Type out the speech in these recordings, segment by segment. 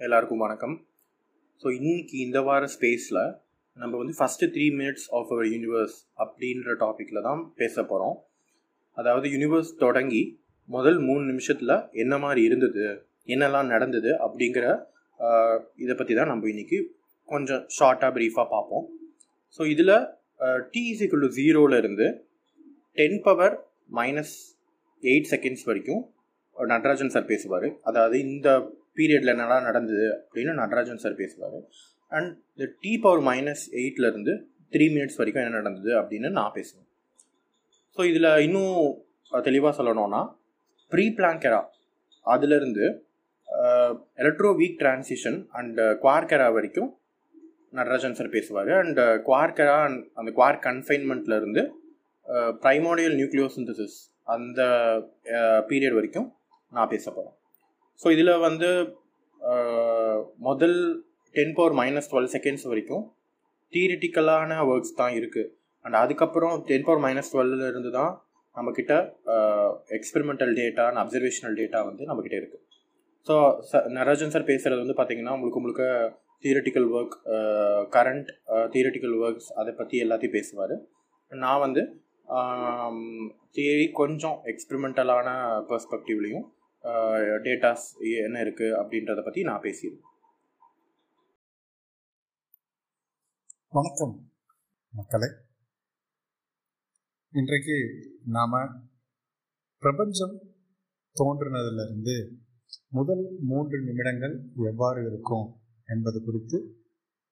எல்லாருக்கும் வணக்கம். ஸோ இன்னைக்கு இந்த வார ஸ்பேஸில் நம்ம வந்து first three minutes of our universe அப்படின்ற டாப்பிக்கில் தான் பேச போகிறோம் அதாவது யூனிவர்ஸ் தொடங்கி முதல் மூணு நிமிஷத்தில் என்ன மாதிரி இருந்தது என்னெல்லாம் நடந்தது அப்படிங்கிற இதை பற்றி தான் நம்ம இன்றைக்கி கொஞ்சம் ஷார்ட்டாக ப்ரீஃபாக பார்ப்போம். ஸோ இதில் டிஇசிக்குள்ள ஜீரோவிலேருந்து ten power minus eight seconds வரைக்கும் நடராஜன் சார் பேசுவார். அதாவது இந்த பீரியடில் என்னடா நடந்தது அப்படின்னு நடராஜன் சார் பேசுவார். அண்ட் இந்த டி பவர் மைனஸ் எயிட்லேருந்து த்ரீ மினிட்ஸ் வரைக்கும் என்ன நடந்தது அப்படின்னு நான் பேசுவேன். ஸோ இதில் இன்னும் தெளிவாக சொல்லணும்னா ப்ரீ பிளாங்கெரா அதுலேருந்து electroweak transition and quark era வரைக்கும் நடராஜன் சார் பேசுவார். அண்ட் குவார்கெரா அண்ட் அந்த குவார் கன்ஃபைன்மெண்ட்லேருந்து ப்ரைமோடியல் நியூக்ளியோசிந்தசிஸ் அந்த பீரியட் வரைக்கும் நான் பேச போகிறேன் ஸோ இதில் வந்து முதல் ten power minus twelve seconds வரைக்கும் தியரிட்டிக்கலான ஒர்க்ஸ் தான் இருக்குது அண்ட் அதுக்கப்புறம் டென் பவர் மைனஸ் டுவெல்ல இருந்து தான் நம்மக்கிட்ட experimental data and observational data வந்து நம்மக்கிட்ட இருக்குது ஸோ ச நடராஜன் சார் பேசுகிறது வந்து பார்த்திங்கன்னா முழுக்க முழுக்க theoretical work current theoretical works அதை பற்றி எல்லாத்தையும் பேசுவார். நான் வந்து தியரி கொஞ்சம் எக்ஸ்பெரிமெண்டலான பர்ஸ்பெக்டிவ்லேயும் டேட்டாஸ் என்ன இருக்குது அப்படின்றத பற்றி நான் பேசியிருக்கேன் வணக்கம் மக்களே. இன்றைக்கு நாம் பிரபஞ்சம் தோன்றினதிலிருந்து முதல் மூன்று நிமிடங்கள் எவ்வாறு இருக்கும் என்பது குறித்து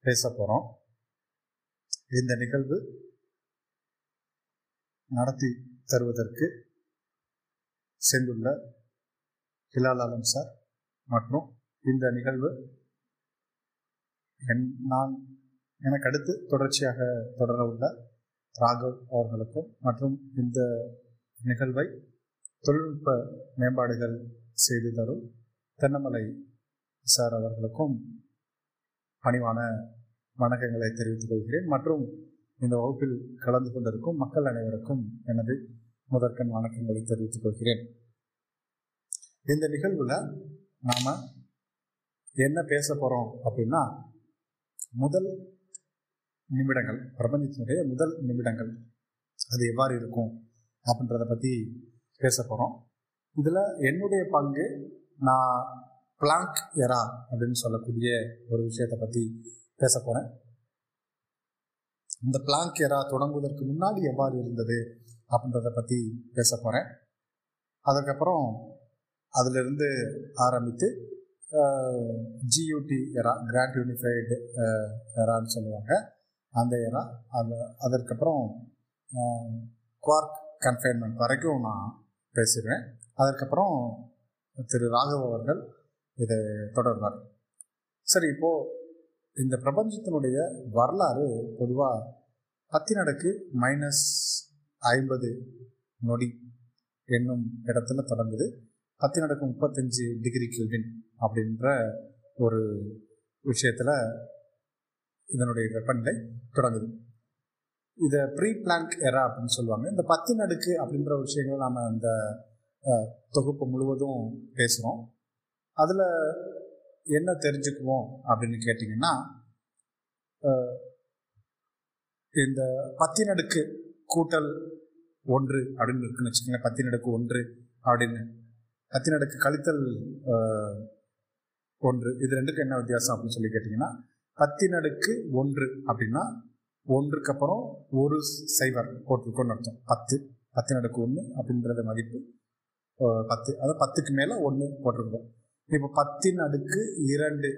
பேச போகிறோம் இந்த நிகழ்வு நடத்தி தருவதற்கு சென்றுள்ள ஹிலால் ஆலம் சார் மற்றும் இந்த நிகழ்வு என் நான் எனக்கு அடுத்து தொடர்ச்சியாக தொடர உள்ள ராகவ் அவர்களுக்கும் மற்றும் இந்த நிகழ்வை தொழில்நுட்ப மேம்பாடுகள் செய்து தரும் தென்னமலை சார் அவர்களுக்கும் பணிவான வணக்கங்களை தெரிவித்துக் கொள்கிறேன். மற்றும் இந்த வகுப்பில் கலந்து கொண்டிருக்கும் மக்கள் அனைவருக்கும் எனது முதற்கண் வணக்கங்களை தெரிவித்துக் கொள்கிறேன். இந்த நிகழ்வில் நாம் என்ன பேச போகிறோம் அப்படின்னா முதல் நிமிடங்கள் பிரபஞ்சத்தினுடைய முதல் நிமிடங்கள் அது எவ்வாறு இருக்கும் அப்படின்றத பற்றி பேச போகிறோம் இதில் என்னுடைய பங்கு நான் பிளாங்க் எரா அப்படின்னு சொல்லக்கூடிய ஒரு விஷயத்தை பற்றி பேச போகிறேன் இந்த பிளாங்க் எரா தொடங்குவதற்கு முன்னாடி எவ்வாறு இருந்தது அப்படின்றத பற்றி பேச போகிறேன் அதுக்கப்புறம் அதிலிருந்து ஆரம்பித்து ஜியூடி எரா கிராண்ட் யூனிஃபைடு எரான்னு சொல்லுவாங்க. அந்த எரா அது அதற்கப்புறம் குவார்க் கன்ஃபைன்மெண்ட் வரைக்கும் நான் பேசிடுவேன். அதற்கப்புறம் திரு ராகவ் அவர்கள் இதை தொடர்வார். சரி இப்போது இந்த பிரபஞ்சத்தினுடைய வரலாறு பொதுவாக பத்தி நடக்கு மைனஸ் ஐம்பது நொடி என்னும் இடத்துல தொடங்குது. பத்து நடக்கு முப்பத்தஞ்சு டிகிரி கெல்வின் அப்படின்ற ஒரு விஷயத்தில் இதனுடைய வெப்பநிலை தொடங்குது. இதை ப்ரீ பிளாங்க் எரா அப்படின்னு சொல்லுவாங்க. இந்த பத்தி நடுக்கு அப்படின்ற விஷயங்கள் நாம் இந்த தொகுப்பு முழுவதும் பேசுகிறோம் அதில் என்ன தெரிஞ்சுக்குவோம் அப்படின்னு கேட்டிங்கன்னா இந்த பத்தி நடுக்கு கூட்டல் ஒன்று அப்படின்னு இருக்குன்னு வச்சுக்கோங்க பத்தி நடுக்கு ஒன்று அப்படின்னு அத்தினடுக்கு கழித்தல் ஒன்று. இது ரெண்டுக்கு என்ன வித்தியாசம் அப்படின்னு சொல்லி கேட்டிங்கன்னா பத்தினடுக்கு ஒன்று அப்படின்னா ஒன்றுக்கு அப்புறம் ஒரு சைபர் போட்டிருக்கோன்னு அர்த்தம். பத்து. பத்தினடுக்கு ஒன்று அப்படின்றத மதிப்பு பத்து. அதாவது பத்துக்கு மேலே ஒன்று போட்டிருக்கோம். இப்போ பத்தின் அடுக்கு இரண்டு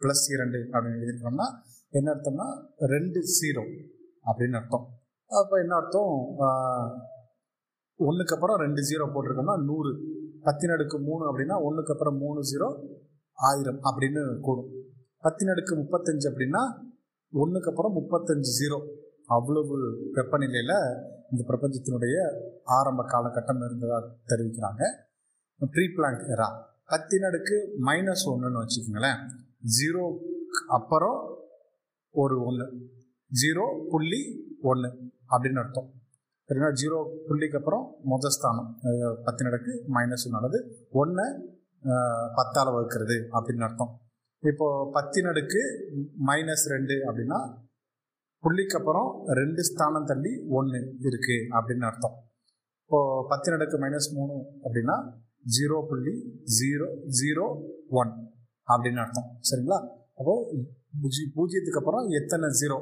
ப்ளஸ் இரண்டு அப்படின்னு எழுதிருக்கோம்னா என்ன அர்த்தம்னா ரெண்டு ஜீரோ அப்படின்னு அர்த்தம். அப்போ என்ன அர்த்தம்? ஒன்றுக்கு அப்புறம் ரெண்டு ஜீரோ போட்டிருக்கோம்னா நூறு. பத்தின் அடுக்கு மூணு அப்படின்னா ஒன்றுக்கு அப்புறம் மூணு ஜீரோ ஆயிரம் அப்படின்னு கூடும். பத்தின் அடுக்கு முப்பத்தஞ்சு அப்படின்னா ஒன்றுக்கு அப்புறம் முப்பத்தஞ்சு ஜீரோ. அவ்வளவு வெப்பநிலையில் இந்த பிரபஞ்சத்தினுடைய ஆரம்ப காலகட்டம் இருந்ததாக தெரிவிக்கிறாங்க. Pre Planck era. பத்தின் அடுக்கு மைனஸ் ஒன்றுன்னு வச்சுக்கோங்களேன். ஜீரோ அப்புறம் ஒரு ஒன்று ஜீரோ புள்ளி ஒன்று அப்படின்னு அர்த்தம். சரிங்களா ஜீரோ புள்ளிக்கு அப்புறம் முதல் ஸ்தானம் பத்து நடக்கு மைனஸ் நல்லது ஒன்றை பத்தால் வகுக்கிறது அப்படின்னு அர்த்தம். இப்போது பத்து நடுக்கு மைனஸ் ரெண்டு அப்படின்னா புள்ளிக்கு அப்புறம் ரெண்டு ஸ்தானம் தள்ளி ஒன்று இருக்குது அப்படின்னு அர்த்தம். இப்போது பத்து நடுக்கு மைனஸ் மூணு அப்படின்னா ஜீரோ புள்ளி ஜீரோ ஜீரோ ஒன் அப்படின்னு அர்த்தம். சரிங்களா? அப்போது பூஜ்ஜி- பூஜ்ஜியத்துக்கு அப்புறம் எத்தனை? ஜீரோ.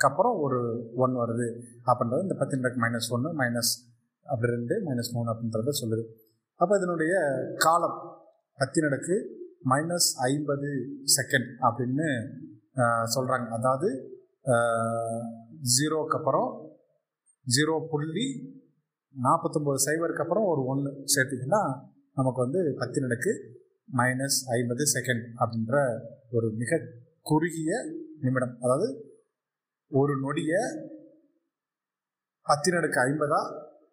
அப்புறம் ஒரு ஒன் வருது. அப்படின்றது இந்த பத்து அடுக்கு மைனஸ் ஒன்று மைனஸ் அப்படி ரெண்டு மைனஸ் மூணு அப்படின்றத சொல்லுது. அப்போ இதனுடைய காலம் பத்தின் மைனஸ் ஐம்பது செகண்ட் அப்படின்னு சொல்கிறாங்க அதாவது ஜீரோக்கு அப்புறம் ஜீரோ புள்ளி நாற்பத்தொம்போது சைபருக்கு அப்புறம் ஒரு ஒன்று சேர்த்திங்கன்னா நமக்கு வந்து பத்தின் மைனஸ் ஐம்பது செகண்ட் அப்படின்ற ஒரு மிக குறுகிய நிமிடம். அதாவது ஒரு நொடியை பத்தினடுக்கு ஐம்பதா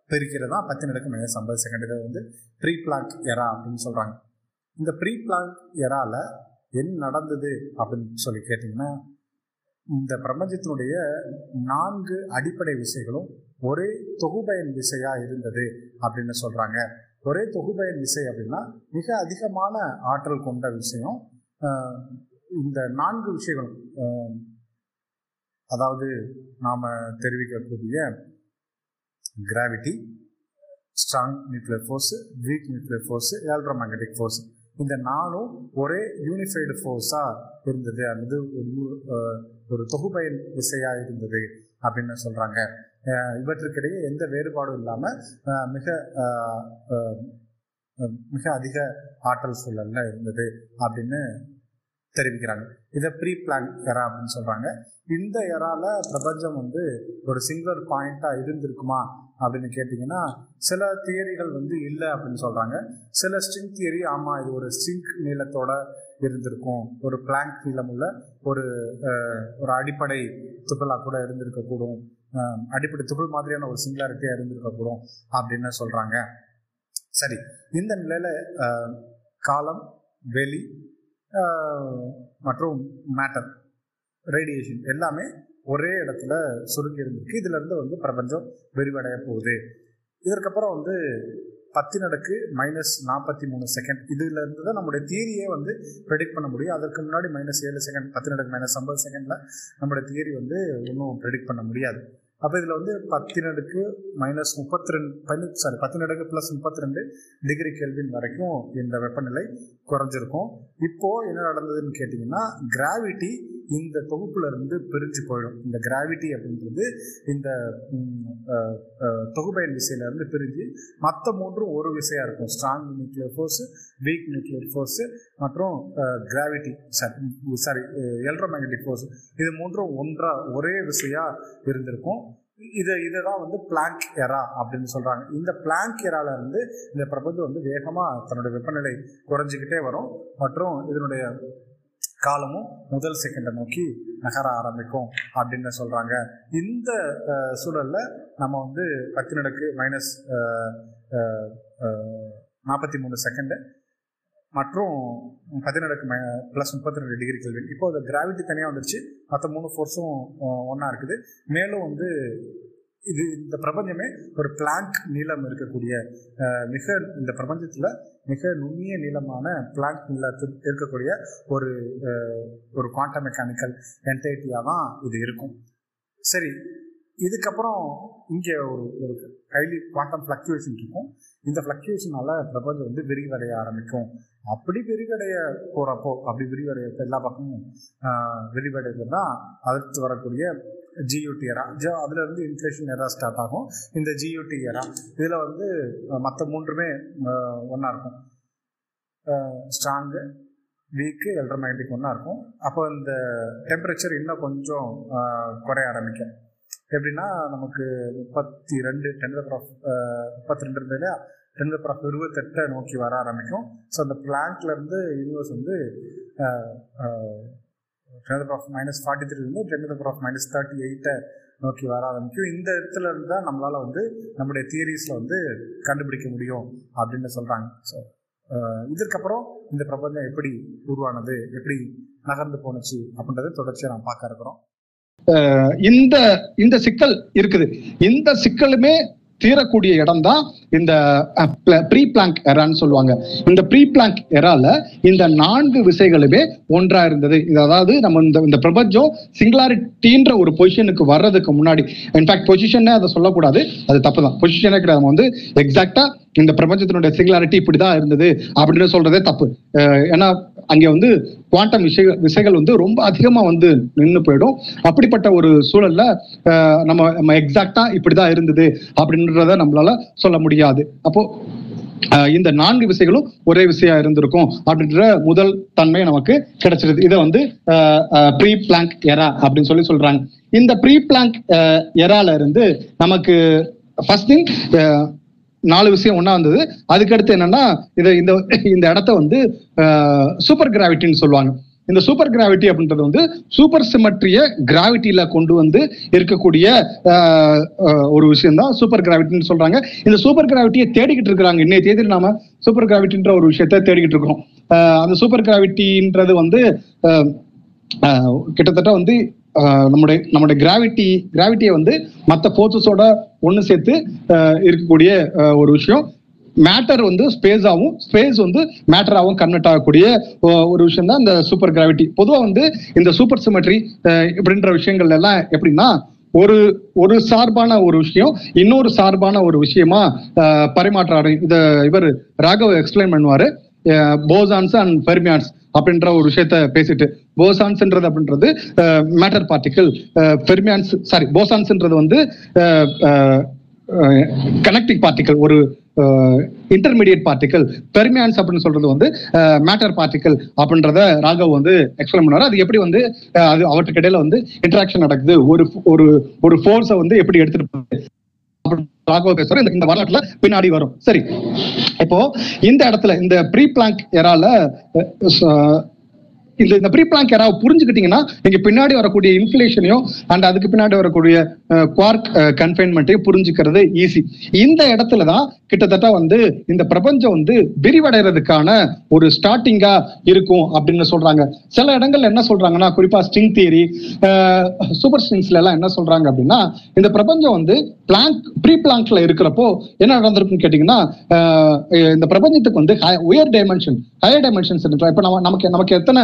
பெருக்கிறதா பத்தினடுக்கு மைனஸ் ஐம்பது செகண்ட் இதை வந்து ப்ரீ பிளாங்க் எரா அப்படின்னு சொல்கிறாங்க இந்த ப்ரீ பிளாங்க் எராவில் என்ன நடந்தது அப்படின்னு சொல்லி கேட்டிங்கன்னா இந்த பிரபஞ்சத்தினுடைய நான்கு அடிப்படை விசைகளும் ஒரே தொகுபயன் விசையா இருந்தது அப்படின்னு சொல்றாங்க. ஒரே தொகுபயன் விசை அப்படின்னா மிக அதிகமான ஆற்றல் கொண்ட விஷயம் இந்த நான்கு விஷயங்களும் அதாவது நாம் தெரிவிக்கக்கூடிய gravity strong nuclear force weak nuclear force electromagnetic force இந்த நாளும் ஒரே யூனிஃபைடு ஃபோர்ஸாக இருந்தது. அல்லது ஒரு ஒரு தொகுப்பயன் விசையாக இருந்தது அப்படின்னு சொல்கிறாங்க இவற்றுக்கிடையே எந்த வேறுபாடும் இல்லாமல் மிக மிக அதிக ஆற்றல் சூழலில் இருந்தது அப்படின்னு தெரிவிக்கிறாங்க. இதை ப்ரீ பிளான் எரா அப்படின்னு சொல்கிறாங்க இந்த எரால பிரபஞ்சம் வந்து ஒரு சிங்குலர் பாயிண்ட்டாக இருந்திருக்குமா அப்படின்னு கேட்டிங்கன்னா சில தியரிகள் வந்து இல்லை அப்படின்னு சொல்கிறாங்க சில ஸ்ட்ரிங் தியரி ஆமாம் இது ஒரு ஸ்ட்ரிங் நீளத்தோட இருந்திருக்கும். ஒரு பிளாங்க் நீளம் உள்ள ஒரு ஒரு அடிப்படை துகளாக கூட இருந்திருக்கக்கூடும். அடிப்படை துகள் மாதிரியான ஒரு சிங்குலாரிட்டியாக இருந்திருக்கக்கூடும் அப்படின்னு சொல்கிறாங்க சரி இந்த நிலையில் காலம் வெளி மற்றும் மேட்டர் ரேடியேஷன் எல்லாமே ஒரே இடத்துல சுருங்கி இருந்திருக்கு. இதுலேருந்து வந்து பிரபஞ்சம் விரிவடைய போகுது. இதற்கப்புறம் வந்து பத்தின் அடுக்கு மைனஸ் நாற்பத்தி மூணு செகண்ட் இதுலேருந்து தான் நம்முடைய தியரியே வந்து ப்ரெடிக்ட் பண்ண முடியும். அதற்கு முன்னாடி மைனஸ் ஏழு செகண்ட் பத்து அடுக்கு மைனஸ் ஐம்பது செகண்டில் நம்முடைய தியரி வந்து ஒன்றும் ப்ரெடிக்ட் பண்ண முடியாது. அப்போ இதில் வந்து பத்தினடுக்கு மைனஸ் முப்பத்தி ரெண்டு பனி சாரி பத்தினடுக்கு ப்ளஸ் முப்பத்தி ரெண்டு டிகிரி கெல்வின் வரைக்கும் இந்த வெப்பநிலை குறைஞ்சிருக்கும். இப்போது என்ன நடந்ததுன்னு கேட்டிங்கன்னா கிராவிட்டி இந்த தொகுப்புல இருந்து பிரிஞ்சு போயிடும். இந்த கிராவிட்டி அப்படின்றது இந்த தொகுப்பயன் அஹ், விசையில இருந்து பிரிஞ்சு மற்ற மூன்றும் ஒரு விசையா இருக்கும். Strong nuclear force weak nuclear force மற்றும் gravity sorry sorry electromagnetic force இது மூன்றும் ஒன்றா ஒரே விசையா இருந்திருக்கும். இது இதுதான் வந்து பிளாங்க் எரா அப்படின்னு சொல்கிறாங்க இந்த பிளாங்க் எரால இருந்து இந்த பிரபஞ்சம் வந்து வேகமாக தன்னுடைய வெப்பநிலை குறைஞ்சிக்கிட்டே வரும். மற்றும் இதனுடைய காலமும் முதல் செகண்டை நோக்கி நகர ஆரம்பிக்கும் அப்படின்னு சொல்கிறாங்க இந்த சூழலில் நம்ம வந்து பத்து நடக்கு மைனஸ் நாற்பத்தி மூணு செகண்டு மற்றும் பதினெடுக்கு மை ப்ளஸ் முப்பத்தி ரெண்டு டிகிரி கெல்வின் இப்போ அது கிராவிட்டி தனியாக வந்துருச்சு. மற்ற மூணு ஃபோர்ஸும் ஒன்றா இருக்குது. மேலும் வந்து இது இந்த பிரபஞ்சமே ஒரு பிளாங்க் நீளம் இருக்கக்கூடிய மிக இந்த பிரபஞ்சத்தில் மிக நுண்ணிய நீளமான பிளாங்க் நீளத்தில் இருக்கக்கூடிய ஒரு ஒரு குவாண்டம் மெக்கானிக்கல் என்டைட்டியாக தான் இது இருக்கும். சரி இதுக்கப்புறம் இங்கே ஒரு ஒரு ஹைலி குவாண்டம் ஃப்ளக்சுவேஷன் இருக்கும். இந்த ஃப்ளக்சுவேஷனால பிரபஞ்சம் வந்து விரிவடைய ஆரம்பிக்கும். அப்படி விரிவடைய போகிறப்போ அப்படி விரிவடைய எல்லா பக்கமும் விரிவடைதுன்னா அடுத்து வரக்கூடிய ஜியூடி எரா ஜோ அதுலேருந்து இன்ஃப்ளேஷன் எரா ஸ்டார்ட் ஆகும். இந்த ஜியூடி எரா இதில் வந்து மற்ற மூன்றுமே ஒன்றா இருக்கும். ஸ்ட்ராங்கு வீக்கு எல்ட்ரமேட்டிக் ஒன்றா இருக்கும். அப்போ இந்த டெம்பரேச்சர் இன்னும் கொஞ்சம் குறைய ஆரம்பிக்கும். எப்படின்னா நமக்கு முப்பத்தி ரெண்டு டென் ஆஃப் முப்பத்தி ரெண்டு இருந்தது இல்லையா? டென் ஆஃப் இருபத்தெட்டை நோக்கி வர ஆரம்பிக்கும். ஸோ அந்த பிளாங்க்லேருந்து யூனிவர்ஸ் வந்து ten of minus forty three இருந்து டென் ஆஃப் மைனஸ் தேர்ட்டி எயிட்டை நோக்கி வர ஆரம்பிக்கும். இந்த இடத்துல இருந்து தான் நம்மளால் வந்து நம்முடைய தியரிஸில் வந்து கண்டுபிடிக்க முடியும் அப்படின்னு சொல்கிறாங்க ஸோ இதற்கப்புறம் இந்த பிரபஞ்சம் எப்படி உருவானது எப்படி நகர்ந்து போணுச்சு அப்படின்றத தொடர்ச்சியாக நாம் பார்க்க இருக்கிறோம். இந்த இந்த சிக்கல் இருக்குது. இந்த சிக்கலுமே தீரக்கூடிய இடம் தான் இந்த ப்ரீ பிளாங்க் எரான்னு சொல்லுவாங்க. இந்த ப்ரீ பிளாங்க் எரால இந்த நான்கு விசைகளுமே ஒன்றா இருந்தது. இது அதாவது நம்ம இந்த இந்த பிரபஞ்சம் சிங்குலாரிட்டின்ற ஒரு பொசிஷனுக்கு வர்றதுக்கு முன்னாடி. இன்ஃபேக்ட் பொசிஷனே அதை சொல்லக்கூடாது. அது தப்பு தான் பொசிஷனே கிடையாது. நம்ம வந்து எக்ஸாக்டா இந்த பிரபஞ்சத்தினுடைய சிங்குலாரிட்டி இப்படிதான் இருந்தது அப்படின்னு சொல்றதே தப்பு. அஹ் ஏன்னா அங்க வந்து குவாண்டம் விஷய விசைகள் வந்து ரொம்ப அதிகமா வந்து நின்று போயிடும். அப்படிப்பட்ட ஒரு சூழல்ல நம்ம நம்ம எக்ஸாக்டா இப்படிதான் இருந்தது அப்படின்றத நம்மளால சொல்ல முடியாது. அப்போ இந்த நான்கு விசைகளும் ஒரே விசையா இருந்திருக்கும் அப்படின்ற முதல் தன்மை நமக்கு கிடைச்சிருது. இதை வந்து ப்ரீ பிளாங்க் எரா அப்படின்னு சொல்லி சொல்றாங்க. இந்த ப்ரீ பிளாங்க் எரால இருந்து நமக்கு ஃபர்ஸ்ட் திங் நாலு விஷயம் ஒன்னா வந்தது. அதுக்கடுத்து என்னன்னா இதை இந்த இந்த இடத்த வந்து சூப்பர் கிராவிட்டின்னு சொல்லுவாங்க. இந்த சூப்பர் கிராவிட்டி அப்படின்றது வந்து சூப்பர் சிமெட்ரிய கிராவிட்டியில கொண்டு வந்து இருக்கக்கூடிய ஒரு விஷயம் தான் சூப்பர் கிராவிட்டின்னு சொல்றாங்க. இந்த சூப்பர் கிராவிட்டியை தேடிக்கிட்டு இருக்கிறாங்க. இன்னைய தேதியில் நாம சூப்பர் கிராவிட்டின்ற ஒரு விஷயத்த தேடிக்கிட்டு இருக்கோம் அந்த சூப்பர் கிராவிட்டின்றது வந்து கிட்டத்தட்ட வந்து நம்முடைய நம்முடைய கிராவிட்டி கிராவிட்டியை வந்து மற்ற ஃபோர்ஸஸோட ஒன்று சேர்த்து ஆஹ், இருக்கக்கூடிய ஒரு விஷயம். மேட்டர் வந்து ஸ்பேஸ் ஆகும் ஸ்பேஸ் வந்து மேட்டராகவும் கன்வெர்ட் ஆகக்கூடிய ஒரு விஷயம் தான் இந்த சூப்பர் கிராவிட்டி பொதுவாக வந்து இந்த சூப்பர் சிமெட்ரி இப்படின்ற விஷயங்கள் எல்லாம் எப்படின்னா ஒரு ஒரு சார்பான ஒரு விஷயம் இன்னொரு சார்பான ஒரு விஷயமா ஆஹ், பரிமாற்றாரு. இத இவர் ராகவ் எக்ஸ்பிளைன் பண்ணுவாரு. போசான்ஸ் அண்ட் பெர்மியான்ஸ் அப்படின்ற ஒரு விஷயத்த பேசிட்டு போசான்ஸ்ன்றது அப்படின்றது மேட்டர் பார்ட்டிக்கல் பெர்மியான்ஸ் சாரி போசான்ஸ்ன்றது வந்து கனெக்டிங் பார்ட்டிக்கல் ஒரு இன்டர்மீடியட் பார்ட்டிக்கல் பெர்மியான்ஸ் அப்படின்னு சொல்றது வந்து மேட்டர் பார்ட்டிக்கல் அப்படின்றத ராகவ் வந்து எக்ஸ்பிளைன் பண்ணுவாரு. அது எப்படி வந்து அது அவற்றுக்கு இடையில வந்து இன்டராக்ஷன் நடக்குது? ஒரு ஒரு ஒரு ஃபோர்ஸை வந்து எப்படி எடுத்துட்டு ராகவ் பேசுற இந்த- இந்த வரலாற்றுல பின்னாடி வரும். சரி. இப்போ இந்த இடத்துல இந்த ப்ரீ பிளாங்க் எரால இந்த இந்த ப்ரீ பிளாங்க் யாராவது புரிஞ்சுக்கிட்டீங்கன்னா நீங்க பின்னாடி வரக்கூடிய இன்ஃபிளேஷனையும் அண்ட் அதுக்கு பின்னாடி வரக்கூடிய குவார்க் கன்ஃபைன்மெண்ட்டையும் புரிஞ்சுக்கிறது ஈஸி இந்த இடத்துல தான் கிட்டத்தட்ட வந்து இந்த பிரபஞ்சம் வந்து விரிவடைறதுக்கான ஒரு ஸ்டார்டிங்கா இருக்கும் அப்படின்னு சொல்றாங்க. சில இடங்கள்ல என்ன சொல்றாங்கன்னா குறிப்பா ஸ்ட்ரிங் தியரி சூப்பர் ஸ்ட்ரிங்ஸ்ல எல்லாம் என்ன சொல்றாங்க அப்படின்னா இந்த பிரபஞ்சம் வந்து பிளாங்க் ப்ரீ பிளாங்க்ல இருக்கிறப்போ என்ன நடந்திருக்குன்னு கேட்டீங்கன்னா ஆஹ் இந்த பிரபஞ்சத்துக்கு வந்து உயர் டைமென்ஷன் ஹையர் டைமென்ஷன்ஸ் இப்ப நம்ம நமக்கு நமக்கு எத்தனை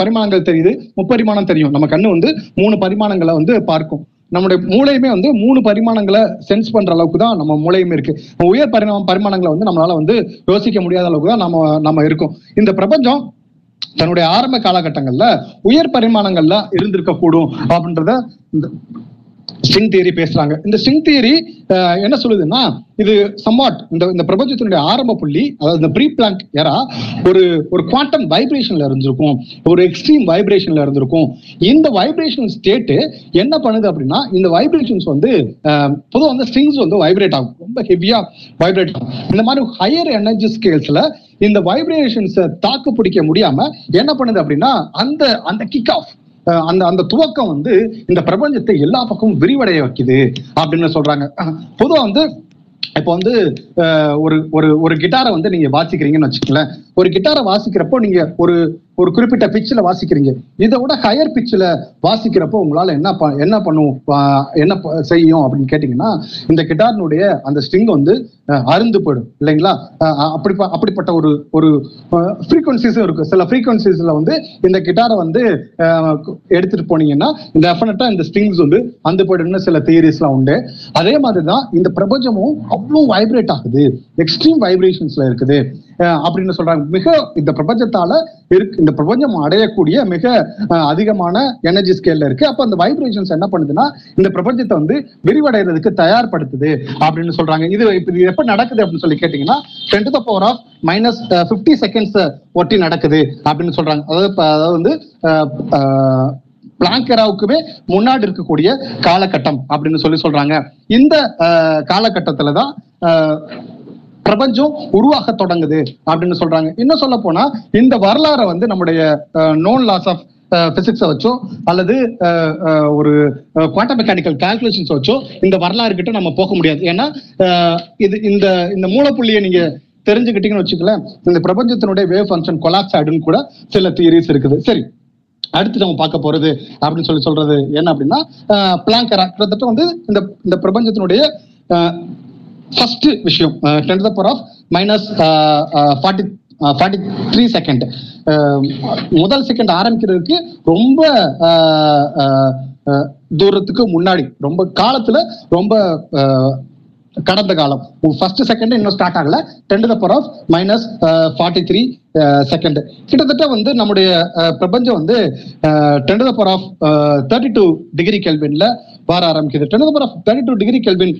பரிமாணங்கள் தெரியுது முப்பரிமாணம் தெரியும். நம்ம கண்ணு வந்து மூணு பரிமாணங்களை வந்து பார்க்கும். நம்முடைய மூளையுமே வந்து மூணு பரிமாணங்களை சென்ஸ் பண்ற அளவுக்கு தான் நம்ம மூளையுமே இருக்கு. உயர் பரிமா பரிமாணங்களை வந்து நம்மளால வந்து யோசிக்க முடியாத அளவுக்கு தான் நம்ம நம்ம இருக்கோம். இந்த பிரபஞ்சம் தன்னுடைய ஆரம்ப காலகட்டங்கள்ல உயர் பரிமாணங்கள்ல இருந்திருக்க கூடும் அப்படின்றத இந்த ஸ்ட்ரிங் தியரி பேசுறாங்க. இந்த ஸ்ட்ரிங் தியரி என்ன சொல்லுதுன்னா இது சம்வாட் இந்த இந்த பிரபஞ்சத்தினுடைய ஆரம்ப புள்ளி அதாவது இந்த ப்ரீ பிளாங்க் ஏரா ஒரு ஒரு குவாண்டம் வைப்ரேஷன்ல இருந்திருக்கும். ஒரு எக்ஸ்ட்ரீம் வைப்ரேஷன்ல இருந்திருக்கும். இந்த வைப்ரேஷன் ஸ்டேட் என்ன பண்ணுது அப்படின்னா இந்த வைப்ரேஷன்ஸ் வந்து பொதுவாக வந்து ஸ்ட்ரிங்ஸ் வந்து வைப்ரேட் ஆகும். ரொம்ப ஹெவியா வைப்ரேட் ஆகும். இந்த மாதிரி ஹையர் எனர்ஜி ஸ்கேல்ஸ்ல இந்த வைப்ரேஷன்ஸை தாக்கு பிடிக்க முடியாம என்ன பண்ணுது அப்படின்னா அந்த அந்த கிக் ஆஃப் அந்த அந்த துவக்கம் வந்து இந்த பிரபஞ்சத்தை எல்லா பக்கமும் விரிவடைய வைக்குது அப்படின்னு சொல்றாங்க. பொதுவா வந்து இப்போ வந்து ஒரு ஒரு ஒரு கிட்டாரை வந்து நீங்க வாசிக்கிறீங்கன்னு வச்சுக்கல ஒரு கிட்டாரை வாசிக்கிறப்போ நீங்க ஒரு ஒரு குறிப்பிட்ட பிச்சில் வாசிக்கிறீங்க. இதை விட ஹையர் பிச்சில் வாசிக்கிறப்போ உங்களால என்ன ப- என்ன பண்ணும் என்ன செய்யும் அப்படின்னு கேட்டிங்கன்னா இந்த கிட்டாரினுடைய அந்த ஸ்ட்ரிங் வந்து அருந்து போயிடும். இல்லைங்களா? அப்படி அப்படிப்பட்ட ஒரு ஒரு ஃப்ரீக்வன்சிஸும் இருக்கு சில ஃப்ரீக்வன்சிஸ்ல வந்து இந்த கிட்டாரை வந்து எடுத்துட்டு போனீங்கன்னா இந்த டெஃபினட்டாக இந்த ஸ்ட்ரிங்ஸ் வந்து அந்து போயிடும்னு சில தியரிஸ்லாம் உண்டு. அதே மாதிரி தான் இந்த பிரபஞ்சமும் அவ்வளோ வைப்ரேட் ஆகுது. எக்ஸ்ட்ரீம் வைப்ரேஷன்ஸ்ல இருக்குது. அஹ் அப்படின்னு சொல்றாங்க. மிக இந்த பிரபஞ்சத்தால இருக்கு இந்த பிரபஞ்சம் அடையக்கூடிய மிக அஹ், அதிகமான எனர்ஜி ஸ்கேல்ல இருக்கு. அப்ப அந்த வைப்ரேஷன்ஸ் என்ன பண்ணுதுன்னா இந்த பிரபஞ்சத்தை வந்து விரிவடைறதுக்கு தயார்படுத்துது அப்படின்னு சொல்றாங்க. இது இது எப்ப நடக்குது அப்படின்னு சொல்லி கேட்டீங்கன்னா ten to the power of minus fifty seconds ஒட்டி நடக்குது அப்படின்னு சொல்றாங்க. அதாவது அதாவது வந்து பிளாங்கராவுக்குமே முன்னாடி இருக்கக்கூடிய காலகட்டம் அப்படின்னு சொல்லி சொல்றாங்க. இந்த அஹ், காலகட்டத்துல தான் பிரபஞ்சம் உருவாக தொடங்குது அப்படின்னு சொல்றாங்க. இன்னும் சொல்ல போனா இந்த வரலாறை வந்து நம்முடைய நோன் லாஸ் ஆஃப் பிசிக்ஸை வச்சோ அல்லது ஒரு குவாண்டம் மெக்கானிக்கல் கால்குலேஷன்ஸ் வச்சோ இந்த வரலாறு கிட்ட நம்ம போக முடியாது. ஏன்னா இது இந்த இந்த மூலப்புள்ளியை நீங்க தெரிஞ்சுக்கிட்டீங்கன்னு வச்சுக்கல இந்த பிரபஞ்சத்தினுடைய வேவ் ஃபங்க்ஷன் கொலாப்ஸ் ஆயிடுன்னு கூட சில தியரிஸ் இருக்குது. சரி அடுத்து நம்ம பார்க்க போறது அப்படின்னு சொல்லி சொல்றது என்ன அப்படின்னா பிளாங்கரா கிட்டத்தட்ட வந்து இந்த இந்த பிரபஞ்சத்தினுடைய ஃபர்ஸ்ட் விஷயம் ten the power of minus forty forty three second முதல் செகண்ட் ஆரம்பிக்கிறதுக்கு ரொம்ப uh, uh, uh, தூரத்துக்கு முன்னாடி ரொம்ப காலத்துல ரொம்ப கடந்த காலம். ஃபர்ஸ்ட் செகண்ட் இன்னும் ஸ்டார்ட் ஆகல. Ten the power of minus forty three second கிட்டத்தட்ட வந்து நம்முடைய uh, பிரபஞ்சம் வந்து ten the power of thirty two degree கெல்வின்ல வர ஆரம்பிக்குது. Ten the power of thirty two degree Kelvin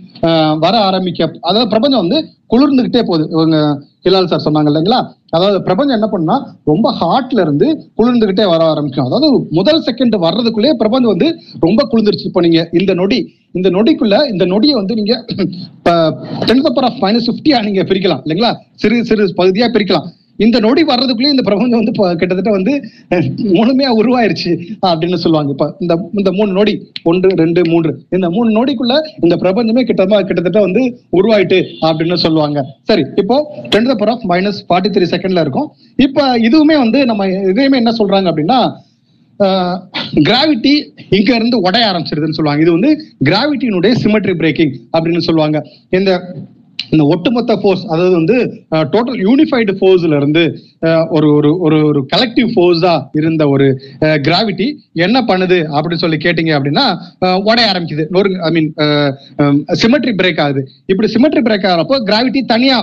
வர ஆரம்பிக்க அதாவது பிரபஞ்சம் வந்து குளிர்ந்துகிட்டே போகுது. இவங்க ஹிலால் சார் சொன்னாங்க இல்லைங்களா? அதாவது பிரபஞ்சம் என்ன பண்ணா ரொம்ப ஹாட்ல இருந்து குளிர்ந்துகிட்டே வர ஆரம்பிக்கும். அதாவது முதல் செகண்ட் வர்றதுக்குள்ளே பிரபஞ்சம் வந்து ரொம்ப குளிர்ந்துருச்சு. இப்போ நீங்க இந்த நொடி இந்த நொடிக்குள்ள இந்த நொடியை வந்து நீங்க டென் பவர் ஆஃப் மைனஸ் பிப்டியா நீங்க பிரிக்கலாம். இல்லைங்களா? சிறு சிறு பகுதியா பிரிக்கலாம். இந்த நொடி வர்றதுக்குள்ளே இந்த பிரபஞ்சம் வந்து இப்போ கிட்டத்தட்ட வந்து முழுமையா உருவாயிருச்சு அப்படின்னு சொல்லுவாங்க. இப்ப இந்த இந்த மூணு நொடி ஒன்று ரெண்டு மூன்று இந்த மூணு நொடிக்குள்ள இந்த பிரபஞ்சமே கிட்டமா கிட்டத்தட்ட வந்து உருவாயிட்டு அப்படின்னு சொல்லுவாங்க. சரி இப்போ ten power of minus forty three செகண்ட்ல இருக்கும். இப்ப இதுவுமே வந்து நம்ம இதையுமே என்ன சொல்றாங்க அப்படின்னா கிராவிட்டி இங்க இருந்து உடைய ஆரம்பிச்சிருதுன்னு சொல்லுவாங்க. இது வந்து கிராவிட்டியினுடைய சிமெட்ரி பிரேக்கிங் அப்படின்னு சொல்லுவாங்க. இந்த இந்த ஒட்டுமொத்த ஃபோர்ஸ் அதாவது வந்து டோட்டல் யூனிஃபைடு ஃபோர்ஸ்ல இருந்து ஒரு ஒரு ஒரு ஒரு கலெக்டிவ் ஃபோர்ஸா இருந்த ஒரு கிராவிட்டி என்ன பண்ணுது அப்படின்னு சொல்லி கேட்டீங்க அப்படின்னா உடைய ஆரம்பிக்குது. ஒரு ஐ மீன் சிமெட்ரி பிரேக் ஆகுது. இப்படி சிமெட்ரி பிரேக் ஆகிறப்போ கிராவிட்டி தனியா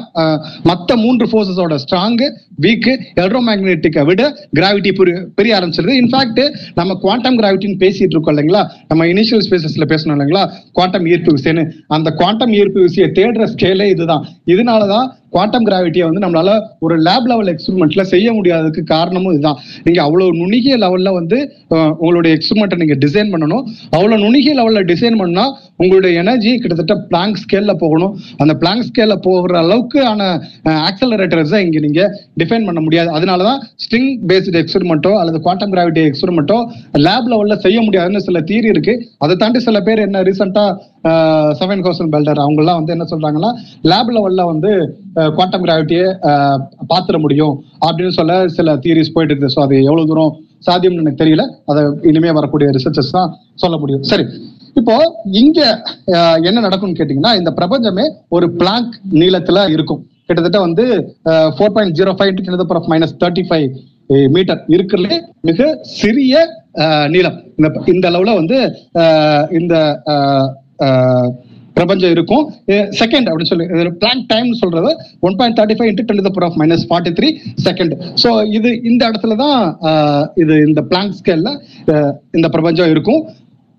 மற்ற மூன்று ஃபோர்ஸஸோட ஸ்ட்ராங் வீக் எலக்ட்ரோமேக்னெட்டிக்கை விட கிராவிட்டி பெரிய ஆரம்பிச்சிருது. இன்ஃபேக்ட் நம்ம குவாண்டம் கிராவிட்டின்னு பேசிட்டு இருக்கோம் இல்லைங்களா? நம்ம இனிஷியல் ஸ்பேசஸ்ல பேசணும் இல்லைங்களா? குவாண்டம் ஈர்ப்பு விசைன்னு. அந்த குவாண்டம் ஈர்ப்பு விசையை தேடுற ஸ்கேல இதுதான். இதனாலதான் குவாண்டம் கிராவிட்டியை வந்து நம்மளால ஒரு லேப் லெவல் எக்ஸ்பெரிமெண்ட்ல செய்ய முடியாததுக்கு காரணமும் இதுதான். நீங்க அவ்வளவு நுணுகிய லெவல்ல வந்து உங்களுடைய எக்ஸ்பெரிமெண்ட்டை நீங்க டிசைன் பண்ணணும். அவ்வளவு நுணுகிய லெவல்ல டிசைன் பண்ணா உங்களுடைய எனர்ஜி கிட்டத்தட்ட பிளாங்க் ஸ்கேல்ல போகணும். அந்த பிளாங்க் ஸ்கேல்ல போகிற அளவுக்கு ஆன ஆக்சலரேட்டர்ஸ் இங்க நீங்க டிஃபைன் பண்ண முடியாது. அதனாலதான் ஸ்ட்ரிங் பேஸ்டு எக்ஸ்பெரிமெண்ட்டோ அல்லது குவாண்டம் கிராவிட்டி எக்ஸ்பெரிமெண்ட்டோ லேப் லெவல்ல செய்ய முடியாதுன்னு சில தீரி இருக்கு. அதை தாண்டி சில பேர் என்ன ரீசெண்டா செவன் கோசன் பெல்டர் அவங்கெல்லாம் வந்து என்ன சொல்றாங்கன்னா லேப் லெவல்ல வந்து குவாண்டம் கிராவிட்டியை பாத்திர முடியும் அப்படின்னு சொல்ல சில தியரிஸ் போயிட்டு இருக்கு. ஸோ அது எவ்வளவு தூரம் சாத்தியம்னு எனக்கு தெரியல. அதை இனிமே வரக்கூடிய ரிசர்ச்சஸ் தான் சொல்ல முடியும். சரி. இப்போ இங்க என்ன நடக்கும்னு கேட்டீங்கன்னா இந்த பிரபஞ்சமே ஒரு பிளாங்க் நீளத்துல இருக்கும். கிட்டத்தட்ட வந்து four point zero five minus thirty five metre இருக்கிறதுலே மிக சிறிய நீளம். இந்த இந்த அளவுல வந்து இந்த பிரபஞ்சம் இருக்கும். செகண்ட் அப்படின்னு சொல்லி பிளான் டைம் சொல்றது one point thirty five into ten power of minus forty three second so இது இந்த இடத்துல தான் இது இந்த பிளாங்க் ஸ்கேல்ல இந்த பிரபஞ்சம் இருக்கும்.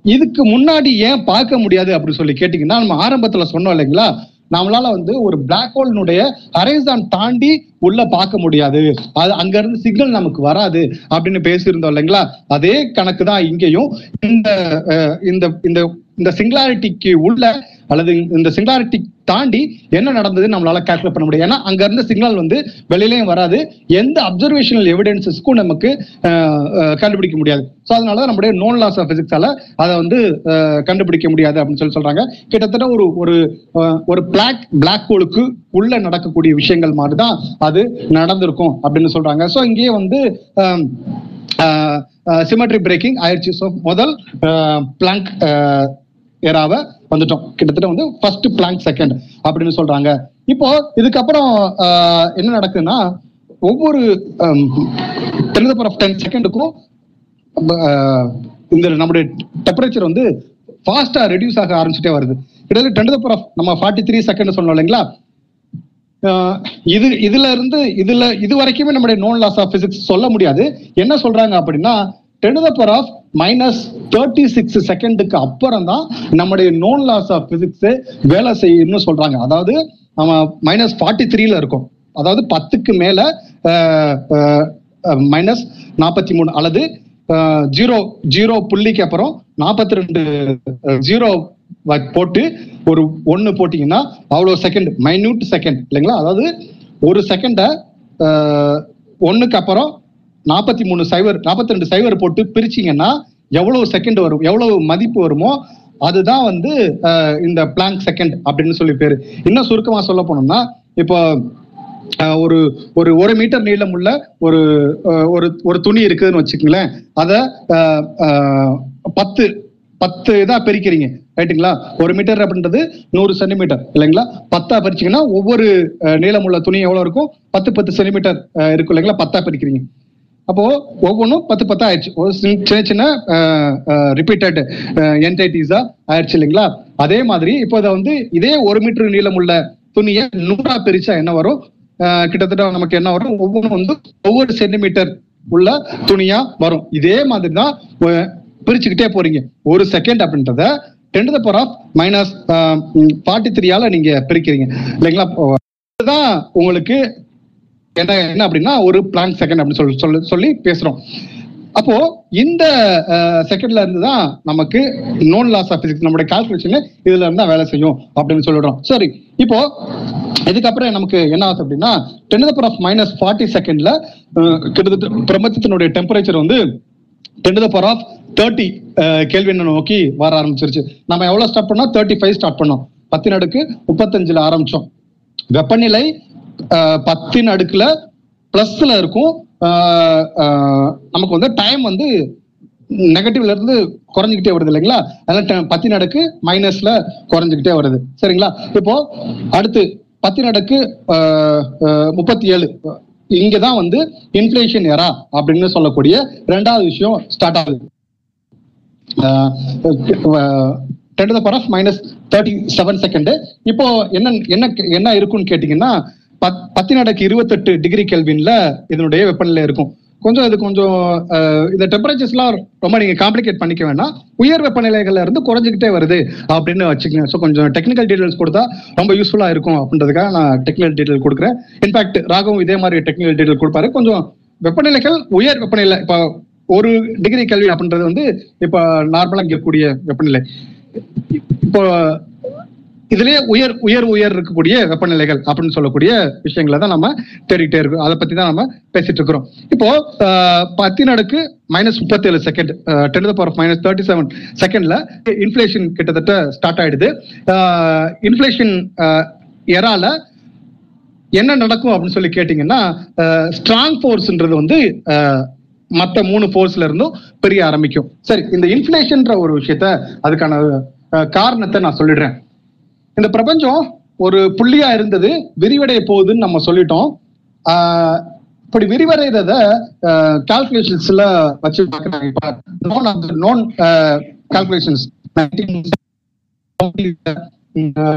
இதுக்கு முன்னாடி ஏன் பார்க்க முடியாது அப்படின்னு சொல்லி கேட்டீங்கன்னா நம்ம ஆரம்பத்துல சொன்னோம் இல்லைங்களா? நம்மளால வந்து ஒரு பிளாக் ஹோல்னுடைய ஹரைசான் தாண்டி உள்ள பார்க்க முடியாது. அது அங்க இருந்து சிக்னல் நமக்கு வராது அப்படின்னு பேசியிருந்தோம் இல்லைங்களா? அதே கணக்கு தான் இங்கேயும். இந்த இந்த இந்த இந்த சிங்குலாரிட்டிக்கு உள்ள அல்லது இந்த சிங்குலாரிட்டி தாண்டி என்ன நடந்தது நம்மளால கேல்குலேட் பண்ண முடியும். ஏன்னா அங்க இருந்த சிக்னல் வந்து வெளியிலையும் வராது. எந்த அப்சர்வேஷனல் எவிடன்சஸ்க்கும் நமக்கு கண்டுபிடிக்க முடியாது. ஸோ அதனால தான் நம்முடைய நோன் லாஸ் ஆஃப் பிசிக்ஸால அதை வந்து கண்டுபிடிக்க முடியாது அப்படின்னு சொல்லி சொல்றாங்க. கிட்டத்தட்ட ஒரு ஒரு ஒரு பிளாக் பிளாக் ஹோலுக்கு உள்ள நடக்கக்கூடிய விஷயங்கள் மாதிரி தான் அது நடந்திருக்கும் அப்படின்னு சொல்றாங்க. ஸோ இங்கேயே வந்து சிமெட்ரி பிரேக்கிங் ஆயிடுச்சு. ஸோ முதல் பிளாங்க் ஏராவ வந்துட்டோம். கிட்டத்தட்ட வந்து ஃபர்ஸ்ட் பிளாங்க் செகண்ட் அப்படின்னு சொல்றாங்க. இப்போ இதுக்கப்புறம் என்ன நடக்குதுன்னா ஒவ்வொரு டென் ஆஃப் டென் செகண்டுக்கும் இந்த நம்முடைய டெம்பரேச்சர் வந்து ஃபாஸ்டா ரெடியூஸ் ஆக ஆரம்பிச்சுட்டே வருது. கிட்டத்தட்ட டென் பவர் ஆஃப் நம்ம ஃபார்ட்டி த்ரீ செகண்ட் சொன்னோம் இல்லைங்களா? ஆஹ் இது இதுல இருந்து இதுல இது வரைக்குமே நம்முடைய நோன் லாஸ் ஆஃப் பிசிக்ஸ் சொல்ல முடியாது. என்ன சொல்றாங்க அப்படின்னா ten power of minus thirty six செகண்டுக்கு அப்புறம் தான் நம்முடைய நோன் லாஸ் ஆஃப் பிசிக்ஸ் வேலை செய்யும்னு சொல்றாங்க. அதாவது நம்ம மைனஸ் ஃபார்ட்டி த்ரீல இருக்கும். அதாவது பத்துக்கு மேல மைனஸ் நாற்பத்தி மூணு அல்லது ஜீரோ ஜீரோ புள்ளிக்கு அப்புறம் நாற்பத்தி ரெண்டு ஜீரோ போட்டு ஒரு ஒன்னு போட்டீங்கன்னா அவ்வளவு செகண்ட் மைன்யூட் செகண்ட் இல்லைங்களா? அதாவது ஒரு செகண்ட ஒண்ணுக்கு அப்புறம் நாற்பத்தி மூணு சைவர் நாற்பத்தி ரெண்டு சைவர் போட்டு பிரிச்சீங்கன்னா எவ்வளவு செகண்ட் வரும் எவ்வளவு மதிப்பு வருமோ அதுதான் வந்து இந்த பிளாங்க் செகண்ட் அப்படின்னு சொல்லி பேரு. இன்னும் சுருக்கமா சொல்ல போனோம்னா இப்போ ஒரு ஒரு ஒரு மீட்டர் நீளம் உள்ள ஒரு ஒரு ஒரு துணி இருக்குதுன்னு வச்சுக்கங்களேன். அத பத்து பத்து இதா பிரிக்கிறீங்க. ரைட்டுங்களா ஒரு மீட்டர் அப்படின்றது நூறு சென்டிமீட்டர் இல்லைங்களா? பத்தா பிரிச்சீங்கன்னா ஒவ்வொரு நீளமுள்ள துணி எவ்வளவு இருக்கும் பத்து பத்து சென்டிமீட்டர் இருக்கும் இல்லைங்களா? பத்தா பிரிக்கிறீங்க. அப்போ ஒவ்வொன்றும் பத்து பத்தா ஆயிடுச்சு. ஒரு சின்ன சின்ன ரிப்பீட்டட் என்டைட்டிஸா ஆயிடுச்சு இல்லைங்களா? அதே மாதிரி இப்போ இதை வந்து இதே ஒரு மீட்டர் உள்ள துணியை நூறா பிரிச்சா என்ன வரும்? கிட்டத்தட்ட நமக்கு என்ன வரும்? ஒவ்வொன்றும் வந்து ஒவ்வொரு சென்டிமீட்டர் உள்ள துணியா வரும். இதே மாதிரி தான் பிரிச்சுக்கிட்டே போறீங்க. ஒரு செகண்ட் அப்படின்றத ten the power of minus forty த்ரீயால நீங்க பிரிக்கிறீங்க. இல்லைங்களா? இதுதான் உங்களுக்கு என்ன என்ன அப்படின்னா ஒரு பிளான் செகண்ட் அப்படின்னு சொல்லி சொல்லி சொல்லி பேசுறோம். அப்போ இந்த செகண்ட்ல இருந்து தான் நமக்கு நோன் லாஸ் ஆஃப் பிசிக்ஸ் நம்மளுடைய கால்குலேஷன் இதுல இருந்து தான் வேலை செய்யும் அப்படின்னு சொல்லிடுறோம். சரி இப்போ இதுக்கப்புறம் நமக்கு என்ன ஆகுது அப்படின்னா ten power of minus forty செகண்ட்ல கிட்டத்தட்ட பிரபஞ்சத்தினுடைய டெம்பரேச்சர் வந்து ten the power of thirty கேள்வி நோக்கி வர ஆரம்பிச்சிருச்சு. நம்ம எவ்வளவு ஸ்டார்ட் பண்ணோம்? தேர்ட்டி ஃபைவ் ஸ்டார்ட் பண்ணோம். பத்தினடுக்கு முப்பத்தஞ்சுல ஆரம்பிச்சோம். வெப்பநிலை பத்தின் அடுக்குல பிளஸ்ல இருக்கும். நமக்கு வந்து டைம் வந்து நெகட்டிவ்ல இருந்து குறைஞ்சுக்கிட்டே வருது இல்லைங்களா? அதனால பத்தின் அடுக்கு மைனஸ்ல குறைஞ்சுக்கிட்டே வருது. சரிங்களா? இப்போ அடுத்து பத்தின் அடுக்கு முப்பத்தி ஏழு இங்கதான் வந்து இன்ஃபிளேஷன் எரா அப்படின்னு சொல்லக்கூடிய ரெண்டாவது விஷயம் ஸ்டார்ட் ஆகுது. Ten to power of minus thirty seven second இப்போ என்ன என்ன என்ன இருக்கும்னு கேட்டீங்கன்னா பத் பத்தின் இருபத்தெட்டு டிகிரி கெல்வின்ல இதனுடைய வெப்பநிலை இருக்கும். கொஞ்சம் இது கொஞ்சம் இந்த டெம்பரேச்சர்ஸ்லாம் ரொம்ப நீங்க காம்ப்ளிகேட் பண்ணிக்க வேண்டாம். உயர் வெப்பநிலைகள்ல இருந்து குறைஞ்சிக்கிட்டே வருது அப்படின்னு வச்சுக்கோங்க. ஸோ கொஞ்சம் டெக்னிக்கல் டீடைல்ஸ் கொடுத்தா ரொம்ப யூஸ்ஃபுல்லா இருக்கும் அப்படின்றதுக்காக நான் டெக்னிக்கல் டீடைல் கொடுக்குறேன். இன்ஃபேக்ட் ராகவும் இதே மாதிரி டெக்னிக்கல் டீடைல் கொடுப்பாரு. கொஞ்சம் வெப்பநிலைகள் உயர் வெப்பநிலை இப்போ ஒரு டிகிரி கல்வி அப்படின்றது வந்து இப்போ நார்மலாக இருக்கக்கூடிய வெப்பநிலை. இப்போ இதுலயே உயர் உயர் உயர் இருக்கக்கூடிய வெப்பநிலைகள் அப்படின்னு சொல்லக்கூடிய விஷயங்களை தான் நம்ம தேடிட்டே இருக்கோம். அதை பத்தி தான் நம்ம பேசிட்டு இருக்கிறோம். இப்போ ஆஹ், பத்தின் அடுக்கு மைனஸ் முப்பத்தி ஏழு second ten power minus thirty seven செகண்ட்ல இன்ஃபிளேஷன் கிட்டத்தட்ட ஸ்டார்ட் ஆயிடுது. இன்ஃபிளேஷன் எரால என்ன நடக்கும் அப்படின்னு சொல்லி கேட்டீங்கன்னா ஸ்ட்ராங் ஃபோர்ஸ்ன்றது வந்து மற்ற மூணு ஃபோர்ஸ்ல இருந்தும் பெரிய ஆரம்பிக்கும். சரி இந்த இன்ஃபிளேஷன்ற ஒரு விஷயத்த அதுக்கான காரணத்தை நான் சொல்லிடுறேன். இந்த பிரபஞ்சம் ஒரு புள்ளியா இருந்தது விரிவடைய போகுதுன்னு நம்ம சொல்லிட்டோம். ஆஹ் இப்படி விரிவடைறத கால்குலேஷன்ஸ்ல வச்சு நோன் நோன் கால்குலேஷன்ஸ்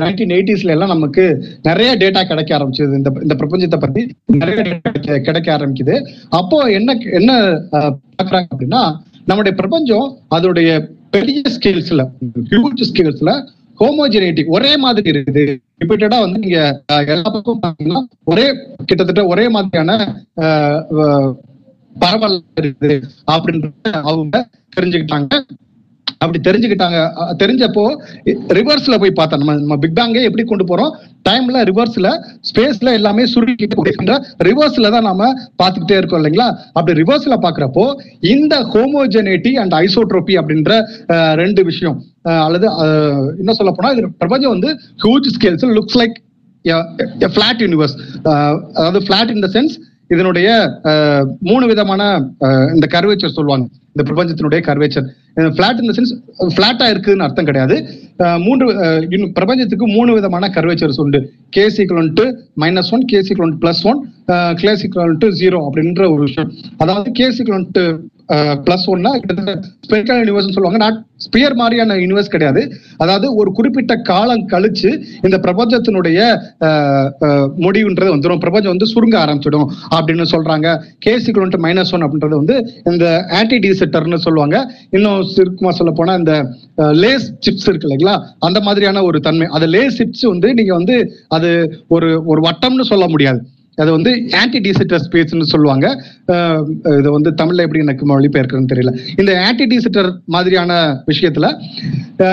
நைன்டீன் எயிட்டிஸ்ல எல்லாம் நமக்கு நிறைய டேட்டா கிடைக்க ஆரம்பிச்சது. இந்த இந்த பிரபஞ்சத்தை பத்தி நிறைய டேட்டா கிடைக்க ஆரம்பிக்குது. அப்போ என்ன என்ன பாக்குறாங்க அப்படின்னா நம்முடைய பிரபஞ்சம் அதோடைய பெரிய ஸ்கேல்ஸ்ல ஹியூஜ் ஸ்கேல்ஸ்ல ஹோமோஜெனிட்டி ஒரே மாதிரி இருக்குது. ரிப்பீட்டடா வந்து நீங்க எல்லா பக்கம் பாத்தீங்கன்னா ஒரே கிட்டத்தட்ட ஒரே மாதிரியான ஆஹ், பரவல் இருக்குது. அப்படின்றத அவங்க தெரிஞ்சுக்கிட்டாங்க. அப்படி தெரிஞ்சுக்கிட்டாங்க. தெரிஞ்சப்போ ரிவர்ஸ்ல போய் பார்த்தோம். நம்ம நம்ம பிக் பேங்கே எப்படி கொண்டு போறோம்? டைம்ல ரிவர்ஸ்ல ஸ்பேஸ்ல எல்லாமே சுருக்கிட்டு ரிவர்ஸ்ல தான் நாம பார்த்துக்கிட்டே இருக்கோம் இல்லைங்களா? அப்படி ரிவர்ஸ்ல பாக்குறப்போ இந்த ஹோமோஜெனிட்டி அண்ட் ஐசோட்ரோபி அப்படின்ற ரெண்டு விஷயம் அல்லது என்ன சொல்ல போனா இது பிரபஞ்சம் வந்து huge scales looks like flat universe அதாவது ஃபிளாட் இன் த சென்ஸ் இதனுடைய மூணு விதமான இந்த கர்வேச்சர் சொல்லுவாங்க. இந்த பிரபஞ்சத்தினுடைய கர்வேச்சர் பிளாட் இந்த சென்ஸ் பிளாட்டா இருக்குன்னு அர்த்தம் கிடையாது. மூன்று இன்னும் பிரபஞ்சத்துக்கு மூணு விதமான கர்வேச்சர்ஸ் உண்டு. K equal to minus one k equal plus one k equal to zero அப்படின்ற ஒரு விஷயம். அதாவது கே சீக்வல் டு பிளஸ் ஒன்னா ஸ்பெரிக்கல் யூனிவர்ஸ் சொல்லுவாங்க. நாட் ஸ்பியர் மாதிரியான யூனிவர்ஸ் கிடையாது. அதாவது ஒரு குறிப்பிட்ட காலம் கழிச்சு இந்த பிரபஞ்சத்தினுடைய முடிவுன்றது வந்துடும் பிரபஞ்சம் வந்து சுருங்க ஆரம்பிச்சிடும் அப்படின்னு சொல்றாங்க. கேசி சிக்வல் மைனஸ் ஒன் அப்படின்றது வந்து இந்த ஆன்டி டிசெட்டர்னு சொல்லுவாங்க. இன்னும் சுருக்கமா சொல்ல போனா இந்த லேஸ் சிப்ஸ் இருக்கு இல்லைங்களா? அந்த மாதிரியான ஒரு தன்மை. அது லேஸ் சிப்ஸ் வந்து நீங்க வந்து அது ஒரு ஒரு வட்டம்னு சொல்ல முடியாது. அது வந்து ஆன்டி டிசிட்டர் ஸ்பேஸ்னு சொல்லுவாங்க. இது வந்து தமிழ்ல எப்படி எனக்கு மொழிபெயர்க்கிறதுன்னு தெரியல. இந்த ஆன்டி டிசிட்டர் மாதிரியான விஷயத்துல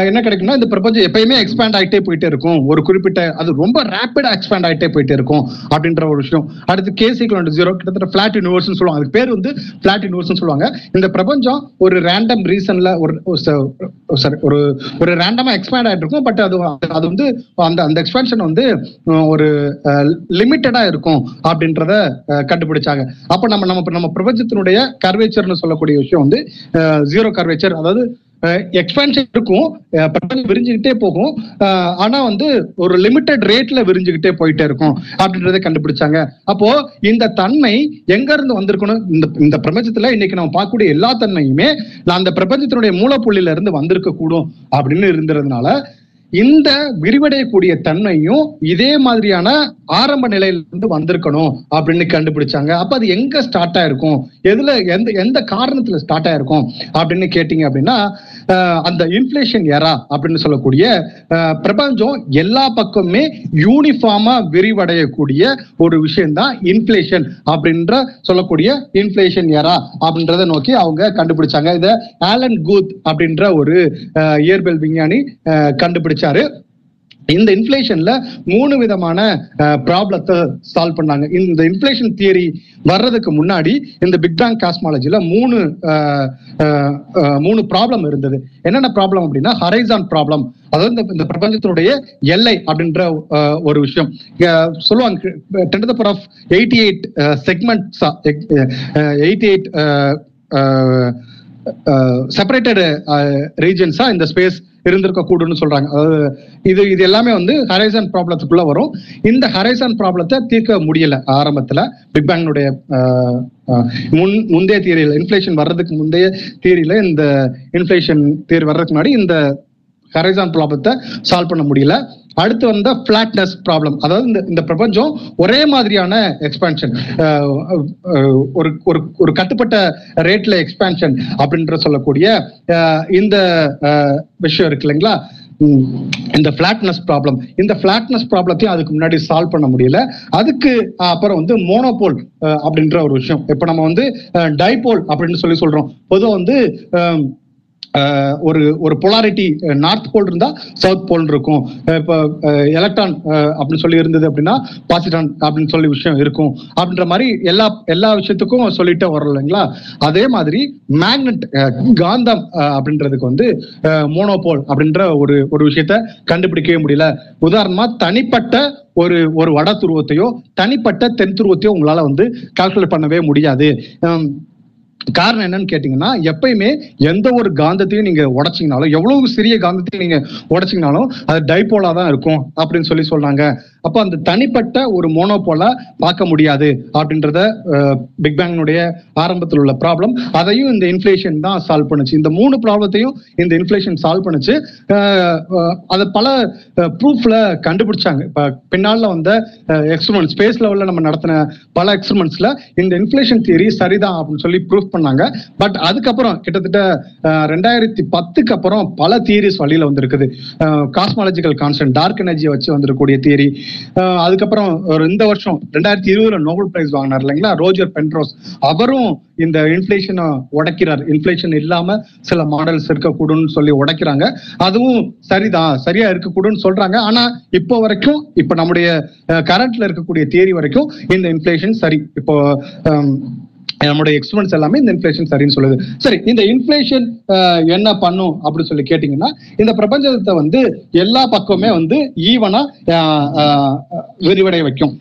என்ன கிடைக்கும்னா இந்த பிரபஞ்சம் எப்பயுமே எக்ஸ்பேண்ட் ஆகிட்டே போயிட்டே இருக்கும். ஒரு குறிப்பிட்ட அது ரொம்ப ரேப்பிடா எக்ஸ்பேண்ட் ஆகிட்டே போயிட்டே இருக்கும் அப்படின்ற ஒரு விஷயம். அடுத்து கேசிக்கல் ஜீரோ கிட்டத்தட்ட ஃபிளாட் யூனிவர்ஸ்னு சொல்லுவாங்க. அதுக்கு பேர் வந்து பிளாட் யூனிவர்ஸ்னு சொல்லுவாங்க. இந்த பிரபஞ்சம் ஒரு ரேண்டம் ரீசன்ல ஒரு சாரி ஒரு ஒரு ரேண்டமா எக்ஸ்பேண்ட் ஆகிட்டு இருக்கும். பட் அது அது வந்து அந்த அந்த எக்ஸ்பேன்ஷன் வந்து ஒரு லிமிட்டடா இருக்கும். அப்படின்றத கண்டுபிடிச்சாங்க. அப்ப நம்ம நம்ம நம்ம பிரபஞ்சத்தினுடைய கர்வேச்சர்னு சொல்லக்கூடிய விஷயம் வந்து ஜீரோ கர்வேச்சர் அதாவது எக்ஸ்பேன்ஷன் இருக்கும். பிரபஞ்சம் விரிஞ்சுக்கிட்டே போகும். ஆனா வந்து ஒரு லிமிட்டட் ரேட்ல விரிஞ்சுக்கிட்டே போயிட்டே இருக்கும் அப்படின்றத கண்டுபிடிச்சாங்க. அப்போ இந்த தன்மை எங்க இருந்து வந்திருக்கணும் இந்த இந்த பிரபஞ்சத்துல இன்னைக்கு நம்ம பார்க்கக்கூடிய எல்லா தன்மையுமே அந்த பிரபஞ்சத்தினுடைய மூலப்புள்ளில இருந்து வந்திருக்க கூடும் அப்படின்னு இருந்ததுனால இந்த விரிவடையக்கூடிய தன்மையும் இதே மாதிரியான ஆரம்ப நிலையில இருந்து வந்திருக்கணும் அப்படின்னு கண்டுபிடிச்சாங்க. அப்ப அது எங்க ஸ்டார்ட் ஆயிருக்கும்? எதுல எந்த எந்த காரணத்துல ஸ்டார்ட் ஆயிருக்கும் அப்படின்னு கேட்டீங்க அப்படின்னா அந்த இன்ஃபிளேஷன் எரா அப்படின்னு சொல்லக்கூடிய அஹ், பிரபஞ்சம் எல்லா பக்கமுமே யூனிஃபார்மா விரிவடையக்கூடிய ஒரு விஷயம் தான் இன்ஃபிளேஷன் அப்படின்ற சொல்லக்கூடிய இன்ஃபிளேஷன் எரா அப்படின்றத நோக்கி அவங்க கண்டுபிடிச்சாங்க. இத ஆலன் கூத் அப்படின்ற ஒரு அஹ், இயற்பியல் விஞ்ஞானி அஹ், கண்டுபிடிச்சாரு. இந்த இன்ஃபிளேஷன்ல மூணு விதமான ப்ராப்ளத்தை சால்வ் பண்ணாங்க. இந்த இன்ஃபிளேஷன் தியரி வர்றதுக்கு முன்னாடி இந்த பிக் பேங் காஸ்மாலஜில மூணு மூணு ப்ராப்ளம் இருந்தது. என்னென்ன ப்ராப்ளம் அப்படின்னா ஹரைசான் ப்ராப்ளம் அதாவது இந்த பிரபஞ்சத்தினுடைய எல்லை அப்படின்ற ஒரு விஷயம். சொல்லுவாங்க ten power of eighty eight செக்மெண்ட்ஸா eighty eight separated ரீஜன்ஸா இந்த ஸ்பேஸ் இருந்திருக்க கூடும்னு சொல்றாங்க. அதாவது இது இது எல்லாமே வந்து ஹரைசன் ப்ராப்ளத்துக்குள்ள வரும். இந்த ஹரைசன் ப்ராப்ளத்தை தீர்க்க முடியல ஆரம்பத்துல. பிக் பேங்கனுடைய முன் முந்தைய தியரியில இன்ஃபிளேஷன் வர்றதுக்கு முந்தைய தியரியில இந்த இன்ஃபிளேஷன் தியரி வர்றதுக்கு முன்னாடி இந்த ஹரைசான் ப்ராப்ளத்தை சால்வ் பண்ண முடியல. அடுத்து வந்த ஃபிளாட்னஸ் ப்ராப்ளம் அதாவது இந்த இந்த பிரபஞ்சம் ஒரே மாதிரியான எக்ஸ்பான்ஷன் ஒரு ஒரு ஒரு கட்டுப்பட்ட ரேட்ல எக்ஸ்பான்ஷன் அப்படின்ற சொல்லக்கூடிய இந்த விஷயம் இருக்கு இல்லைங்களா? இந்த பிளாட்னஸ் ப்ராப்ளம் இந்த ஃபிளாட்னஸ் ப்ராப்ளத்தையும் அதுக்கு முன்னாடி சால்வ் பண்ண முடியல. அதுக்கு அப்புறம் வந்து மோனோபோல் அப்படின்ற ஒரு விஷயம். இப்போ நம்ம வந்து டைபோல் அப்படின்னு சொல்லி சொல்றோம். பொதுவாக வந்து ஒரு ஒரு பொலாரிட்டி நார்த் போல் இருந்தா சவுத் போல் இருக்கும். இப்போ எலக்ட்ரான் அப்படின்னு சொல்லி இருந்தது அப்படின்னா பாசிட்டான் அப்படின்னு சொல்லி விஷயம் இருக்கும். அப்படின்ற மாதிரி எல்லா எல்லா விஷயத்துக்கும் சொல்லிட்டே வரோம் இல்லைங்களா? அதே மாதிரி மேக்னெட் காந்தம் அப்படின்றதுக்கு வந்து மோனோபோல் அப்படின்ற ஒரு ஒரு விஷயத்த கண்டுபிடிக்கவே முடியல. உதாரணமா தனிப்பட்ட ஒரு ஒரு வட துருவத்தையோ தனிப்பட்ட தென் துருவத்தையோ உங்களால வந்து கால்குலேட் பண்ணவே முடியாது. காரணம் என்னன்னு கேட்டீங்கன்னா எப்பயுமே எந்த ஒரு காந்தத்தையும் நீங்க உடைச்சீங்கனாலும் எவ்வளவு சிறிய காந்தத்தையும் நீங்க உடைச்சீங்கனாலும் அது டைபோலா தான் இருக்கும் அப்படின்னு சொல்லி சொல்றாங்க. அப்ப அந்த தனிப்பட்ட ஒரு மோனோபோலா பார்க்க முடியாது அப்படின்றத பிக் பேங்கனுடைய ஆரம்பத்தில் உள்ள ப்ராப்ளம் அதையும் இந்த இன்ஃபிளேஷன் தான் சால்வ் பண்ணுச்சு. இந்த மூணு ப்ராப்ளத்தையும் இந்த இன்ஃபிளேஷன் சால்வ் பண்ணுச்சு. அதை பல ப்ரூஃப்ல கண்டுபிடிச்சாங்க. இப்ப பின்னால வந்த எக்ஸ்பெரிமெண்ட் ஸ்பேஸ் லெவல்ல நம்ம நடத்தின பல எக்ஸ்பெரிமெண்ட்ஸ்ல இந்த இன்ஃபிளேஷன் தியரி சரிதான் அப்படின்னு சொல்லி ப்ரூஃப் பண்ணாங்க. பட் அதுக்கப்புறம் கிட்டத்தட்ட ரெண்டாயிரத்தி பத்துக்கு அப்புறம் பல தியரிஸ் வழியில வந்திருக்குது. காஸ்மாலஜிக்கல் கான்ஸ்டன்ட் டார்க் எனர்ஜியை வச்சு வந்திருக்கக்கூடிய தியரி அதுக்கப்புறம் ஒரு இந்த வருஷம் ரெண்டாயிரத்தி இருபதுல நோபல் பிரைஸ் வாங்கினார் இல்லைங்களா? Roger Penrose. அவரும் இந்த இன்ஃபிளேஷனை உடைக்கிறார். இன்ஃபிளேஷன் இல்லாம சில மாடல்ஸ் இருக்கக்கூடும்னு சொல்லி உடைக்கிறாங்க. அதுவும் சரிதான். சரியா இருக்கக்கூடும்னு சொல்றாங்க. ஆனா இப்போ வரைக்கும் இப்போ நம்முடைய கரண்ட்ல இருக்கக்கூடிய தியரி வரைக்கும் இந்த இன்ஃபிளேஷன் சரி. இப்போ ஹம், நம்முடைய எல்லாமே இந்த இன்ஃபிளேஷன் சரின்னு சொல்லுது. சரி இந்த இன்ஃபிளேஷன் என்ன பண்ணும் அப்படின்னு சொல்லி கேட்டீங்கன்னா இந்த பிரபஞ்சத்தை வந்து எல்லா பக்கமே வந்து ஈவனா விரிவடைய வைக்கும்.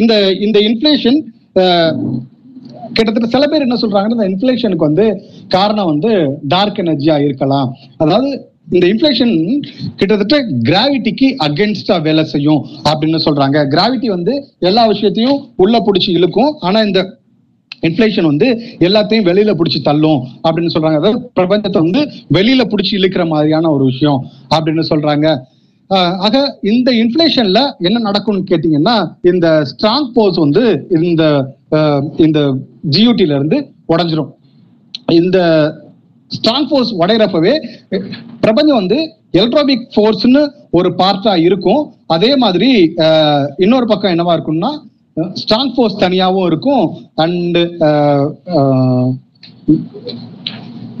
இந்த இந்த இன்ஃபிளேஷன் கிட்டத்தட்ட சில பேர் என்ன சொல்றாங்கன்னா இந்த இன்ஃபிளேஷனுக்கு வந்து காரணம் வந்து டார்க் எனர்ஜியா இருக்கலாம். அதாவது இந்த இன்ஃபிளேஷன் கிட்டத்தட்ட கிராவிட்டிக்கு அகேன்ஸ்டா வேலை செய்யும் அப்படின்னு சொல்றாங்க. கிராவிட்டி வந்து எல்லா விஷயத்தையும் உள்ள பிடிச்சி இழுக்கும். ஆனா இந்த இன்ஃபிளேஷன் வந்து எல்லாத்தையும் வெளியில பிடிச்சி தள்ளும் அப்படின்னு சொல்றாங்க. அதாவது பிரபஞ்சத்தை வந்து வெளியில பிடிச்சி இழுக்கிற மாதிரியான ஒரு விஷயம் அப்படின்னு சொல்றாங்க. ஆக இந்த இன்ஃபிளேஷன்ல என்ன நடக்கும்னு கேட்டீங்கன்னா இந்த ஸ்ட்ராங் போர்ஸ் வந்து இந்த ஆஹ் இந்த ஜியூட்டில இருந்து உடஞ்சிரும். இந்த ஸ்ட்ராங் ஃபோர்ஸ் உடையிறப்பவே பிரபஞ்சம் வந்து எலக்ட்ரானிக் ஃபோர்ஸ்னு ஒரு பார்ட்டா இருக்கும். அதே மாதிரி ஆஹ் இன்னொரு பக்கம் என்னவா இருக்கும்னா ஸ்ட்ராங் ஃபோர்ஸ் தனியாவும் இருக்கும் அண்ட்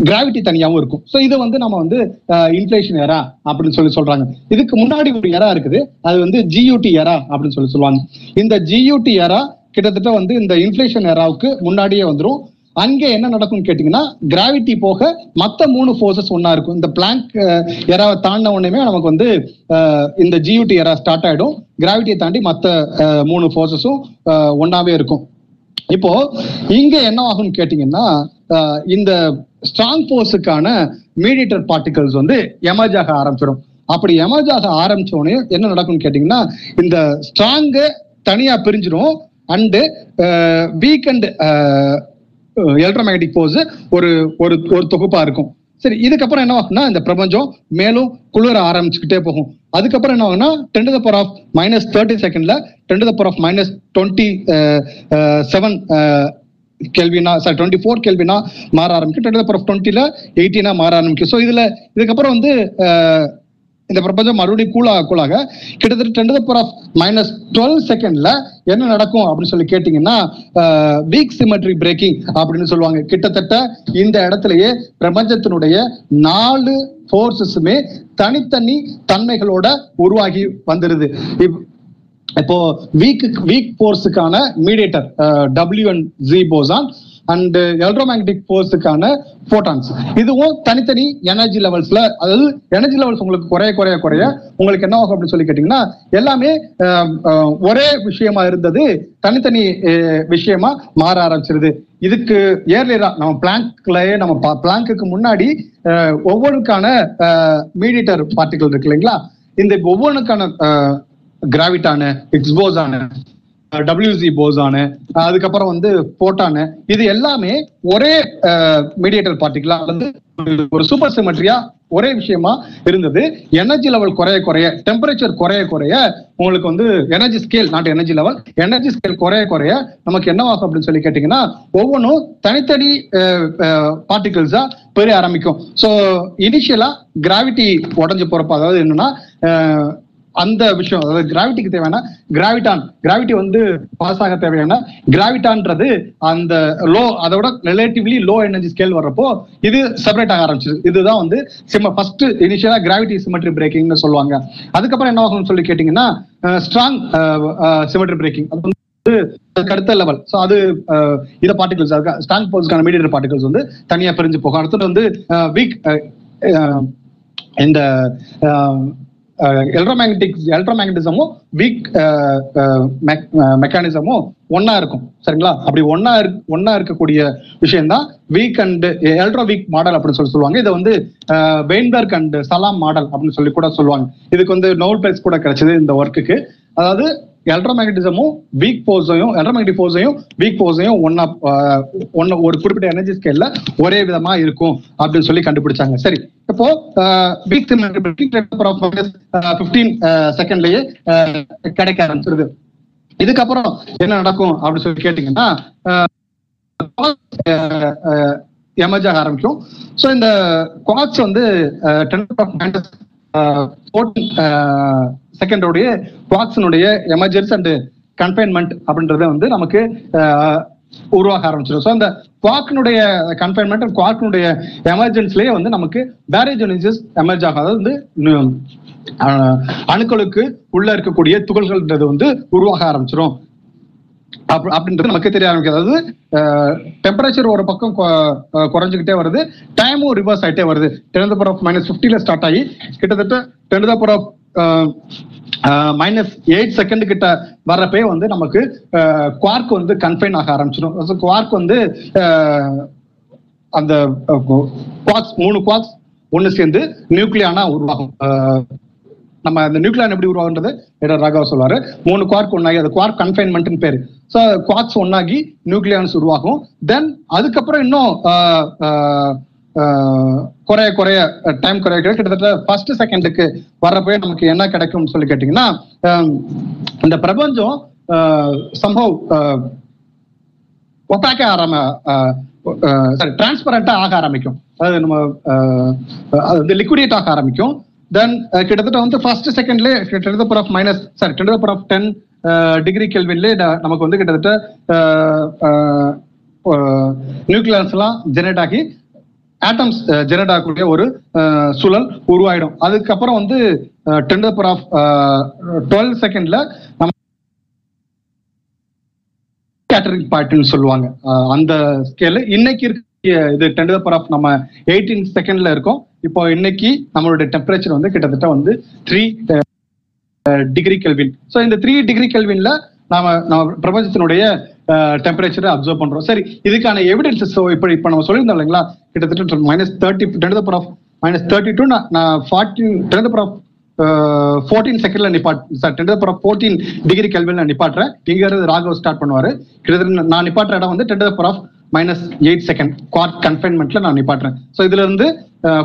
கிராவிட்டி uh, uh, தனியாவும் இருக்கும். ஸோ இதை வந்து நம்ம வந்து uh, இன்ஃபிளேஷன் எரா அப்படின்னு சொல்லி சொல்றாங்க. இதுக்கு முன்னாடி ஒரு எரா இருக்குது. அது வந்து ஜியூடி எரா அப்படின்னு சொல்லி சொல்லுவாங்க. இந்த ஜியூடி எரா கிட்டத்தட்ட வந்து இந்த இன்ஃபிளேஷன் எராவுக்கு முன்னாடியே வந்துரும். அங்கே என்ன நடக்கும்னு கேட்டீங்கன்னா கிராவிட்டி போக மத்த மூணு ஃபோர்ஸஸ் ஒன்னா இருக்கும். இந்த பிளாங்க் எராவை தாண்டின உடனே நமக்கு வந்து இந்த ஜியூடி எரா ஸ்டார்ட் ஆயிடும். கிராவிட்டியை தாண்டி மத்த மூணு ஃபோர்ஸஸும் ஒன்னாவே இருக்கும். இப்போ இங்க என்ன ஆகும்னு கேட்டீங்கன்னா இந்த ஸ்ட்ராங் ஃபோர்ஸுக்கான மீடியேட்டர் பார்ட்டிகல்ஸ் வந்து எமர்ஜ் ஆக ஆரம்பிச்சிடும். அப்படி எமர்ஜ் ஆக ஆரம்பிச்ச உடனே என்ன நடக்கும்னு கேட்டீங்கன்னா இந்த ஸ்ட்ராங்கு தனியா பிரிஞ்சிடும். And weak and electromagnetic force ஒரு ஒரு ஒரு தொகுப்பா இருக்கும். சரி இதுக்கப்புறம் என்ன ஆகும்னா இந்த பிரபஞ்சம் மேலும் குளிர ஆரம்பிச்சுக்கிட்டே போகும். அதுக்கப்புறம் என்ன ஆகும்னா ten to the power of minus thirty செகண்ட்ல ten to the power of minus twenty seven கேள்வினா sorry twenty four கேள்வினா மாற ஆரம்பிக்கும். Ten to the power of டுவெண்ட்டில எயிட்டினா மாற ஆரம்பிக்கும். ஸோ இதுல இதுக்கப்புறம் வந்து இந்த பிரபஞ்சம் மறுபடியும் கூலாக கூலாக கிட்டத்தட்ட ten power of minus twelve செகண்ட்ல என்ன நடக்கும் அப்படின்னு சொல்லி கேட்டீங்கன்னா வீக் சிமெட்ரி பிரேக்கிங் அப்படின்னு சொல்லுவாங்க. கிட்டத்தட்ட இந்த இடத்துலயே பிரபஞ்சத்தினுடைய நாலு போர்சஸுமே தனித்தனி தன்மைகளோட உருவாகி வந்துருது. இப்போ weak weak போர்ஸுக்கான mediator W and Z boson and electromagnetic ஃபோர்ஸுக்கான photons இதுவும் தனித்தனி எனர்ஜி லெவல்ஸ்ல அதாவது எனர்ஜி லெவல்ஸ் உங்களுக்கு குறைய குறைய குறைய உங்களுக்கு என்ன ஆகும் அப்படின்னு சொல்லி கேட்டீங்கன்னா எல்லாமே ஒரே விஷயமா இருந்தது தனித்தனி விஷயமா மாற ஆரம்பிச்சிருது. இதுக்கு ஏர்லியரா நம்ம பிளாங்க்லயே நம்ம பிளாங்க்கு முன்னாடி ஒவ்வொருக்கான மீடியேட்டர் பார்ட்டிகல் இருக்கு இல்லைங்களா? இந்த ஒவ்வொன்றுக்கான கிராவிட்டான எக்ஸ்போஸான டபிள்யூசி போஸானு அதுக்கப்புறம் வந்து போட்டானு இது எல்லாமே ஒரே மீடியேட்டர் பார்ட்டிகளா வந்து ஒரு சூப்பர் சிமெட்ரியா ஒரே விஷயமா இருந்தது. எனர்ஜி லெவல் குறைய குறைய டெம்பரேச்சர் குறைய குறைய உங்களுக்கு வந்து energy scale not energy level energy scale குறைய குறைய நமக்கு என்ன ஆகும் அப்படின்னு சொல்லி கேட்டீங்கன்னா ஒவ்வொன்றும் தனித்தனி பார்ட்டிகல்ஸா பெரிய ஆரம்பிக்கும். ஸோ இனிஷியலா கிராவிட்டி உடஞ்சு போறப்ப அதாவது என்னன்னா அந்த விஷயம் அதாவது கிராவிட்டிக்கு தேவையான கிராவிட்டான் கிராவிட்டி வந்து பாஸ் ஆக தேவையான கிராவிட்டான்றது அந்த லோ அதோட ரிலேட்டிவ்லி லோ எனர்ஜி ஸ்கேல் வர்றப்போ இது செப்பரேட் ஆக ஆரம்பிச்சது. இதுதான் வந்து சிம்ம ஃபர்ஸ்ட் இனிஷியலா கிராவிட்டி சிமெட்ரி பிரேக்கிங்னு சொல்லுவாங்க. அதுக்கப்புறம் என்ன ஆகும்னு சொல்லி கேட்டீங்கன்னா ஸ்ட்ராங் சிமெட்ரி பிரேக்கிங் அது வந்து அடுத்த லெவல் ஸோ அது அஹ், இத பார்ட்டிகல்ஸ் ஸ்ட்ராங் போல்ஸ்க்கான மீடியேட்டர் பார்ட்டிகல்ஸ் வந்து தனியா பிரிஞ்சு போகும். அடுத்தது வந்து வீக் இந்த எலக்ட்ரோமேக்னட்டிக் எலக்ட்ரோமேக்னட்டிசமும் வீக் மெக்கானிசமும் ஒன்னா இருக்கும். சரிங்களா? அப்படி ஒன்னா ஒன்னா இருக்கக்கூடிய விஷயம் தான் weak and electroweak model அப்படின்னு சொல்லி சொல்லுவாங்க. இதை வந்து வெயின்பர்க் அண்ட் சலாம் மாடல் அப்படின்னு சொல்லி கூட சொல்லுவாங்க. இதுக்கு வந்து நோபல் பிரைஸ் கூட கிடைச்சது இந்த ஒர்க்குக்கு அதாவது எலக்ட்ரோமேக்னட்டிசமும் வீக் போர்ஸையும் எலக்ட்ரோமேக்னெட்டிக் போர்ஸையும் வீக் போர்ஸையும் ஒன்னா ஒன்னு ஒரு குறிப்பிட்ட எனர்ஜி ஸ்கேல்ல ஒரே விதமா இருக்கும் அப்படின்னு சொல்லி கண்டுபிடிச்சாங்க. சரி இப்போ வீக் பிப்டீன் செகண்ட்லயே கிடைக்க ஆரம்பிச்சிருது. இதுக்கப்புறம் என்ன நடக்கும் அப்படின்னு சொல்லி கேட்டீங்கன்னா எமர்ஜ் ஆக ஆரம்பிக்கும். ஸோ இந்த குவாட்ஸ் வந்து டென் ஆஃப் செகண்டோடைய குவாட்ஸினுடைய எமர்ஜென்ஸ் அண்ட் கன்ஃபைன்மெண்ட் அப்படின்றத வந்து நமக்கு உருவாக ஆரம்பிச்சிடும் ஸோ அந்த குவாக்கினுடைய கன்ஃபைன்மெண்ட் குவாக்கினுடைய எமர்ஜென்ஸ்லயே வந்து நமக்கு பேரேஜோனிசஸ் எமர்ஜ் ஆகும். அதாவது வந்து அணுக்களுக்கு உள்ள இருக்கக்கூடிய துகள்கள்ன்றது வந்து உருவாக ஆரம்பிச்சிடும் அப்படின்றது நமக்கு தெரிய ஆரம்பிக்கும் அதாவது டெம்பரேச்சர் ஒரு பக்கம் குறைஞ்சுக்கிட்டே வருது. டைமும் ரிவர்ஸ் ஆயிட்டே வருது. டென் பவர் ஆஃப் மைனஸ் ஃபிஃப்டில ஸ்டார்ட் ஆகி கிட்டத்தட்ட ten power of minus eight second கிட்ட வர்றப்பே வந்து நமக்கு குவார்க் வந்து கன்ஃபைன் ஆக ஆரம்பிச்சிடும். குவார்க் வந்து அந்த குவாக்ஸ் மூணு குவாக்ஸ் ஒன்னு சேர்ந்து நியூக்ளியானா உருவாகும். நம்ம அந்த நியூக்ளியான் எப்படி உருவாகுன்றது ராகவா ராகவ் சொல்லுவாரு மூணு குவார்க் ஒன்னாகி அது குவார்க் கன்ஃபைன்மெண்ட்னு பேரு. ஸோ ஒன்னாகி நியூக்ளியான்ஸ் உருவாகும். தென் அதுக்கப்புறம் இன்னும் ஆஹ், ஆஹ், குறைய குறைய டைம் குறைய குறைய கிட்டத்தட்ட ஃபர்ஸ்ட் செகண்டுக்கு வர்றப்பவே நமக்கு என்ன கிடைக்கும்னு சொல்லி கேட்டீங்கன்னா இந்த பிரபஞ்சம் சம்பவ் ஒப்பாக்க ஆரம்ப சாரி டிரான்ஸ்பரண்டா ஆக ஆரம்பிக்கும். அதாவது நம்ம அது வந்து லிக்விடேட் ஆக ஆரம்பிக்கும். தென் கிட்டத்தட்ட வந்து first செகண்ட்லேயே ten of minus sorry ten of ten degree கெல்வின்லேயே நமக்கு வந்து கிட்டத்தட்ட நியூக்ளியர்ஸ் எல்லாம் ஜெனரேட் ஆகி ஆட்டம்ஸ் ஜெனரேட் ஆகக்கூடிய ஒரு சூழல் உருவாயிடும். அதுக்கப்புறம் வந்து டென்டர் பர் ஆஃப் டுவெல் செகண்ட்ல நம்ம கேட்டரிங் பார்ட்னு சொல்லுவாங்க. அந்த ஸ்கேல்ல இன்னைக்கு இருக்க இது டென்டர் பர் ஆஃப் நம்ம எயிட்டீன் செகண்ட்ல இருக்கோம். இப்போ இன்னைக்கு நம்மளுடைய டெம்பரேச்சர் வந்து கிட்டத்தட்ட வந்து த்ரீ டிகிரி கெல்வின் ஸோ இந்த த்ரீ டிகிரி கெல்வின்ல நாம நம்ம பிரபஞ்சத்தினுடைய டெம்பரேச்சரை அப்சர்வ் பண்றோம். சரி இதுக்கான எவிடன்சஸ் இப்போ இப்போ நம்ம சொல்லியிருந்தோம் இல்லைங்களா? கிட்டத்தட்ட minus thirty ten power of minus thirty two நான் ஃபார்ட்டின் டென் பவர் ஆஃப் ஃபோர்டீன் செகண்ட்ல நிப்பாட் sir ten power of fourteen degree Kelvin நான் நிப்பாட்டுறேன். இங்க இருந்து ராகவ் ஸ்டார்ட் பண்ணுவாரு. கிட்டத்தட்ட நான் நிப்பாட்டுற இடம் வந்து ten power of minus eight second quark கன்ஃபைன்மெண்ட்ல நான் நிப்பாட்டுறேன். ஸோ இதுல இருந்து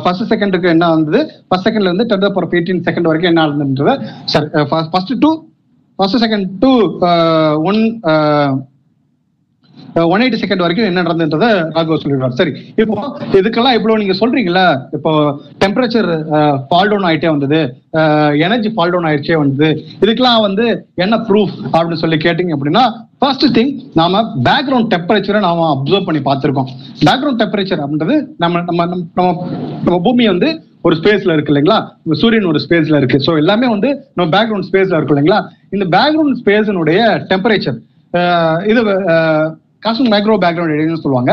ஃபர்ஸ்ட் செகண்டுக்கு என்ன வந்தது ஃபர்ஸ்ட் செகண்ட்ல இருந்து டென் பவர் எயிட்டீன் செகண்ட் வரைக்கும் என்ன ஆகுதுன்றது sir first to first second to one one eighty second வரைக்கும் என்ன நடந்ததுன்றத ராகவ் சொல்லிடுவார். சரி இப்போ இதுக்கெல்லாம் இவ்வளவு நீங்க சொல்றீங்கல்ல இப்போ டெம்பரேச்சர் ஃபால் டவுன் ஆயிட்டே வந்தது எனர்ஜி ஃபால் டவுன் ஆயிடுச்சே வந்தது இதுக்கெல்லாம் வந்து என்ன ப்ரூஃப் அப்படின்னு சொல்லி கேட்டீங்க அப்படின்னா ஃபர்ஸ்ட் திங் நாம பேக்ரவுண்ட் டெம்பரேச்சரை நாம அப்சர்வ் பண்ணி பார்த்திருக்கோம். பேக்ரவுண்ட் டெம்பரேச்சர் அப்படின்றது நம்ம நம்ம நம்ம நம்ம பூமி வந்து ஒரு ஸ்பேஸ்ல இருக்கு இல்லைங்களா? சூரியன் ஒரு ஸ்பேஸ்ல இருக்கு. ஸோ எல்லாமே வந்து நம்ம பேக்ரவுண்ட் ஸ்பேஸ்ல இருக்கு இல்லைங்களா? இந்த பேக்ரவுண்ட் ஸ்பேஸினுடைய டெம்பரேச்சர் இது காஸ்மிக் மைக்ரோ பேக்ரவுண்ட் ஏரியான்னு சொல்லுவாங்க.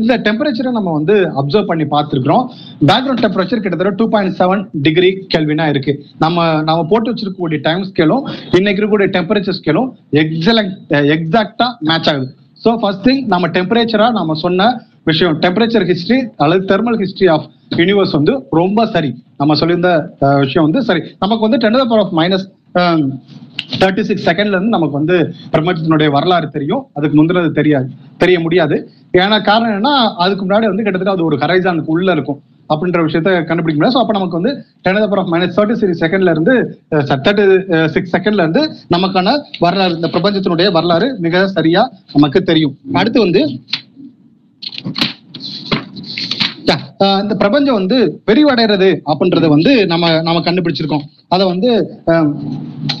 இந்த டெம்பரேச்சரை நம்ம வந்து அப்சர்வ் பண்ணி பார்த்துருக்கிறோம். பேக்ரவுண்ட் டெம்பரேச்சர் கிட்டத்தட்ட டூ பாயிண்ட் செவன் டிகிரி கெல்வினா இருக்கு. நம்ம நம்ம போட்டு வச்சிருக்கக்கூடிய டைம் ஸ்கேலும் இன்னைக்கு இருக்கக்கூடிய டெம்பரேச்சர் ஸ்கேலும் எக்ஸலக்ட் எக்ஸாக்டா மேட்ச் ஆகுது. ஸோ ஃபர்ஸ்ட் திங் நம்ம டெம்பரேச்சரா நம்ம சொன்ன விஷயம் டெம்பரேச்சர் ஹிஸ்டரி அல்லது தெர்மல் ஹிஸ்டரி ஆஃப் யூனிவர்ஸ் வந்து ரொம்ப சரி. நம்ம சொல்லியிருந்த விஷயம் வந்து சரி. நமக்கு வந்து ten power of minus thirty six செகண்ட்ல இருந்து நமக்கு வந்து பிரபஞ்சத்தினுடைய வரலாறு தெரியும். அதுக்கு முந்தினது தெரியாது. தெரிய முடியாது. ஏன்னா காரணம் என்னன்னா அதுக்கு முன்னாடி வந்து கிட்டத்தட்ட அது ஒரு ஹரைசானுக்கு உள்ள இருக்கும் அப்படின்ற விஷயத்த கண்டுபிடிக்க முடியாது. ஸோ அப்போ நமக்கு வந்து ten power of minus thirty six செகண்ட்ல இருந்து தேர்ட்டி சிக்ஸ் செகண்ட்ல இருந்து நமக்கான வரலாறு இந்த பிரபஞ்சத்தினுடைய வரலாறு மிக சரியா நமக்கு தெரியும். அடுத்து வந்து இந்த பிரபஞ்சம் வந்து விரிவடைறது அப்படின்றத வந்து நம்ம நம்ம கண்டுபிடிச்சிருக்கோம். அதை வந்து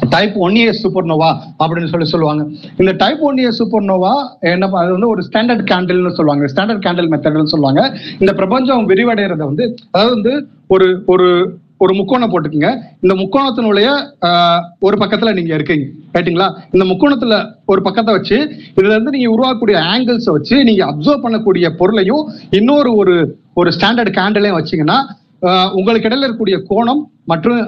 type one year supernova அப்படின்னு சொல்லி சொல்லுவாங்க. இந்த type one year supernova என்ன அது வந்து ஒரு ஸ்டாண்டர்ட் கேண்டில்னு சொல்லுவாங்க. ஸ்டாண்டர்ட் கேண்டில் மெத்தட்னு சொல்லுவாங்க. இந்த பிரபஞ்சம் விரிவடைறத வந்து அதாவது வந்து ஒரு ஒரு ஒரு முக்கோணம் போட்டுக்கோங்க. இந்த முக்கோணத்தினுடைய ஒரு பக்கத்துல நீங்க இருக்கீங்க. ரைட்டுங்களா இந்த முக்கோணத்துல ஒரு பக்கத்தை வச்சு இதுல இருந்து நீங்க உருவாக்கக்கூடிய ஆங்கிள்ஸை வச்சு நீங்க அப்சர்வ் பண்ணக்கூடிய பொருளையும் இன்னொரு ஒரு ஒரு ஸ்டாண்டர்ட் கேண்டலையும் வச்சீங்கன்னா உங்களுக்கு இடையில இருக்கக்கூடிய கோணம் மற்றும்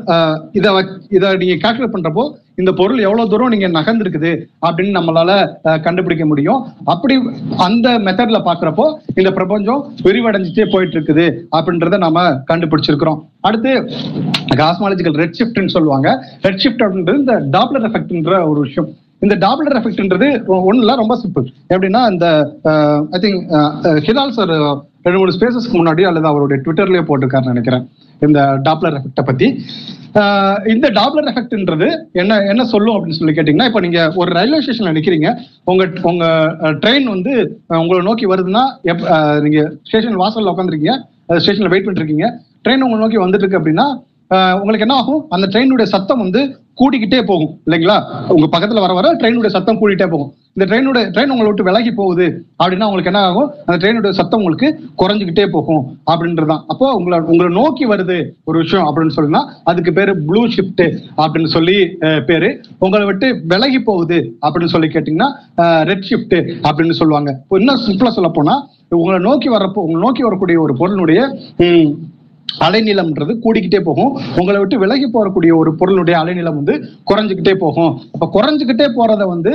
இதை இதை நீங்க கேல்குலேட் பண்றப்போ இந்த பொருள் எவ்வளவு தூரம் நீங்க நகர்ந்துருக்குது அப்படின்னு நம்மளால கண்டுபிடிக்க முடியும். அப்படி அந்த மெத்தட்ல பாக்குறப்போ இந்த பிரபஞ்சம் விரிவடைஞ்சிட்டே போயிட்டு இருக்குது அப்படின்றத நாம கண்டுபிடிச்சிருக்கிறோம். அடுத்து காஸ்மாலஜிக்கல் ரெட் ஷிஃப்ட்னு சொல்லுவாங்க. ரெட் ஷிஃப்ட் அப்படின்றது இந்த டாப்லர் எஃபெக்ட்ன்ற ஒரு விஷயம். இந்த டாப்லர் எஃபெக்ட்ன்றது ஒண்ணு இல்ல ரொம்ப சிம்பிள் எப்படின்னா இந்த ஐ திங்க் ஹிலால் சார் ரெண்டு மூணு ஸ்பேசஸ்க்கு முன்னாடி அல்லது அவருடைய ட்விட்டர்லயே போட்டிருக்காருன்னு நினைக்கிறேன். இந்த டாப்லர் எஃபெக்டை பத்தி. இந்த டாப்லர் எஃபெக்ட்ன்றது என்ன என்ன சொல்லும் அப்படின்னு சொல்லி கேட்டீங்கன்னா இப்போ நீங்க ஒரு ரயில்வே ஸ்டேஷன்ல நிக்கிறீங்க. உங்க உங்க ட்ரெயின் வந்து உங்களை நோக்கி வருதுன்னா நீங்க ஸ்டேஷன் வாசல்ல உட்காந்துருக்கீங்க ஸ்டேஷன்ல வெயிட் பண்ணிட்டு இருக்கீங்க ட்ரெயின் உங்களை நோக்கி வந்துட்டு இருக்கு அப்படின்னா உங்களுக்கு என்ன ஆகும்? அந்த ட்ரெயினுடைய சத்தம் வந்து கூட்டிக்கிட்டே போகும். இல்லைங்களா? உங்க பக்கத்துல வர வர ட்ரெயினுடைய சத்தம் கூட்டிகிட்டே போகும். இந்த ட்ரெயினோட ட்ரெயின் உங்களை விட்டு விலகி போகுது அப்படின்னா உங்களுக்கு என்ன ஆகும்? அந்த ட்ரெயினோட சத்தம் உங்களுக்கு குறைஞ்சிக்கிட்டே போகும் அப்படின்றதான் அப்போ உங்களை உங்களை நோக்கி வருது ஒரு விஷயம் அப்படின்னு சொல்லுன்னா அதுக்கு பேரு ப்ளூ ஷிஃப்ட் அப்படின்னு சொல்லி பேரு. உங்களை விட்டு விலகி போகுது அப்படின்னு சொல்லி கேட்டீங்கன்னா ரெட் ஷிஃப்ட் அப்படின்னு சொல்லுவாங்க. இன்னும் சிம்பிளா சொல்ல போனா உங்களை நோக்கி வரப்போ உங்களை நோக்கி வரக்கூடிய ஒரு பொருளுடைய அலைநிலம்ன்றது கூடிக்கிட்டே போகும். உங்களை விட்டு விலகி போறக்கூடிய ஒரு பொருளுடைய அலைநிலம் வந்து குறைஞ்சுக்கிட்டே போகும். அப்ப குறைஞ்சுக்கிட்டே போறத வந்து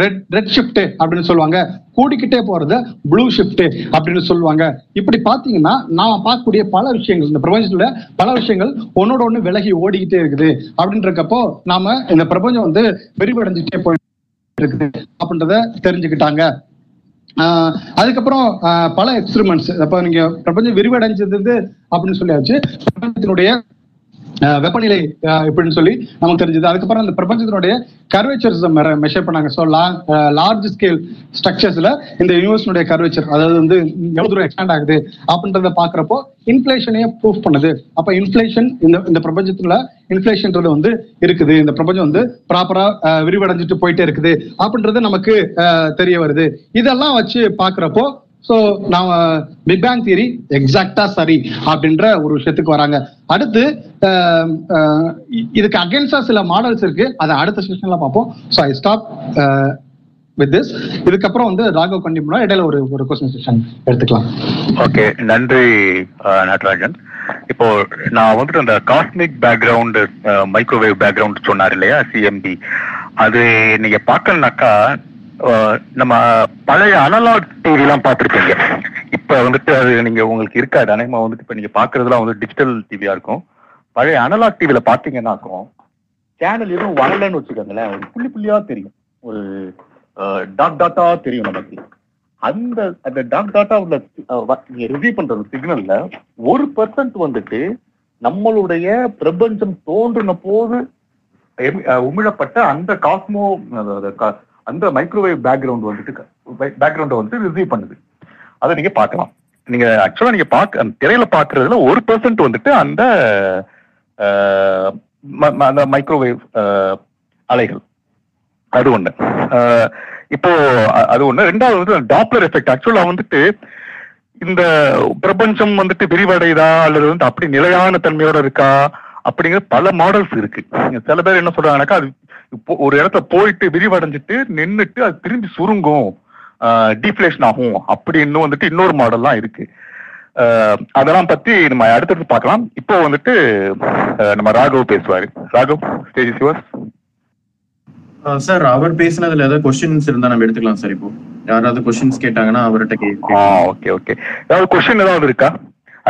ரெட் ரெட் ஷிஃப்ட் அப்படின்னு சொல்லுவாங்க. கூடிக்கிட்டே போறத ப்ளூ ஷிஃப்ட் அப்படின்னு சொல்லுவாங்க. இப்படி பாத்தீங்கன்னா நாம பார்க்கக்கூடிய பல விஷயங்கள் இந்த பிரபஞ்சத்துல பல விஷயங்கள் ஒன்னோட ஒண்ணு விலகி ஓடிக்கிட்டே இருக்குது. அப்படின்றக்கப்போ நாம இந்த பிரபஞ்சம் வந்து விரிவடைஞ்சுட்டே போயிட்டு இருக்குது அப்படின்றத தெரிஞ்சுக்கிட்டாங்க. அதுக்கப்புறம் பல எக்ஸ்பிரிமெண்ட்ஸ் அப்ப நீங்க பிரபஞ்சம் விரிவடைஞ்சது அப்படின்னு சொல்லியாச்சு. பிரபஞ்சத்தினுடைய வெப்பநிலை இப்படின்னு சொல்லி நமக்கு தெரிஞ்சது. அதுக்கப்புறம் அந்த பிரபஞ்சத்தினுடைய கர்வேச்சர்ஸ் மெஷர் பண்ணாங்க. ஸோ லார்ஜ் ஸ்கேல் ஸ்ட்ரக்சர்ஸ்ல இந்த யூனிவர்ஸினுடைய கர்வேச்சர் அதாவது வந்து எவ்வளவு தூரம் எக்ஸ்டாண்ட் ஆகுது அப்படின்றத பாக்குறப்போ இன்ஃபிளேஷனையே ப்ரூஃப் பண்ணுது. அப்ப இன்ஃபிளேஷன் இந்த இந்த பிரபஞ்சத்துல இன்ஃபிளேஷன்ன்றது வந்து இருக்குது. இந்த பிரபஞ்சம் வந்து ப்ராப்பரா விரிவடைஞ்சிட்டு போயிட்டே இருக்குது. அப்படின்றது நமக்கு தெரிய வருது. இதெல்லாம் வச்சு பாக்குறப்போ ஸோ நாம பிக் பேங் தியரி எக்ஸாக்டா சரி அப்படின்ற ஒரு விஷயத்துக்கு வராங்க. அடுத்து இதுக்கு அகேன்ஸ்டா சில மாடல்ஸ் இருக்கு. அதை அடுத்த செஷன்ல பார்ப்போம். So I stop with this இதுக்கப்புறம் வந்து ராகவ் கண்டிப்பா இடையில ஒரு ஒரு கொஸ்டின் செஷன் எடுத்துக்கலாம். ஓகே நன்றி நடராஜன். இப்போ நான் வந்துட்டு அந்த காஸ்மிக் பேக்ரவுண்டு மைக்ரோவேவ் பேக்ரவுண்ட் சொன்னார் இல்லையா சிஎம்பி அது நீங்க பார்க்கலனாக்கா நம்ம பழைய அனலாக் டிவி எல்லாம் பார்த்திருப்பீங்க. இப்ப வந்துட்டு அது நீங்க உங்களுக்கு இருக்காது அநேகமா வந்துட்டு இப்ப நீங்க பாக்குறதுலாம் வந்து டிஜிட்டல் டிவியா இருக்கும். பழைய அனலாக் டிவியில பாத்தீங்கன்னாக்கும் சேனல் எதுவும் வரலன்னு வச்சுக்கோங்களேன். ஒரு புள்ளி புள்ளியா தெரியும். ஒரு டாட் டாட்டா தெரியும் நமக்கு. அந்த அந்த டாட் டாட்டா உள்ள நீங்க ரிசீவ் பண்ற சிக்னல்ல ஒரு பர்சன்ட் வந்துட்டு நம்மளுடைய பிரபஞ்சம் தோன்றின போது உமிழப்பட்ட அந்த காஸ்மோ அந்த மைக்ரோவேவ் பேக்ரவுண்ட் வந்துட்டு பேக்ரவுண்டை வந்துட்டு ரிசீவ் பண்ணுது. அதை நீங்க பார்க்கலாம். நீங்க ஆக்சுவலா நீங்க பார்க்க அந்த திரையில பாக்குறதுல ஒரு பெர்சன்ட் வந்துட்டு அந்த ம- ம- அந்த மைக்ரோவேவ் அலைகள். அது ஒண்ணு. இப்போ அது ஒண்ணு. ரெண்டாவது வந்து டாப்லர் எஃபெக்ட் ஆக்சுவலா வந்துட்டு இந்த பிரபஞ்சம் வந்துட்டு விரிவடையுதா அல்லது வந்து அப்படி நிலையான தன்மையோட இருக்கா அப்படிங்கிற பல மாடல்ஸ் இருக்கு. சில பேர் என்ன சொல்றாங்கன்னாக்கா அது ஒரு இடத்துல போயிட்டு விரிவடைஞ்சிட்டு நின்னுட்டு அது திரும்பி சுருங்கும் டீஃப்ளேஷன் ஆகும் அப்படின்னு வந்துட்டு இன்னொரு மாடல்லாம் இருக்கு. அதெல்லாம் பத்தி நம்ம அடுத்தடுத்து பார்க்கலாம். இப்போ வந்துட்டு நம்ம ராகவ் பேசுவாரு. ராகவ் ஸ்டேஜ் யுவர்ஸ் சார் அவர் பேசினதுல ஏதாவது கொஸ்டின்ஸ் இருந்தா நம்ம எடுத்துக்கலாம் சார் இப்போ. யாராவது கொஸ்டின்ஸ் கேட்டாங்கன்னா அவர்கிட்ட கே ஆ ஓகே ஓகே ஏதாவது கொஸ்டின் ஏதாவது இருக்கா?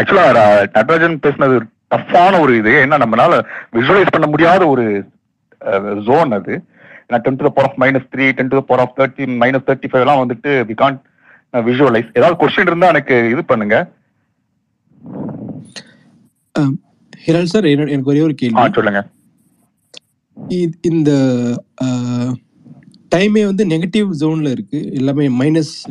ஆக்சுவலா நடராஜன் பேசினது டஃப்பான ஒரு இது. ஏன்னா நம்மளால விஜுவலைஸ் பண்ண முடியாத ஒரு ஜோன் அது. ஏன்னா ten to power of minus three ten to power of thirty minus thirty five எல்லாம் வந்துட்டு வி கான் விஜுவலைஸ் ஏதாவது கொஸ்டின் இருந்தா எனக்கு இது பண்ணுங்க. ஹிரால் சார் எனக்கு ஒரே ஒரு ஆ கேள்வி சொல்லுங்க. இ- இந்த டைமே வந்து நெகட்டிவ் ஜோன்ல இருக்கு. எல்லாமே மைனஸ்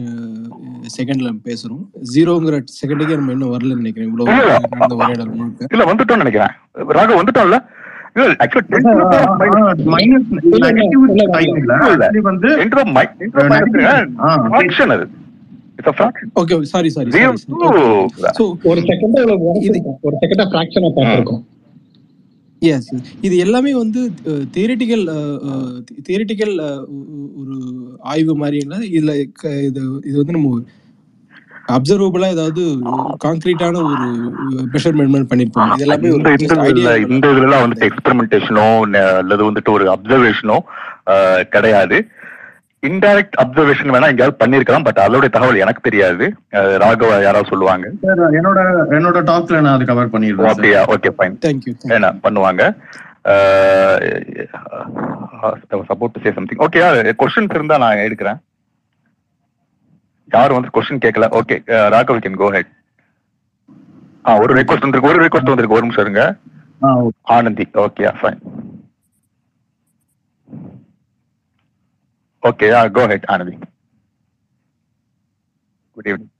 செகண்ட்ல பேசுறோம். ஜீரோங்கிற செகண்டுக்கே நம்ம இன்னும் வரலன்னு நினைக்கிறேன். இவ்வளவு இல்ல. நடந்த உரையாடல் முழுக்க. இல்ல வந்துட்டோம்னு நினைக்கிறேன். Raghav வந்துட்டோம்ல? Fraction fraction okay sorry sorry ஒரு செகண்ட் ஒரு செகண்டா பிராக்ஷனா பார்த்திருக்கோம். எஸ் இது எல்லாமே வந்து தியரிட்டிக்கல் தியரிட்டிக்கல் ஒரு ஆய்வு மாதிரி இல்ல இதுல இது இது வந்து நம்ம அப்சர்வபிளா ஏதாவது கான்கிரீட்டான ஒரு மெஷர்மெண்ட் பண்ணிருப்போம். இது எல்லாமே இந்த ஒரு இந்த இதுல இந்த இதுல வந்துட்டு எக்ஸ்பெரிமெண்டேஷனோ அல்லது வந்துட்டு ஒரு அப்சர்வேஷனோ கிடையாது. இன்டைரக்ட் அப்சர்வேஷன் வேணா எங்கேயாவது பண்ணிருக்கலாம் பட் அதோட தகவல் எனக்கு தெரியாது. ராகவ யாராவது சொல்லுவாங்க? சார் என்னோட என்னோட டாக்ல நான் அது கவர் sir. அப்படியா? ஓகே ஃபைன் தேங்க்யூ என்ன பண்ணுவாங்க. Support say something okay questions இருந்தா நான் எடுக்கிறேன். யாரும் வந்து கொஸ்டின் கேட்கல okay Raghav can go ahead ஆ ஒரு ரெக்வஸ்ட் வந்திருக்கு ஒரு ரெக்வஸ்ட் வந்திருக்கு. ஒரு நிமிஷம் இருங்க. ஆ, okay. Anandhi okay fine okay go ahead Anandhi. Good evening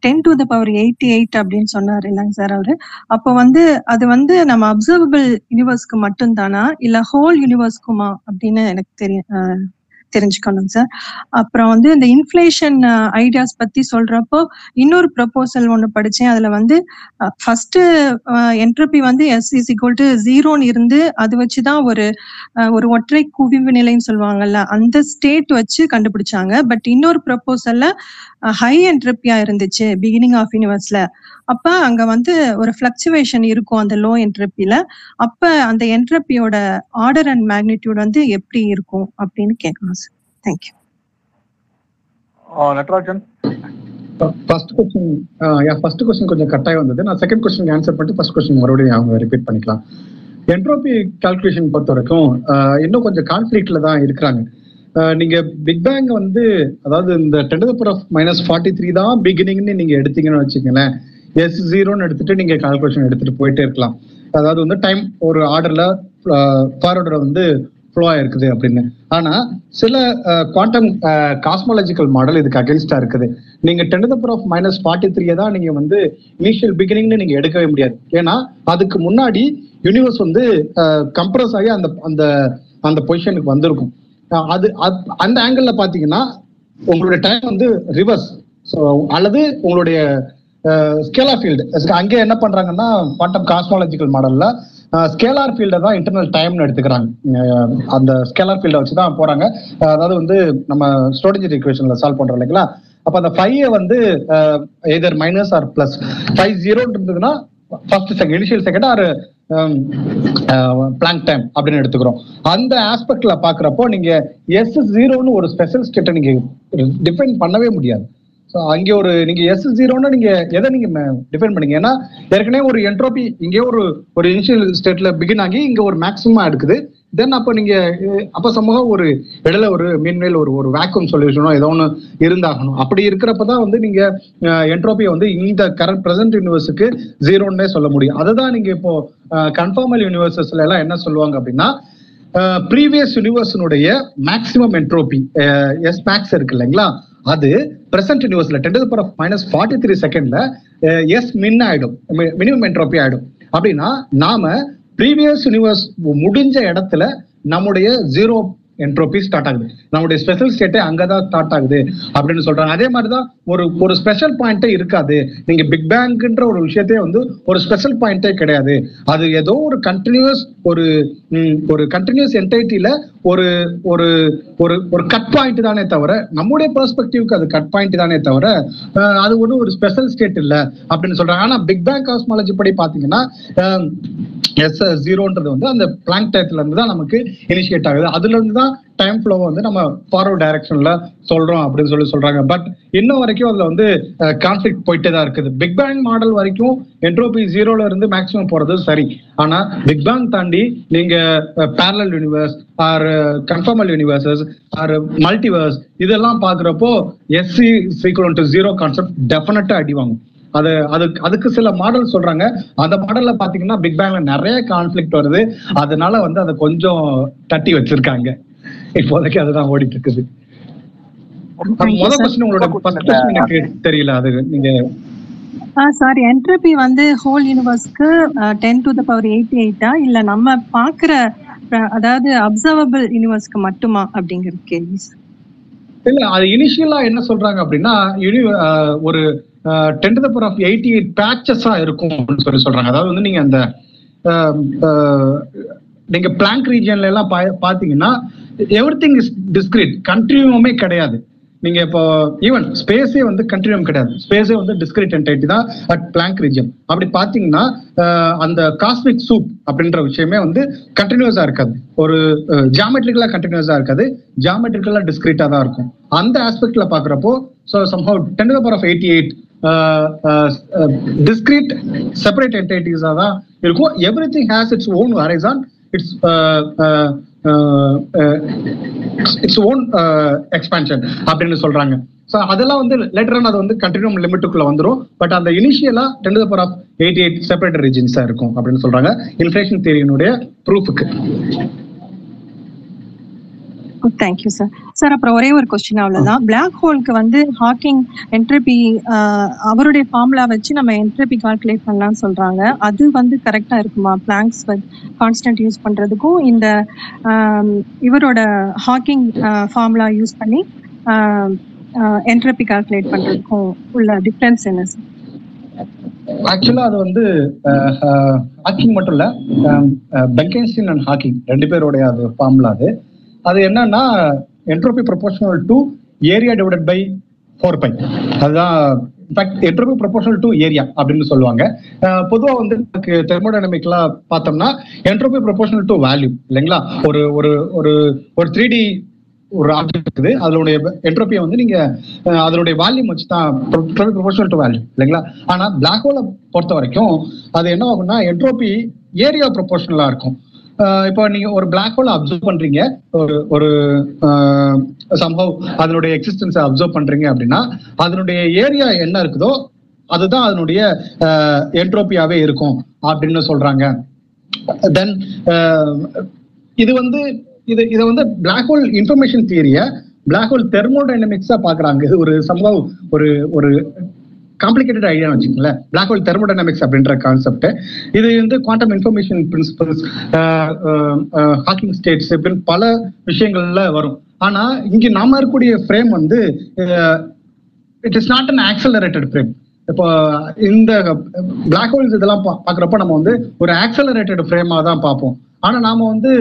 ten to the power eighty eight அப்படின்னு சொன்னார். இல்லைங்க சார் அவரு. அப்போ வந்து அது வந்து நம்ம அப்சர்வபிள் யூனிவர்ஸ்க்கு மட்டும்தானா? இல்ல ஹோல் யூனிவர்ஸ்க்குமா அப்படின்னு எனக்கு தெரியும் தெரிஞ்சுக்கணும் சார். அப்புறம் வந்து இந்த இன்ஃப்ளேஷன் ஐடியாஸ் பத்தி சொல்றப்போ இன்னொரு ப்ரொபோசல் ஒன்று படிச்சேன். அதுல வந்து ஃபர்ஸ்ட் என்ட்ரபி வந்து எஸ் இஸ் ஈக்குவல் டு ஜீரோன்னு இருந்து அது வச்சுதான் ஒரு ஒரு ஒற்றை குவிவு நிலைன்னு சொல்லுவாங்கல்ல அந்த ஸ்டேட் வச்சு கண்டுபிடிச்சாங்க. பட் இன்னொரு ப்ரொபோசல்ல ஹை என்ட்ரப்பியா இருந்துச்சு பிகினிங் ஆஃப் யூனிவர்ஸ்ல அப்ப அங்க வந்து ஒரு ஃபிளக்சுவேஷன் இருக்கும் அந்த லோ. என்ட்ரப்பில அப்ப அந்த என்ட்ரப்பியோட ஆர்டர் அண்ட் மேக்னிடியூட் வந்து எப்படி இருக்கும் அப்படின்னு கேட்கணும் sir thank you Natrajan. First question first question கொஞ்சம் கட்டாயம் வந்தது. நான் செகண்ட் கொஸ்டின் ஆன்சர் பண்ணிட்டு ஃபர்ஸ்ட் கொஸ்டின் மறுபடியும் அவங்க ரிப்பீட் பண்ணிக்கலாம். என்ட்ரோபி கால்குலேஷன் பொறுத்த வரைக்கும் இன்னும் கொஞ்சம் கான்ஃபிளிக்ட்ல தான் இருக்கிறாங்க. நீங்க பிக் பேங் வந்து அதாவது இந்த ten power of minus forty three தான் பிகினிங்னு நீங்க எடுத்தீங்கன்னு வச்சுக்கங்களேன். எஸ் ஜீரோன்னு எடுத்துட்டு நீங்க கால்குலேஷன் எடுத்துட்டு போயிட்டே இருக்கலாம். அதாவது வந்து டைம் ஒரு ஆர்டர்ல ஃபார்வர்டர் வந்து ஃப்ளோ ஆயிருக்குது அப்படின்னு. ஆனா சில குவாண்டம் காஸ்மாலஜிக்கல் மாடல் இதுக்கு அகேன்ஸ்டா இருக்குது. நீங்க ten power of minus forty three தான் நீங்க வந்து இனிஷியல் பிகினிங்னு நீங்க எடுக்கவே முடியாது. ஏன்னா அதுக்கு முன்னாடி யூனிவர்ஸ் வந்து கம்ப்ரஸ் ஆகி அந்த அந்த அந்த பொசிஷனுக்கு வந்திருக்கும். அது அது- அந்த ஆங்கிள் பாத்தீங்கன்னா உங்களுடைய டைம் வந்து ரிவர்ஸ் ஸோ அல்லது உங்களுடைய ஸ்கேலார் ஃபீல்டு அங்கே என்ன பண்றாங்கன்னா குவாண்டம் காஸ்மாலஜிக்கல் மாடல்ல ஸ்கேலார் ஃபீல்டை தான் இன்டர்னல் டைம்னு எடுத்துக்கிறாங்க. அந்த ஸ்கேலார் ஃபீல்டை வச்சு தான் போறாங்க. அதாவது வந்து நம்ம ஸ்டோடேஜ் ஈக்குவேஷன்ல சால்வ் பண்றோம் இல்லைங்களா? அப்ப அந்த ஃபைவ் வந்து either minus or plus five zero இருந்ததுன்னா first second initial second or Planck time அப்படின்னு எடுத்துக்கிறோம். அந்த ஆஸ்பெக்ட்ல பாக்குறப்போ நீங்க எஸ் ஜீரோன்னு ஒரு ஸ்பெஷல் ஸ்டேட்டை நீங்க டிஃபைன் பண்ணவே முடியாது. ஸோ அங்கே ஒரு நீங்க எஸ் ஜீரோனா நீங்க எதை நீங்க டிஃபைன் பண்ணீங்க? ஏன்னா ஏற்கனவே ஒரு என்ட்ரோபி இங்கே ஒரு ஒரு இனிஷியல் ஸ்டேட்ல பிகின் ஆகி இங்க ஒரு மேக்ஸிமம் எடுக்குது. தென் அப்போ நீங்க அப்போ அப்ப சமூகம் ஒரு இடையில ஒரு மீன்மேல் ஒரு ஒரு வேக்யூம் சொல்யூஷனோ ஏதோ ஒன்று இருந்தாகணும். அப்படி இருக்கிறப்ப தான் வந்து நீங்க என்ட்ரோபியை வந்து இந்த கரண்ட் பிரசன்ட் யூனிவர்ஸுக்கு ஜீரோன்னே சொல்ல முடியும். அதுதான் நீங்க இப்போ கன்ஃபார்மல் யூனிவர்சஸ்ல எல்லாம் என்ன சொல்லுவாங்க அப்படின்னா ப்ரீவியஸ் யூனிவர்ஸினுடைய மேக்ஸிமம் என்ட்ரோபி எஸ் மேக்ஸ் இருக்கு இல்லைங்களா? அது present யூனிவர்ஸ்ல ten power minus forty three செகண்ட்ல எஸ் மின் ஆயிடும். மினிமம் என்ட்ரோபி ஆயிடும். அப்படின்னா நாம ப்ரீவியஸ் யூனிவர்ஸ் முடிஞ்ச இடத்துல நம்முடைய ஜீரோ என்ட்ரோபி ஸ்டார்ட் ஆகுது. நம்முடைய ஸ்பெஷல் ஸ்டேட்டே அங்கதான் ஸ்டார்ட் ஆகுது அப்படின்னு சொல்றாங்க. அதே மாதிரிதான் ஒரு ஒரு ஸ்பெஷல் பாயிண்டே இருக்காது. நீங்க பிக் பேங்க்ன்ற ஒரு விஷயத்தையே வந்து ஒரு ஸ்பெஷல் பாயிண்டே கிடையாது. அது ஏதோ ஒரு கண்டினியூஸ் ஒரு ஒரு கண்டினியூஸ் என்டைட்டில ஒரு ஒரு ஒரு ஒரு கட் பாயிண்ட் தானே தவிர நம்முடைய பெர்ஸ்பெக்டிவ்க்கு அது கட் பாயிண்ட் தானே தவிர அது ஒன்றும் ஒரு ஸ்பெஷல் ஸ்டேட் இல்லை அப்படின்னு சொல்றாங்க. ஆனா பிக் பேங் காஸ்மாலஜி படி பாத்தீங்கன்னா எஸ் ஜீரோன்றது வந்து அந்த பிளாங்க் டயத்துல இருந்து தான் நமக்கு இனிஷியேட் ஆகுது. அதுல இருந்து தான் டைம் ஃப்ளோ வந்து நம்ம ஃபார்வர்ட் டைரக்ஷன்ல சொல்றோம் அப்படின்னு சொல்லி சொல்றாங்க. பட் இன்னும் வரைக்கும் அதுல வந்து கான்ஃபிளிக் போயிட்டே தான் இருக்குது. பிக் பேங் மாடல் வரைக்கும் என்ட்ரோபி ஜீரோல இருந்து மேக்ஸிமம் போறது சரி. ஆனா பிக் பேங் தாண்டி நீங்க parallel universe or conformal universes or multiverse இதெல்லாம் பாக்குறப்போ S equal to zero concept டெஃபினட்டா அடி வாங்கும். அது அதுக்கு அதுக்கு சில மாடல் சொல்றாங்க. அந்த மாடல்ல பாத்தீங்கன்னா பிக் பேங்ல நிறைய கான்ஃபிளிக் வருது. அதனால வந்து அதை கொஞ்சம் தட்டி வச்சிருக்காங்க. இப்போதைக்கு அதுதான் ஓடிட்டு இருக்குது முதல். கொஸ்டின் உங்களோட தெரியல அது நீங்க சாரி என்ட்ரோபி வந்து whole யூனிவர்ஸ்க்கு ten to the power eighty எயிட்டா இல்ல நம்ம பாக்குற அதாவது அப்சர்வபிள் யூனிவர்ஸ்க்கு மட்டுமா அப்படிங்கிற கேள்வி. இல்ல அது இனிஷியலா என்ன சொல்றாங்க அப்படின்னா ஒரு ten to power of eighty eight பேச்சஸா இருக்கும் சொல்லி சொல்றாங்க அதாவது வந்து நீங்க அந்த நீங்க பிளாங்க் ரீஜன்ல எல்லாம் பாத்தீங்கன்னா எவ்ரி திங் இஸ் டிஸ்கிரீட் கண்டினியூமே கிடையாது. நீங்க இப்போ ஈவன் ஸ்பேஸே வந்து கண்டினியூம் கிடையாது. ஸ்பேஸே வந்து டிஸ்கிரீட் என்டைட்டி தான் அட் பிளாங்க் ரீஜன் அப்படி பாத்தீங்கன்னா அந்த காஸ்மிக் சூப் அப்படின்ற விஷயமே வந்து கண்டினியூஸா இருக்காது. ஒரு ஜாமெட்ரிக்கலா கண்டினியூஸா இருக்காது. ஜாமெட்ரிக்கலா டிஸ்கிரீட்டா தான் இருக்கும். அந்த ஆஸ்பெக்ட்ல பாக்குறப்போ so somehow ten power of eighty eight discrete separate என்டைட்டிஸா தான் இருக்கும். Everything has its own horizon its its own expansion அப்படின்னு சொல்றாங்க. ஸோ அதெல்லாம் வந்து லேட்டர் அது வந்து கண்டினியூம் லிமிட்டுக்குள்ள வந்துடும் பட் அந்த இனிஷியலா ten power of eighty eight separate ரீஜன்ஸா இருக்கும் அப்படின்னு சொல்றாங்க. இன்ஃபிளேஷன் தியரியினுடைய ப்ரூஃபுக்கு தேங்க்யூ சார் சார் அப்புறம் ஒரே ஒரு கொஸ்டின் அவ்வளவுதான். பிளாக் ஹோலுக்கு வந்து ஹாக்கிங் என்ட்ரபி அவருடைய ஃபார்முலா வச்சு நம்ம என்ட்ரபி கால்குலேட் பண்ணலாம்னு சொல்றாங்க. அது வந்து கரெக்டா இருக்குமா? பிளாங்க்ஸ் கான்ஸ்டன்ட் யூஸ் பண்றதுக்கும் இந்த இவரோட ஹாக்கிங் ஃபார்முலா யூஸ் பண்ணி என்ட்ரபி கால்குலேட் பண்றதுக்கும் உள்ள டிஃபரன்ஸ் என்ன சார் ஆக்சுவலா அது வந்து ஹாக்கிங் மட்டும் இல்ல பெங்கன்ஸ்டின் அண்ட் ஹாக்கிங் ரெண்டு பேருடைய அது ஃபார்முலா அது. அது என்னன்னா entropy proportional to area divided by four by அதுதான் in fact entropy proportional to area அப்படின்னு சொல்லுவாங்க. பொதுவா வந்து நமக்கு தெர்மோடைனமிக்லாம் பார்த்தோம்னா என்ட்ரோபி ப்ரொபோஷனல் டு வேல்யூ இல்லைங்களா? ஒரு ஒரு ஒரு ஒரு த்ரீ டி ஒரு ஆப்ஜெக்ட் இருக்குது. அதனுடைய என்ட்ரோபியை வந்து நீங்க அதனுடைய வால்யூம் வச்சு தான் ப்ரொபோஷனல் டு வேல்யூ இல்லைங்களா? ஆனா பிளாக் ஹோலை பொறுத்த வரைக்கும் அது என்ன ஆகும்னா என்ட்ரோபி ஏரியா ப்ரொபோஷனலா இருக்கும். இப்போ நீங்க ஒரு பிளாக் ஹோல் அப்சர்வ் பண்றீங்க. ஒரு ஒரு சம்பவ் அதனுடைய எக்ஸிஸ்டன்ஸை அப்சர்வ் பண்றீங்க அப்படின்னா அதனுடைய ஏரியா என்ன இருக்குதோ அதுதான் அதனுடைய என்ட்ரோபியாவே இருக்கும் அப்படின்னு சொல்றாங்க. தென் இது வந்து இது இதை வந்து பிளாக் ஹோல் இன்ஃபர்மேஷன் தியரிய பிளாக் ஹோல் தெர்மோடைனமிக்ஸா பாக்குறாங்க இது ஒரு சம்பவம் ஒரு ஒரு காம்ப்ளிகேட்டட் ஐடியா வச்சுக்கோங்களேன். பிளாக் ஹோல் தெர்மோடைனமிக்ஸ் அப்படின்ற கான்செப்ட் இது வந்து quantum information principles Hawking states இப்படின்னு பல விஷயங்கள்ல வரும். ஆனா இங்க நாம இருக்கக்கூடிய ஃப்ரேம் வந்து it is not an accelerated frame இப்போ இந்த பிளாக் ஹோல்ஸ் இதெல்லாம் பா- பாக்குறப்ப நம்ம வந்து ஒரு ஆக்சலரேட்டட் ஃப்ரேமா தான் பார்ப்போம். ஆனா நாம வந்து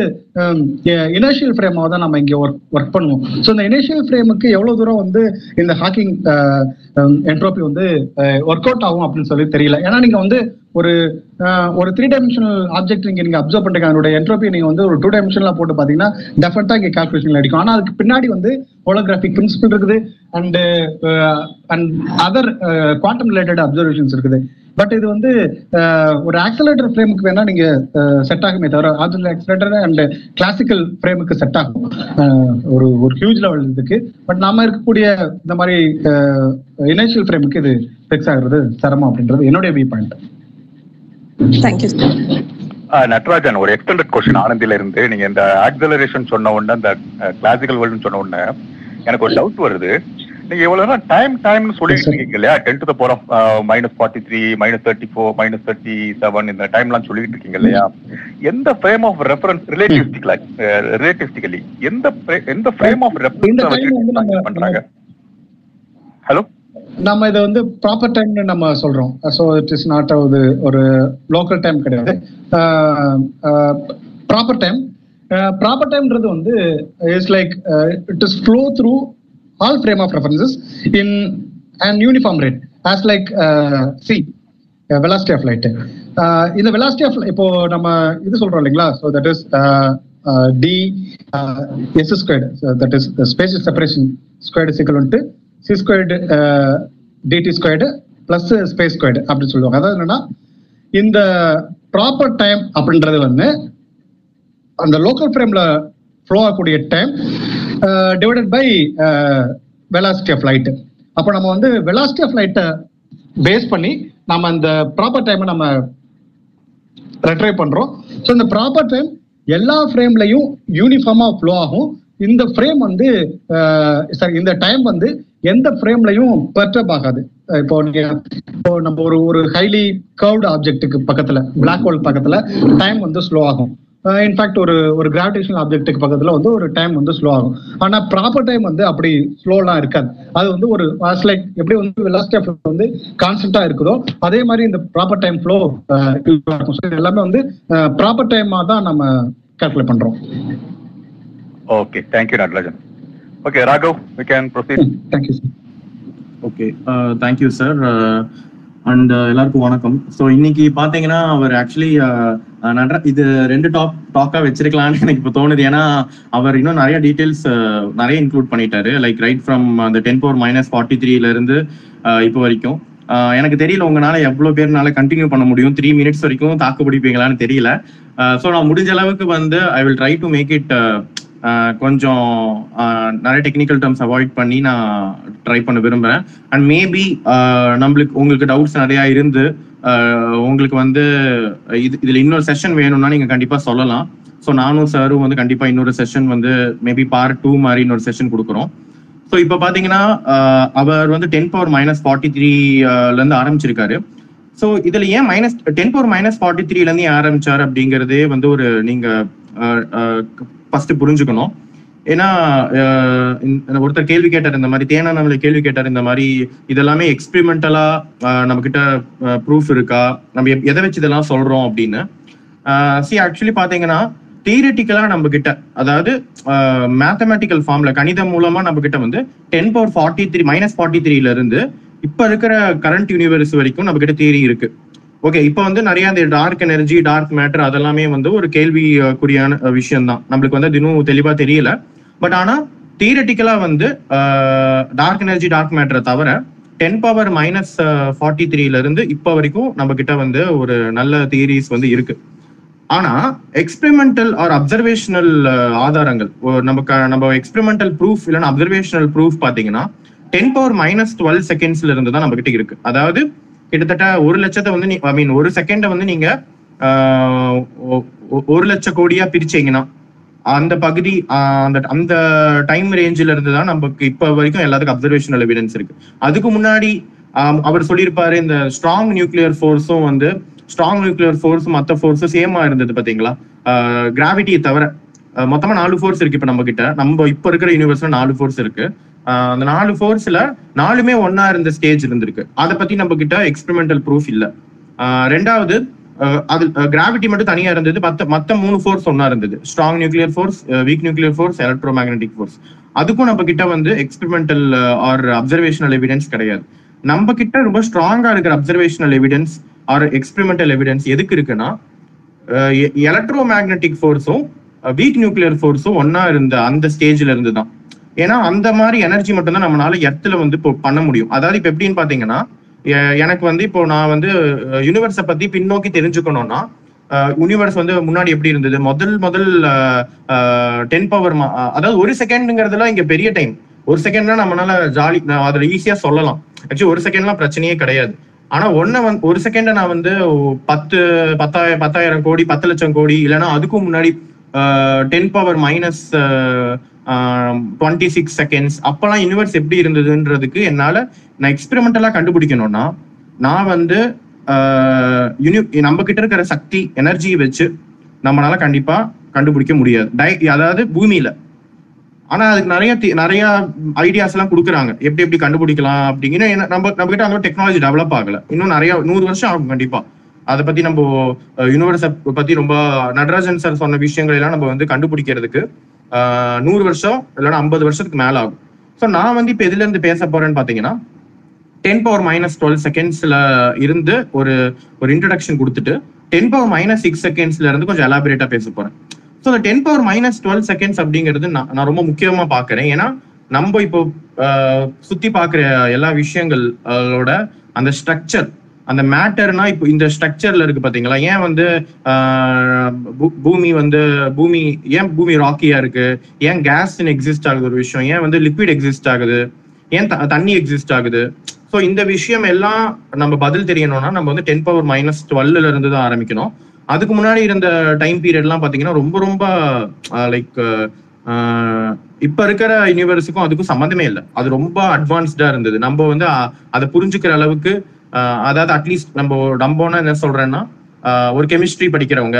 இனர்ஷியல் ஃப்ரேமாக தான் நம்ம இங்க ஒர்க் ஒர்க் பண்ணுவோம். ஸோ இந்த இனர்ஷியல் ஃப்ரேமுக்கு எவ்வளவு தூரம் வந்து இந்த ஹாக்கிங் என்ட்ரோபி வந்து ஒர்க் அவுட் ஆகும் அப்படின்னு சொல்லி தெரியல. ஏன்னா நீங்க வந்து ஒரு ஒரு த்ரீ டைமென்ஷனல் ஆப்ஜெக்ட் நீங்க நீங்க அப்சர்வ் பண்றீங்க. அதனுடைய என்ட்ரோபி நீங்க வந்து ஒரு டூ டைமென்ஷனலா போட்டு பாத்தீங்கன்னா டெஃபினட்டா இங்க கால்குலேஷன் அடிக்கும். ஆனா அதுக்கு பின்னாடி வந்து ஹோலோகிராஃபிக் பிரின்சிபிள் இருக்குது. And and other quantum related observations இருக்குது. பட் இது வந்து ஆஹ், ஒரு ஆக்சலேட்டர் ஃப்ரேமுக்கு வேணா நீங்க செட் ஆகுமே தவிர ஆக்சலேட்டர் அண்ட் கிளாசிக்கல் ஃப்ரேமுக்கு செட் ஆகும். ஆஹ், ஒரு ஒரு ஹியூஜ் லெவல் இதுக்கு. பட் நாம இருக்கக்கூடிய இந்த மாதிரி இனிஷியல் ஃப்ரேமுக்கு இது ஃபிக்ஸ் ஆகுறது சிரமம் அப்படின்றது என்னுடைய வியூ பாயிண்ட் தேங்க்யூ நட்ராஜன் ஒரு எக்ஸ்டெண்டட் கொஸ்டின் ஆனந்தில இருந்து நீங்க இந்த ஆக்சலரேஷன் சொன்ன உடனே அந்த கிளாசிக்கல் வேர்ல்டுன்னு சொன்ன உடனே எனக்கு ஒரு டவுட் வருது. நீங்க எவ்வளவு டைம் டைம்னு சொல்லிட்டு இருக்கீங்க இல்லையா? டென் டு போற minus forty three minus thirty four minus thirty seven இந்த டைம்லாம் சொல்லிட்டு இருக்கீங்க இல்லையா? எந்த ஃப்ரேம் ஆஃப் ரெஃபரன்ஸ் ரிலேட்டிவிஸ்டிக்ல ரிலேட்டிவிஸ்டிக்கலி எந்த எந்த ஃப்ரேம் ஆஃப் ரெஃபரன்ஸ் பண்றாங்க? ஹலோ நம்ம இதை வந்து ப்ராப்பர் டைம்னு நம்ம சொல்றோம். ஸோ இட் இஸ் நாட் ஒரு ஒரு லோக்கல் டைம் கிடையாது. ப்ராப்பர் டைம் ப்ராப்பர் டைம்ன்றது வந்து is like it is flow through all frame of references in and uniform rate as like c velocity of light இந்த வெலாசிட்டி ஆஃப் இப்போ நம்ம இது சொல்றோம் இல்லைங்களா? So that is t s squared that is space separation squared சிக்கல் வந்துட்டு c squared dt squared plus space squared அப்படின்னு சொல்லுவாங்க. அதாவது என்னன்னா இந்த ப்ராப்பர் டைம் அப்படின்றது வந்து அந்த லோக்கல் ஃப்ரேம்ல ஃப்ளோ ஆகக்கூடிய time divided by velocity of light அப்போ நம்ம வந்து வெலாசிட்டி ஆஃப் லைட்டை பேஸ் பண்ணி நம்ம அந்த ப்ராப்பர் டைமை நம்ம ரெட்ரைவ் பண்றோம். ஸோ இந்த ப்ராப்பர் டைம் எல்லா ஃப்ரேம்லையும் யூனிஃபார்மா ஃப்ளோ ஆகும். இந்த ஃப்ரேம் வந்து சாரி இந்த டைம் வந்து எந்த ஃப்ரேம்லையும் பெர்டப் ஆகாது. இப்போ நீங்க இப்போ நம்ம ஒரு ஒரு ஹைலி கர்வ்டு ஆப்ஜெக்ட்டுக்கு பக்கத்துல பிளாக் ஹோல் பக்கத்துல டைம் வந்து ஸ்லோ ஆகும். இன்ஃபேக்ட் ஒரு ஒரு கிராவிடேஷனல் ஆப்ஜெக்ட்டுக்கு பக்கத்துல வந்து ஒரு டைம் வந்து ஸ்லோ ஆகும். ஆனா ப்ராப்பர் டைம் வந்து அப்படி ஸ்லோலாம் இருக்காது. அது வந்து ஒரு லைக் எப்படி வந்து வெலாசிட்டி ஆஃப் வந்து கான்ஸ்டன்டா இருக்குதோ அதே மாதிரி இந்த ப்ராப்பர் டைம் ஃப்ளோ இருக்கும் எல்லாமே வந்து ப்ராப்பர் டைமா தான் நம்ம கால்குலேட் பண்றோம். Okay thank you Natrajan okay Raghav we can proceed thank you sir okay thank you sir and uh, எல்லாருக்கும் வணக்கம். ஸோ இன்னைக்கு பார்த்தீங்கன்னா அவர் ஆக்சுவலி uh, uh, நட்ர இது ரெண்டு டாப் டாக்காக வச்சிருக்கலாம்னு எனக்கு இப்போ தோணுது. ஏன்னா அவர் இன்னும் நிறைய டீட்டெயில்ஸ் நிறைய இன்க்ளூட் பண்ணிட்டாரு. லைக் ரைட் ஃப்ரம் அந்த டென் பவர் மைனஸ் ஃபார்ட்டி த்ரீல இருந்து இப்போ வரைக்கும். எனக்கு தெரியல உங்களால எவ்வளவு பேர்னால கண்டினியூ பண்ண முடியும். த்ரீ மினிட்ஸ் வரைக்கும் தாக்கு பிடிப்பீங்களான்னு தெரியல. ஸோ நான் முடிஞ்ச அளவுக்கு வந்து I will try to make it கொஞ்சம் நிறைய டெக்னிக்கல் டேர்ம்ஸ் அவாய்ட் பண்ணி நான் ட்ரை பண்ண விரும்புகிறேன் அண்ட் மேபி நம்மளுக்கு உங்களுக்கு டவுட்ஸ் நிறையா இருந்து உங்களுக்கு வந்து இது இதில் இன்னொரு செஷன் வேணும்னா நீங்கள் கண்டிப்பாக சொல்லலாம். ஸோ நானும் சாரும் வந்து கண்டிப்பாக இன்னொரு செஷன் வந்து மேபி பார்ட் டூ மாதிரி இன்னொரு செஷன் கொடுக்குறோம். ஸோ இப்போ பார்த்தீங்கன்னா அவர் வந்து டென் பவர் மைனஸ் ஃபார்ட்டி த்ரீலேருந்து ஆரம்பிச்சிருக்காரு. ஸோ இதுல ஏன் minus ten power minus forty த்ரீல இருந்து ஆரம்பிச்சார் அப்படிங்கறதே வந்து ஒரு நீங்க ஃபர்ஸ்ட் புரிஞ்சுக்கணும். ஏன்னா ஒருத்தர் கேள்வி கேட்டார் இந்த மாதிரி தேனா நம்மள கேள்வி கேட்டார் இந்த மாதிரி இதெல்லாமே எக்ஸ்பெரிமெண்டலா நம்ம கிட்ட ப்ரூஃப் இருக்கா? நம்ம எப்- எதை வச்சு இதெல்லாம் சொல்றோம் அப்படின்னு. சி ஆக்சுவலி பாத்தீங்கன்னா தியரட்டிக்கலா நம்ம கிட்ட அதாவது மேத்தமெட்டிக்கல் ஃபார்ம்ல கணிதம் மூலமா நம்ம கிட்ட வந்து ten power forty three minus forty த்ரீல இருந்து இப்ப இருக்கிற கரண்ட் யூனிவர்ஸ் வரைக்கும் நம்ம கிட்ட தியரி இருக்கு. ஓகே இப்போ வந்து நிறைய இந்த டார்க் எனர்ஜி டார்க் மேட்டர் அதெல்லாமே வந்து ஒரு கேள்விக்குரியான விஷயம் தான் நம்மளுக்கு வந்து அது இன்னும் தெளிவா தெரியல. பட் ஆனா தியரட்டிக்கலா வந்து டார்க் எனர்ஜி டார்க் மேட்டரை தவிர டென் பவர் மைனஸ் ஃபார்ட்டி த்ரீல இருந்து இப்போ வரைக்கும் நம்ம கிட்ட வந்து ஒரு நல்ல தியரிஸ் வந்து இருக்கு. ஆனா எக்ஸ்பெரிமெண்டல் ஆர் அப்சர்வேஷனல் ஆதாரங்கள் ஒரு நம்ம நம்ம எக்ஸ்பெரிமெண்டல் ப்ரூஃப் இல்லைன்னா அப்சர்வேஷனல் ப்ரூஃப் பாத்தீங்கன்னா டென் பவர் மைனஸ் டுவெல் செகண்ட்ஸ்ல இருந்து தான் நம்ம கிட்ட இருக்கு. அதாவது கிட்டத்தட்ட ஒரு லட்சத்தை வந்து ஐ மீன் ஒரு செகண்டை வந்து நீங்க ஆஹ், ஒ- ஒரு லட்ச கோடியா பிரிச்சீங்கன்னா அந்த பகுதி அந்த அந்த டைம் ரேஞ்சில இருந்து தான் நமக்கு இப்ப வரைக்கும் எல்லாத்துக்கும் அப்சர்வேஷனல் எவிடன்ஸ் இருக்கு. அதுக்கு முன்னாடி அவர் சொல்லியிருப்பாரு இந்த ஸ்ட்ராங் நியூக்ளியர் ஃபோர்ஸும் வந்து ஸ்ட்ராங் நியூக்ளியர் ஃபோர்ஸ் மற்ற ஃபோர்ஸும் சேமா இருந்தது பாத்தீங்களா? கிராவிட்டியை தவிர மொத்தமா நாலு ஃபோர்ஸ் இருக்கு இப்ப நம்ம கிட்ட நம்ம இப்ப இருக்கிற யூனிவர்ஸ்ல நாலு ஃபோர்ஸ் இருக்கு. அந்த நாலு ஃபோர்ஸ்ல நாலுமே ஒன்னா இருந்த ஸ்டேஜ் இருந்திருக்கு. அதை பத்தி நம்ம கிட்ட எக்ஸ்பெரிமெண்டல் ப்ரூஃப் இல்ல ரெண்டாவது அது கிராவிட்டி மட்டும் தனியா இருந்தது. மத்த மத்த மூணு ஃபோர்ஸ் ஒன்னா இருந்தது. Strong nuclear force weak nuclear force electromagnetic force அதுக்கும் நம்ம கிட்ட வந்து எக்ஸ்பெரிமெண்டல் ஆர் அப்சர்வேஷனல் எவிடன்ஸ் கிடையாது. நம்ம கிட்ட ரொம்ப ஸ்ட்ராங்கா இருக்கிற observational evidence or experimental evidence எதுக்கு இருக்குன்னா எலக்ட்ரோ மேக்னெட்டிக் ஃபோர்ஸும் வீக் நியூக்ளியர் ஃபோர்ஸும் ஒன்னா இருந்த அந்த ஸ்டேஜ்ல இருந்து தான். ஏன்னா அந்த மாதிரி எனர்ஜி மட்டும்தான் நம்மளால எர்த்துல வந்து இப்போ பண்ண முடியும். அதாவது இப்போ எப்படின்னு பாத்தீங்கன்னா எனக்கு வந்து இப்போ நான் வந்து யூனிவர்ஸை பத்தி பின்னோக்கி தெரிஞ்சுக்கணும்னா யூனிவர்ஸ் வந்து முன்னாடி எப்படி இருந்தது? முதல் முதல் டென் பவர் அதாவது ஒரு செகண்ட்ங்கிறதுலாம் இங்க பெரிய டைம் ஒரு செகண்ட்னா நம்மளால ஜாலி அதுல ஈஸியா சொல்லலாம். ஆக்சுவலி ஒரு செகண்ட்லாம் பிரச்சனையே கிடையாது. ஆனா ஒன்ன வந்து ஒரு செகண்ட நான் வந்து பத்து பத்தாயிரம் பத்தாயிரம் கோடி பத்து லட்சம் கோடி இல்லைன்னா அதுக்கும் முன்னாடி ten power minus twenty six seconds அப்பெல்லாம் யூனிவர்ஸ் எப்படி இருந்ததுன்றதுக்கு என்னால் நான் எக்ஸ்பெரிமெண்டலாக கண்டுபிடிக்கணும்னா நான் வந்து யூனி நம்ம கிட்ட இருக்கிற சக்தி எனர்ஜி வச்சு நம்மளால கண்டிப்பாக கண்டுபிடிக்க முடியாது. டை- அதாவது பூமியில. ஆனா அதுக்கு நிறைய தி- நிறைய ஐடியாஸ் எல்லாம் கொடுக்குறாங்க. எப்படி எப்படி கண்டுபிடிக்கலாம் அப்படிங்கிற ஏன்னா நம்ம நம்ம கிட்ட அந்த டெக்னாலஜி டெவலப் ஆகல. இன்னும் நிறைய நூறு வருஷம் ஆகும் கண்டிப்பா. அதை பத்தி நம்ம யூனிவர்ஸை பத்தி ரொம்ப நடராஜன் சார் சொன்ன விஷயங்கள் எல்லாம் நம்ம வந்து கண்டுபிடிக்கிறதுக்கு. நூறு வருஷம் இல்லைன்னா ஐம்பது வருஷத்துக்கு மேல ஆகும். ஸோ நான் வந்து இப்போ எதுல இருந்து பேச போறேன்னு பாத்தீங்கன்னா டென் பவர் மைனஸ் டுவெல் செகண்ட்ஸ்ல இருந்து ஒரு ஒரு இன்ட்ரடக்ஷன் கொடுத்துட்டு டென் பவர் மைனஸ் சிக்ஸ் செகண்ட்ஸ்ல இருந்து கொஞ்சம் எலாபரேட்டா பேச போறேன். ஸோ அந்த ten power minus twelve seconds அப்படிங்கிறது நான் நான் ரொம்ப முக்கியமா பாக்குறேன். ஏன்னா நம்ம இப்போ சுத்தி பார்க்குற எல்லா விஷயங்களோட அந்த ஸ்ட்ரக்சர் அந்த மேட்டர்னா இப்போ இந்த ஸ்ட்ரக்சர்ல இருக்கு பாத்தீங்களா? ஏன் வந்து பூமி வந்து பூமி ஏன் பூமி ராக்கியா இருக்கு? ஏன் கேஸ் எக்ஸிஸ்ட் ஆகுது ஒரு விஷயம்? ஏன் வந்து லிக்விட் எக்ஸிஸ்ட் ஆகுது? ஏன் த- தண்ணி எக்ஸிஸ்ட் ஆகுது? ஸோ இந்த விஷயம் எல்லாம் நம்ம பதில் தெரியணும்னா நம்ம வந்து டென் பவர் மைனஸ் டுவெல்ல இருந்து தான் ஆரம்பிக்கணும். அதுக்கு முன்னாடி இருந்த டைம் பீரியட்லாம் பாத்தீங்கன்னா ரொம்ப ரொம்ப லைக் இப்ப இருக்கிற யூனிவர்ஸுக்கும் அதுக்கும் சம்மந்தமே இல்லை. அது ரொம்ப அட்வான்ஸ்டா இருந்தது. நம்ம வந்து அதை புரிஞ்சுக்கிற அளவுக்கு அதாவது அட்லீஸ்ட் நம்ம நம்போனா என்ன சொல்றேன்னா ஒரு கெமிஸ்ட்ரி படிக்கிறவங்க.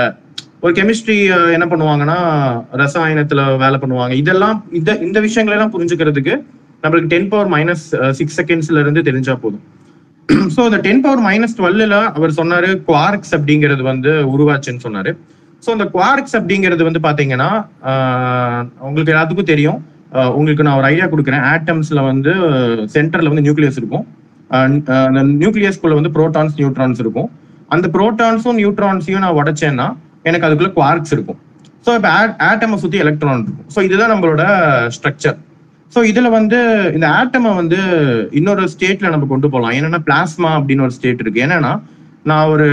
ஒரு கெமிஸ்ட்ரி என்ன பண்ணுவாங்கன்னா ரசாயனத்துல வேலை பண்ணுவாங்க. இதெல்லாம் இந்த இந்த விஷயங்கள் எல்லாம் புரிஞ்சுக்கிறதுக்கு நம்மளுக்கு டென் பவர் மைனஸ் சிக்ஸ் செகண்ட்ஸ்ல இருந்து தெரிஞ்சா போதும். ஸோ இந்த டென் பவர் மைனஸ் டுவெல்ல அவர் சொன்னாரு குவார்க்ஸ் அப்படிங்கிறது வந்து உருவாச்சுன்னு சொன்னாரு. ஸோ இந்த குவார்க்ஸ் அப்படிங்கிறது வந்து பாத்தீங்கன்னா உங்களுக்கு எல்லாத்துக்கும் தெரியும். உங்களுக்கு நான் ஒரு ஐடியா கொடுக்குறேன். ஆட்டம்ஸ்ல வந்து சென்டர்ல வந்து நியூக்ளியஸ் இருக்கும். நியூக்ளியஸ்குள்ள uh, வந்து புரோட்டான்ஸ் நியூட்ரான்ஸ் இருக்கும். அந்த புரோட்டான்ஸும் நியூட்ரான்ஸையும் நான் உடைச்சேன்னா எனக்கு அதுக்குள்ள குவார்க்ஸ் இருக்கும். ஸோ இப்போ ஆட்டமை சுற்றி எலக்ட்ரான் இருக்கும். ஸோ இதுதான் நம்மளோட ஸ்ட்ரக்சர் ஸோ இதுல வந்து இந்த ஆட்டமை வந்து இன்னொரு ஸ்டேட்ல நம்ம கொண்டு போகலாம் என்னன்னா பிளாஸ்மா அப்படின்னு ஒரு ஸ்டேட் இருக்கு. என்னன்னா நான் ஒரு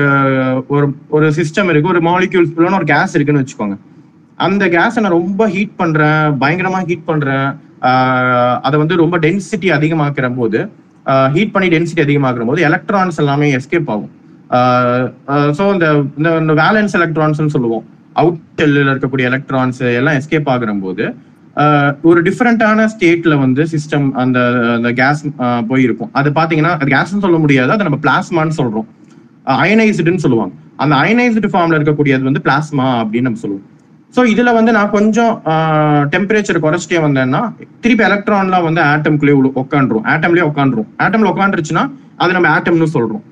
ஒரு ஒரு சிஸ்டம் இருக்கு. ஒரு மாலிக்யூல்ஸ் இல்லைன்னா ஒரு கேஸ் இருக்குன்னு வச்சுக்கோங்க. அந்த கேஸை நான் ரொம்ப ஹீட் பண்றேன் பயங்கரமா ஹீட் பண்றேன். அதை வந்து ரொம்ப டென்சிட்டி அதிகமாக்குற போது ஹீட் பண்ணி டென்சிட்டி அதிகமாகும் போது எலக்ட்ரான்ஸ் எல்லாமே எஸ்கேப் ஆகும். ஸோ இந்த இந்த வேலன்ஸ் எலக்ட்ரான்ஸ்னு சொல்லுவோம். அவுட் செல்லில் இருக்கக்கூடிய எலக்ட்ரான்ஸ் எல்லாம் எஸ்கேப் ஆகிற போது ஒரு டிஃப்ரெண்டான ஸ்டேட்ல வந்து சிஸ்டம் அந்த அந்த கேஸ் போயிருக்கும். அது பாத்தீங்கன்னா அது கேஸ்னு சொல்ல முடியாது அதை நம்ம பிளாஸ்மான்னு சொல்றோம். அயனைஸ்டுன்னு சொல்லுவாங்க. அந்த அயனைஸ்டு ஃபார்ம்ல இருக்கக்கூடியது வந்து பிளாஸ்மா அப்படின்னு நம்ம சொல்லுவோம். ஸோ இதுல வந்து நான் கொஞ்சம் டெம்பரேச்சர் குறைச்சிட்டே வந்தேன்னா திருப்பி எலக்ட்ரான்லாம் வந்து ஆட்டம்குள்ளே உட்காந்துரும் ஆட்டம்லயே உட்காந்துரும் ஆட்டம்ல உட்காந்துருச்சுன்னா அது நம்ம ஆட்டம்னு சொல்றோம்.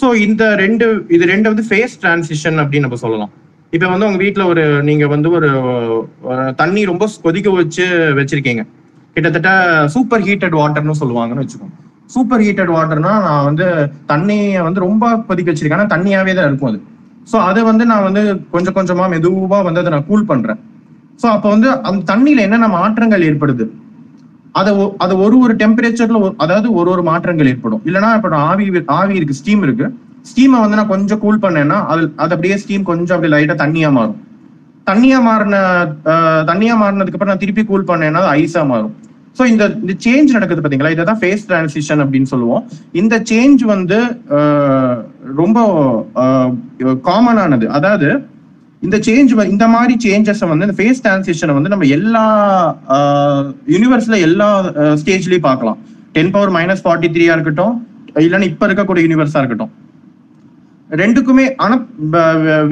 ஸோ இந்த ரெண்டு இது ரெண்டு வந்து ஃபேஸ் டிரான்சிஷன் அப்படின்னு நம்ம சொல்லலாம். இப்போ வந்து உங்க வீட்டில் ஒரு நீங்க வந்து ஒரு தண்ணி ரொம்ப கொதிக்க வச்சு வச்சிருக்கீங்க. கிட்டத்தட்ட சூப்பர் ஹீட்டட் வாட்டர்னு சொல்லுவாங்கன்னு வச்சுக்கோங்க. சூப்பர் ஹீட்டட் வாட்டர்னா நான் வந்து தண்ணியை வந்து ரொம்ப கொதிக்க வச்சிருக்கேன். ஆனால் தண்ணியாவே தான் இருக்கும் அது. ஸோ அதை வந்து நான் வந்து கொஞ்சம் கொஞ்சமா மெதுவா வந்து அதை நான் கூல் பண்றேன். ஸோ அப்போ வந்து அந்த தண்ணியில என்னென்ன மாற்றங்கள் ஏற்படுது? அதை ஒ- அது ஒரு ஒரு டெம்பரேச்சர்ல அதாவது ஒரு ஒரு மாற்றங்கள் ஏற்படும். இல்லைன்னா இப்போ ஆவி ஆவி இருக்கு ஸ்டீம் இருக்கு. ஸ்டீமை வந்து நான் கொஞ்சம் கூல் பண்ணேன்னா அது அது அப்படியே ஸ்டீம் கொஞ்சம் அப்படி லைட்டா தண்ணியா மாறும். தண்ணியா மாறின தண்ணியாக தண்ணியா மாறினதுக்கு அப்புறம் நான் திருப்பி கூல் பண்ணேன்னா அது ஐஸா மாறும். ஸோ இந்த இந்த சேஞ்ச் நடக்குது பார்த்தீங்களா இதை தான் ஃபேஸ் டிரான்சிஷன் அப்படின்னு சொல்லுவோம். இந்த சேஞ்ச் வந்து ரொம்ப காமனானது அதாவது இந்த சேஞ்ச் இந்த மாதிரி சேஞ்சஸ் வந்து இந்த ஃபேஸ் டிரான்சிஷனை வந்து நம்ம எல்லா யூனிவர்ஸ்ல எல்லா ஸ்டேஜ்லயும் பார்க்கலாம். டென் பவர் மைனஸ் ஃபார்ட்டி த்ரீயா இருக்கட்டும் இல்லைன்னா இப்போ இருக்கக்கூடிய யூனிவர்ஸா இருக்கட்டும். ரெண்டுக்குமே ஆனா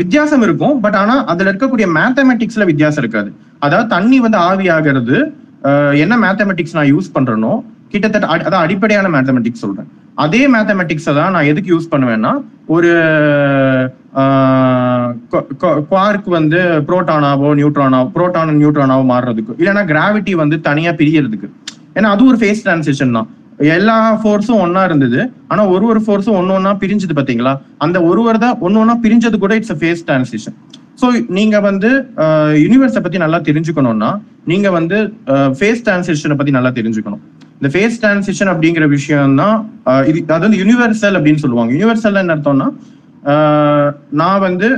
வித்தியாசம் இருக்கும். பட் ஆனா அதுல இருக்கக்கூடிய மேத்தமெட்டிக்ஸ்ல வித்தியாசம் இருக்காது. அதாவது தண்ணி வந்து ஆவி ஆகிறது என்ன மேத்தமெட்டிக்ஸ் நான் யூஸ் பண்றேனோ கிட்டத்தட்ட அடி- அதான் அடிப்படையான மேத்தமெட்டிக்ஸ் சொல்றேன். அதே மேத்தமெட்டிக்ஸை தான் நான் எதுக்கு யூஸ் பண்ணுவேன்னா ஒரு குவார்க் வந்து புரோட்டானாவோ நியூட்ரானாவோ புரோட்டான் நியூட்ரானாவோ மாறுறதுக்கு. இல்லைன்னா கிராவிட்டி வந்து தனியா பிரியறதுக்கு. ஏன்னா அது ஒரு ஃபேஸ் டிரான்சிஷன் தான். எல்லா ஃபோர்ஸும் ஒன்னா இருந்தது. ஆனா ஒரு ஒரு ஃபோர்ஸும் ஒன்னு ஒன்னா பிரிஞ்சது பாத்தீங்களா? அந்த ஒரு ஒரு தான் ஒன்னு ஒன்னா பிரிஞ்சது கூட இட்ஸ் ஃபேஸ் டிரான்சிஷன் ஸோ நீங்க வந்து யூனிவர்ஸை பத்தி நல்லா தெரிஞ்சுக்கணும்னா நீங்க வந்து ஃபேஸ் டிரான்சிஷனை பத்தி நல்லா தெரிஞ்சுக்கணும். இந்த ஃபேஸ் டிரான்சிஷன் அப்படிங்கிற விஷயம் தான் இது அது வந்து யூனிவர்சல் அப்படின்னு சொல்லுவாங்க. யூனிவர்சல் என்ன அர்த்தம்னா ஆஹ் நான் வந்து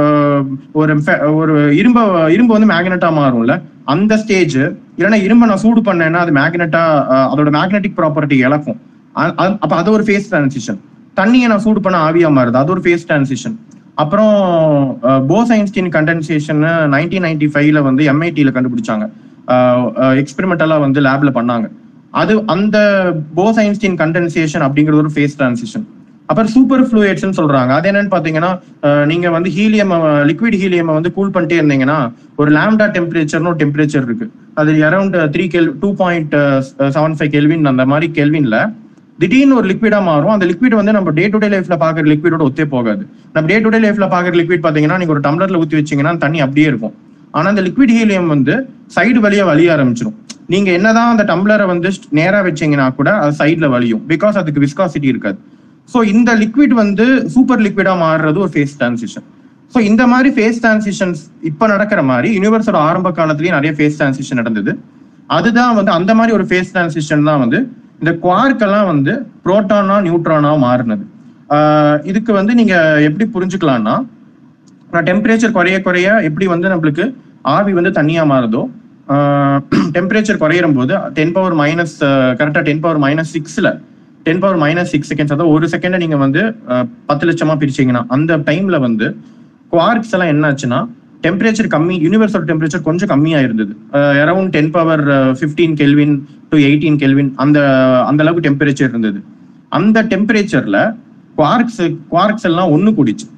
ஆஹ் ஒரு ஒரு இரும்ப இரும்பு வந்து மேக்னெட்டா மாறும்ல. அந்த ஸ்டேஜ் இல்லைன்னா இரும்பை நான் சூடு பண்ணேன்னா அது மேக்னெட்டா அதோட மேக்னெட்டிக் ப்ராப்பர்ட்டி இழக்கும். அப்போ அப்ப அது ஒரு ஃபேஸ் டிரான்சிஷன் தண்ணியை நான் சூடு பண்ண ஆவியா மாறுது. அது ஒரு ஃபேஸ் டிரான்சிஷன் அப்புறம் Bose Einstein condensation nineteen ninety ஃபைவ்ல வந்து எம்ஐடியில் கண்டுபிடிச்சாங்க. எக்ஸ்பெரிமெண்டலாக வந்து லேப்ல பண்ணாங்க. அது அந்த போஸ் ஐன்ஸ்டீன் கண்டென்சேஷன் அப்படிங்கிறது ஒரு ஃபேஸ் டிரான்சிஷன் அப்புறம் சூப்பர் ஃப்ளூயிட்ஸ்னு சொல்றாங்க. அது என்னன்னு பாத்தீங்கன்னா நீங்க வந்து ஹீலியம் லிக்விட் ஹீலியம் வந்து கூல் பண்ணிட்டே இருந்தீங்கன்னா ஒரு லேம்டா டெம்பரேச்சர்னு ஒரு டெம்பரேச்சர் இருக்கு. அது around three கெல் two point seven five kelvin அந்த மாதிரி கெல்வின்ல திடீர்னு ஒரு லிக்விடா மாறும். அந்த லிக்விட் வந்து நம்ம டே டு டே லைஃப்ல பாக்குற லிக்விடோட ஒத்தே போகாது. நம்ம டே டு டே லைஃப்ல பாக்குற லிக்விட் பாத்தீங்கன்னா நீங்க ஒரு டம்ளர்ல ஊத்தி வச்சீங்கன்னா தண்ணி அப்படியே இருக்கும். ஆனா அந்த லிக்விட் ஹீலியம் வந்து சைடு வழியா வலிய ஆரம்பிச்சிடும் நீங்க என்னதான் அந்த டம்ளரை வந்து நேரா வச்சீங்கன்னா கூட அது சைட்ல வலியும் பிகாஸ் அதுக்கு விஸ்காசிட்டி இருக்காது. ஸோ இந்த லிக்விட் வந்து சூப்பர் லிக்விடா மாறுறது ஒரு ஃபேஸ் டிரான்சிஷன் ஸோ இந்த மாதிரி ஃபேஸ் டிரான்சிஷன்ஸ் இப்போ நடக்கிற மாதிரி யூனிவர்ஸோட ஆரம்ப காலத்துலயும் நிறைய ஃபேஸ் டிரான்சிஷன் நடந்தது. அதுதான் வந்து அந்த மாதிரி ஒரு ஃபேஸ் டிரான்சிஷன் தான் வந்து இந்த குவார்க்கெல்லாம் வந்து புரோட்டானா நியூட்ரானா மாறினது. இதுக்கு வந்து நீங்க எப்படி புரிஞ்சுக்கலாம்னா டெம்பரேச்சர் குறைய குறைய எப்படி வந்து நம்மளுக்கு ஆவி வந்து தண்ணியா மாறுதோ டெம்பரேச்சர் குறையிற போது டென் பவர் மைனஸ் கரெக்டா டென் பவர் மைனஸ் சிக்ஸ்ல ten power minus six seconds அதாவது ஒரு செகண்ட நீங்க வந்து பத்து லட்சமா பிரிச்சீங்கன்னா அந்த டைம்ல வந்து குவார்க்ஸ் எல்லாம் என்ன ஆச்சுன்னா டெம்பரேச்சர் கம்மி யூனிவர்சல் டெம்பரேச்சர் கொஞ்சம் கம்மியா இருந்தது. Around ten power fifteen kelvin to eighteen kelvin அந்த அந்த அளவுக்கு டெம்பரேச்சர் இருந்தது. அந்த டெம்பரேச்சர்ல குவார்க்ஸ் குவார்க்ஸ் எல்லாம் ஒண்ணு கூடிச்சு.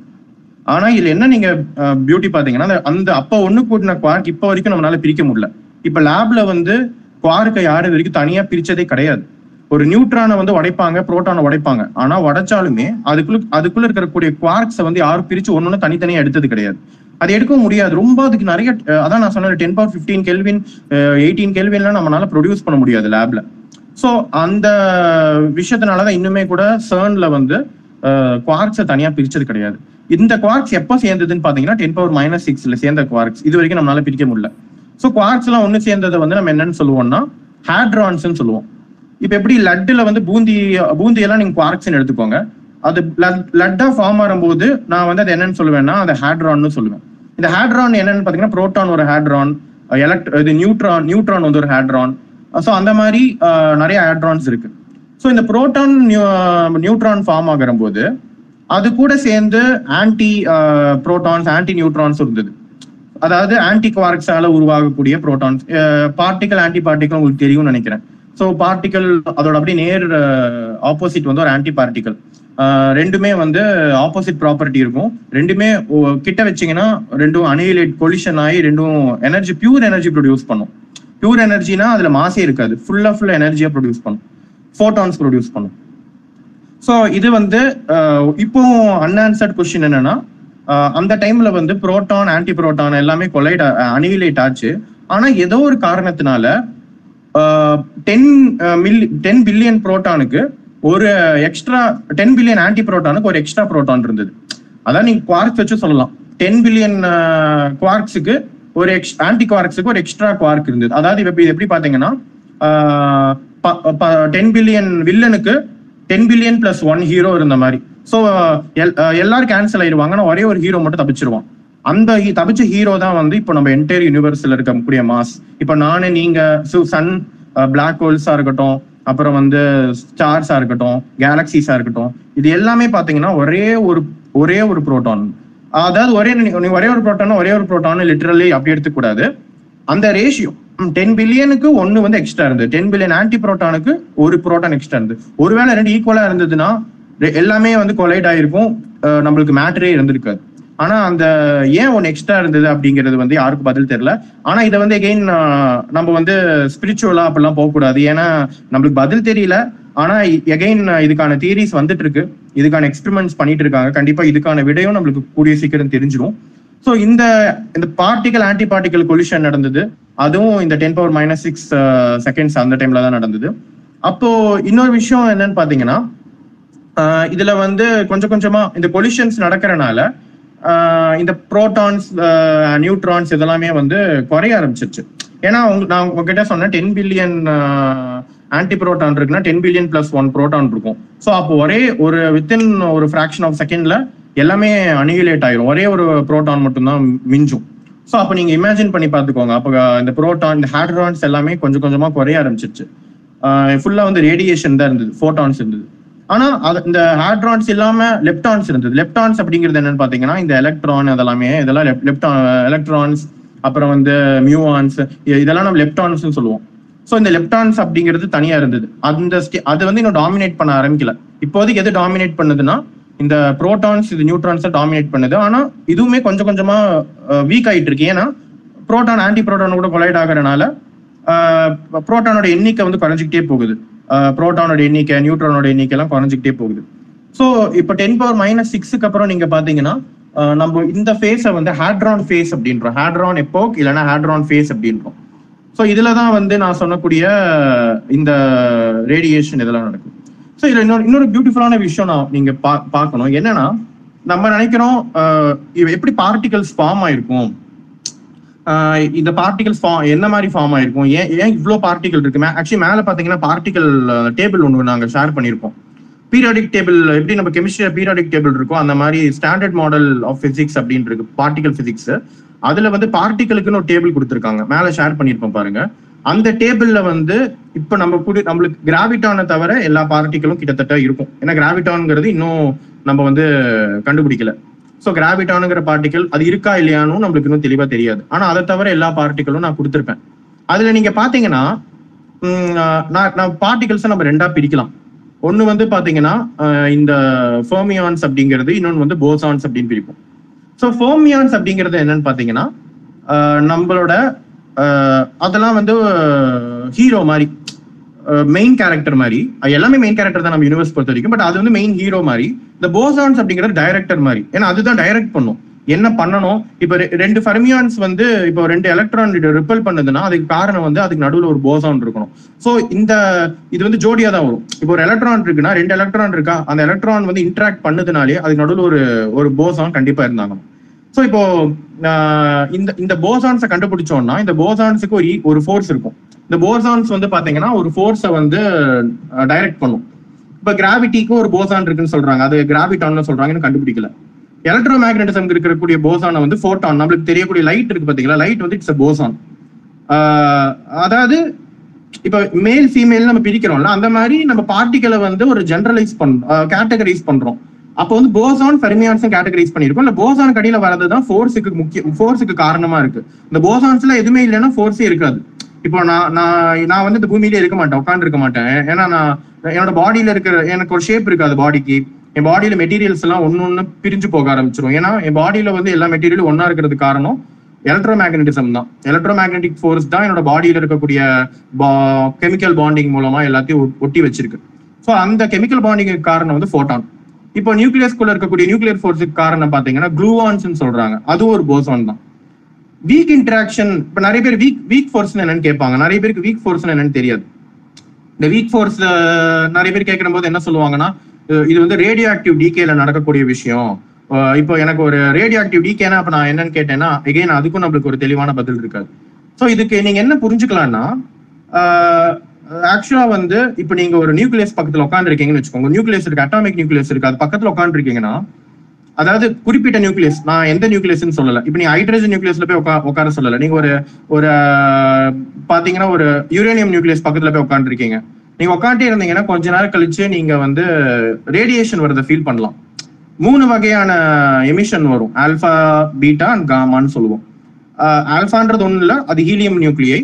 ஆனா இதுல என்ன நீங்க பியூட்டி பாத்தீங்கன்னா அந்த- அப்போ ஒன்று ஒண்ணு கூட்டின குவார்க் இப்ப வரைக்கும் நம்மளால பிரிக்க முடியல. இப்ப லேப்ல வந்து குவார்க்கை யாரு வரைக்கும் தனியா பிரிச்சதே கிடையாது. ஒரு நியூட்ரானை வந்து உடைப்பாங்க புரோட்டானை உடைப்பாங்க. ஆனா உடைச்சாலுமே அதுக்குள்ள அதுக்குள்ள இருக்கக்கூடிய குவார்க்ஸை வந்து யாரும் பிரிச்சு ஒன்னொன்னு தனித்தனியா எடுத்தது கிடையாது. அது எடுக்கவும் முடியாது. ரொம்ப அதுக்கு நிறைய அதான் நான் சொன்னேன் ten power fifteen kelvin eighteen கெல்வின்லாம் நம்மளால ப்ரொடியூஸ் பண்ண முடியாது லேப்ல ஸோ அந்த விஷயத்தினாலதான் இன்னுமே கூட சர்ன்ல வந்து குவார்க்ஸை தனியா பிரிச்சது கிடையாது. இந்த குவார்க்ஸ் எப்போ சேர்ந்ததுன்னு பாத்தீங்கன்னா டென் பவர் மைனஸ் சிக்ஸ்ல சேர்ந்த குவார்க்ஸ் இது வரைக்கும் நம்மளால பிரிக்க முடியல. ஸோ குவார்க்ஸ் எல்லாம் ஒன்று சேர்ந்ததை வந்து நம்ம என்னன்னு சொல்லுவோம்னா ஹேட்ரான்ஸ் சொல்லுவோம். இப்போ எப்படி லட்டுல வந்து பூந்தி பூந்தி எல்லாம் நீங்க குவார்க்ஸ்னு எடுத்துக்கோங்க. அது லட்டா ஃபார்ம் ஆகும்போது நான் வந்து அது என்னன்னு சொல்லுவேன்னா அது ஹேட்ரான்னு சொல்லுவேன். இந்த ஹேட்ரான் என்னன்னு பாத்தீங்கன்னா புரோட்டான் ஒரு ஹேட்ரான் எலக்ட் இது நியூட்ரான் நியூட்ரான் வந்து ஒரு ஹேட்ரான் ஸோ அந்த மாதிரி நிறைய ஹேட்ரான்ஸ் இருக்கு. ஸோ இந்த புரோட்டான் நியூட்ரான் ஃபார்ம் ஆகிற போது அது கூட சேர்ந்து ஆன்டி புரோட்டான்ஸ் ஆன்டி நியூட்ரான்ஸ் இருந்தது. அதாவது ஆன்டி குவார்க்ஸால உருவாகக்கூடிய புரோட்டான்ஸ் பார்ட்டிக்கல் ஆன்டி பார்ட்டிகல் உங்களுக்கு தெரியும்னு நினைக்கிறேன். ஸோ பார்ட்டிக்கல் அதோட அப்படியே நேர் ஆப்போசிட் வந்து ஒரு ஆன்டி பார்ட்டிகல் ரெண்டுமே வந்து ஆப்போசிட் ப்ராப்பர்ட்டி இருக்கும். ரெண்டுமே கிட்ட வச்சிங்கன்னா ரெண்டும் அனியலேட் கொலிஷன் ஆகி ரெண்டும் எனர்ஜி பியூர் எனர்ஜி ப்ரொடியூஸ் பண்ணும். பியூர் எனர்ஜினா அதுல மாசே இருக்காது. ஃபுல்லா ஃபுல்லா எனர்ஜியா ப்ரொடியூஸ் பண்ணும். ஃபோட்டான்ஸ் ப்ரொடியூஸ் பண்ணும். ஸோ இது வந்து இப்போ அன்ஆன்சர்ட் கொஸ்டின் என்னன்னா அந்த டைம்ல வந்து புரோட்டான் ஆன்டி புரோட்டான் எல்லாமே கொலைட் அனிலேட் ஆச்சு. ஆனா ஏதோ ஒரு காரணத்தினால டென் மில்லி டென் பில்லியன் புரோட்டானுக்கு ஒரு எக்ஸ்ட்ரா டென் பில்லியன் ஆன்டி புரோட்டானுக்கு ஒரு எக்ஸ்ட்ரா புரோட்டான் இருந்தது. அதான் நீங்க குவார்க்ஸ் வச்சு சொல்லலாம். டென் பில்லியன் குவார்க்ஸுக்கு ஒரு எக்ஸ் ஆன்டி குவார்க்ஸுக்கு ஒரு எக்ஸ்ட்ரா குவார்க் இருந்தது. அதாவது இப்ப இது எப்படி பாத்தீங்கன்னா ten billion வில்லனுக்கு ten billion plus one hero இருந்த மாதிரி. ஸோ எல்லாரும் கேன்சல் ஆயிடுவாங்கன்னா ஒரே ஒரு ஹீரோ மட்டும் தப்பிச்சிருவான். அந்த he- தப்பிச்ச ஹீரோ தான் வந்து இப்போ நம்ம என்டையர் யூனிவர்ஸ்ல இருக்கக்கூடிய மாஸ் இப்போ நானு நீங்க சன் பிளாக் ஹோல்ஸா இருக்கட்டும் அப்புறம் வந்து ஸ்டார்ஸா இருக்கட்டும் கேலக்சிஸா இருக்கட்டும் இது எல்லாமே பாத்தீங்கன்னா ஒரே ஒரு ஒரே ஒரு புரோட்டான். அதாவது ஒரே ஒரே ஒரு புரோட்டான் ஒரே ஒரு புரோட்டான் லிட்டரலி அப்படி எடுத்துக்கூடாது. அந்த ரேஷியோ டென் பில்லியனுக்கு ஒன்னு வந்து எக்ஸ்ட்ரா இருந்தது. டென் பில்லியன் ஆன்டி புரோட்டானுக்கு ஒரு புரோட்டான் எக்ஸ்ட்ரா இருந்தது. ஒருவேளை ரெண்டு ஈக்குவலா இருந்ததுன்னா எல்லாமே வந்து கொலைட் ஆயிருக்கும். நம்மளுக்கு மேட்டரே இருந்திருக்காது. ஆனா அந்த ஏன் ஒன்னு எக்ஸ்ட்ரா இருந்தது அப்படிங்கிறது வந்து யாருக்கும் பதில் தெரியல. ஆனா இதை வந்து எகெயின் நம்ம வந்து ஸ்பிரிச்சுவலா அப்படிலாம் போகக்கூடாது. ஏன்னா நம்மளுக்கு பதில் தெரியல. ஆனா எகைன் இதுக்கான தியரிஸ் வந்துட்டு இருக்கு இதுக்கான எக்ஸ்பெரிமெண்ட்ஸ் பண்ணிட்டு இருக்காங்க கண்டிப்பா இதுக்கான விடையும் நம்மளுக்கு கூடிய சீக்கிரம் தெரிஞ்சிடும் ஸோ இந்த இந்த பார்ட்டிகல் ஆன்டி பார்ட்டிகல் கொலிஷன் நடந்தது. அதுவும் இந்த ten power minus six seconds அந்த டைம்ல தான் நடந்தது. அப்போ இன்னொரு விஷயம் என்னன்னு பாத்தீங்கன்னா இதுல வந்து கொஞ்சம் கொஞ்சமா இந்த கொலிஷன்ஸ் நடக்கிறனால இந்த ப்ரோட்டான்ஸ் நியூட்ரான்ஸ் இதெல்லாமே வந்து குறைய ஆரம்பிச்சிருச்சு. ஏன்னா உங்க நான் உங்ககிட்ட சொன்னேன் டென் பில்லியன் ஆன்டி ப்ரோட்டான் இருக்குன்னா ten billion plus one proton இருக்கும். ஸோ அப்போ ஒரே ஒரு வித்தின் ஒரு ஃப்ராக்ஷன் ஆஃப் செகண்ட்ல எல்லாமே அனிகுலேட் ஆயிரும். ஒரே ஒரு ப்ரோட்டான் மட்டும்தான் மிஞ்சும். ஸோ அப்போ நீங்க இமேஜின் பண்ணி பார்த்துக்கோங்க. அப்போ இந்த ப்ரோட்டான் இந்த ஹேட்ரான்ஸ் எல்லாமே கொஞ்சம் கொஞ்சமா குறைய ஆரம்பிச்சிருச்சு. ஃபுல்லா வந்து ரேடியேஷன் தான் இருந்தது ஃபோட்டான்ஸ் இருந்தது. ஆனா அது இந்த ஹேட்ரான்ஸ் இல்லாம லெப்டான்ஸ் இருந்தது. லெப்டான்ஸ் அப்படிங்கிறது என்னன்னு பாத்தீங்கன்னா இந்த எலக்ட்ரான் அதெல்லாமே இதெல்லாம் லெப்டான் எலக்ட்ரான்ஸ் அப்புறம் வந்து மியூவான்ஸ் இதெல்லாம் நம்ம லெப்டான்ஸ் சொல்லுவோம். ஸோ இந்த லெப்டான்ஸ் அப்படிங்கிறது தனியா இருந்தது. அந்த ஸ்டே- அது வந்து இன்னும் டாமினேட் பண்ண ஆரம்பிக்கல. இப்போதைக்கு எது டாமினேட் பண்ணுதுன்னா இந்த புரோட்டான்ஸ் இது நியூட்ரான்ஸை டாமினேட் பண்ணுது. ஆனா இதுவுமே கொஞ்சம் கொஞ்சமா வீக் ஆயிட்டு இருக்கு. ஏன்னா புரோட்டான் ஆன்டி ப்ரோட்டான் கூட கொலைட் ஆகுறதுனால புரோட்டானோட எண்ணிக்கை வந்து குறைஞ்சிக்கிட்டே போகுது. புரோட்டானோட எண்ணிக்கை நியூட்ரானோட எண்ணிக்கைலாம் குறைஞ்சிக்கிட்டே போகுது. ஸோ இப்போ டென் பவர் மைனஸ் சிக்ஸுக்கு அப்புறம் நீங்க பாத்தீங்கன்னா நம்ம இந்த ஃபேஸை வந்து ஹேட்ரான் ஃபேஸ் அப்படின்றோம். ஹேட்ரான் எப்போக் இல்லைன்னா ஹேட்ரான் ஃபேஸ் அப்படின்றோம். ஸோ இதுல தான் வந்து நான் சொன்னக்கூடிய இந்த ரேடியேஷன் இதெல்லாம் நடக்கும். ஸோ இதில் இன்னொரு இன்னொரு பியூட்டிஃபுல்லான விஷயம் நான் நீங்க பா பார்க்கணும். என்னன்னா நம்ம நினைக்கிறோம் எப்படி பார்ட்டிகல்ஸ் ஃபார்ம் ஆயிருக்கும்? இந்த பார்ட்டிகல் ஃபார்ம் என்ன மாதிரி ஃபார்ம் ஆயிருக்கும்? ஏன் ஏன் இவ்வளோ பார்ட்டிகல் இருக்கு? ஆக்சுவலி மேலே பார்த்தீங்கன்னா பார்ட்டிகல் டேபிள் ஒன்று நாங்கள் ஷேர் பண்ணியிருப்போம் பீரியாடிக் டேபிள் எப்படி நம்ம கெமிஸ்ட்ரியில் பீரியாடிக் டேபிள் இருக்கோ அந்த மாதிரி ஸ்டாண்டர்ட் மாடல் ஆஃப் ஃபிசிக்ஸ் அப்படின்னு இருக்கு. பார்ட்டிகல் ஃபிசிக்ஸ் அதில் வந்து பார்ட்டிகளுக்குன்னு ஒரு டேபிள் கொடுத்துருக்காங்க. மேலே ஷேர் பண்ணியிருப்போம் பாருங்க. அந்த டேபிள்ல வந்து இப்போ நம்ம கூட நம்மளுக்கு கிராவிட்டானை தவிர எல்லா பார்ட்டிகளும் கிட்டத்தட்ட இருக்கும். ஏன்னா கிராவிட்டான்ங்கிறது இன்னும் நம்ம வந்து கண்டுபிடிக்கல. ஸோ கிராவிட்டானுங்கிற பார்ட்டிக்கல் அது இருக்கா இல்லையானும் நம்மளுக்கு இன்னும் தெளிவா தெரியாது. ஆனா அதை தவிர எல்லா பார்ட்டிகளும் நான் கொடுத்துருப்பேன். அதுல நீங்க பாத்தீங்கன்னா நான் நான் பார்ட்டிகல்ஸை நம்ம ரெண்டா பிரிக்கலாம். ஒன்னு வந்து பாத்தீங்கன்னா இந்த ஃபோமியான்ஸ் அப்படிங்கிறது இன்னொன்று வந்து போசான்ஸ் அப்படின்னு பிரிப்போம். ஸோ ஃபோமியான்ஸ் அப்படிங்கிறது என்னன்னு பாத்தீங்கன்னா நம்மளோட அதெல்லாம் வந்து ஹீரோ மாதிரி. மெயின் கேரக்டர் மாதிரி. எல்லாமே மெயின் கேரக்டர் தான் நம்ம யூனிவர்ஸ் பொறுத்த வரைக்கும். பட் அது வந்து மெயின் ஹீரோ மாதிரி. இந்த போசான்ஸ் அப்படிங்கிறது டைரக்டர் மாதிரி. ஏன்னா அதுதான் டைரக்ட் பண்ணும். என்ன பண்ணணும்? இப்ப ரெ- ரெண்டு ஃபர்மியான்ஸ் வந்து இப்போ ரெண்டு எலக்ட்ரான் ரிப்பல் பண்ணுதுன்னா அதுக்கு காரணம் வந்து அதுக்கு நடுவில் ஒரு போசான் இருக்கணும். ஸோ இந்த இது வந்து ஜோடியா தான் வரும். இப்போ ஒரு எலக்ட்ரான் இருக்குன்னா ரெண்டு எலக்ட்ரான் இருக்கா? அந்த எலக்ட்ரான் வந்து இன்ட்ராக்ட் பண்ணுதுனாலே அதுக்கு நடுவில் ஒரு ஒரு போசான் கண்டிப்பா இருந்தாங்க ஸோ இப்போ இந்த இந்த போசான்ஸை கண்டுபிடிச்சோம்னா இந்த போசான்ஸுக்கு ஒரு e-, ஒரு ஃபோர்ஸ் இருக்கும். இந்த போசான்ஸ் வந்து பாத்தீங்கன்னா ஒரு ஃபோர்ஸை வந்து டைரக்ட் பண்ணும். இப்ப கிராவிட்டிக்கும் ஒரு போசான் இருக்குன்னு சொல்றாங்க. அது கிராவிட்டான்னு சொல்றாங்கன்னு கண்டுபிடிக்கல. எலக்ட்ரோ மேக்னட்டிசம் இருக்கக்கூடிய போசானை வந்து போட்டான் நம்மளுக்கு தெரியக்கூடிய லைட் இருக்கு பாத்தீங்களா? லைட் வந்து இட்ஸ் போசான் அதாவது இப்ப மேல் ஃபீமேல் நம்ம பிரிக்கிறோம்ல அந்த மாதிரி நம்ம பார்ட்டிகளை வந்து ஒரு ஜென்ரலைஸ் பண்றோம் கேட்டகரைஸ் பண்றோம். அப்போ வந்து போசான் ஃபெர்மியான்ஸும் கேட்டகரைஸ் பண்ணிருக்கோம் இல்ல போசான் கடையில வரது தான் ஃபோர்ஸுக்கு முக்கிய ஃபோர்ஸுக்கு காரணமா இருக்கு. இந்த போசான்ஸ்ல எதுவுமே இல்லைன்னா ஃபோர்ஸே இருக்காது. இப்போ நான் நான் நான் வந்து இந்த பூமியிலே இருக்க மாட்டேன் உட்காந்து இருக்க மாட்டேன். ஏன்னா நான் என்னோட பாடியில இருக்கிற எனக்கு ஒரு ஷேப் இருக்காது பாடிக்கு என் பாடியில மெட்டீரியல்ஸ் எல்லாம் ஒன்னு ஒன்னு பிரிஞ்சு போக ஆரம்பிச்சிரும். ஏன்னா என் பாடியில வந்து எல்லா மெட்டீரியலும் ஒன்னா இருக்கிறது காரணம் எலக்ட்ரோ மேக்னட்டிசம் தான். எலக்ட்ரோ மேக்னெட்டிக் ஃபோர்ஸ் தான் என்னோட பாடியில இருக்கக்கூடிய கெமிக்கல் பாண்டிங் மூலமா எல்லாத்தையும் ஒட்டி வச்சிருக்கு. ஸோ அந்த கெமிக்கல் பாண்டிங் காரணம் வந்து ஃபோட்டான் இப்போ நியூக்ளியஸ்குள்ள இருக்கக்கூடிய நியூக்ளியர் ஃபோர்ஸுக்கு காரணம் பாத்தீங்கன்னா குளூவான்ஸ் சொல்றாங்க. அது ஒரு போசான் தான். வீக் இன்ட்ராக்ஷன் இப்ப நிறைய பேர் வீக் வீக் ஃபோர்ஸ் என்னன்னு கேட்பாங்க. நிறைய பேருக்கு வீக் ஃபோர்ஸ் என்னன்னு தெரியாது. இந்த வீக் ஃபோர்ஸ் நிறைய பேர் கேட்கிற போது என்ன சொல்லுவாங்கன்னா இது வந்து ரேடியோ ஆக்டிவ் டிகேல நடக்கக்கூடிய விஷயம். இப்போ எனக்கு ஒரு ரேடியோ ஆக்டிவ் டிகேனா அப்போ நான் என்னன்னு கேட்டேன்னா எகைன் அதுக்கும் நம்மளுக்கு ஒரு தெளிவான பதில் இருக்காது. ஸோ இதுக்கு நீங்க என்ன புரிஞ்சுக்கலாம்னா ஆக்சுவலா வந்து இப்போ நீங்க ஒரு நியூக்ளியஸ் பக்கத்துல உட்காந்துருக்கீங்கன்னு வச்சுக்கோங்க. நியூக்ளியஸ் இருக்கு அட்டாமிக் நியூக்ளியஸ் இருக்கு. அது பக்கத்துல உட்காந்துருக்கீங்கன்னா அதாவது குறிப்பிட்ட நியூக்ளியஸ் நான் எந்த நியூக்ளியஸ்னு சொல்லல. இப்போ நீ ஹைட்ரஜன் நியூக்ளியஸ்ல போய் உட்கா உட்கார சொல்லல. நீங்க ஒரு ஒரு பாத்தீங்கன்னா ஒரு யுரேனியம் நியூக்ளியஸ் பக்கத்துல போய் உட்காந்துருக்கீங்க நீங்க உட்காந்து இருந்தீங்கன்னா கொஞ்ச நேரம் கழிச்சு நீங்க வந்து ரேடியேஷன் வரதை ஃபீல் பண்ணலாம். மூணு வகையான எமிஷன் வரும். ஆல்பா பீட்டா அண்ட் காமான்னு சொல்லுவோம். ஆல்பான்றது ஒண்ணு இல்லை. அது ஹீலியம் நியூக்ளியை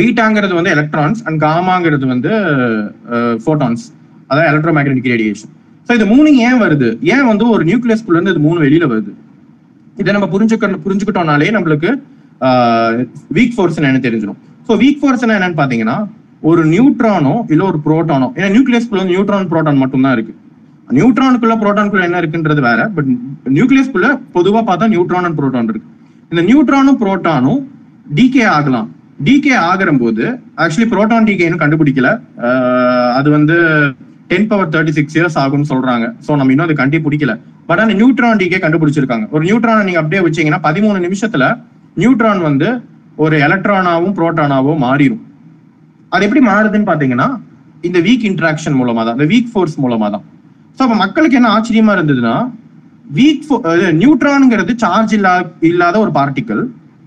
பீட்டாங்கிறது வந்து எலக்ட்ரான்ஸ் அண்ட் காமாங்கிறது வந்து ஃபோட்டான்ஸ் அதாவது எலக்ட்ரோ மேக்னெட்டிக் ரேடியேஷன் ஸோ இது மூணு ஏன் வருது? ஏன் வந்து ஒரு நியூக்ளியஸ்குள்ள இருந்து இது மூணு வெளியில வருது? இதை நம்ம புரிஞ்சுக்க புரிஞ்சுக்கிட்டோம்னாலே நம்மளுக்கு வீக் ஃபோர்ஸ் என்ன தெரிஞ்சிடும் ஸோ வீக் ஃபோர்ஸ் என்னன்னு பாத்தீங்கன்னா ஒரு நியூட்ரானோ இல்லை ஒரு ப்ரோட்டானோ ஏன்னா நியூக்ளியஸ்குள்ள வந்து நியூட்ரான் புரோட்டான் மட்டும்தான் இருக்கு. நியூட்ரானுக்குள்ள ப்ரோட்டானுக்குள்ள என்ன இருக்குன்றது வேற பட் நியூக்ளியஸ்குள்ள பொதுவாக பார்த்தா நியூட்ரான் அண்ட் புரோட்டான் இருக்கு. இந்த நியூட்ரானும் புரோட்டானும் டிகே ஆகலாம். டிகே ஆகிற போது ஆக்சுவலி புரோட்டான் டிகே இன்னும் கண்டுபிடிக்கல அது வந்து ten power thirty six years ஆகும்னு சொல்றாங்க. ஸோ நம்ம இன்னும் அதை கண்டுபிடிக்கல. பட் அந்த நியூட்ரான் டிகே கண்டுபிடிச்சிருக்காங்க. ஒரு நியூட்ரானை நீங்க அப்படியே வச்சீங்கன்னா பதிமூணு நிமிஷத்துல நியூட்ரான் வந்து ஒரு எலக்ட்ரானாவும் புரோட்டானாவும் மாறிடும் அது எப்படி மாறுதுன்னு பாத்தீங்கன்னா இந்த வீக் இன்ட்ராக்ஷன் மூலமா தான் இந்த வீக் ஃபோர்ஸ் மூலமா தான் ஸோ அப்ப மக்களுக்கு என்ன ஆச்சரியமா இருந்ததுன்னா வீக் நியூட்ரான்ங்கிறது சார்ஜ் இல்லா இல்லாத ஒரு பார்ட்டிக்கல்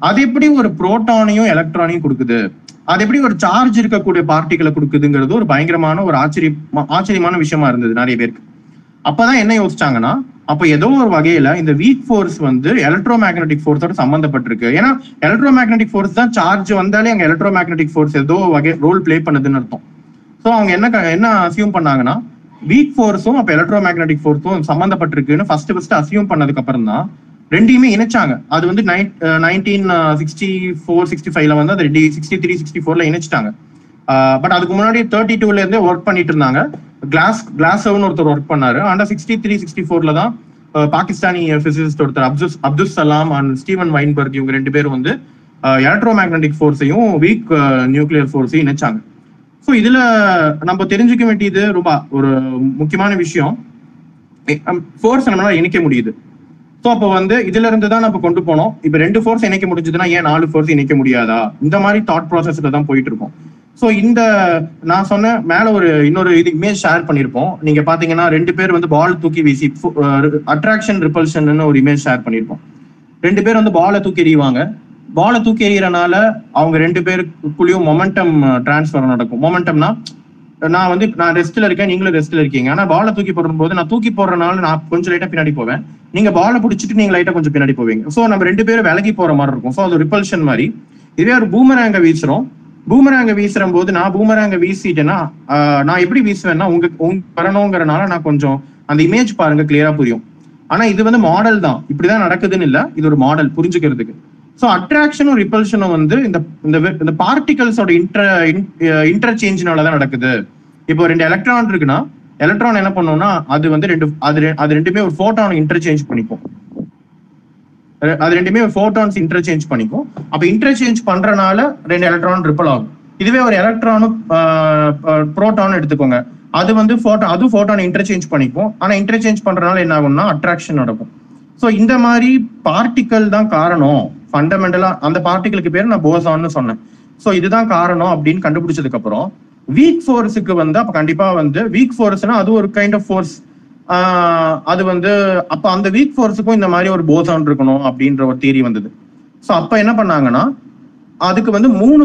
அது எப்படி ஒரு புரோட்டானையும் எலக்ட்ரானையும் கொடுக்குது? அது எப்படி ஒரு சார்ஜ் இருக்கக்கூடிய பார்ட்டிகளை கொடுக்குதுங்கிறது ஒரு பயங்கரமான ஒரு ஆச்சரிய ஆச்சரியமான விஷயமா இருந்தது நிறைய பேருக்கு. அப்பதான் என்ன யோசிச்சாங்கன்னா அப்ப ஏதோ ஒரு வகையில இந்த வீக் ஃபோர்ஸ் வந்து எலக்ட்ரோ மேக்னெட்டிக் ஃபோர்ஸோட சம்பந்தப்பட்டிருக்கு. ஏன்னா எலக்ட்ரோ மேக்னெட்டிக் ஃபோர்ஸ் தான் சார்ஜ் வந்தாலே அங்க எலக்ட்ரோ மேக்னெட்டிக் ஃபோர்ஸ் ஏதோ வகை ரோல் ப்ளே பண்ணுதுன்னு அர்த்தம். ஸோ அவங்க என்ன க- என்ன அசியூம் பண்ணாங்கன்னா வீக் ஃபோர்ஸும் அப்ப எலக்ட்ரோ மேக்னெட்டிக் ஃபோர்ஸும் சம்பந்தப்பட்டிருக்குன்னு ஃபர்ஸ்ட் ஃபர்ஸ்ட் அசியூம் பண்ணதுக்கு அப்புறம் தான் ரெண்டையுமே இணைச்சாங்க. அது வந்து நைன்டீன் சிக்ஸ்டி ஃபோர் சிக்ஸ்டி ஃபைவ்ல வந்து அது ரெண்டு சிக்ஸ்டி த்ரீ சிக்ஸ்டி ஃபோர்ல இணைச்சிட்டாங்க பட் அதுக்கு முன்னாடி தேர்ட்டி டூல இருந்தே ஒர்க் பண்ணிட்டு இருந்தாங்க. கிளாஸ் கிளாஸ்னு ஒருத்தர் ஒர்க் பண்ணாரு. ஆனா சிக்ஸ்டி த்ரீ சிக்ஸ்டி ஃபோர்ல தான் பாகிஸ்தானி பிசிசிஸ்ட் ஒருத்தர் அப்துஸ் அப்துல் சலாம் அண்ட் ஸ்டீவன் வைன்பர்க் இவங்க ரெண்டு பேரும் வந்து எலக்ட்ரோ மேக்னட்டிக் ஃபோர்ஸையும் வீக் நியூக்ளியர் ஃபோர்ஸையும் இணைச்சாங்க. ஸோ இதுல நம்ம தெரிஞ்சுக்க வேண்டியது ரொம்ப ஒரு முக்கியமான விஷயம். ஃபோர்ஸ் நம்மளால இணைக்க முடியுது. ஸோ அப்போ வந்து இதுல இருந்து தான் நம்ம கொண்டு போனோம். இப்போ ரெண்டு ஃபோர்ஸ் இணைக்க முடிஞ்சதுன்னா ஏன் நாலு ஃபோர்ஸ் இணைக்க முடியாதா? இந்த மாதிரி தாட் ப்ராசஸ்ல தான் போயிட்டு இருக்கோம். ஸோ இந்த நான் சொன்ன மேல ஒரு இன்னொரு இது இமேஜ் ஷேர் பண்ணியிருப்போம் நீங்க பாத்தீங்கன்னா ரெண்டு பேர் வந்து பால் தூக்கி வீசி அட்ராக்ஷன் ரிப்பல்ஷன் ஒரு இமேஜ் ஷேர் பண்ணியிருப்போம் ரெண்டு பேர் வந்து பாலை தூக்கி எறிவாங்க. பாலை தூக்கி எறிகிறனால அவங்க ரெண்டு பேருக்குள்ளேயும் மொமெண்டம் டிரான்ஸ்ஃபர் நடக்கும். மொமெண்டம்னா நான் வந்து நான் ரெஸ்ட்ல இருக்கேன் நீங்களும் ரெஸ்ட்ல இருக்கீங்க. ஆனா பாலை தூக்கி போடும்போது நான் தூக்கி போடுறதுனால நான் கொஞ்சம் லைட்டா பின்னாடி போவேன். நீங்க பாலை பிடிச்சிட்டு நீங்க லைட்டா கொஞ்சம் பின்னாடி போவீங்க. சோ நம்ம ரெண்டு பேரும் விலகி போற மாதிரி இருக்கும். சோ அது ரிப்பல்ஷன் மாதிரி. இதே ஒரு பூமராங்க வீசுறோம். பூமராங்க வீசுற போது நான் பூமராங்க வீசிட்டேன்னா நான் எப்படி வீசுவேன்னா உங்க உங்க வரணுங்கிறனால நான் கொஞ்சம் அந்த இமேஜ் பாருங்க கிளியரா புரியும். ஆனா இது வந்து மாடல் தான். இப்படிதான் நடக்குதுன்னு இல்ல. இது ஒரு மாடல் புரிஞ்சுக்கிறதுக்கு. ஸோ அட்ராக்ஷனும் ரிப்பல்ஷனும் வந்து இந்த இந்த பார்ட்டிகல்ஸோட இன்டர் இன்டர்சேஞ்சினால தான் நடக்குது. இப்போ ரெண்டு எலக்ட்ரான் இருக்குன்னா எலக்ட்ரான் என்ன பண்ணும்னா அது வந்து ரெண்டு அது அது ரெண்டுமே ஒரு ஃபோட்டான் இன்டர்சேஞ்ச் பண்ணிக்கும். அது ரெண்டுமே ஒரு ஃபோட்டான்ஸ் இன்டர்சேஞ்ச் பண்ணிக்கும். அப்போ இன்டர்சேஞ்ச் பண்றனால ரெண்டு எலக்ட்ரான் ரிப்பல் ஆகும். இதுவே ஒரு எலக்ட்ரானும் புரோட்டான் uh, uh, எடுத்துக்கோங்க. அது வந்து ஃபோட்டோ அது ஃபோட்டான் இன்டர்சேஞ்ச் பண்ணிக்கும். ஆனால் இன்டர்சேஞ்ச் பண்றதுனால என்ன ஆகும்னா அட்ராக்ஷன் நடக்கும். ஸோ இந்த மாதிரி பார்ட்டிக்கல் தான் காரணம். ஃபண்டமெண்டலா அந்த பார்ட்டிகளுக்கு பேர் நான் போசான்னு சொன்னேன். ஸோ இதுதான் காரணம் அப்படின்னு கண்டுபிடிச்சதுக்கு அப்புறம் வீக் ஃபோர்ஸுக்கு வந்து அப்ப கண்டிப்பா வந்து வீக் ஃபோர்ஸ்னா அது ஒரு கைண்ட் ஆஃப் ஃபோர்ஸ் அது வந்து அப்ப அந்த வீக் ஃபோர்ஸுக்கும் இந்த மாதிரி ஒரு போசான் இருக்கணும் அப்படின்ற ஒரு தீரி வந்தது. ஸோ அப்ப என்ன பண்ணாங்கன்னா அதுக்கு வந்து மூணு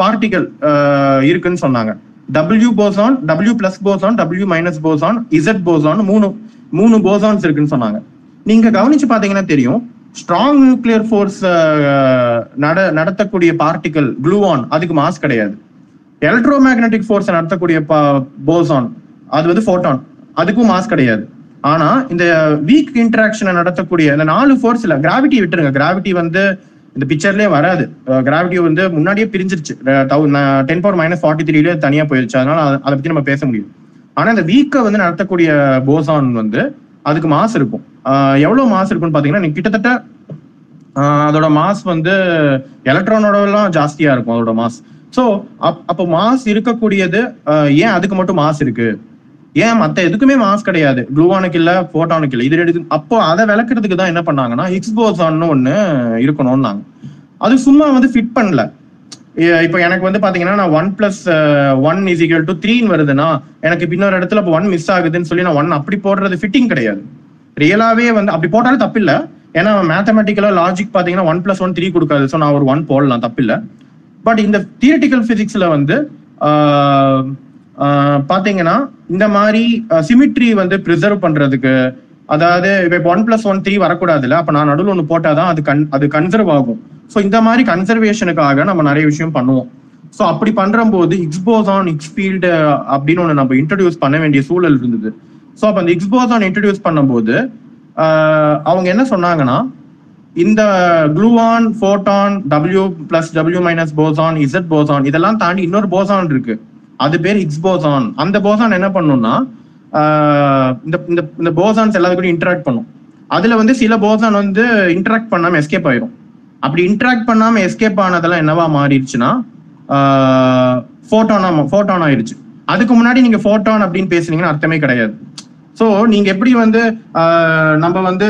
பார்ட்டிகல் இருக்குன்னு சொன்னாங்க. W boson W plus boson W minus boson Z boson மூணு மூணு போசான்ஸ் இருக்குன்னு சொன்னாங்க. நீங்க கவனிச்சு பாத்தீங்கன்னா தெரியும். ஸ்ட்ராங் நியூக்ளியர் ஃபோர்ஸ் நட நடத்தக்கூடிய பார்ட்டிகல் குளூவான் அதுக்கு மாஸ் கிடையாது. எலக்ட்ரோ மேக்னெட்டிக் ஃபோர்ஸ் நடத்தக்கூடிய போசான் அது வந்து ஃபோட்டான் அதுக்கும் மாஸ் கிடையாது. ஆனா இந்த வீக் இன்டராக்ஷனை நடத்தக்கூடிய இந்த நாலு ஃபோர்ஸ்ல கிராவிட்டி விட்டுருங்க. கிராவிட்டி வந்து இந்த பிக்சர்லயே வராது. கிராவிட்டி வந்து முன்னாடியே பிரிஞ்சிருச்சு. டென் பவர் மைனஸ் ஃபார்ட்டி த்ரீலயே தனியா போயிருச்சு. அதனால அதை பத்தி நம்ம பேச முடியும். ஆனா இந்த வீக்கை வந்து நடத்தக்கூடிய போசான் வந்து அதுக்கு மாஸ் இருக்கும். எவ்வளவு மாஸ் இருக்கும்னு பாத்தீங்கன்னா கிட்டத்தட்ட அதோட மாஸ் வந்து எலக்ட்ரானோட எல்லாம் ஜாஸ்தியா இருக்கும் அதோட மாஸ் சோ அப்போ மாஸ் இருக்கக்கூடியது ஏன் அதுக்கு மட்டும் மாஸ் இருக்கு? ஏன் மற்ற எதுக்குமே மாஸ் கிடையாது? குளூவானுக்கு இல்ல போட்டானுக்கு இல்லை. இது ரெண்டு அப்போ அதை விளக்குறதுக்கு தான் என்ன பண்ணாங்கன்னா ஹிக்ஸ் போசான்னு ஒன்று இருக்கணும்னாங்க. அது சும்மா வந்து ஃபிட் பண்ணல. இப்போ எனக்கு வந்து பாத்தீங்கன்னா நான் one plus one is equal to த்ரீன்னு வருதுன்னா எனக்கு இன்னொரு இடத்துல இப்போ ஒன் மிஸ் ஆகுதுன்னு சொல்லி நான் ஒன் அப்படி போடுறது ஃபிட்டிங் கிடையாது. ரியலாவே வந்து அப்படி போட்டாலும் தப்பில்ல. ஏன்னா மேத்தமெட்டிக்கலா லாஜிக் பாத்தீங்கன்னா ஒன் பிளஸ் ஒன் த்ரீ கொடுக்காது. ஸோ நான் ஒரு ஒன் போடலாம் தப்பில்ல. பட் இந்த தியரட்டிக்கல் பிசிக்ஸ்ல வந்து uh, uh, பாத்தீங்கன்னா இந்த மாதிரி uh, சிமிட்ரி வந்து ப்ரிசர்வ் பண்றதுக்கு அதாவது இப்போ ஒன் பிளஸ் ஒன் த்ரீ வரக்கூடாதுல்ல. அப்ப நான் நடுவில் ஒன்று போட்டாதான் அது கன் அது கன்சர்வ் ஆகும். ஸோ இந்த மாதிரி கன்சர்வேஷனுக்காக நம்ம நிறைய விஷயம் பண்ணுவோம். ஸோ அப்படி பண்றம்போது இக்ஸ்போசான் இக்ஸ்பீல்டு அப்படின்னு ஒன்று நம்ம இன்ட்ரடியூஸ் பண்ண வேண்டிய சூழல் இருந்தது. ஸோ அப்போ அந்த இக்ஸ்போசான் இன்ட்ரடியூஸ் பண்ணும்போது அவங்க என்ன சொன்னாங்கன்னா இந்த gluon photon W plus W minus boson Z boson இதெல்லாம் தாண்டி இன்னொரு போசான் இருக்கு. அது பேர் இக்ஸ் போசான் அந்த போசான் என்ன பண்ணும்னா இந்த இந்த இந்த போசான்ஸ் எல்லாத்துக்கும் இன்டராக்ட் பண்ணும். அதுல வந்து சில போசான் வந்து இன்டராக்ட் பண்ணாம எஸ்கேப் ஆயிரும். அப்படி இன்ட்ராக்ட் பண்ணாம எஸ்கேப் ஆனதெல்லாம் என்னவா மாறிடுச்சுன்னா போட்டோனா போட்டோன் ஆயிடுச்சு. அதுக்கு முன்னாடி நீங்க ஃபோட்டான் அப்படின்னு பேசுனீங்கன்னு அர்த்தமே கிடையாது. ஸோ நீங்க எப்படி வந்து நம்ம வந்து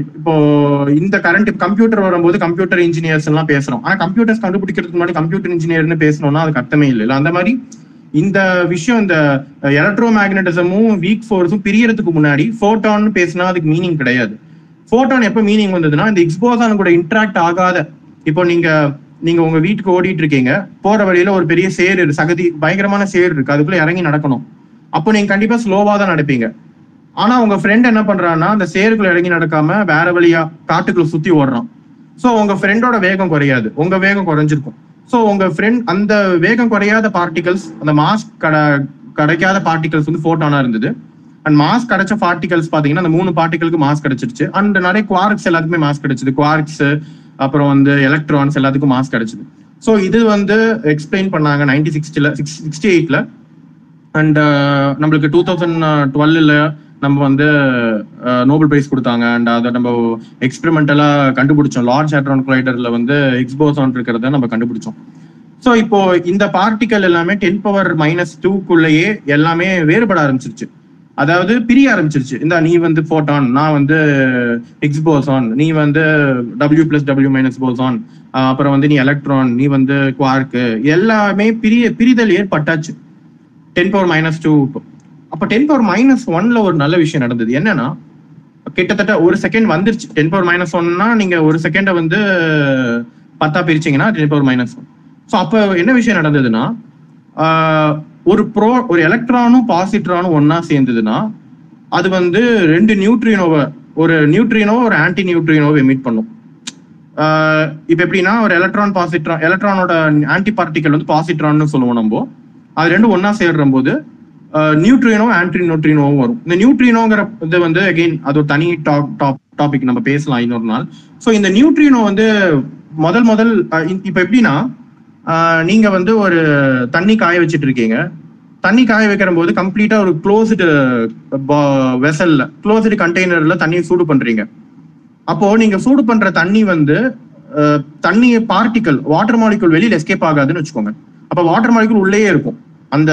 இப்போ இந்த கரண்ட் கம்ப்யூட்டர் வரும்போது கம்ப்யூட்டர் இன்ஜினியர்ஸ் எல்லாம் பேசுறோம். ஆனா கம்ப்யூட்டர்ஸ் கண்டுபிடிக்கிறதுக்கு முன்னாடி கம்ப்யூட்டர் இன்ஜினியர்னு பேசணும்னா அதுக்கு அர்த்தமே இல்லை. அந்த மாதிரி இந்த விஷயம் இந்த எலக்ட்ரோ மேக்னட்டிசமும் வீக் ஃபோர்ஸும் பிரியறதுக்கு முன்னாடி ஃபோட்டான்னு பேசினா அதுக்கு மீனிங் கிடையாது. ஃபோட்டான் எப்போ மீனிங் வந்ததுன்னா இந்த எக்ஸ்போசான் கூட இன்ட்ராக்ட் ஆகாத இப்போ நீங்க நீங்க உங்க வீட்டுக்கு ஓடிட்டு இருக்கீங்க போற வழியில ஒரு பெரிய சேர் சகதி பயங்கரமான சேர் இருக்கு அதுக்குள்ள இறங்கி நடக்கணும். அப்போ நீங்க கண்டிப்பா ஸ்லோவா தான் நடப்பீங்க. ஆனா உங்க ஃப்ரெண்ட் என்ன பண்றான்னா அந்த சேருக்குள்ள இறங்கி நடக்காம வேற வழியா காட்டுக்குள்ள சுத்தி ஓடுறான். சோ உங்க ஃப்ரெண்டோட வேகம் குறையாது. உங்க வேகம் குறைஞ்சிருக்கும். சோ உங்க ஃப்ரெண்ட் அந்த வேகம் குறையாத பார்ட்டிகல்ஸ் அந்த மாஸ்க் கிடைக்காத பார்ட்டிகல்ஸ் வந்து போட்டோனா இருந்தது. அண்ட் மாஸ் கிடைச்ச பார்ட்டிகல்ஸ் பாத்தீங்கன்னா அந்த மூணு பார்ட்டிகளுக்கு மாஸ் கிடைச்சிருச்சு. அண்ட் நிறைய குவார்க்ஸ் எல்லாத்துக்குமே மாஸ் கிடைச்சது. குவார்க்ஸ் அப்புறம் வந்து எலக்ட்ரான்ஸ் எல்லாத்துக்கும் மாஸ் கிடைச்சது. ஸோ இது வந்து எக்ஸ்பிளைன் பண்ணாங்க நைன்டி சிக்ஸ்டில சிக்ஸ் சிக்ஸ்டி எயிட்ல அண்ட் நம்மளுக்கு டூ தௌசண்ட் டுவெல்ல நம்ம வந்து uh, நோபல் பிரைஸ் கொடுத்தாங்க. அண்ட் அதை நம்ம எக்ஸ்பெரிமெண்டலா கண்டுபிடிச்சோம். லார்ஜ் ஹேட்ரான் குலைடர்ல வந்து எக்ஸ்போசான் இருக்கிறத நம்ம கண்டுபிடிச்சோம். ஸோ இப்போ இந்த பார்ட்டிகல் எல்லாமே டென் பவர் மைனஸ் டூக்குள்ளேயே எல்லாமே வேறுபட ஆரம்பிச்சிருச்சு. அதாவது பிரிய ஆரம்பிச்சிருச்சு. இந்த நீ வந்து போட்டான் நான் வந்து எக்ஸ் போசான் நீ வந்து W plus W minus boson அப்புறம் வந்து நீ எலக்ட்ரான் நீ வந்து குவார்க்கு எல்லாமே பிரிய பிரிதல் ஏற்பட்டாச்சு. டென் பவர் மைனஸ் டூ அப்போ டென் பவர் மைனஸ் ஒன்ல ஒரு நல்ல விஷயம் நடந்தது. என்னன்னா கிட்டத்தட்ட ஒரு செகண்ட் வந்துருச்சு. டென் பவர் மைனஸ் ஒன்னா நீங்க ஒரு செகண்டை வந்து பத்தா பிரிச்சிங்கன்னா ten power minus one so அப்போ என்ன விஷயம் நடந்ததுன்னா ஒரு ப்ரோ ஒரு எலக்ட்ரானும் பாசிட்ரானும் ஒன்னா சேர்ந்ததுன்னா அது வந்து ரெண்டு நியூட்ரினோவை ஒரு நியூட்ரினோ ஒரு ஆன்டி நியூட்ரினோவை எமிட் பண்ணும் இப்போ எப்படின்னா ஒரு எலக்ட்ரான் பாசிட்ரான் எலக்ட்ரானோட ஆன்டி பார்ட்டிகல் வந்து பாசிட்ரான்னு சொல்லுவோம் நம்ம. அது ரெண்டும் ஒன்னா சேர்ற போது நியூட்ரினோ ஆன்டி நியூட்ரினோவும் வரும். இந்த நியூட்ரினோங்கிற இது வந்து அகைன் அது ஒரு தனி டாப் டாப் டாபிக் நம்ம பேசலாம் இன்னொரு நாள். ஸோ இந்த நியூட்ரினோ வந்து முதல் முதல் இப்போ எப்படின்னா நீங்க வந்து ஒரு தண்ணி காய வச்சிட்டு இருக்கீங்க. தண்ணி காய வைக்கிற போது கம்ப்ளீட்டா ஒரு க்ளோஸ்டு வெசல்ல க்ளோஸ்டு கண்டெய்னர்ல தண்ணியை சூடு பண்றீங்க. அப்போ நீங்க சூடு பண்ற தண்ணி வந்து தண்ணியை பார்ட்டிக்கல் வாட்டர் மாலிகுல் வெளியில எஸ்கேப் ஆகாதுன்னு வச்சுக்கோங்க. அப்ப வாட்டர் மாலிகுல் உள்ளேயே இருக்கும். அந்த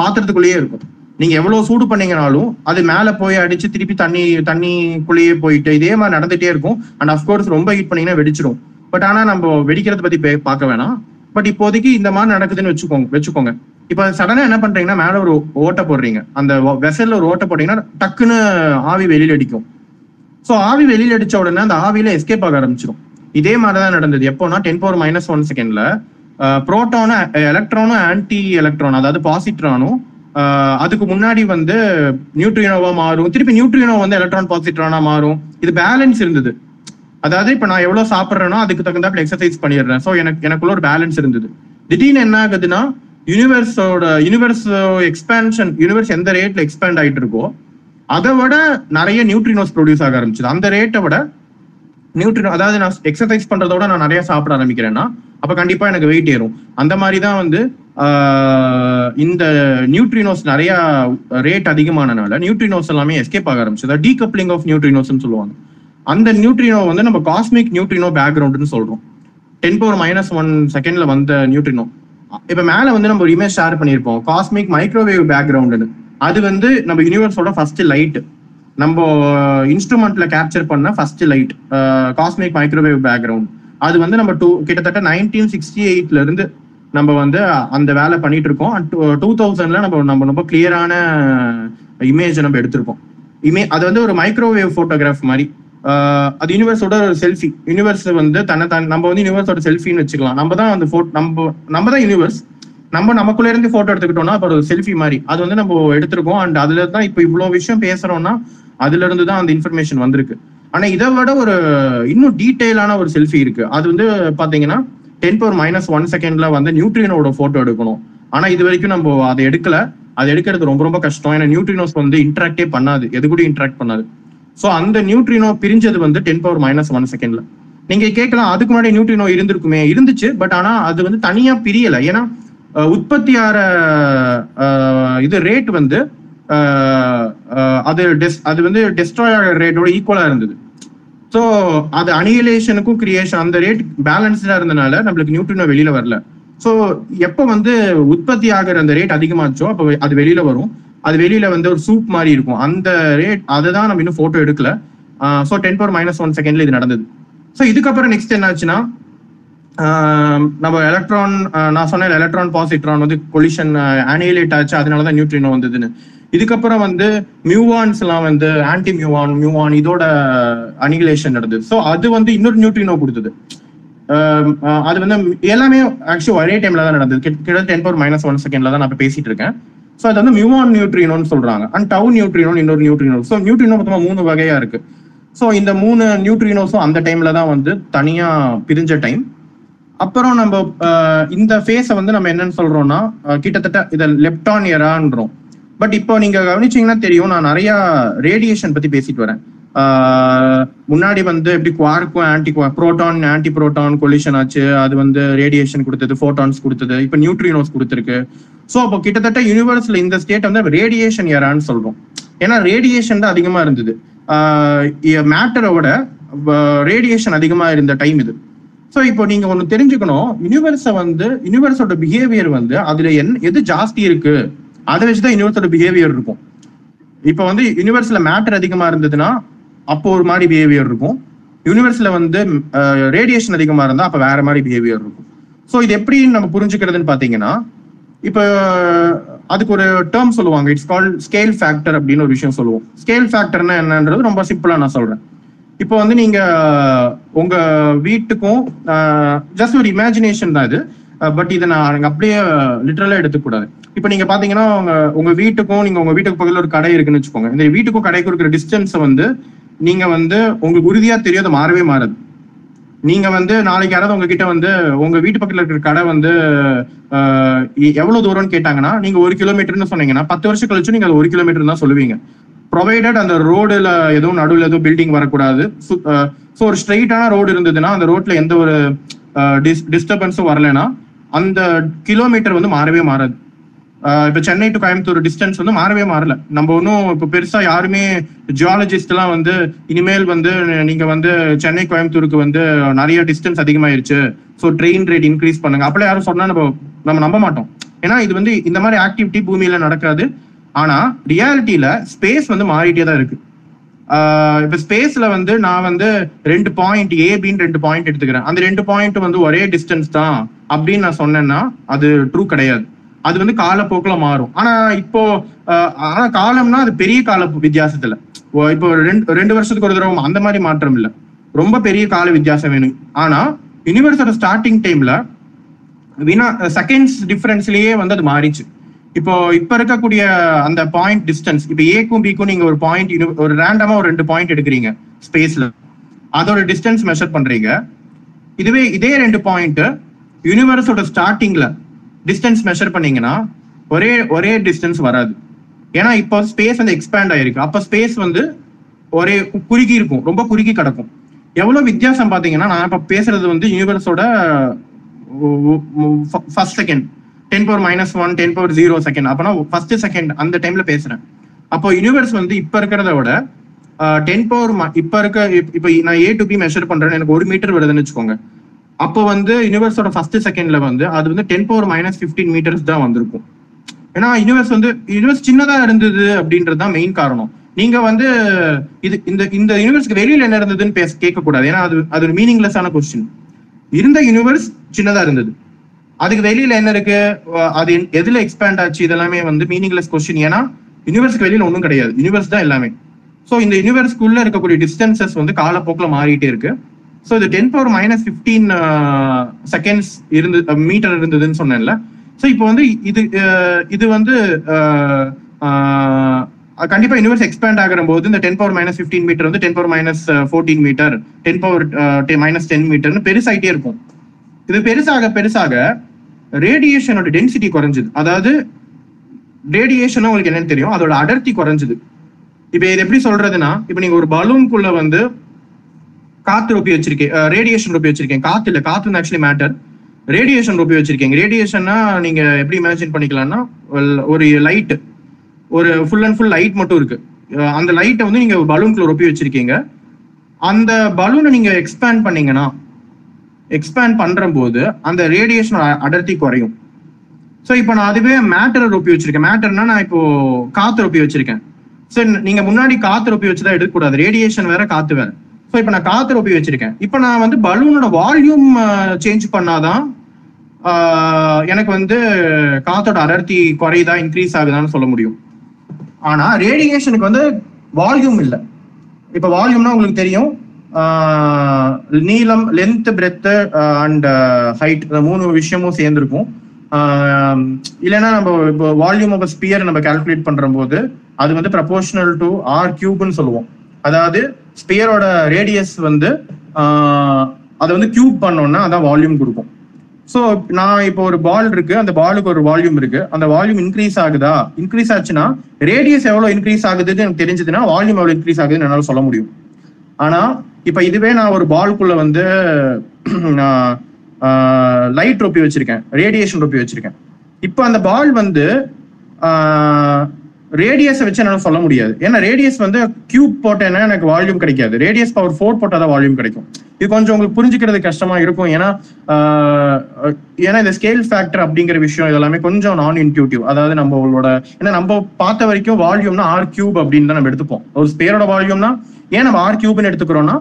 பாத்திரத்துக்குள்ளேயே இருக்கும். நீங்க எவ்வளவு சூடு பண்ணீங்கனாலும் அது மேல போய் அடிச்சு திருப்பி தண்ணி தண்ணிக்குள்ளேயே போயிட்டு இதே மாதிரி நடந்துட்டே இருக்கும். அண்ட் அஃப்கோர்ஸ் ரொம்ப ஹீட் பண்ணீங்கன்னா வெடிச்சிடும் பட் ஆனா நம்ம வெடிக்கிறத பத்தி பே- பார்க்க வேணாம். பட் இப்போதைக்கு இந்த மாதிரி நடக்குதுன்னு வச்சுக்கோங்க வச்சுக்கோங்க. இப்ப சடனா என்ன பண்றீங்கன்னா மேல ஒரு ஓட்டை போடுறீங்க. அந்த வெசல்ல ஒரு ஓட்டை போட்டீங்கன்னா டக்குன்னு ஆவி வெளியில அடிக்கும். சோ ஆவி வெளியில அடிச்ச உடனே அந்த ஆவியில எஸ்கேப் ஆக ஆரம்பிச்சிடும் இதே மாதிரி தான் நடந்தது எப்போனா டென் பவர் மைனஸ் ஒன் செகண்ட்ல புரோட்டானும் எலக்ட்ரானும் ஆன்டி எலக்ட்ரான் அதாவது பாசிட்ரானும் அதுக்கு முன்னாடி வந்து நியூட்ரினோவா மாறும். திருப்பி நியூட்ரினோ வந்து எலக்ட்ரான் பாசிட்ரானா மாறும். இது பேலன்ஸ் இருந்தது. அதாவது இப்ப நான் எவ்வளவு சாப்பிட்றேனோ அதுக்கு தகுந்தாப்புல எக்ஸசைஸ் பண்ணிடுறேன். சோ எனக்கு எனக்குள்ள ஒரு பேலன்ஸ் இருந்தது. திடீர்னு என்ன ஆகுதுன்னா யூனிவர்ஸோட யூனிவர்ஸ் எக்ஸ்பேன்ஷன் யூனிவர்ஸ் எந்த ரேட்ல எக்ஸ்பேண்ட் ஆயிட்டு இருக்கோ அதை விட நிறைய நியூட்ரினோஸ் ப்ரொடியூஸ் ஆக ஆரம்பிச்சது. அந்த ரேட்டை விட நியூட்ரினோ அதாவது நான் எக்ஸசைஸ் பண்றதோட நான் நிறைய சாப்பிட ஆரம்பிக்கிறேன்னா அப்ப கண்டிப்பா எனக்கு வெயிட் ஏறும். அந்த மாதிரி தான் வந்து இந்த நியூட்ரினோஸ் நிறைய ரேட் அதிகமானனால நியூட்ரினோஸ் எல்லாமே எஸ்கேப் ஆக ஆரம்பிச்சது. டீகப்ளிங் ஆஃப் நியூட்ரினோஸ்னு சொல்லுவாங்க. அந்த நியூட்ரினோ வந்து நம்ம காஸ்மிக் நியூட்ரினோ பேக்ரவுண்டுன்னு சொல்றோம். டென் பவர் மைனஸ் ஒன் செகண்ட்ல வந்த நியூட்ரினோ இப்ப மேல வந்து நம்ம ஒரு இமேஜ் ஷேர் பண்ணியிருப்போம். காஸ்மிக் மைக்ரோவேவ் பேக்ரவுண்டுன்னு அது வந்து நம்ம யூனிவர்ஸோட ஃபர்ஸ்ட் லைட் நம்ம uh, இன்ஸ்ட்ருமெண்ட்ல கேப்சர் பண்ண first light cosmic microwave background அது வந்து நம்ம டூ கிட்டத்தட்ட நைன்டீன் சிக்ஸ்டி எயிட்ல இருந்து நம்ம வந்து அந்த வேலை பண்ணிட்டு இருக்கோம். டூ தௌசண்ட்ல uh, நம்ம நம்ம ரொம்ப கிளியரான இமேஜ் நம்ம எடுத்திருக்கோம் இமே அது வந்து ஒரு மைக்ரோவேவ் போட்டோகிராஃப் மாதிரி. அது யூனிவர்ஸோட ஒரு செல்ஃபி யூனிவர்ஸ் வந்து தன்னை தன் நம்ம வந்து யூனிவர்ஸோட செல்ஃபின்னு வச்சுக்கலாம். நம்ம தான் அந்த ஃபோட்டோ நம்ம நம்ம தான் யூனிவர்ஸ் நம்ம நமக்குள்ள இருந்து போட்டோ எடுத்துக்கிட்டோம்னா அப்போ ஒரு செல்ஃபி மாதிரி. அது வந்து நம்ம எடுத்திருக்கோம். அண்ட் அதுல தான் இப்போ இவ்வளோ விஷயம் பேசுறோம்னா அதுல இருந்து தான் அந்த இன்ஃபர்மேஷன் வந்திருக்கு. ஆனா இதை விட ஒரு இன்னும் டீட்டெயிலான ஒரு செல்ஃபி இருக்கு. அது வந்து பாத்தீங்கன்னா டென் பவர் மைனஸ் ஒன் செகண்ட்ல வந்து நியூட்ரினோட போட்டோ எடுக்கணும். ஆனா இது வரைக்கும் நம்ம அதை எடுக்கல. அது எடுக்கிறது ரொம்ப ரொம்ப கஷ்டம். ஏன்னா நியூட்ரினோஸ் வந்து இன்ட்ராக்டே பண்ணாது. எது கூட இன்ட்ராக்ட் பண்ணாது. ஸோ அந்த நியூட்ரினோ பிரிஞ்சது வந்து டென் பவர் மைனஸ் ஒன் செகண்ட்ல நீங்க கேட்கலாம் அதுக்கு முன்னாடி நியூட்ரினோ இருந்திருக்குமே. இருந்துச்சு பட் ஆனா அது வந்து தனியா பிரியல. ஏன்னா உற்பத்தி ஆற இது ரேட் வந்து அது டெஸ் அது வந்து டெஸ்ட்ராய் ஆகிற ரேட்டோட ஈக்குவலா இருந்தது. ஸோ அது அனியலேஷனுக்கும் கிரியேஷன் அந்த ரேட் பேலன்ஸ்டா இருந்தனால நம்மளுக்கு நியூட்ரினோ வெளியில வரல. ஸோ எப்போ வந்து உற்பத்தி ஆகிற அந்த ரேட் அதிகமாச்சோ அப்போ அது வெளியில வரும். அது வெளியில வந்து ஒரு சூப் மாதிரி இருக்கும். அந்த ரேட் அதை தான் நம்ம இன்னும் போட்டோ எடுக்கல. So ten power minus one செகண்ட்ல இது நடந்தது. ஸோ இதுக்கப்புறம் நெக்ஸ்ட் என்ன ஆச்சுன்னா நம்ம எலக்ட்ரான் நான் சொன்ன எலக்ட்ரான் பாசிட்ரான் வந்து கொலிஷன் ஆனியலேட் ஆச்சு. அதனால தான் நியூட்ரினோ வந்ததுன்னு. இதுக்கப்புறம் வந்து மியூவான்ஸ்லாம் வந்து ஆன்டி மியூவான் மியூவான் இதோட அனிகுலேஷன் நடந்தது. ஸோ அது வந்து இன்னொரு நியூட்ரினோ கொடுத்தது. அது வந்து எல்லாமே ஆக்சுவலி ஒரே டைம்ல தான் நடந்தது. கிட்ட- கிட்டத்தட்ட டென் பவர் மைனஸ் ஒன் செகண்ட்ல தான் நான் பேசிட்டு இருக்கேன். ஸோ அது வந்து மியூவான் நியூட்ரினோன்னு சொல்றாங்க. அண்ட் டவு நியூட்ரினோன் இன்னொரு நியூட்ரினோ ஸோ நியூட்ரினோ மொத்தமாக மூணு வகையா இருக்கு. ஸோ இந்த மூணு நியூட்ரினோஸும் அந்த டைம்ல தான் வந்து தனியா பிரிஞ்ச டைம் அப்புறம் நம்ம இந்த ஃபேஸை வந்து நம்ம என்னன்னு சொல்றோம்னா கிட்டத்தட்ட இதை லெப்டான் எரான்றோம் பட் இப்போ நீங்க கவனிச்சீங்கன்னா தெரியும் நான் நிறைய ரேடியேஷன் பத்தி பேசிட்டு வரேன். முன்னாடி வந்து எப்படி குவார்க்கும் antiproton antiproton collision ஆச்சு. அது வந்து ரேடியேஷன் கொடுத்தது ஃபோட்டான்ஸ் கொடுத்தது. இப்போ நியூட்ரினோஸ் கொடுத்துருக்கு. ஸோ அப்போ கிட்டத்தட்ட யூனிவர்ஸ்ல இந்த ஸ்டேட் வந்து ரேடியேஷன் எரான்னு சொல்றோம். ஏன்னா ரேடியேஷன் தான் அதிகமா இருந்தது. மேட்டரோட ரேடியேஷன் அதிகமா இருந்த டைம் இது. ஸோ இப்போ நீங்க ஒன்று தெரிஞ்சுக்கணும். யூனிவர்ஸை வந்து யூனிவர்ஸோட பிஹேவியர் வந்து அதுல என் எது ஜாஸ்தி இருக்கு? அதை வச்சுதான் யூனிவர்ஸோட பிஹேவியர் இருக்கும். இப்போ வந்து யூனிவர்ஸ்ல மேட்டர் அதிகமா இருந்ததுன்னா அப்போ ஒரு மாதிரி பிஹேவியர் இருக்கும். யூனிவர்ஸ்ல வந்து ரேடியேஷன் அதிகமா இருந்தா அப்ப வேற மாதிரி பிஹேவியர் இருக்கும். ஸோ இது எப்படி நம்ம புரிஞ்சுக்கிறதுன்னு பாத்தீங்கன்னா இப்போ அதுக்கு ஒரு டேர்ம் சொல்லுவாங்க. இட்ஸ் கால் ஸ்கேல் ஃபேக்டர் அப்படின்னு ஒரு விஷயம் சொல்லுவோம். ஸ்கேல் ஃபேக்டர்னா என்னன்றது ரொம்ப சிம்பிளா நான் சொல்றேன். இப்போ வந்து நீங்க உங்க வீட்டுக்கும் ஜஸ்ட் ஒரு இமேஜினேஷன் தான் இது. பட் இதை நான் அப்படியே லிட்டரலா எடுத்துக்கூடாது இப்போ நீங்க பாத்தீங்கன்னா உங்க உங்க வீட்டுக்கும் நீங்க உங்க வீட்டுக்கு பக்கத்துல ஒரு கடை இருக்குன்னு வச்சுக்கோங்க. இந்த வீட்டுக்கும் கடைக்கு இருக்கிற டிஸ்டன்ஸ் வந்து நீங்க வந்து உங்களுக்கு உறுதியா தெரியும் அது மாறவே மாறாது. நீங்க வந்து நாளைக்கு யாராவது உங்ககிட்ட வந்து உங்க வீட்டு பக்கத்துல இருக்கிற கடை வந்து எவ்வளவு தூரம்னு கேட்டாங்கன்னா நீங்க ஒரு கிலோமீட்டர்னு சொன்னீங்கன்னா பத்து வருஷம் கழிச்சு நீங்க அது ஒரு கிலோமீட்டர் தான் சொல்லுவீங்க. ப்ரொவைடட் அந்த ரோடுல எதுவும் நடுவில் எதுவும் பில்டிங் வரக்கூடாது. ஸோ ஒரு ஸ்ட்ரைட்டான ரோடு இருந்ததுன்னா அந்த ரோட்ல எந்த ஒரு டிஸ்டர்பன்ஸும் வரலன்னா அந்த கிலோமீட்டர் வந்து மாறவே மாறாது. இப்போ இப்ப சென்னை டு கோயம்புத்தூர் டிஸ்டன்ஸ் வந்து மாறவே மாறல. நம்ம ஒன்றும் இப்ப பெருசா யாருமே ஜியாலஜிஸ்ட் எல்லாம் வந்து இனிமேல் வந்து நீங்க வந்து சென்னை கோயம்புத்தூருக்கு வந்து நிறைய டிஸ்டன்ஸ் அதிகமாயிருச்சு. ஸோ ட்ரெயின் ரேட் இன்க்ரீஸ் பண்ணுங்க. அப்பெல்லாம் யாரும் சொன்னா நம்ம நம்ம நம்ப மாட்டோம். ஏன்னா இது வந்து இந்த மாதிரி ஆக்டிவிட்டி பூமியில நடக்காது. ஆனா ரியாலிட்டியில ஸ்பேஸ் வந்து மாறிட்டே தான் இருக்கு. இப்போ இப்ப ஸ்பேஸ்ல வந்து நான் வந்து ரெண்டு பாயிண்ட் ஏபின்னு ரெண்டு பாயிண்ட் எடுத்துக்கிறேன். அந்த ரெண்டு பாயிண்ட் வந்து ஒரே டிஸ்டன்ஸ் தான். அப்படின்னு நான் சொன்னேன்னா அது ட்ரூ கிடையாது. அது வந்து காலப்போக்கில் மாறும். ஆனா இப்போ ஆனா காலம்னா அது பெரிய கால வித்தியாசத்துல. ஓ, இப்போ ரெண்டு ரெண்டு வருஷத்துக்கு ஒரு தடவை அந்த மாதிரி மாற்றம் இல்லை. ரொம்ப பெரிய கால வித்தியாசம் வேணும். ஆனா யூனிவர்ஸோட ஸ்டார்டிங் டைம்ல வினா செகண்ட்ஸ் டிஃபரன்ஸ்லயே வந்து அது மாறிச்சு. இப்போ இப்ப இருக்கக்கூடிய அந்த பாயிண்ட் டிஸ்டன்ஸ் இப்போ ஏக்கும் பிக்கும் நீங்க ஒரு பாயிண்ட் ஒரு ரேண்டமா ஒரு ரெண்டு பாயிண்ட் எடுக்கிறீங்க ஸ்பேஸ்ல அதோட டிஸ்டன்ஸ் மெஷர் பண்றீங்க. இதுவே இதே ரெண்டு பாயிண்ட் யூனிவர்ஸோட ஸ்டார்டிங்ல டிஸ்டன்ஸ் மெஷர் பண்ணீங்கன்னா ஒரே ஒரே டிஸ்டன்ஸ் வராது. ஏன்னா இப்போ ஸ்பேஸ் வந்து எக்ஸ்பேண்ட் ஆயிருக்கு. அப்போ ஸ்பேஸ் வந்து ஒரே குறுகி இருக்கும். ரொம்ப குறுகி கிடக்கும். எவ்வளோ வித்தியாசம் பார்த்தீங்கன்னா நான் இப்போ பேசுறது வந்து யூனிவர்ஸோட first second ten power minus one ten power zero second அப்போனா ஃபர்ஸ்ட் செகண்ட் அந்த டைம்ல பேசுறேன். அப்போ யூனிவர்ஸ் வந்து இப்போ இருக்கிறத விட டென் பவர் இப்போ இருக்க இப்போ நான் ஏ டு பி மெஷர் பண்றேன்னு எனக்கு ஒரு மீட்டர் வருதுன்னு வச்சுக்கோங்க. அப்போ வந்து யூனிவர்ஸோட ஃபர்ஸ்ட் செகண்ட்ல வந்து அது வந்து ten power minus fifteen metres தான் வந்திருக்கும். ஏன்னா யூனிவர்ஸ் வந்து யூனிவர்ஸ் சின்னதா இருந்தது அப்படின்றது தான் மெயின் காரணம். நீங்க வந்து இது இந்த இந்த யூனிவர்ஸ்க்கு வெளியில என்ன இருந்ததுன்னு பேச கேட்க கூடாது ஏன்னா அது அது ஒரு மீனிங்லெஸ்ஸான கொஸ்டின் இருந்த யூனிவர்ஸ் சின்னதா இருந்தது. அதுக்கு வெளியில என்ன இருக்கு? அது எதுல எக்ஸ்பேண்ட் ஆச்சு? இதெல்லாமே வந்து மீனிங்லெஸ் கொஸ்டின் ஏன்னா யூனிவர்ஸ்க்கு வெளியில ஒன்றும் கிடையாது. யூனிவர்ஸ் தான் எல்லாமே. ஸோ இந்த யூனிவர்ஸ்க்குள்ள இருக்கக்கூடிய டிஸ்டன்சஸ் வந்து காலப்போக்கில் மாறிட்டே இருக்கு. ஸோ இது ten power minus fifteen seconds இருந்து uh, மீட்டர் இருந்ததுன்னு சொன்னேன்ல. ஸோ இப்போ வந்து இது uh, இது வந்து uh, கண்டிப்பா யூனிவர்ஸ் எக்ஸ்பேண்ட் ஆகிற போது இந்த ten power minus fifteen metre வந்து ten power minus fourteen metre ten power minus ten மீட்டர்னு பெருசாயிட்டே இருக்கும். இது பெருசாக பெருசாக ரேடியேஷனோட டென்சிட்டி குறைஞ்சது. அதாவது ரேடியேஷன் உங்களுக்கு என்னன்னு தெரியும்? அதோட அடர்த்தி குறைஞ்சது. இப்போ இது எப்படி சொல்றதுன்னா இப்போ நீங்க ஒரு பலூனுக்குள்ள வந்து காத்து ரொப்பி வச்சிருக்கேன். ரேடியேஷன் ரொப்பி வச்சிருக்கேன். காத்து இல்ல காத்து ஆக்சுவலி மேட்டர் ரேடியேஷன் ரொப்பி வச்சிருக்கீங்க ரேடியேஷன்னா நீங்க எப்படி இமேஜின் பண்ணிக்கலாம்னா ஒரு- லைட் ஒரு ஃபுல் அண்ட் ஃபுல் லைட் மட்டும் இருக்கு. அந்த லைட்டை வந்து நீங்க பலூன்குள்ள ரொப்பி வச்சிருக்கீங்க. அந்த பலூனை நீங்க எக்ஸ்பேண்ட் பண்ணீங்கன்னா எக்ஸ்பேண்ட் பண்ற போது அந்த ரேடியேஷன் அடர்த்தி குறையும். ஸோ இப்போ நான் அதுவே மேட்டரை ரொப்பி வச்சிருக்கேன். மேட்டர்னா நான் இப்போ காத்து ரொப்பி வச்சிருக்கேன். ஸோ நீங்க முன்னாடி காத்து ரொப்பி வச்சுதான் எடுக்கக்கூடாது. ரேடியேஷன் வேற காத்து வேற. ஸோ இப்போ நான் காத்து ஒப்பி வச்சிருக்கேன் இப்போ நான் வந்து பலூனோட வால்யூம் சேஞ்ச் பண்ணாதான் எனக்கு வந்து காத்தோட அடர்த்தி குறையுதா இன்க்ரீஸ் ஆகுதான்னு சொல்ல முடியும். ஆனா ரேடியேஷனுக்கு வந்து வால்யூம் இல்லை. இப்போ வால்யூம்னா உங்களுக்கு தெரியும். நீளம் லென்த் பிரெத்து அண்ட் ஹைட் இந்த மூணு விஷயமும் சேர்ந்துருக்கும். இல்லைன்னா நம்ம இப்போ வால்யூம் ஆஃப் ஸ்பியர் நம்ம கால்குலேட் பண்ற போது அது வந்து ப்ரப்போர்ஷனல் டு ஆர் கியூப்னு சொல்லுவோம். அதாவது ஸ்பியரோட ரேடியஸ் வந்து அதை வந்து கியூப் பண்ணோம்னா அதான் வால்யூம் கொடுக்கும். ஸோ நான் இப்போ ஒரு பால் இருக்கு அந்த பாலுக்கு ஒரு வால்யூம் இருக்கு. அந்த வால்யூம் இன்க்ரீஸ் ஆகுதா? இன்க்ரீஸ் ஆச்சுன்னா ரேடியஸ் எவ்வளவு இன்க்ரீஸ் ஆகுதுன்னு எனக்கு தெரிஞ்சதுன்னா வால்யூம் எவ்வளவு இன்க்ரீஸ் ஆகுதுன்னு என்னால் சொல்ல முடியும். ஆனா இப்ப இதுவே நான் ஒரு பால்குள்ள வந்து லைட் ரொப்பி வச்சிருக்கேன். ரேடியேஷன் ரொப்பி வச்சிருக்கேன். இப்போ அந்த பால் வந்து ரேடியஸை வச்சு என்னால் சொல்ல முடியாது. ஏன்னா ரேடியஸ் வந்து கியூப் போட்டேன்னா எனக்கு வால்யூம் கிடைக்காது. ரேடியஸ் பவர் ஃபோர் போட்டால் தான் வால்யூம் கிடைக்கும். இது கொஞ்சம் உங்களுக்கு புரிஞ்சுக்கிறது கஷ்டமா இருக்கும். ஏன்னா ஏன்னா இந்த ஸ்கேல் ஃபேக்டர் அப்படிங்கிற விஷயம் இதெல்லாமே கொஞ்சம் நான் இன்ட்யூட்டிவ் அதாவது நம்மளோட ஏன்னா நம்ம பார்த்த வரைக்கும் வால்யூம்னா ஆர் கியூப் அப்படின்னு தான் நம்ம எடுத்துப்போம். ஒரு ஸ்பேரோட வால்யூம்னா ஏன் நம்ம ஆர் கியூப்னு எடுத்துக்கிறோம்னா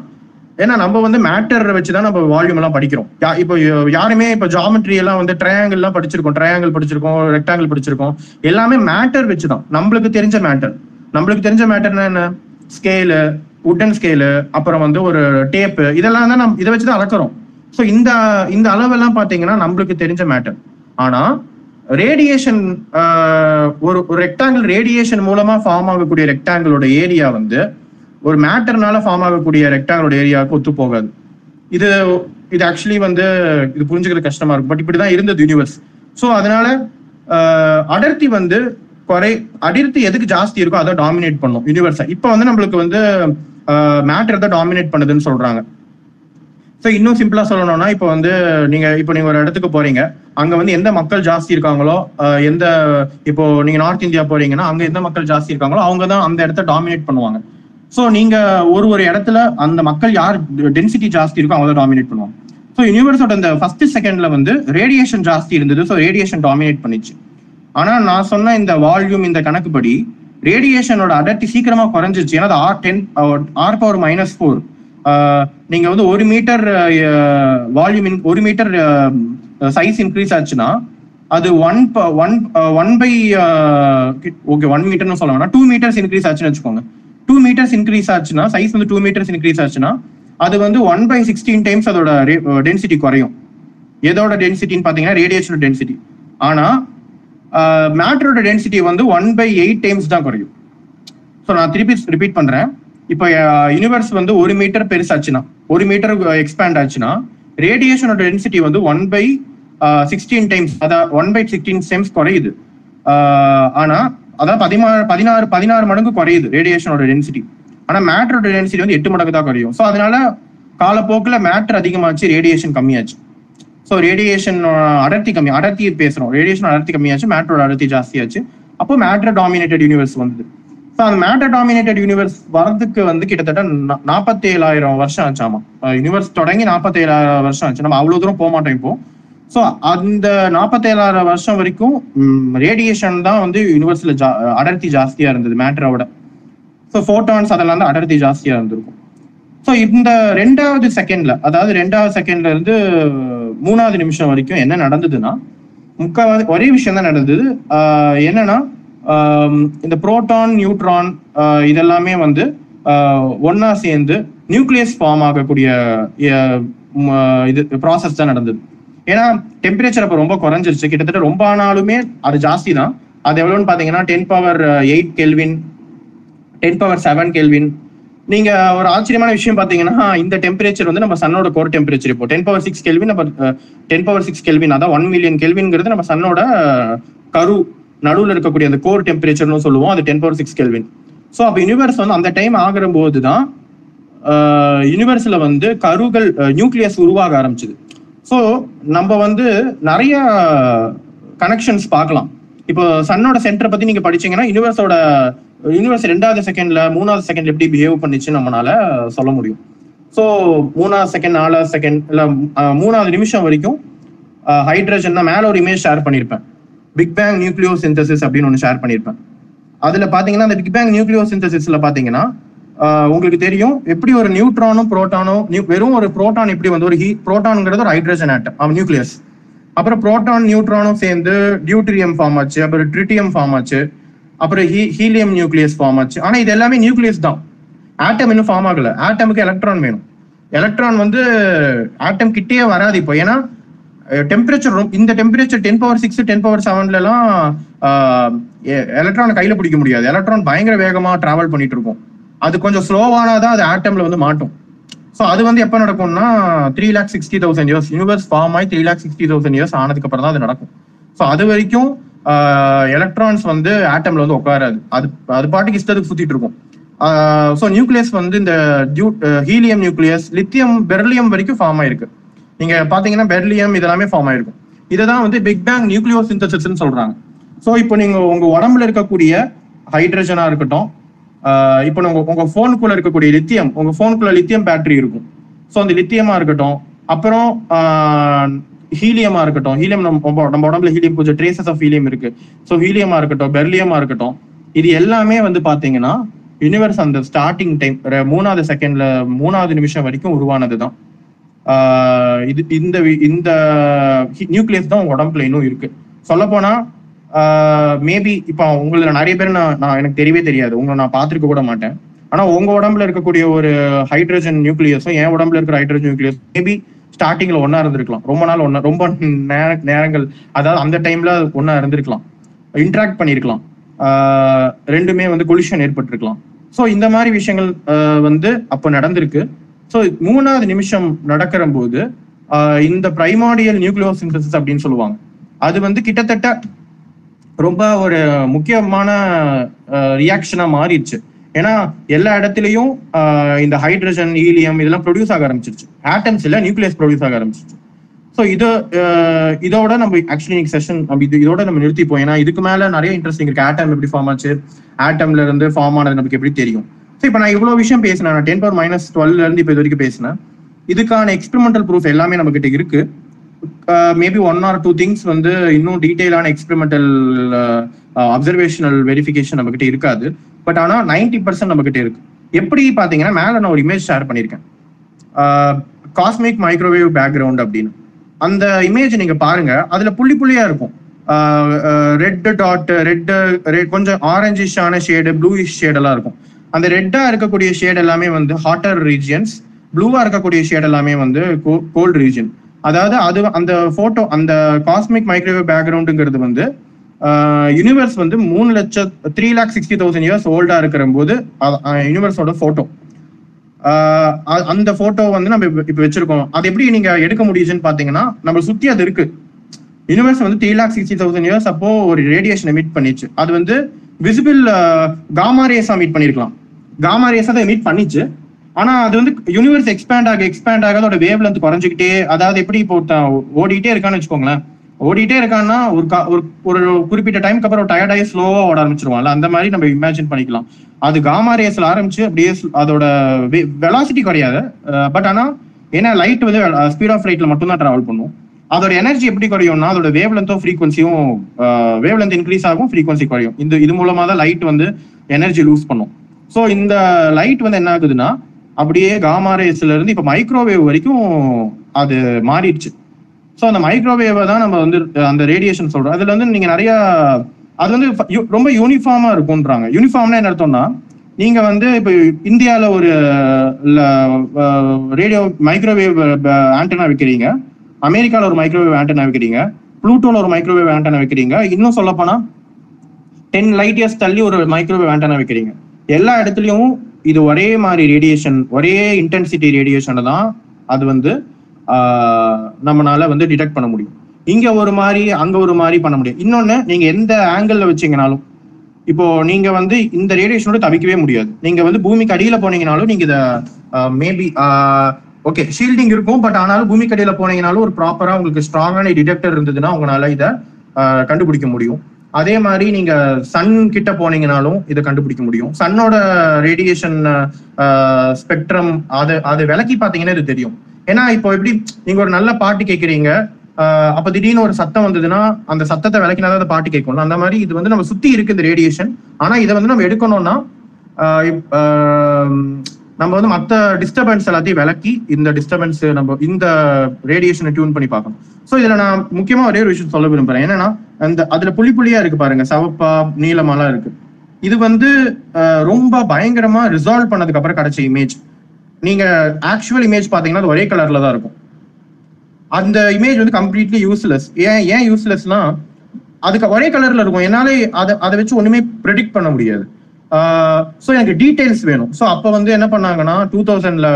ஏன்னா நம்ம வந்து மேட்டர் வச்சு தான் நம்ம வால்யூம் எல்லாம் படிக்கிறோம். யா- இப்போ யாருமே இப்போ ஜாமெட்ரி எல்லாம் வந்து ட்ரையாங்கிள் எல்லாம் படிச்சிருக்கோம் ட்ரையாங்கிள் படிச்சிருக்கோம் ரெக்டாங்கிள் படிச்சிருக்கோம். எல்லாமே மேட்டர் வச்சு தான் நம்மளுக்கு தெரிஞ்ச மேட்டர் நம்மளுக்கு தெரிஞ்ச மேட்டர்னா என்ன? ஸ்கேலு உட்டன் ஸ்கேலு அப்புறம் வந்து ஒரு டேப்பு இதெல்லாம் தான் நம்ம இதை வச்சு தான் அளக்குறோம். ஸோ இந்த இந்த அளவெல்லாம் பார்த்தீங்கன்னா நம்மளுக்கு தெரிஞ்ச மேட்டர் ஆனா ரேடியேஷன் ஒரு ஒரு ரெக்டாங்கிள் ரேடியேஷன் மூலமா ஃபார்ம் ஆகக்கூடிய ரெக்டாங்கிளோட ஏரியா வந்து ஒரு மேட்டர்னால ஃபார்ம் ஆகக்கூடிய ரெக்டாங்கிளோட ஏரியாவுக்கு ஒத்து போகாது. இது இது ஆக்சுவலி வந்து இது புரிஞ்சுக்கிறது கஷ்டமா இருக்கும். பட் இப்படிதான் இருந்தது யூனிவர்ஸ் ஸோ அதனால அடர்த்தி வந்து குறை அடர்த்தி எதுக்கு ஜாஸ்தி இருக்கோ அதை டாமினேட் பண்ணும். யூனிவர்ஸை இப்போ வந்து நம்மளுக்கு வந்து மேட்டர் தான் டாமினேட் பண்ணுதுன்னு சொல்றாங்க. ஸோ இன்னும் சிம்பிளா சொல்லணும்னா இப்போ வந்து நீங்க இப்போ நீங்க ஒரு இடத்துக்கு போறீங்க. அங்க வந்து எந்த மக்கள் ஜாஸ்தி இருக்காங்களோ எந்த இப்போ நீங்க நார்த் இந்தியா போறீங்கன்னா அங்க எந்த மக்கள் ஜாஸ்தி இருக்காங்களோ அவங்க தான் அந்த இடத்த டாமினேட் பண்ணுவாங்க. ஸோ நீங்க ஒரு ஒரு இடத்துல அந்த மக்கள் யார் டென்சிட்டி ஜாஸ்தி இருக்கோ அவங்க தான் டாமினேட் பண்ணுவாங்க ஸோ யூனிவர்ஸோட அந்த ஃபர்ஸ்ட் செகண்ட்ல வந்து ரேடியேஷன் ஜாஸ்தி இருந்தது. ஸோ ரேடியேஷன் டாமினேட் பண்ணிச்சு. ஆனா நான் சொன்ன இந்த வால்யூம் இந்த கணக்குப்படி ரேடியேஷனோட அடர்த்தி சீக்கிரமா குறைஞ்சிச்சு ஏன்னா R ten R power minus four நீங்க வந்து ஒரு மீட்டர் வால்யூம் ஒரு மீட்டர் சைஸ் இன்க்ரீஸ் ஆச்சுன்னா அது one one one by okay one மீட்டர்னு சொல்ல டூ மீட்டர்ஸ் இன்க்ரீஸ் ஆச்சுன்னு வச்சுக்கோங்க. டூ மீட்டர்ஸ் இன்க்ரீஸ் ஆச்சுன்னா சைஸ் வந்து டூ மீட்டர்ஸ் இன்க்ரீஸ் ஆச்சுன்னா அது வந்து ஒன் பை சிக்ஸ்டீன் டைம்ஸ் அதோட டென்சிட்டி uh, குறையும். எதோட டென்சிட்டின்னு பார்த்தீங்கன்னா ரேடியேஷனோட டென்சிட்டி ஆனா uh, மேட்டரோட டென்சிட்டி வந்து ஒன் பை எயிட் டைம்ஸ் தான் குறையும். ஸோ நான் திருப்பி ரிப்பீட் பண்றேன். இப்போ uh, யூனிவர்ஸ் வந்து ஒரு மீட்டர் பெருசாச்சுன்னா ஒரு மீட்டர் எக்ஸ்பேண்ட் ஆச்சுன்னா ரேடியேஷனோட டென்சிட்டி வந்து ஒன் பை சிக்ஸ்டீன் டைம்ஸ் அதான் ஒன் பை சிக்ஸ்டீன் டைம்ஸ் குறையுது. ஆனால் ஆனா அதான் பதினாறு பதினாறு பதினாறு மடங்கு குறையுது ரேடியேஷனோட டென்சிட்டி ஆனா மேட்டரோட டென்சிட்டி வந்து எட்டு மடங்கு தான் குறையும். ஸோ அதனால காலப்போக்கில் மேட்டர் அதிகமாச்சு ரேடியேஷன் கம்மியாச்சு. ஸோ ரேடியேஷன் அடர்த்தி கம்மி அடர்த்தி பேசுறோம். ரேடியேஷன் அடர்த்தி கம்மியாச்சு மேட்டரோட அடர்த்தி ஜாஸ்தியாச்சு. அப்போ மேட்டர் டாமினேட்டட் யூனிவர்ஸ் வந்தது. ஸோ அந்த மேட்டர் டாமினேட்டட் யூனிவர்ஸ் வரதுக்கு வந்து கிட்டத்தட்ட நாற்பத்தேழாயிரம் வருஷம் ஆச்சாமா. யூனிவர்ஸ் தொடங்கி நாற்பத்தேழாயிரம் வருஷம் ஆச்சு. நம்ம அவ்வளோ தூரம் போக மாட்டோம் இப்போ. ஸோ அந்த நாற்பத்தேழாயிரம் வருஷம் வரைக்கும் ரேடியேஷன் தான் வந்து யூனிவர்ஸில் ஜா அடர்த்தி ஜாஸ்தியாக இருந்தது மேட்டரோட ஸோ ஃபோட்டான்ஸ் அதெல்லாம் தான் அடர்த்தி ஜாஸ்தியாக இருந்திருக்கும். ஸோ இந்த ரெண்டாவது செகண்ட்ல அதாவது ரெண்டாவது செகண்ட்ல இருந்து மூணாவது நிமிஷம் வரைக்கும் என்ன நடந்ததுன்னா முக்கால்வாசி ஒரே விஷயம் தான் நடந்தது. என்னன்னா இந்த புரோட்டான் நியூட்ரான் இதெல்லாமே வந்து ஒன்னா சேர்ந்து நியூக்ளியஸ் ஃபார்ம் ஆகக்கூடிய இது ப்ராசஸ் தான் நடந்தது. ஏன்னா டெம்பரேச்சர் அப்போ ரொம்ப குறைஞ்சிருச்சு. கிட்டத்தட்ட ரொம்ப ஆனாலுமே அது ஜாஸ்தி தான் அது எவ்வளோன்னு பார்த்தீங்கன்னா ten power eight kelvin ten power seven kelvin நீங்க ஒரு ஆச்சரியமான விஷயம் பாத்தீங்கன்னா இந்த டெம்பரேச்சர் வந்து நம்ம சன்னோட கோர் டெம்பரேச்சர் இப்போ. டென் பவர் சிக்ஸ் கெல்வின் நம்ம டென் பவர் சிக்ஸ் கெல்வின் அதான் ஒன் மில்லியன் கெல்வின்ங்கிறது நம்ம சன்னோட uh, கரு நடுவில் இருக்கக்கூடிய அந்த கோர் டெம்பரேச்சர்னு சொல்லுவோம். அது ten power six kelvin so அப்போ யூனிவர்ஸ் வந்து அந்த டைம் ஆகிற போது தான் யூனிவர்ஸில் uh, வந்து கருகள் uh, நியூக்ளியஸ் உருவாக ஆரம்பிச்சது. ஸோ நம்ம வந்து நிறைய கனெக்ஷன்ஸ் பார்க்கலாம். இப்போ சன்னோட சென்டரை பத்தி நீங்க படிச்சீங்கன்னா யூனிவர்ஸோட யூனிவர்ஸ் ரெண்டாவது செகண்ட்ல மூணாவது செகண்ட் எப்படி பிஹேவ் பண்ணிச்சு நம்மளால சொல்ல முடியும். ஸோ மூணாவது செகண்ட் நாலாவது செகண்ட் இல்லை மூணாவது நிமிஷம் வரைக்கும் ஹைட்ரஜன் தான் மேலே ஒரு இமேஜ் ஷேர் பண்ணியிருப்பேன் பிக் பேங் நியூக்ளியோ சிந்தசிஸ் அப்படின்னு ஒன்று ஷேர் பண்ணியிருப்பேன் அதில் பார்த்தீங்கன்னா அந்த பிக் பேங் நியூக்ளியோ சிந்தசிஸ்ல பார்த்தீங்கன்னா உங்களுக்கு தெரியும். எப்படி ஒரு நியூட்ரானும் புரோட்டானும் வெறும் ஒரு புரோட்டான் எப்படி வந்து ஒரு ஹீ புரோட்டானுங்கிறது ஒரு ஹைட்ரஜன் ஆட்டம் நியூக்ளியஸ் அப்புறம் புரோட்டான் நியூட்ரானும் சேர்ந்து டியூட்ரியம் ஃபார்ம் ஆச்சு அப்புறம் ட்ரிட்டியம் ஃபார்ம் ஆச்சு அப்புறம் ஹீ ஹீலியம் நியூக்ளியஸ் ஃபார்ம் ஆச்சு. ஆனால் இது எல்லாமே நியூக்ளியஸ் தான். ஆட்டம் இன்னும் ஃபார்ம் ஆகல. ஆட்டமுக்கு எலக்ட்ரான் வேணும். எலக்ட்ரான் வந்து ஆட்டம் கிட்டே வராது இப்போ. ஏன்னா டெம்பரேச்சர் இந்த temperature ten power six ten power செவன்ல எல்லாம் எலக்ட்ரான் கையில பிடிக்க முடியாது. எலக்ட்ரான் பயங்கர வேகமா டிராவல் பண்ணிட்டு இருக்கும். அது கொஞ்சம் ஸ்லோவானாதான் அது ஆட்டம்ல வந்து மாட்டும். ஸோ அது வந்து எப்போ நடக்கும்னா three lakh sixty thousand years universe form ஆகி three lakh sixty thousand years ஆனதுக்கு அப்புறம் தான் அது நடக்கும். ஸோ அது வரைக்கும் எலக்ட்ரான்ஸ் வந்து ஆட்டம்ல வந்து உட்காராது. அது அது பாட்டுக்கு இஷ்டத்துக்கு சுத்திட்டு இருக்கும். ஸோ நியூக்ளியஸ் வந்து இந்த ஹீலியம் நியூக்ளியஸ் லித்தியம் பெர்லியம் வரைக்கும் ஃபார்ம் ஆயிருக்கு. நீங்க பாத்தீங்கன்னா பெர்லியம் இதெல்லாமே ஃபார்ம் ஆயிருக்கும். இதுதான் வந்து பிக் பேங் நியூக்ளியோ சிந்தசிஸ்ன்னு சொல்றாங்க. ஸோ இப்போ நீங்க உங்க உடம்புல இருக்கக்கூடிய ஹைட்ரஜனா இருக்கட்டும் இப்போ உங்க உங்க போனுக்குள்ள இருக்கக்கூடிய லித்தியம் உங்க போனுக்குள்ள லித்தியம் பேட்டரி இருக்கும். ஸோ அந்த லித்தியமா இருக்கட்டும் அப்புறம் ஹீலியமா இருக்கட்டும் ஹீலியம் நம்ம நம்ம உடம்புல ஹீலியம் கொஞ்சம் ட்ரேசஸ் ஆஃப் ஹீலியம் இருக்கு. ஸோ ஹீலியமா இருக்கட்டும் பெர்லியமா இருக்கட்டும் இது எல்லாமே வந்து பாத்தீங்கன்னா யூனிவர்ஸ் அந்த ஸ்டார்டிங் டைம் மூணாவது செகண்ட்ல மூணாவது நிமிஷம் வரைக்கும் உருவானது தான் இது இந்த வி- இந்த நியூக்ளியஸ் தான் உங்க உடம்புல இன்னும் இருக்கு. சொல்ல போனா மேபி இப்போ உங்களை நிறைய பேர் நான் நான் எனக்கு தெரியவே தெரியாது. உங்களை நான் பார்த்திருக்க கூட மாட்டேன். ஆனா உங்க உடம்புல இருக்கக்கூடிய ஒரு ஹைட்ரஜன் நியூக்ளியஸும் என் உடம்புல இருக்கிற ஹைட்ரஜன் நியூக்ளியஸ் மேபி ஸ்டார்டிங்ல ஒன்னா இருந்திருக்கலாம். ரொம்ப நாள் ஒன்னா ரொம்ப நேர நேரங்கள் அதாவது அந்த டைம்ல ஒன்னா இருந்திருக்கலாம். இன்ட்ராக்ட் பண்ணியிருக்கலாம் ஆஹ் ரெண்டுமே வந்து கொலிஷன் ஏற்பட்டிருக்கலாம். ஸோ இந்த மாதிரி விஷயங்கள் வந்து அப்போ நடந்திருக்கு. ஸோ மூணாவது நிமிஷம் நடக்கிற போது இந்த பிரைமாடியல் நியூக்ளியோ சிந்தசிஸ் அப்படின்னு சொல்லுவாங்க. அது வந்து கிட்டத்தட்ட ரொம்ப ஒரு முக்கியமான ரியாக்ஷனா மாறிடுச்சு. ஏன்னா எல்லா இடத்துலயும் இந்த ஹைட்ரஜன் ஹீலியம் இதெல்லாம் ப்ரொடியூஸ் ஆக ஆரம்பிச்சிருச்சு. ஆட்டம்ஸ் இல்லை நியூக்ளியஸ் ப்ரொடியூஸ் ஆக ஆரம்பிச்சிருச்சு. ஸோ இது இதோட நம்ம ஆக்சுவலி செஷன் நம்ம இது இதோட நம்ம நிறுத்திப்போம். ஏன்னா இதுக்கு மேல நிறைய இன்ட்ரெஸ்டிங் இருக்கு. ஆட்டம் எப்படி ஃபார்ம் ஆச்சு? ஆட்டம்ல இருந்து ஃபார்ம் ஆனது நமக்கு எப்படி தெரியும்? ஸோ இப்போ நான் இவ்வளோ விஷயம் பேசினேன். நான் டென் பவர் மைனஸ் டுவெல்ல இருந்து இப்போ இது வரைக்கும் பேசினேன். இதுக்கான எக்ஸ்பெரிமெண்டல் ப்ரூஃப் எல்லாமே நம்மகிட்ட இருக்குது இருக்கு. Maybe one or two things வந்து இன்னும் டீட்டெயிலான எக்ஸ்பெரிமெண்டல் அப்சர்வேஷனல் வெரிஃபிகேஷன் நம்ம கிட்ட இருக்காது. பட் ஆனால் நைன்டி பர்சன்ட் நம்ம கிட்ட இருக்கு. எப்படி பார்த்தீங்கன்னா மேலே நான் ஒரு இமேஜ் ஷேர் பண்ணியிருக்கேன். காஸ்மிக் மைக்ரோவேவ் பேக்ரவுண்ட் அப்படின்னு. அந்த இமேஜ் நீங்க பாருங்க அதுல புள்ளி புள்ளியா இருக்கும். ரெட் டாட் ரெட் கொஞ்சம் ஆரஞ்சிஷான ஷேடு ப்ளூயிஷ் ஷேடெல்லாம் இருக்கும். அந்த ரெட்டா இருக்கக்கூடிய ஷேட் எல்லாமே வந்து ஹாட்டர் ரீஜியன்ஸ் ப்ளூவா இருக்கக்கூடிய ஷேட் எல்லாமே வந்து கோல்டு ரீஜியன் அதாவது அது அந்த போட்டோ அந்த காஸ்மிக் மைக்ரோவேவ் பேக்ரவுண்டுங்கிறது வந்து யூனிவர்ஸ் வந்து மூணு லட்சம் three lakh sixty thousand years ஓல்டா இருக்கிற போது யூனிவர்ஸோட போட்டோ அந்த போட்டோ வந்து நம்ம இப்ப- வச்சிருக்கோம். அது எப்படி நீங்க எடுக்க முடியுதுன்னு பாத்தீங்கன்னா நம்ம சுத்தி அது இருக்கு. யூனிவர்ஸ் வந்து three lakh sixty thousand years அப்போ ஒரு ரேடியேஷன் எமிட் பண்ணிச்சு. அது வந்து விசிபிள் காமா ரேஸா மீட் பண்ணிருக்கலாம். காமா ரேஸா தான் எமிட் பண்ணிச்சு. ஆனா அது வந்து யூனிவர்ஸ் எக்ஸ்பேண்ட் ஆக எக்ஸ்பேண்ட் ஆக அதோட வேவ் லென்த் குறைஞ்சிக்கிட்டே அதாவது எப்படி இப்போ ஓடிட்டே இருக்கான்னு வச்சுக்கோங்களேன். ஓடிட்டே இருக்கான்னா ஒரு ஒரு ஒரு குறிப்பிட்ட டைம்க்கு அப்புறம் டயர்ட் ஆகி ஸ்லோவா ஓட ஆரம்பிச்சிருவான்ல. அந்த மாதிரி நம்ம இமேஜின் பண்ணிக்கலாம். அது காமா ரேஸ்ல ஆரம்பிச்சு அப்படியே அதோட வெலாசிட்டி குறையாது. பட் ஆனா ஏன்னா லைட் வந்து ஸ்பீட் ஆஃப் லைட்ல மட்டும் தான் டிராவல் பண்ணும். அதோட எனர்ஜி எப்படி குறையும்னா அதோட வேவ் லென்த்தும் ஃப்ரீக்வன்சியும் வேவ் லென்த் இன்க்ரீஸ் ஆகும் ஃப்ரீக்வன்சி குறையும். இந்த இது மூலமா தான் லைட் வந்து எனர்ஜி லூஸ் பண்ணும். ஸோ இந்த லைட் வந்து என்ன ஆகுதுன்னா அப்படியே காமா ரேஸ்ல இருந்து இப்ப மைக்ரோவேவ் வரைக்கும் அது மாறிடுச்சு. ஸோ அந்த மைக்ரோவேவை தான் நம்ம வந்து அந்த ரேடியேஷன் சொல்றோம். அதுல வந்து நீங்க நிறைய அது வந்து ரொம்ப யூனிஃபார்மா இருக்கும்ன்றாங்க. யூனிஃபார்ம்னா என்ன அர்த்தம்னா நீங்க வந்து இப்போ இந்தியால ஒரு ரேடியோ மைக்ரோவேவ் ஆண்டனா வைக்கிறீங்க. அமெரிக்கால ஒரு மைக்ரோவேவ் ஆண்டனா வைக்கிறீங்க. ப்ளூட்டோல ஒரு மைக்ரோவேவ் ஆண்டனா வைக்கிறீங்க. இன்னும் சொல்ல டென் லைட் இயர்ஸ் தள்ளி ஒரு மைக்ரோவேவ் ஆண்டனா வைக்கிறீங்க. எல்லா இடத்துலயும் இது ஒரே மாதிரி ரேடியேஷன் ஒரே இன்டென்சிட்டி ரேடியேஷனை தான் அது வந்து நம்மளால வந்து டிடெக்ட் பண்ண முடியும். இங்க ஒரு மாதிரி அங்க ஒரு மாதிரி பண்ண முடியும். இன்னொன்னு நீங்க எந்த ஆங்கிள் வச்சீங்கனாலும் இப்போ நீங்க வந்து இந்த ரேடியேஷனோட தவிக்கவே முடியாது. நீங்க வந்து பூமிக்கு அடியில போனீங்கனாலும் நீங்க இத மேபி ஓகே ஷீல்டிங் இருக்கும் பட் ஆனாலும் பூமிக்கு அடியில போனீங்கனாலும் ஒரு ப்ராப்பரா உங்களுக்கு ஸ்ட்ராங்கான டிடெக்டர் இருந்ததுன்னா உங்களால இதை கண்டுபிடிக்க முடியும். அதே மாதிரி நீங்க சன் கிட்ட போனீங்கனாலும் இதை கண்டுபிடிக்க முடியும். சன்னோட ரேடியேஷன் ஸ்பெக்ட்ரம் அது அது விலக்கி பாத்தீங்கன்னா இது தெரியும். ஏன்னா இப்போ எப்படி நீங்க ஒரு நல்ல பாட்டு கேட்குறீங்க அப்ப திடீர்னு ஒரு சத்தம் வந்ததுன்னா அந்த சத்தத்தை விளக்கினா அதை அந்த பாட்டு கேட்கணும் அந்த மாதிரி இது வந்து நம்ம சுத்தி இருக்கு இந்த ரேடியேஷன் ஆனா இதை வந்து நம்ம எடுக்கணும்னா இப்- நம்ம வந்து மற்ற டிஸ்டர்பன்ஸ் எல்லாத்தையும் விளக்கி இந்த டிஸ்டர்பன்ஸ் நம்ம இந்த ரேடியேஷனை டியூன் பண்ணி பார்க்கணும். ஸோ இதுல நான் முக்கியமா ஒரே ஒரு விஷயம் சொல்ல விரும்புறேன். என்னன்னா அந்த அதுல புள்ளி புள்ளியா இருக்கு பாருங்க. சவப்பா நீளமாலாம் இருக்கு. இது வந்து ரொம்ப பயங்கரமா ரிசால்வ் பண்ணதுக்கு அப்புறம் கிடைச்ச இமேஜ் நீங்க ஆக்சுவல் இமேஜ் பாத்தீங்கன்னா அது ஒரே கலர்ல தான் இருக்கும். அந்த இமேஜ் வந்து கம்ப்ளீட்லி யூஸ்லெஸ் ஏன் ஏன் யூஸ்லெஸ்னா அதுக்கு ஒரே கலர்ல இருக்கும். என்னாலே அதை அதை வச்சு ஒண்ணுமே ப்ரெடிக்ட் பண்ண முடியாது. ஸோ எனக்கு டீட்டெயில்ஸ் வேணும். ஸோ அப்போ வந்து என்ன பண்ணாங்கன்னா டூ தௌசண்ட்ல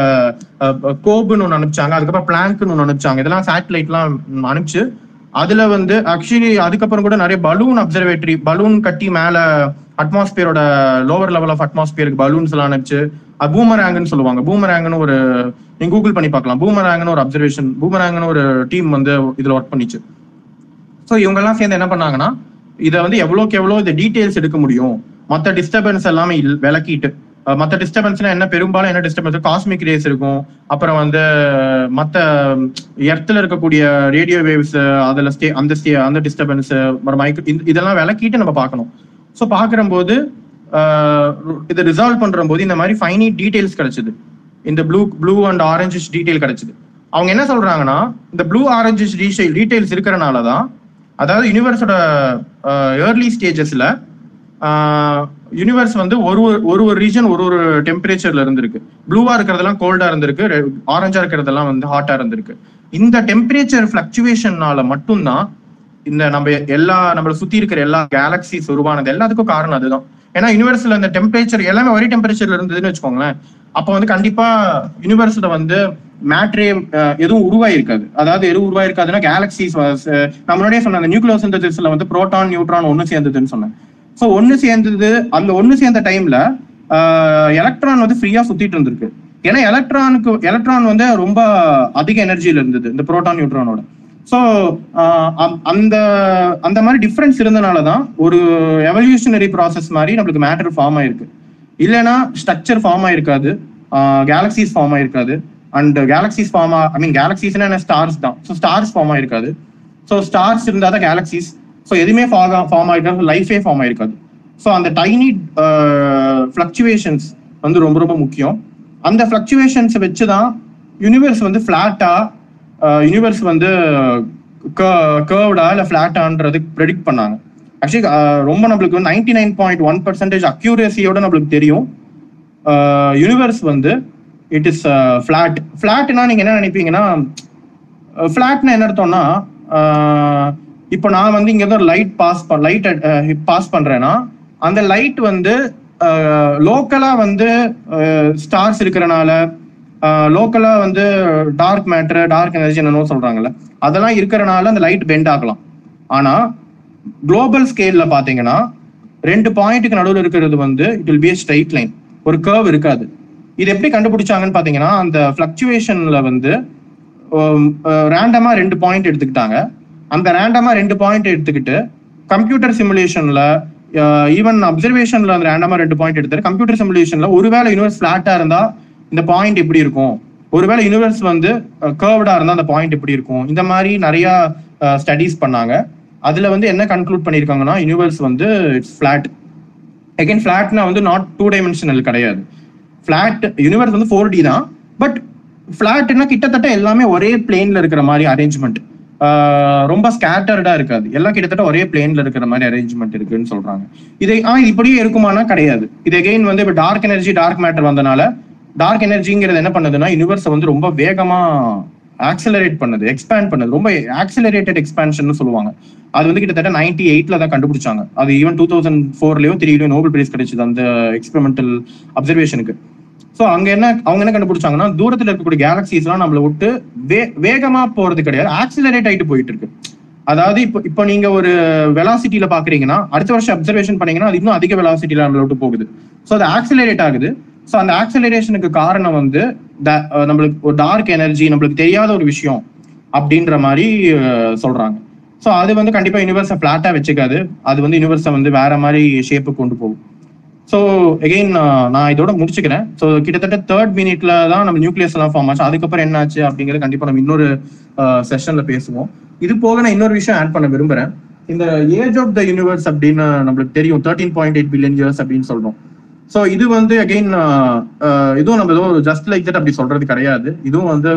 கோபுன்னு ஒன்று அனுப்பிச்சாங்க. அதுக்கப்புறம் பிளாங்க்னு ஒன்று அனுப்பிச்சாங்க. இதெல்லாம் சேட்டலைட்லாம் அனுப்பிச்சு அதுல வந்து ஆக்சுவலி அதுக்கப்புறம் கூட நிறைய பலூன் அப்சர்வேட்டரி பலூன் கட்டி மேல அட்மாஸ்பியரோட லோவர் லெவல் ஆஃப் அட்மாஸ்பியருக்கு பலூன்ஸ் எல்லாம் அனுப்பிச்சு பூமராங்கன்னு சொல்லுவாங்க. பூமராங்கன்னு ஒரு நீங்க கூகுள் பண்ணி பார்க்கலாம். பூமராங்கன்னு ஒரு அப்சர்வேஷன் பூமராங்கன்னு ஒரு டீம் வந்து இதுல ஒர்க் பண்ணிச்சு. ஸோ இவங்க எல்லாம் சேர்ந்து என்ன பண்ணாங்கன்னா இதை வந்து எவ்வளோக்கு எவ்வளோ இந்த டீட்டெயில்ஸ் எடுக்க முடியும்? மற்ற டிஸ்டர்பன்ஸ் எல்லாமே இல்- விளக்கிட்டு மற்ற டிஸ்டர்பன்ஸ்னா என்ன பெரும்பாலும் என்ன டிஸ்டர்பன்ஸ் காஸ்மிக் ரேஸ் இருக்கும். அப்புறம் வந்து மற்ற எர்த்தில் இருக்கக்கூடிய ரேடியோ வேவ்ஸ் அதில் ஸ்டே அந்த ஸ்டே அந்த டிஸ்டர்பன்ஸ் மைக்ரோ இதெல்லாம் விளக்கிட்டு நம்ம பார்க்கணும். ஸோ பார்க்குறம்போது இதை ரிசால்வ் பண்ணுற போது இந்த மாதிரி ஃபைனி டீட்டெயில்ஸ் கிடச்சிது. இந்த blue blue and orange detail கிடச்சிது. அவங்க என்ன சொல்றாங்கன்னா இந்த ப்ளூ ஆரஞ்சு டீட்டெயில் டீட்டெயில்ஸ் இருக்கிறனால தான் அதாவது யூனிவர்ஸோட ஏர்லி ஸ்டேஜஸ்ல யூனிவர்ஸ் வந்து ஒரு ஒரு- ஒரு ஒரு ரீஜன் ஒரு ஒரு டெம்பரேச்சர்ல இருந்திருக்கு. ப்ளூவா இருக்கிறதெல்லாம் கோல்டா இருந்திருக்கு. ஆரஞ்சா இருக்கிறதெல்லாம் வந்து ஹாட்டா இருந்திருக்கு. இந்த டெம்பரேச்சர் ஃபிளக்சுவேஷன்னால மட்டும்தான் இந்த நம்ம எல்லா நம்மளை சுத்தி இருக்கிற எல்லா கேலக்சிஸ் உருவானது எல்லாத்துக்கும் காரணம் அதுதான். ஏன்னா யூனிவர்ஸ்ல இந்த டெம்பரேச்சர் எல்லாமே ஒரே டெம்பரேச்சர்ல இருந்ததுன்னு வச்சுக்கோங்களேன். அப்போ வந்து கண்டிப்பா யூனிவர்ஸ்ல வந்து மேட்ரே எதுவும் உருவாயிருக்காது. அதாவது எதுவும் உருவாயிருக்காதுன்னா கேலக்சிஸ் நம்மளுடைய சொன்ன அந்த நியூக்ளியோசிந்தசிஸ்ல வந்து புரோட்டான் நியூட்ரான் ஒன்னு சேர்ந்ததுன்னு சொன்னேன். ஸோ ஒன்று சேர்ந்தது அந்த ஒன்று சேர்ந்த டைம்ல எலக்ட்ரான் வந்து ஃப்ரீயா சுத்திட்டு இருந்திருக்கு. ஏன்னா எலக்ட்ரானுக்கு எலக்ட்ரான் வந்து ரொம்ப அதிக எனர்ஜியில இருந்தது இந்த புரோட்டான் நியூட்ரானோட ஸோ அந்த அந்த மாதிரி டிஃப்ரென்ஸ் இருந்தனால தான் ஒரு எவல்யூஷனரி ப்ராசஸ் மாதிரி நம்மளுக்கு மேட்டர் ஃபார்ம் ஆயிருக்கு. இல்லைன்னா ஸ்ட்ரக்சர் ஃபார்ம் ஆயிருக்காது galaxies form ஆயிருக்காது and galaxies form I mean கேலக்சிஸ்னா என்ன? ஸ்டார்ஸ் தான். ஸோ ஸ்டார்ஸ் ஃபார்ம் ஆயிருக்காது. ஸோ ஸ்டார்ஸ் இருந்தால் தான் கேலக்சிஸ் ஸோ எதுவுமே ஃபார்ம் ஆயிருக்காது லைஃபே ஃபார்ம் ஆயிருக்காது. ஸோ அந்த டைனி ஃப்ளக்சுவேஷன்ஸ் uh, வந்து ரொம்ப ரொம்ப முக்கியம். அந்த ஃப்ளக்சுவேஷன்ஸை வச்சு தான் யூனிவர்ஸ் வந்து ஃப்ளாட்டாக யூனிவர்ஸ் uh, வந்து கர்வ்டா இல்லை ஃப்ளாட்டான்றது ப்ரெடிக்ட் பண்ணாங்க. ஆக்சுவலி uh, ரொம்ப நம்மளுக்கு வந்து ninety nine point one percentage அக்யூரேசியோட நம்மளுக்கு தெரியும். யூனிவர்ஸ் வந்து இட் இஸ் ஃப்ளாட் ஃப்ளாட்னா நீங்கள் என்ன நினைப்பீங்கன்னா ஃப்ளாட்னா என்ன அர்த்தம்னா இப்போ நான் வந்து இங்க தான் லைட் பாஸ் லைட் பாஸ் பண்றேன்னா அந்த லைட் வந்து லோக்கலா வந்து ஸ்டார்ஸ் இருக்கிறனால லோக்கலா வந்து டார்க் மேட்டர் டார்க் எனர்ஜி என்னன்னு சொல்றாங்கல்ல அதெல்லாம் இருக்கிறனால அந்த லைட் பெண்ட் ஆகலாம். ஆனா குளோபல் ஸ்கேல்ல பாத்தீங்கன்னா ரெண்டு பாயிண்ட்டுக்கு நடுவில் இருக்கிறது வந்து it will be straight line ஒரு கர்வ் இருக்காது. இது எப்படி கண்டுபிடிச்சாங்கன்னு பாத்தீங்கன்னா அந்த ஃபிளக்சுவேஷன்ல வந்து ரேண்டமா ரெண்டு பாயிண்ட் எடுத்துக்கிட்டாங்க. அந்த ரேண்டமா ரெண்டு பாயிண்ட் எடுத்துக்கிட்டு கம்ப்யூட்டர் சிமுலேஷன்ல ஈவன் அப்சர்வேஷன்ல அந்த ரேண்டமா ரெண்டு பாயிண்ட் எடுத்தாரு கம்ப்யூட்டர் சிமுலேஷன்ல ஒருவேளை யூனிவர்ஸ் ஃபிளாட்டா இருந்தா இந்த பாயிண்ட் எப்படி இருக்கும்? ஒருவேளை யூனிவர்ஸ் வந்து கர்வ்டா இருந்தா அந்த பாயிண்ட் எப்படி இருக்கும்? இந்த மாதிரி நிறைய ஸ்டடீஸ் பண்ணாங்க. அதுல வந்து என்ன கன்க்ளூட் பண்ணிருக்காங்கன்னா யூனிவர்ஸ் வந்து இட்ஸ் ஃபிளாட் அகைன் ஃபிளாட்னா வந்து நாட் டூ டைமென்ஷனல் கிடையாது. ஃபிளாட் யூனிவர்ஸ் வந்து ஃபோர் டி தான். பட் ஃபிளாட்னா கிட்டத்தட்ட எல்லாமே ஒரே பிளேன்ல இருக்கிற மாதிரி அரேஞ்ச்மெண்ட் ரொம்ப ஸ்கேட்டர்டா இருக்காது. எல்லாம் கிட்டத்தட்ட ஒரே பிளேன்ல இருக்கிற மாதிரி அரேஞ்ச்மெண்ட் இருக்குன்னு சொல்றாங்க. இதை ஆ இப்படியே இருக்குமானா கிடையாது. இது எகெயின் வந்து இப்போ டார்க் எனர்ஜி டார்க் மேட்டர் வந்தனால டார்க் எனர்ஜிங்கிறது என்ன பண்ணுதுன்னா யூனிவர்ஸை வந்து ரொம்ப வேகமா ஆக்சலரேட் பண்ணுது எக்ஸ்பேண்ட் பண்ணுது. ரொம்ப ஆக்சலரேட்டட் எக்ஸ்பேன்ஷன் சொல்லுவாங்க. அது வந்து கிட்டத்தட்ட நைன்டி எயிட்ல தான் கண்டுபிடிச்சாங்க. அது ஈவன் டூ தௌசண்ட் ஃபோர்லயோ த்ரீலயோ நோபல் பிரைஸ் கிடைச்சது அந்த எக்ஸ்பெரிமெண்டல் அப்சர்வேஷனுக்கு ஸோ அங்க என்ன அவங்க என்ன கண்டுபிடிச்சாங்கன்னா தூரத்துல இருக்கக்கூடிய கேலக்சிஸ் எல்லாம் நம்மள விட்டு வே வேகமா போறது கிடையாது. ஆக்சிலரேட் ஆயிட்டு போயிட்டு இருக்கு. அதாவது இப்போ இப்போ நீங்க ஒரு வெலாசிட்டியில பாக்குறீங்கன்னா அடுத்த வருஷம் அப்சர்வேஷன் பண்ணீங்கன்னா அது இன்னும் அதிக வெலாசிட்டியில நம்மள விட்டு போகுது. ஸோ அது ஆக்சிலரேட் ஆகுது. ஸோ அந்த ஆக்சிலரேஷனுக்கு காரணம் வந்து நம்மளுக்கு ஒரு டார்க் எனர்ஜி நம்மளுக்கு தெரியாத ஒரு விஷயம் அப்படின்ற மாதிரி சொல்றாங்க. ஸோ அது வந்து கண்டிப்பா யூனிவர்ஸை ஃபிளாட்டா வச்சுக்காது. அது வந்து யூனிவர்ஸை வந்து வேற மாதிரி ஷேப்பு கொண்டு போகும். ஸோ எகெயின் uh, நான் இதோட முடிச்சுக்கிறேன். ஸோ கிட்டத்தட்ட தேர்ட் மினிட்ல தான் நம்ம நியூக்ளியஸ் எல்லாம் ஃபார்ம் ஆச்சு. அதுக்கப்புறம் என்ன ஆச்சு அப்படிங்கிறது கண்டிப்பா நம்ம இன்னொரு uh, செஷன்ல பேசுவோம். இது போக நான் இன்னொரு விஷயம் ஆட் பண்ண விரும்புறேன். இந்த ஏஜ் ஆஃப் த யூனிவர்ஸ் அப்படின்னு நம்மளுக்கு தெரியும். Thirteen point eight billion years அப்படின்னு சொல்றோம். ஸோ இது வந்து அகெயின் uh, இதுவும் நம்ம ஏதோ ஜஸ்ட் லைக் தட் அப்படி சொல்றது கிடையாது. இதுவும் வந்து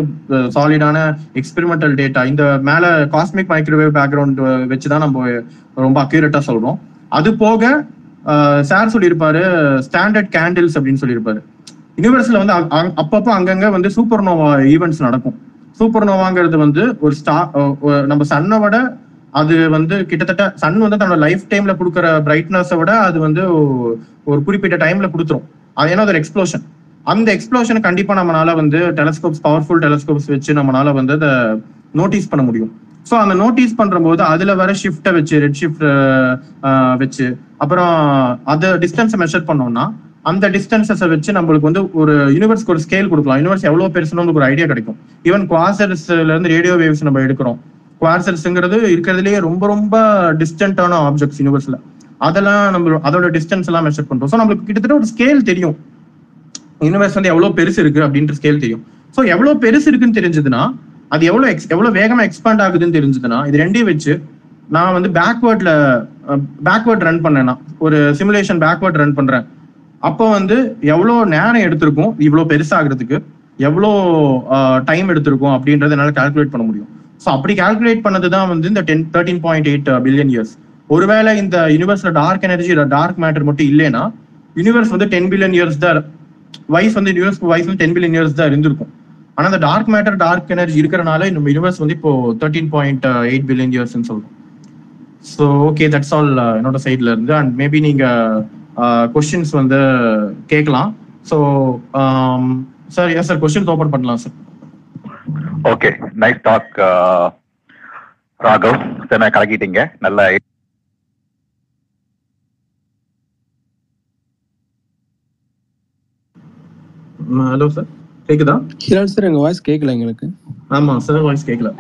சாலிடான எக்ஸ்பெரிமெண்டல் டேட்டா இந்த மேல காஸ்மிக் மைக்ரோவேவ் பேக்ரவுண்ட் வச்சு தான் நம்ம ரொம்ப அக்யூரேட்டா சொல்றோம். அது போக சார் சொல்லியிருப்பாரு ஸ்டாண்டர்ட் கேண்டில்ஸ் அப்படின்னு சொல்லியிருப்பாரு. யூனிவர்ஸ்ல வந்து அப்பப்போ அங்கங்க வந்து சூப்பர் நோவா ஈவெண்ட்ஸ் நடக்கும். சூப்பர் நோவாங்கிறது வந்து ஒரு ஸ்டா நம்ம சன்னை விட அது வந்து கிட்டத்தட்ட சன் வந்து தன்னோட லைஃப் டைம்ல கொடுக்குற பிரைட்னஸை விட அது வந்து ஒரு குறிப்பிட்ட டைம்ல கொடுத்துரும். அது ஏன்னா அது ஒரு எக்ஸ்ப்ளோஷன் அந்த எக்ஸ்ப்ளோஷனை கண்டிப்பா நம்மளால வந்து டெலஸ்கோப்ஸ் பவர்ஃபுல் டெலஸ்கோப்ஸ் வச்சு நம்மளால வந்து அதை நோட்டீஸ் பண்ண முடியும். ஸோ அந்த நோட்டீஸ் பண்ணும்போது அதுல வர ஷிஃப்ட்டை வச்சு ரெட் ஷிஃப்ட் வச்சு அப்புறம் அதை டிஸ்டன்ஸை மெஷர் பண்ணோம்னா அந்த டிஸ்டன்சஸை வச்சு நம்மளுக்கு வந்து ஒரு யூனிவர்ஸ்க்கு ஒரு ஸ்கேல் கொடுக்கலாம். யூனிவர்ஸ் எவ்வளோ பெருசுன்னு ஒரு ஐடியா கிடைக்கும். ஈவன் குவாசர்ஸ்ல இருந்து ரேடியோ வேவ்ஸ் நம்ம எடுக்கிறோம். குவாசர்ஸ்ங்கிறது இருக்கிறதுலேயே ரொம்ப ரொம்ப டிஸ்டன்டான ஆப்ஜெக்ட்ஸ் யூனிவர்ஸ்ல அதெல்லாம் நம்ம அதோட டிஸ்டன்ஸ் எல்லாம் மெஷர் பண்றோம். ஸோ நம்மளுக்கு கிட்டத்தட்ட ஒரு ஸ்கேல் தெரியும். யூனிவர்ஸ் வந்து எவ்வளோ பெருசு இருக்கு அப்படின்ற ஸ்கேல் தெரியும். ஸோ எவ்வளோ பெருசு இருக்குன்னு தெரிஞ்சதுன்னா அது எவ்வளவு எக்ஸ் எவ்வளவு வேகமா எக்ஸ்பேண்ட் ஆகுதுன்னு தெரிஞ்சதுன்னா இது ரெண்டையும் வச்சு நான் வந்து பேக்வேர்ட்ல பேக்வேர்ட் ரன் பண்ணேன்னா ஒரு சிமுலேஷன் பேக்வேர்ட் ரன் பண்றேன். அப்போ வந்து எவ்வளோ நேரம் எடுத்திருக்கும் இவ்வளோ பெருசாகிறதுக்கு எவ்வளோ டைம் எடுத்திருக்கும் அப்படின்றத என்னால் கால்குலேட் பண்ண முடியும். ஸோ அப்படி கால்குலேட் பண்ணது தான் வந்து இந்த ten thirteen point eight billion years ஒருவேளை இந்த யூனிவர்ஸ்ல டார்க் எனர்ஜி டார்க் மேட்டர் மட்டும் இல்லைன்னா யூனிவர்ஸ் வந்து டென் பில்லியன் இயர்ஸ் தான் வைஸ் வந்து யூனிவர்ஸ் வைஸ் வந்து டென் பில்லியன் இயர்ஸ் தான் இருந்திருக்கும். ஆனா அந்த டார்க் மேட்டர் டார்க் எனர்ஜி இருக்கிறனால நம்ம யூனிவர்ஸ் வந்து இப்போ தேர்ட்டீன் பாயிண்ட் எயிட் பில்லியன் இயர்ஸ்னு சொல்றோம். ஸோ ஓகே தட்ஸ் ஆல் என்னோட சைட்ல இருந்து. அண்ட் மேபி நீங்க கொஸ்டின்ஸ் வந்து கேட்கலாம். So sir yes sir questions open பண்ணலாம் sir okay nice talk Raghav sir கலக்கிட்டீங்க. நல்ல ஹலோ சார் கேக்குதா? ஹிலால் சார் எங்க வாய்ஸ் கேட்கல எங்களுக்கு. ஆமா சார் வாய்ஸ் கேட்கல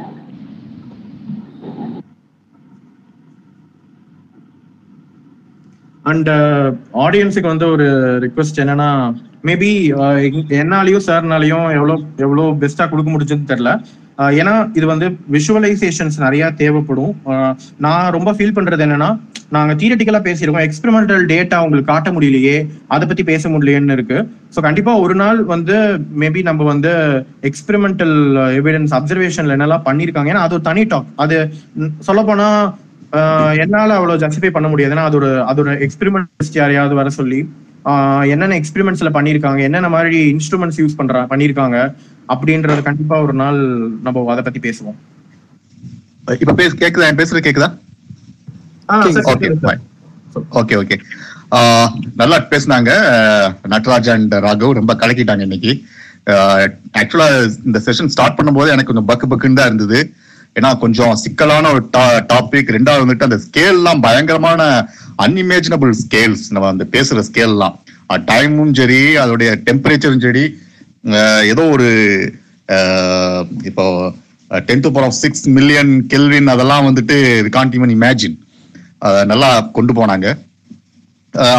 அண்ட் ஆடியன்ஸுக்கு வந்து ஒரு ரிக்வெஸ்ட் என்னன்னா மேபி என்னாலையும் சார்னாலையும் எவ்வளோ எவ்வளோ பெஸ்டா கொடுக்க முடிஞ்சதுன்னு தெரியல. அஹ், ஏன்னா இது வந்து விஷுவலைசேஷன்ஸ் நிறைய தேவைப்படும். நான் ரொம்ப ஃபீல் பண்றது என்னன்னா நாங்க தியரட்டிக்கலா பேசியிருக்கோம். எக்ஸ்பெரிமெண்டல் டேட்டா உங்களுக்கு காட்ட முடியலையே அதை பத்தி பேச முடியலையேன்னு இருக்கு. ஸோ கண்டிப்பா ஒரு நாள் வந்து மேபி நம்ம வந்து எக்ஸ்பெரிமெண்டல் எவிடன்ஸ் அப்சர்வேஷன்ல என்னெல்லாம் பண்ணியிருக்காங்க. ஏன்னா அது ஒரு தனி டாக் அது சொல்ல போனா என்னால அவ்வளவு ஜஸ்டிஃபை பண்ண முடியாது. ஏன்னா ஒரு அதோட எக்ஸ்பெரிமெண்ட் யாரையாவது வர சொல்லி என்னென்ன எக்ஸ்பெரிமெண்ட்ஸ்ல பண்ணியிருக்காங்க என்னென்ன மாதிரி இன்ஸ்ட்ருமெண்ட்ஸ் யூஸ் பண்றாங்க பண்ணியிருக்காங்க. அப்படின்றத கண்டிப்பா ஒரு நாள் நம்ம அதை பத்தி பேசுவோம். இப்ப பேச கேக்குதா? என் பேசுறது கேக்குதா? ஓகே. ஓகே நல்லா பேசுனாங்க நட்ராஜ் அண்ட் ராகவ். ரொம்ப கலக்கிட்டாங்க இன்னைக்கு. ஆக்சுவலா இந்த செஷன் ஸ்டார்ட் பண்ணும்போது எனக்கு கொஞ்சம் பக்கு பக்குன்னு தான் இருந்தது. ஏன்னா கொஞ்சம் சிக்கலான ஒரு டாபிக் ரெண்டாவது வந்துட்டு அந்த ஸ்கேல்லாம் பயங்கரமான அன்இமேஜினபிள் ஸ்கேல்ஸ் நம்ம அந்த பேசுற ஸ்கேல்லாம் டைமும் சரி அதோடைய டெம்பரேச்சரும் சரி ஏதோ ஒரு இப்போ ten to power of six million kelvin அதெல்லாம் வந்துட்டு கான்ட் ஈவன் இமேஜின் நல்லா கொண்டு போனாங்க.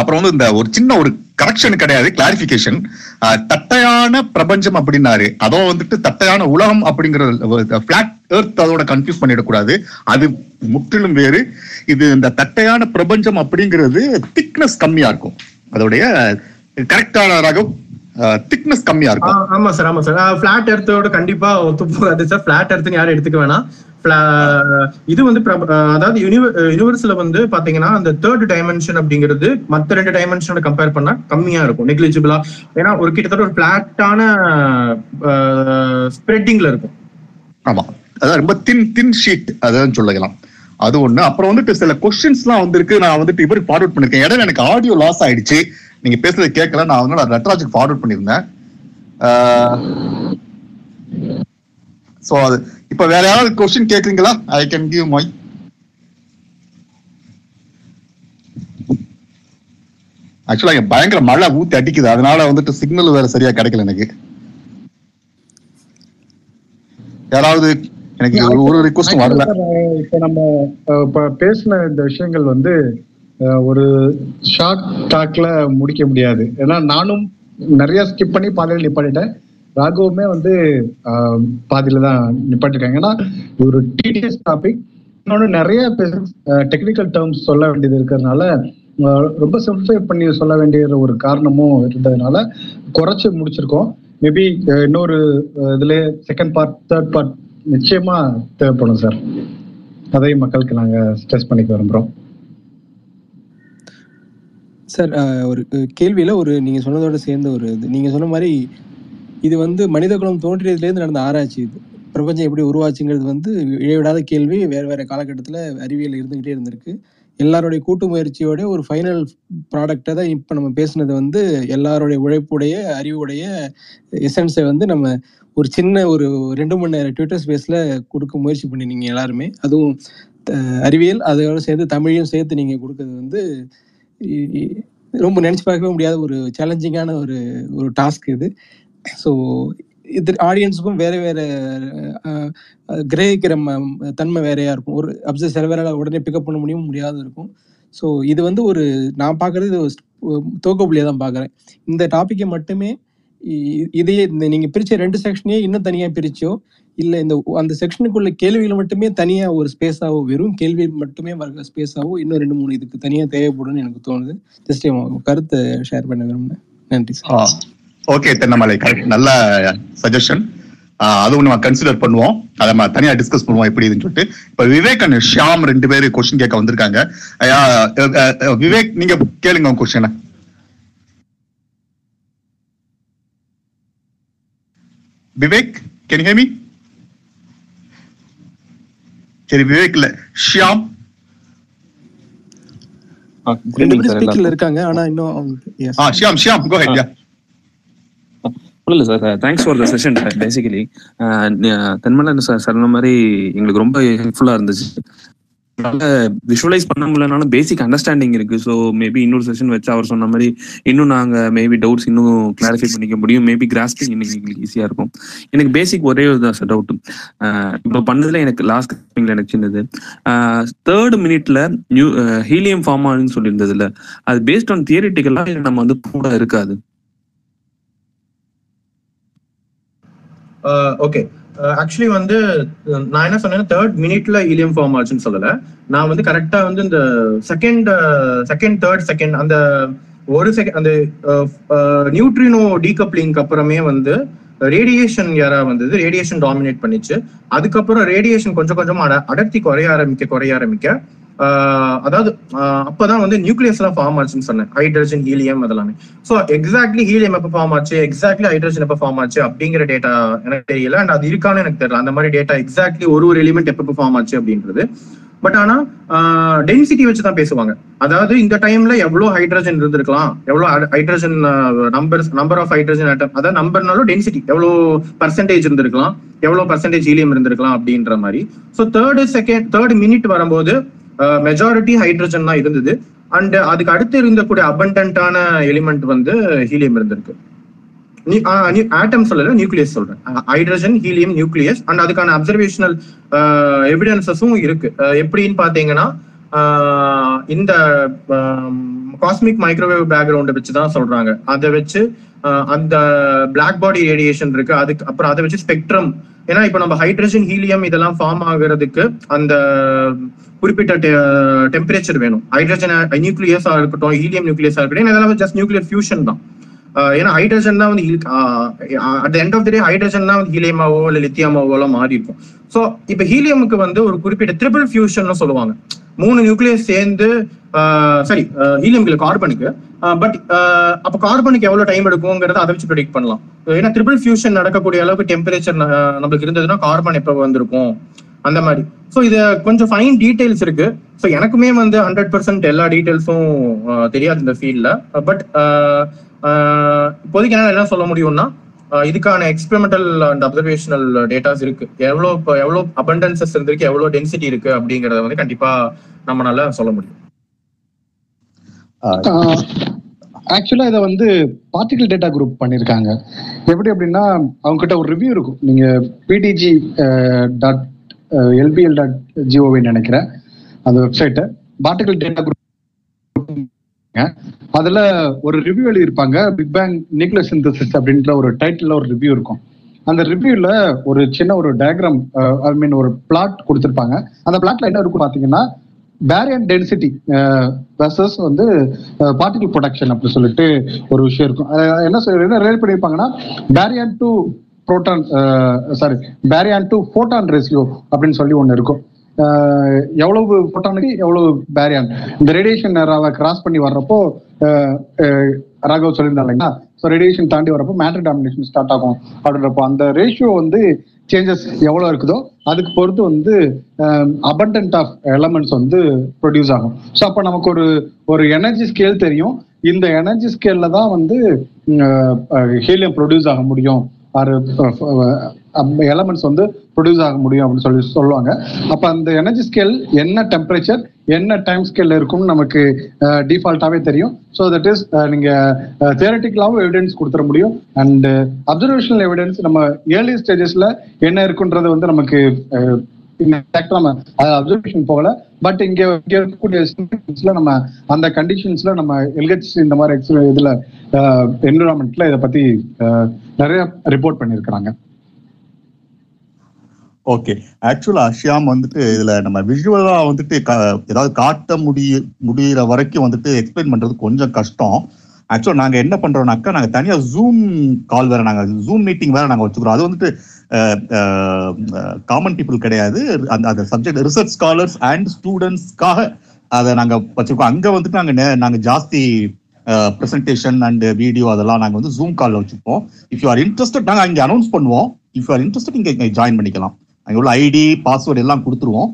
அப்புறம் வந்து இந்த ஒரு சின்ன ஒரு கரெக்ஷன் கிடையாது கிளாரிபிகேஷன் தட்டையான பிரபஞ்சம் அப்படின்னாரு. அதோ வந்துட்டு தட்டையான உலகம் அப்படிங்கிற பிளாட் எர்த் அதோட கன்ஃபியூஸ் பண்ணிடக்கூடாது. அது முற்றிலும் வேறு. இது இந்த தட்டையான பிரபஞ்சம் அப்படிங்கிறது திக்னஸ் கம்மியா இருக்கும். அதோடைய கரெக்டான ரகம் திக்னஸ் கம்மியா இருக்கும் ஆமா சார் ஆமா சார். ஃபிளாட் எர்த்தோட கண்டிப்பா ஒத்து போகாது சார். ஃபிளாட் எர்த்துன்னு யாரும் எடுத்துக்க வேணாம். இது வந்து அதாவது யூனிவர்ஸ்ல வந்து பாத்தீங்கன்னா அந்த தேர்ட் டைமென்ஷன் அப்படிங்கிறது மத்த ரெண்டு டைமென்ஷனோட கம்பேர் பண்ணா கம்மியா இருக்கும் நெக்லிஜிபிளா ஏன்னா ஒரு கிட்டத்தட்ட ஒரு பிளாட்டான ஸ்ப்ரெட்டிங்ல இருக்கும். ஆமா. அதான் ரொம்ப தின் தின் ஷீட் அதான் சொல்லலாம். அது ஒண்ணு. அப்புறம் வந்துட்டு சில கொஸ்டின்ஸ்லாம் வந்திருக்கு. நான் வந்துட்டு இவருக்கு ஃபார்வர்ட் பண்ணிருக்கேன். இடையில எனக்கு ஆடியோ லாஸ் ஆயிடுச்சு. நீங்க பேசுறது கேட்கல நான் வந்து நட்ராஜுக்கு ஃபார்வர்ட் பண்ணியிருந்தேன். சோ அது இப்ப வேற யாராவது கொஸ்டின் கேக்குறீங்களா ஐ கேன் கிவ் மை ஆக்சுவலா இங்க பயங்கர மழை ஊத்தி அடிக்குது. அதனால வந்துட்டு சிக்னல் வேற சரியா கிடைக்கல எனக்கு. யாராவது எனக்கு ஒரு ஒரு ரிக்வஸ்டும் வரல. இப்ப நம்ம பேசின இந்த விஷயங்கள் வந்து ஒரு ஷார்ட் டாக்ல முடிக்க முடியாது. ஏன்னா நானும் நிறைய ஸ்கிப் பண்ணி பாதையில் நிப்பாட்டிட்டேன். ராகவுமே வந்து பாதியில தான் நிப்பாட்டிருக்காங்க. ஏன்னா ஒரு டிடிஎஸ் டாபிக் இன்னொன்று நிறைய டெக்னிக்கல் டேர்ம்ஸ் சொல்ல வேண்டியது இருக்கிறதுனால ரொம்ப சிம்பிளிஃபை பண்ணி சொல்ல வேண்டிய ஒரு காரணமும் இருந்ததுனால குறைச்சி முடிச்சிருக்கோம். மேபி இன்னொரு இதுல செகண்ட் பார்ட் தேர்ட் பார்ட் நிச்சயமா தேவைப்படும் சார் அதையும் மக்களுக்கு நாங்கள் ஸ்ட்ரெஸ் பண்ணிக்க விரும்புகிறோம் சார் ஒரு கேள்வியில் ஒரு நீங்கள் சொன்னதோட சேர்ந்த ஒரு இது. நீங்கள் சொன்ன மாதிரி இது வந்து மனித குலம் தோன்றியதுலேருந்து நடந்த ஆராய்ச்சி இது. பிரபஞ்சம் எப்படி உருவாச்சுங்கிறது வந்து இழைவிடாத கேள்வி வேறு வேறு காலகட்டத்தில் அறிவியல் இருந்துகிட்டே இருந்திருக்கு. எல்லாருடைய கூட்டு முயற்சியோட ஒரு ஃபைனல் ப்ராடக்டை தான் இப்போ நம்ம பேசுனது வந்து எல்லாருடைய உழைப்புடைய அறிவுடைய எசன்ஸை வந்து நம்ம ஒரு சின்ன ஒரு ரெண்டு மணி நேரம் ட்விட்டர் ஸ்பேஸில் கொடுக்க முயற்சி பண்ணினீங்க எல்லாருமே. அதுவும் அறிவியல் அதோட சேர்த்து தமிழையும் சேர்த்து நீங்கள் கொடுக்கறது வந்து ரொம்ப நினச்சி பார்க்கவே முடியாத ஒரு சேலஞ்சிங்கான ஒரு ஒரு டாஸ்க் இது. ஸோ இது ஆடியன்ஸுக்கும் வேற வேற கிரகிக்கிற ம- தன்மை வேறையா இருக்கும். ஒரு அப்சர் சில பேரால் உடனே பிக்கப் பண்ண முடியும் முடியாத இருக்கும். ஸோ இது வந்து ஒரு நான் பார்க்கறது இது தோக்கப்புள்ளியாக தான் பார்க்குறேன். இந்த டாப்பிக்கை மட்டுமே இதையே இந்த நீங்கள் பிரித்த ரெண்டு செக்ஷனையே இன்னும் தனியாக பிரிச்சோ இல்ல இந்த அந்த செக்ஷனுக்குள்ள கேள்விகள் மட்டுமே தனியா ஒரு ஸ்பேஸாவோ வெறும் கேள்வி மட்டுமே வர ஸ்பேஸாவோ இன்னும் ரெண்டு மூணு இதுக்கு தனியா தேவைப்படும்னு எனக்கு தோணுது. ஜஸ்ட் கருத்தை ஷேர் பண்ண விரும்பினேன் நன்றி சார் ஓகே தென்னமலை. கரெக்ட் நல்ல சஜஷன் அது நம்ம கன்சிடர் பண்ணுவோம். அதை நம்ம தனியா டிஸ்கஸ் பண்ணுவோம் எப்படி இதுன்னு சொல்லிட்டு. இப்ப விவேக் அண்ட் ஷியாம் ரெண்டு பேர் கொஸ்டின் கேட்க வந்திருக்காங்க. ஐயா, விவேக் நீங்க கேளுங்க உங்க கொஸ்டின் விவேக் கேன் ஹேமி சரி விவேக் இல்ல ஷியாம் சார் இருக்காங்க ஆனா இன்னும் Shyam Shyam go ahead yeah இல்ல sir thanks for the session basically Thenmalai sir சொன்ன மாதிரி எங்களுக்கு ரொம்ப ஹெல்ப்ஃபுல்லா இருந்துச்சு. விஷுவலைஸ் பண்ண முடியலனாலும் பேசிக் அண்டர்ஸ்டாண்டிங் இருக்கு. ஸோ மேபி இன்னொரு செஷன் வச்சு அவர் சொன்ன மாதிரி இன்னும் நாங்க மேபி டவுட்ஸ் இன்னும் கிளாரிஃபை பண்ணிக்க முடியும். மேபி கிராஸ்பிங் இன்னைக்கு எங்களுக்கு ஈஸியா இருக்கும். எனக்கு பேசிக் ஒரே ஒரு தான் சார் டவுட் இப்போ பண்ணதுல எனக்கு லாஸ்ட் எனக்கு சின்னது. தேர்ட் மினிட்ல நியூ ஹீலியம் ஃபார்ம் ஆகுன்னு சொல்லியிருந்ததுல. அது பேஸ்ட் ஆன் தியரிட்டிக்கலா இல்லை நம்ம வந்து கூட இருக்காது? ஓகே Uh, ஆக்சுவலி வந்து uh, நான் என்ன சொன்னேன் தேர்ட் மினிட்ல ஹீலியம் ஃபார்ம் ஆச்சுன்னு சொல்லல. நான் வந்து கரெக்டா வந்து இந்த செகண்ட் செகண்ட் தேர்ட் செகண்ட் அந்த ஒரு செகண்ட் அந்த uh, நியூட்ரினோ டீகப்ளிங்க்கு அப்புறமே வந்து ரேடியேஷன் யாரா வந்தது. ரேடியேஷன் டாமினேட் பண்ணிச்சு. அதுக்கப்புறம் ரேடியேஷன் கொஞ்சம் கொஞ்சமா அட- அடர்த்தி குறைய ஆரம்பிக்க குறைய ஆரம்பிக்க அதாவது அப்பதான் வந்து நியூக்ளியஸ் எல்லாம் ஃபார்ம் ஆச்சுன்னு சொன்னேன். ஹைட்ரஜன் ஹீலியம் அதெல்லாமே. ஸோ எக்ஸாக்ட்லி ஹீலியம் எப்போ ஃபார்ம் ஆச்சு? எக்ஸாக்ட்லி ஹைட்ரஜன் எப்போ ஃபார்ம் ஆச்சு? அப்படிங்கிற டேட்டா எனக்கு தெரியல. அண்ட் அது இருக்கான்னு எனக்கு தெரியல. அந்த மாதிரி டேட்டா எக்ஸாக்ட்லி ஒரு ஒரு எலிமெண்ட் எப்போ ஃபார்ம் ஆச்சு அப்படின்றது. பட் ஆனா டென்சிட்டி வச்சு தான் பேசுவாங்க. அதாவது இந்த டைம்ல எவ்வளவு ஹைட்ரஜன் இருந்திருக்கலாம்? எவ்வளவு hydrogen number number of hydrogen atom அதாவது நம்பர்னாலும் டென்சிட்டி எவ்வளவு பர்சன்டேஜ் இருந்திருக்கலாம்? எவ்வளவு பர்சன்டேஜ் ஹீலியம் இருந்திருக்கலாம்? அப்படின்ற மாதிரி. So third second third minute வரும்போது மெஜாரிட்டி ஹைட்ரஜன் தான் இருந்தது. அண்ட் அதுக்கு அடுத்து இருந்தக்கூடிய அபண்டன்டான எலிமெண்ட் வந்து ஹீலியம் இருந்திருக்கு. ஆட்டம் சொல்லல நியூக்ளியஸ் சொல்றேன். ஹைட்ரஜன் ஹீலியம் நியூக்ளியஸ் அண்ட் அதுக்கான அப்சர்வேஷனல் எவிடன்சஸும் இருக்கு. எப்படின்னு பாத்தீங்கன்னா ஆஹ் இந்த காஸ்மிக் மைக்ரோவேவ் பேக்ரவுண்டை வச்சு தான் சொல்றாங்க. அதை வச்சு அந்த பிளாக் பாடி ரேடியேஷன் இருக்கு. அதுக்கு அப்புறம் அதை வச்சு ஸ்பெக்ட்ரம் ஏன்னா இப்ப நம்ம ஹைட்ரஜன் ஹீலியம் இதெல்லாம் ஃபார்ம் ஆகுறதுக்கு அந்த குறிப்பிட்ட டெம்பரேச்சர் வேணும். ஹைட்ரஜன் நியூக்ளியஸா இருக்கட்டும் ஹீலியம் நியூக்ளியஸா இருக்கட்டும் இதெல்லாம் ஜஸ்ட் நியூக்ளியர் ஃபியூஷன் தான். ஏன்னா ஹைட்ரஜன் தான் வந்து at end of the day hydrogen தான் வந்து ஹீலியமாவோ இல்ல லித்தியமாவோ மாறி இருக்கும். ஸோ இப்போ ஹீலியமுக்கு வந்து ஒரு குறிப்பிட்ட ட்ரிபிள் ஃபியூஷன் சொல்லுவாங்க. மூணு நியூக்ளியஸ் சேர்ந்து சாரி ஹீலியம் கார்பனுக்கு பட் அப்போ கார்பனுக்கு எவ்வளவு டைம் எடுக்குங்கிறத அதை வச்சு ப்ரெடிக்ட் பண்ணலாம். ஏன்னா ட்ரிபிள் ஃபியூஷன் நடக்கக்கூடிய அளவுக்கு டெம்பரேச்சர் நம்மளுக்கு இருந்ததுன்னா கார்பன் எப்போ வந்திருக்கும்? அந்த மாதிரி. ஸோ இது கொஞ்சம் ஃபைன் டீடைல்ஸ் இருக்கு. ஸோ எனக்குமே வந்து ஹண்ட்ரட் பர்சன்ட் எல்லா டீடைல்ஸும் தெரியாது இந்த ஃபீல்ட்ல பட் இப்போதைக்கு என்ன என்ன சொல்ல முடியும்னா இதுக்கான எக்ஸ்பெரிமெண்டல் அண்ட் அப்சர்வேஷனல் டேட்டாஸ் இருக்கு. எவ்வளோ இப்போ எவ்வளோ அபண்டன்சஸ் இருந்திருக்கு எவ்வளோ டென்சிட்டி இருக்கு அப்படிங்கறத வந்து கண்டிப்பா நம்மளால சொல்ல முடியும். ஆக்சுவலா இதை வந்து பார்ட்டிகல் டேட்டா குரூப் பண்ணியிருக்காங்க எப்படி அப்படின்னா அவங்க கிட்ட ஒரு ரிவ்யூ இருக்கும். நீங்க பிடிஜி டாட் எல்பிஎல் டாட் ஜிஓவின்னு நினைக்கிறேன். அந்த வெப்சைட்டை பார்ட்டிகல் டேட்டா குரூப் அதுல ஒரு ரிவ்யூ எழுதியிருப்பாங்க. பிக் பேங் நியூக்ளியர் சிந்தசிஸ் அப்படின்ற ஒரு டைட்டில் ஒரு ரிவ்யூ இருக்கும். அந்த ரிவ்யூல ஒரு சின்ன ஒரு டயக்ராம் ஐ மீன் ஒரு பிளாட் கொடுத்துருப்பாங்க. அந்த பிளாட்ல என்ன இருக்கும் பாத்தீங்கன்னா பேரியர் டென்சிட்டி வெர்சஸ் வந்து uh, பார்ட்டிகல் ப்ரொடக்ஷன் அப்படி சொல்லிட்டு ஒரு விஷயம் இருக்கும். என்ன சொல்ல என்ன relate பண்ணியிருப்பாங்கன்னா baryon to proton sorry baryon to photon ratio அப்படின்னு சொல்லி ஒன்று இருக்கும். எவ்வளவு ஃபோட்டானுக்கு எவ்வளவு பேரியான் இந்த ரேடியேஷன் கிராஸ் பண்ணி வர்றப்போ ராகவ் சொல்லியிருந்தாங்க ஸோ ரேடியேஷன் தாண்டி வரப்போ மேட்டர் டாமினேஷன் ஸ்டார்ட் ஆகும். அப்படின்றப்போ அந்த ரேஷியோ வந்து சேஞ்சஸ் எவ்வளோ இருக்குதோ அதுக்கு பொறுத்து வந்து அபண்டன்ட் ஆஃப் எலமெண்ட்ஸ் வந்து ப்ரொடியூஸ் ஆகும். ஸோ அப்போ நமக்கு ஒரு ஒரு எனர்ஜி ஸ்கேல் தெரியும். இந்த எனர்ஜி ஸ்கேல்ல தான் வந்து ஹீலியம் ப்ரொடியூஸ் ஆக முடியும். ஆறு எலமெண்ட்ஸ் வந்து ப்ரொடியூஸ் ஆக முடியும் அப்படின்னு சொல்லி சொல்லுவாங்க. அப்போ அந்த எனர்ஜி ஸ்கேல் என்ன டெம்பரேச்சர் என்ன டைம் ஸ்கேல்ல இருக்கும்னு நமக்கு டிஃபால்ட்டாவே தெரியும். ஸோ தட் இஸ் நீங்க தியரட்டிக்கலாகவும் எவிடன்ஸ் கொடுத்துட முடியும். அண்ட் அப்சர்வேஷனல் எவிடன்ஸ் நம்ம ஏர்லி ஸ்டேஜஸ்ல என்ன இருக்குன்றது வந்து நமக்கு நம்ம அப்சர்வேஷன் போகல. பட் இங்க இங்க இருக்கக்கூடிய நம்ம அந்த கண்டிஷன்ஸ்ல நம்ம எல்ஹெச் இந்த மாதிரி இதுல என்விரான்மெண்ட்ல இதை பத்தி நிறைய ரிப்போர்ட் பண்ணியிருக்கிறாங்க ஓகே ஆக்சுவலா ஷியாம் வந்துட்டு இதுல நம்ம விஷுவலா வந்துட்டு ஏதாவது காட்ட முடிய முடியிற வரைக்கும் வந்துட்டு எக்ஸ்பிளைன் பண்றது கொஞ்சம் கஷ்டம். ஆக்சுவலா நாங்க என்ன பண்றோம்னாக்கா நாங்க தனியா ஜூம் கால் வேற நாங்க ஜூம் மீட்டிங் வேற நாங்க வச்சுக்கிறோம். அது வந்துட்டு காமன் பீப்புள் கிடையாது. அந்த அந்த சப்ஜெக்ட் ரிசர்ச் ஸ்காலர்ஸ் அண்ட் ஸ்டூடெண்ட்ஸ்க்காக அதை நாங்க வச்சிருக்கோம். அங்க வந்துட்டு நாங்க நாங்க ஜாஸ்தி ப்ரெசன்டேஷன் அண்ட் வீடியோ அதெல்லாம் நாங்கள் வந்து ஜூம் காலில் வச்சுப்போம். இஃப் யூ ஆர் இன்ட்ரெஸ்டட் நாங்கள் இங்கே அனௌன்ஸ் பண்ணுவோம். இஃப் யூ ஆர் இன்ட்ரெஸ்டட் இங்கே ஜாயின் பண்ணிக்கலாம். அங்கே உள்ள ஐடி பாஸ்வேர்டு எல்லாம் கொடுத்துருவோம்.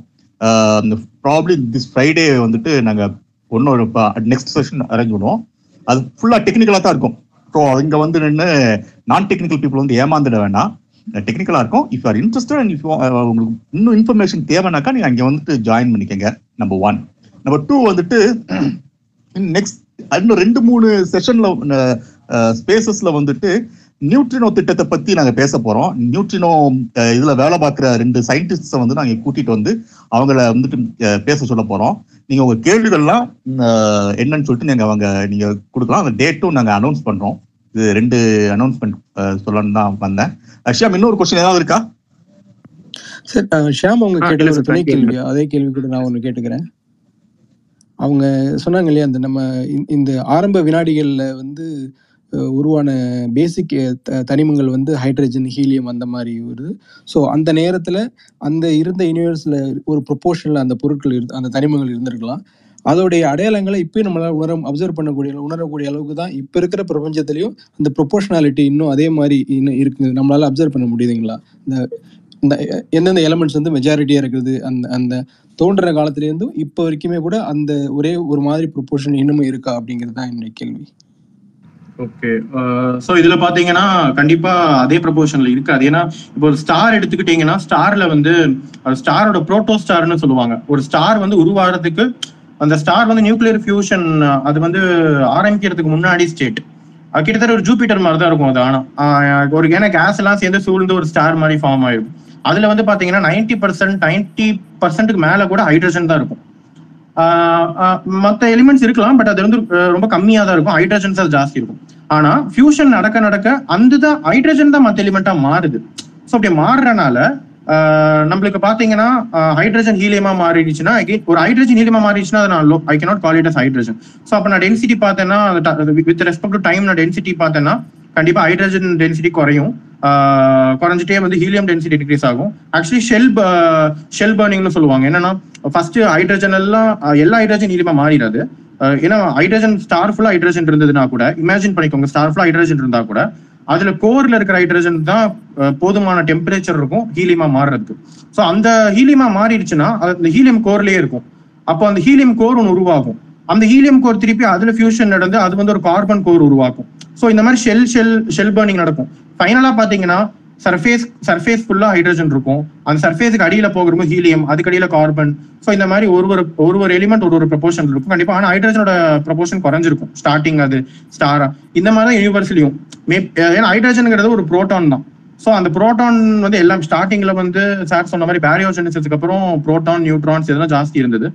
ப்ராப்ளி திஸ் ஃப்ரைடே வந்துட்டு நாங்கள் ஒன்னொரு நெக்ஸ்ட் செஷன் அரேஞ்ச் பண்ணுவோம் அது ஃபுல்லாக டெக்னிக்கலாக தான் இருக்கும். ஸோ இங்கே வந்து நின்று நான் டெக்னிக்கல் பீப்புள் வந்து ஏமாந்துட வேண்டாம் டெக்னிக்கலாக இருக்கும். If are interested and if உங்களுக்கு இன்னும் இன்ஃபர்மேஷன் தேவைனாக்கா நீங்கள் அங்கே வந்துட்டு ஜாயின் பண்ணிக்கங்க நம்பர் ஒன் நம்பர் டூ வந்துட்டு நெக்ஸ்ட் இன்னும் ரெண்டு மூணு செஷனில் ஸ்பேசஸில் வந்துட்டு நியூட்ரினோ திட்டத்தை பத்தி நாங்க பேச போறோம். நியூட்ரினோ இதுல வேலை பார்க்குற ரெண்டு சயின்டிஸ்ட வந்து நாங்க கூட்டிட்டு வந்து அவங்கள வந்துட்டு பேச சொல்ல போறோம். நீங்க உங்க கேள்விகள்லாம் என்னன்னு சொல்லிட்டு நீங்க அவங்க நீங்க கொடுக்கலாம். அந்த டேட்டும் நாங்க அனௌன்ஸ் பண்றோம். இது ரெண்டு அனௌன்ஸ்மெண்ட் சொல்லணும்னு தான் வந்தேன். அஷ்யாம் இன்னொரு கொஸ்டின் ஏதாவது இருக்கா? சார் ஷியாம் அவங்க கேட்டது துணை. கேள்வி. அதே கேள்வி கூட நான் ஒன்று கேட்டுக்கிறேன். அவங்க சொன்னாங்க இல்லையா அந்த நம்ம இந்த- இந்த ஆரம்ப வினாடிகள்ல வந்து உருவான பேசிக் தனிமங்கள் வந்து ஹைட்ரஜன் ஹீலியம் அந்த மாதிரி வருது. ஸோ அந்த நேரத்தில் அந்த இருந்த யூனிவர்ஸில் ஒரு ப்ரொப்போர்ஷனில் அந்த பொருட்கள் இருந்து அந்த தனிமங்கள் இருந்திருக்கலாம். அதோடைய அடையாளங்களை இப்பயும் நம்மளால் உணர அப்சர்வ் பண்ணக்கூடிய உணரக்கூடிய அளவுக்கு தான் இப்போ இருக்கிற பிரபஞ்சத்திலையும் அந்த ப்ரொபோஷனாலிட்டி இன்னும் அதே மாதிரி இன்னும் இருக்குது. நம்மளால் அப்சர்வ் பண்ண முடியுதுங்களா? இந்த இந்த எந்தெந்த எலமெண்ட்ஸ் வந்து மெஜாரிட்டியாக இருக்குது? அந்த அந்த தோன்ற காலத்துலேருந்தும் இப்போ வரைக்குமே கூட அந்த ஒரே ஒரு மாதிரி ப்ரொப்போர்ஷன் இன்னமும் இருக்கா அப்படிங்கிறது தான் என்னுடைய கேள்வி. ஓகே ஸோ uh, இதில் பார்த்தீங்கன்னா கண்டிப்பாக அதே ப்ரொபோர்ஷன்ல இருக்காது. ஏன்னா இப்போ ஒரு ஸ்டார் எடுத்துக்கிட்டீங்கன்னா ஸ்டாரில் வந்து ஸ்டாரோட ப்ரோட்டோ ஸ்டார்னு சொல்லுவாங்க. ஒரு ஸ்டார் வந்து உருவாகிறதுக்கு அந்த ஸ்டார் வந்து நியூக்ளியர் ஃபியூஷன் அது வந்து ஆரம்பிக்கிறதுக்கு முன்னாடி ஸ்டேட் கிட்டத்தட்ட ஒரு ஜூபிட்டர் மாதிரி தான் இருக்கும் அது ஆனால் ஒரு ஏன்னா கேஸ் எல்லாம் சேர்ந்து சூழ்ந்து ஒரு ஸ்டார் மாதிரி ஃபார்ம் ஆயிடும். அதில் வந்து பார்த்தீங்கன்னா நைன்டி பர்சன்ட் நைன்டி பர்சன்ட்டுக்கு மேலே கூட ஹைட்ரஜன் தான் இருக்கும். மற்ற எலிமெண்ட்ஸ் இருக்கலாம் பட் அது வந்து ரொம்ப கம்மியாக தான் இருக்கும். ஹைட்ரஜன்ஸ் அது ஜாஸ்தி இருக்கும். ஆனா ஃபியூஷன் நடக்க நடக்க அந்த தான் ஹைட்ரஜன் தான் மற்ற எலிமெண்ட்டாக மாறுது. ஸோ அப்படி மாறுறனால நம்மளுக்கு பாத்தீங்கன்னா ஹைட்ரஜன் ஹீலியமா மாறிடுச்சுன்னா ஒரு ஹைட்ரஜன் ஹீலியமா மாறிடுச்சுன்னா அதை நான் I cannot call it as hydrogen so அப்போ நான் டென்சிட்டி பார்த்தேன்னா வித் ரெஸ்பெக்ட் டு டைம் நான் டென்சிட்டி பார்த்தேன்னா கண்டிப்பா ஹைட்ரஜன் டென்சிட்டி குறையும். குறைஞ்சிட்டே வந்து ஹீலியம் டென்சிட்டி டிக்ரீஸ் ஆகும். ஆக்சுவலி ஷெல் ஷெல் பர்னிங்னு சொல்லுவாங்க. என்னன்னா ஃபர்ஸ்ட் ஹைட்ரஜன் எல்லாம் எல்லா ஹைட்ரஜன் ஹீலியமா மாறிடாது. ஏன்னா ஹைட்ரஜன் ஸ்டார் ஃபுல்லா ஹைட்ரஜன் இருந்ததுன்னா கூட இமேஜின் பண்ணிக்கோங்க ஸ்டார் ஃபுல்லா ஹைட்ரஜன் இருந்தா கூட அதுல கோர்ல இருக்கிற ஹைட்ரஜன் தான் போதுமான டெம்பரேச்சர் இருக்கும் ஹீலியமா மாறுறதுக்கு. ஸோ அந்த ஹீலியமா மாறிடுச்சுன்னா அது அந்த ஹீலியம் கோர்லயே இருக்கும். அப்போ அந்த ஹீலியம் கோர் ஒன்று உருவாகும். அந்த ஹீலியம் கோர் திருப்பி அதுல ஃபியூஷன் நடந்து அது வந்து ஒரு கார்பன் கோர் உருவாக்கும். ஸோ இந்த மாதிரி ஷெல் ஷெல் ஷெல் பர்னிங் நடக்கும். ஃபைனலா பாத்தீங்கன்னா சர்ஃபேஸ் சர்ஃபேஸ் ஃபுல்லா ஹைட்ரஜன் இருக்கும். அந்த சர்ஃபேஸுக்கு அடியில போகிறப்போ ஹீலியம் அதுக்கு அடியில கார்பன் ஸோ இந்த மாதிரி ஒரு ஒரு ஒரு ஒரு எலிமெண்ட் ஒரு ஒரு ப்ரொபோஷன் இருக்கும். கண்டிப்பா ஆனா ஹைட்ரஜனோட ப்ரொபோஷன் குறைஞ்சிருக்கும். ஸ்டார்டிங் அது ஸ்டாரா இந்த மாதிரி தான் யூனிவர்ஸ்லயும் மே ஏன்னா ஹைட்ரஜனுங்கிறது ஒரு புரோட்டான் தான். ஸோ அந்த புரோட்டான் வந்து எல்லாம் ஸ்டார்டிங்ல வந்து சார் சொன்ன மாதிரி பேரியோஜெனிசிஸ்க்கு அப்புறம் புரோட்டான் நியூட்ரான்ஸ் இதெல்லாம் ஜாஸ்தி இருந்தது.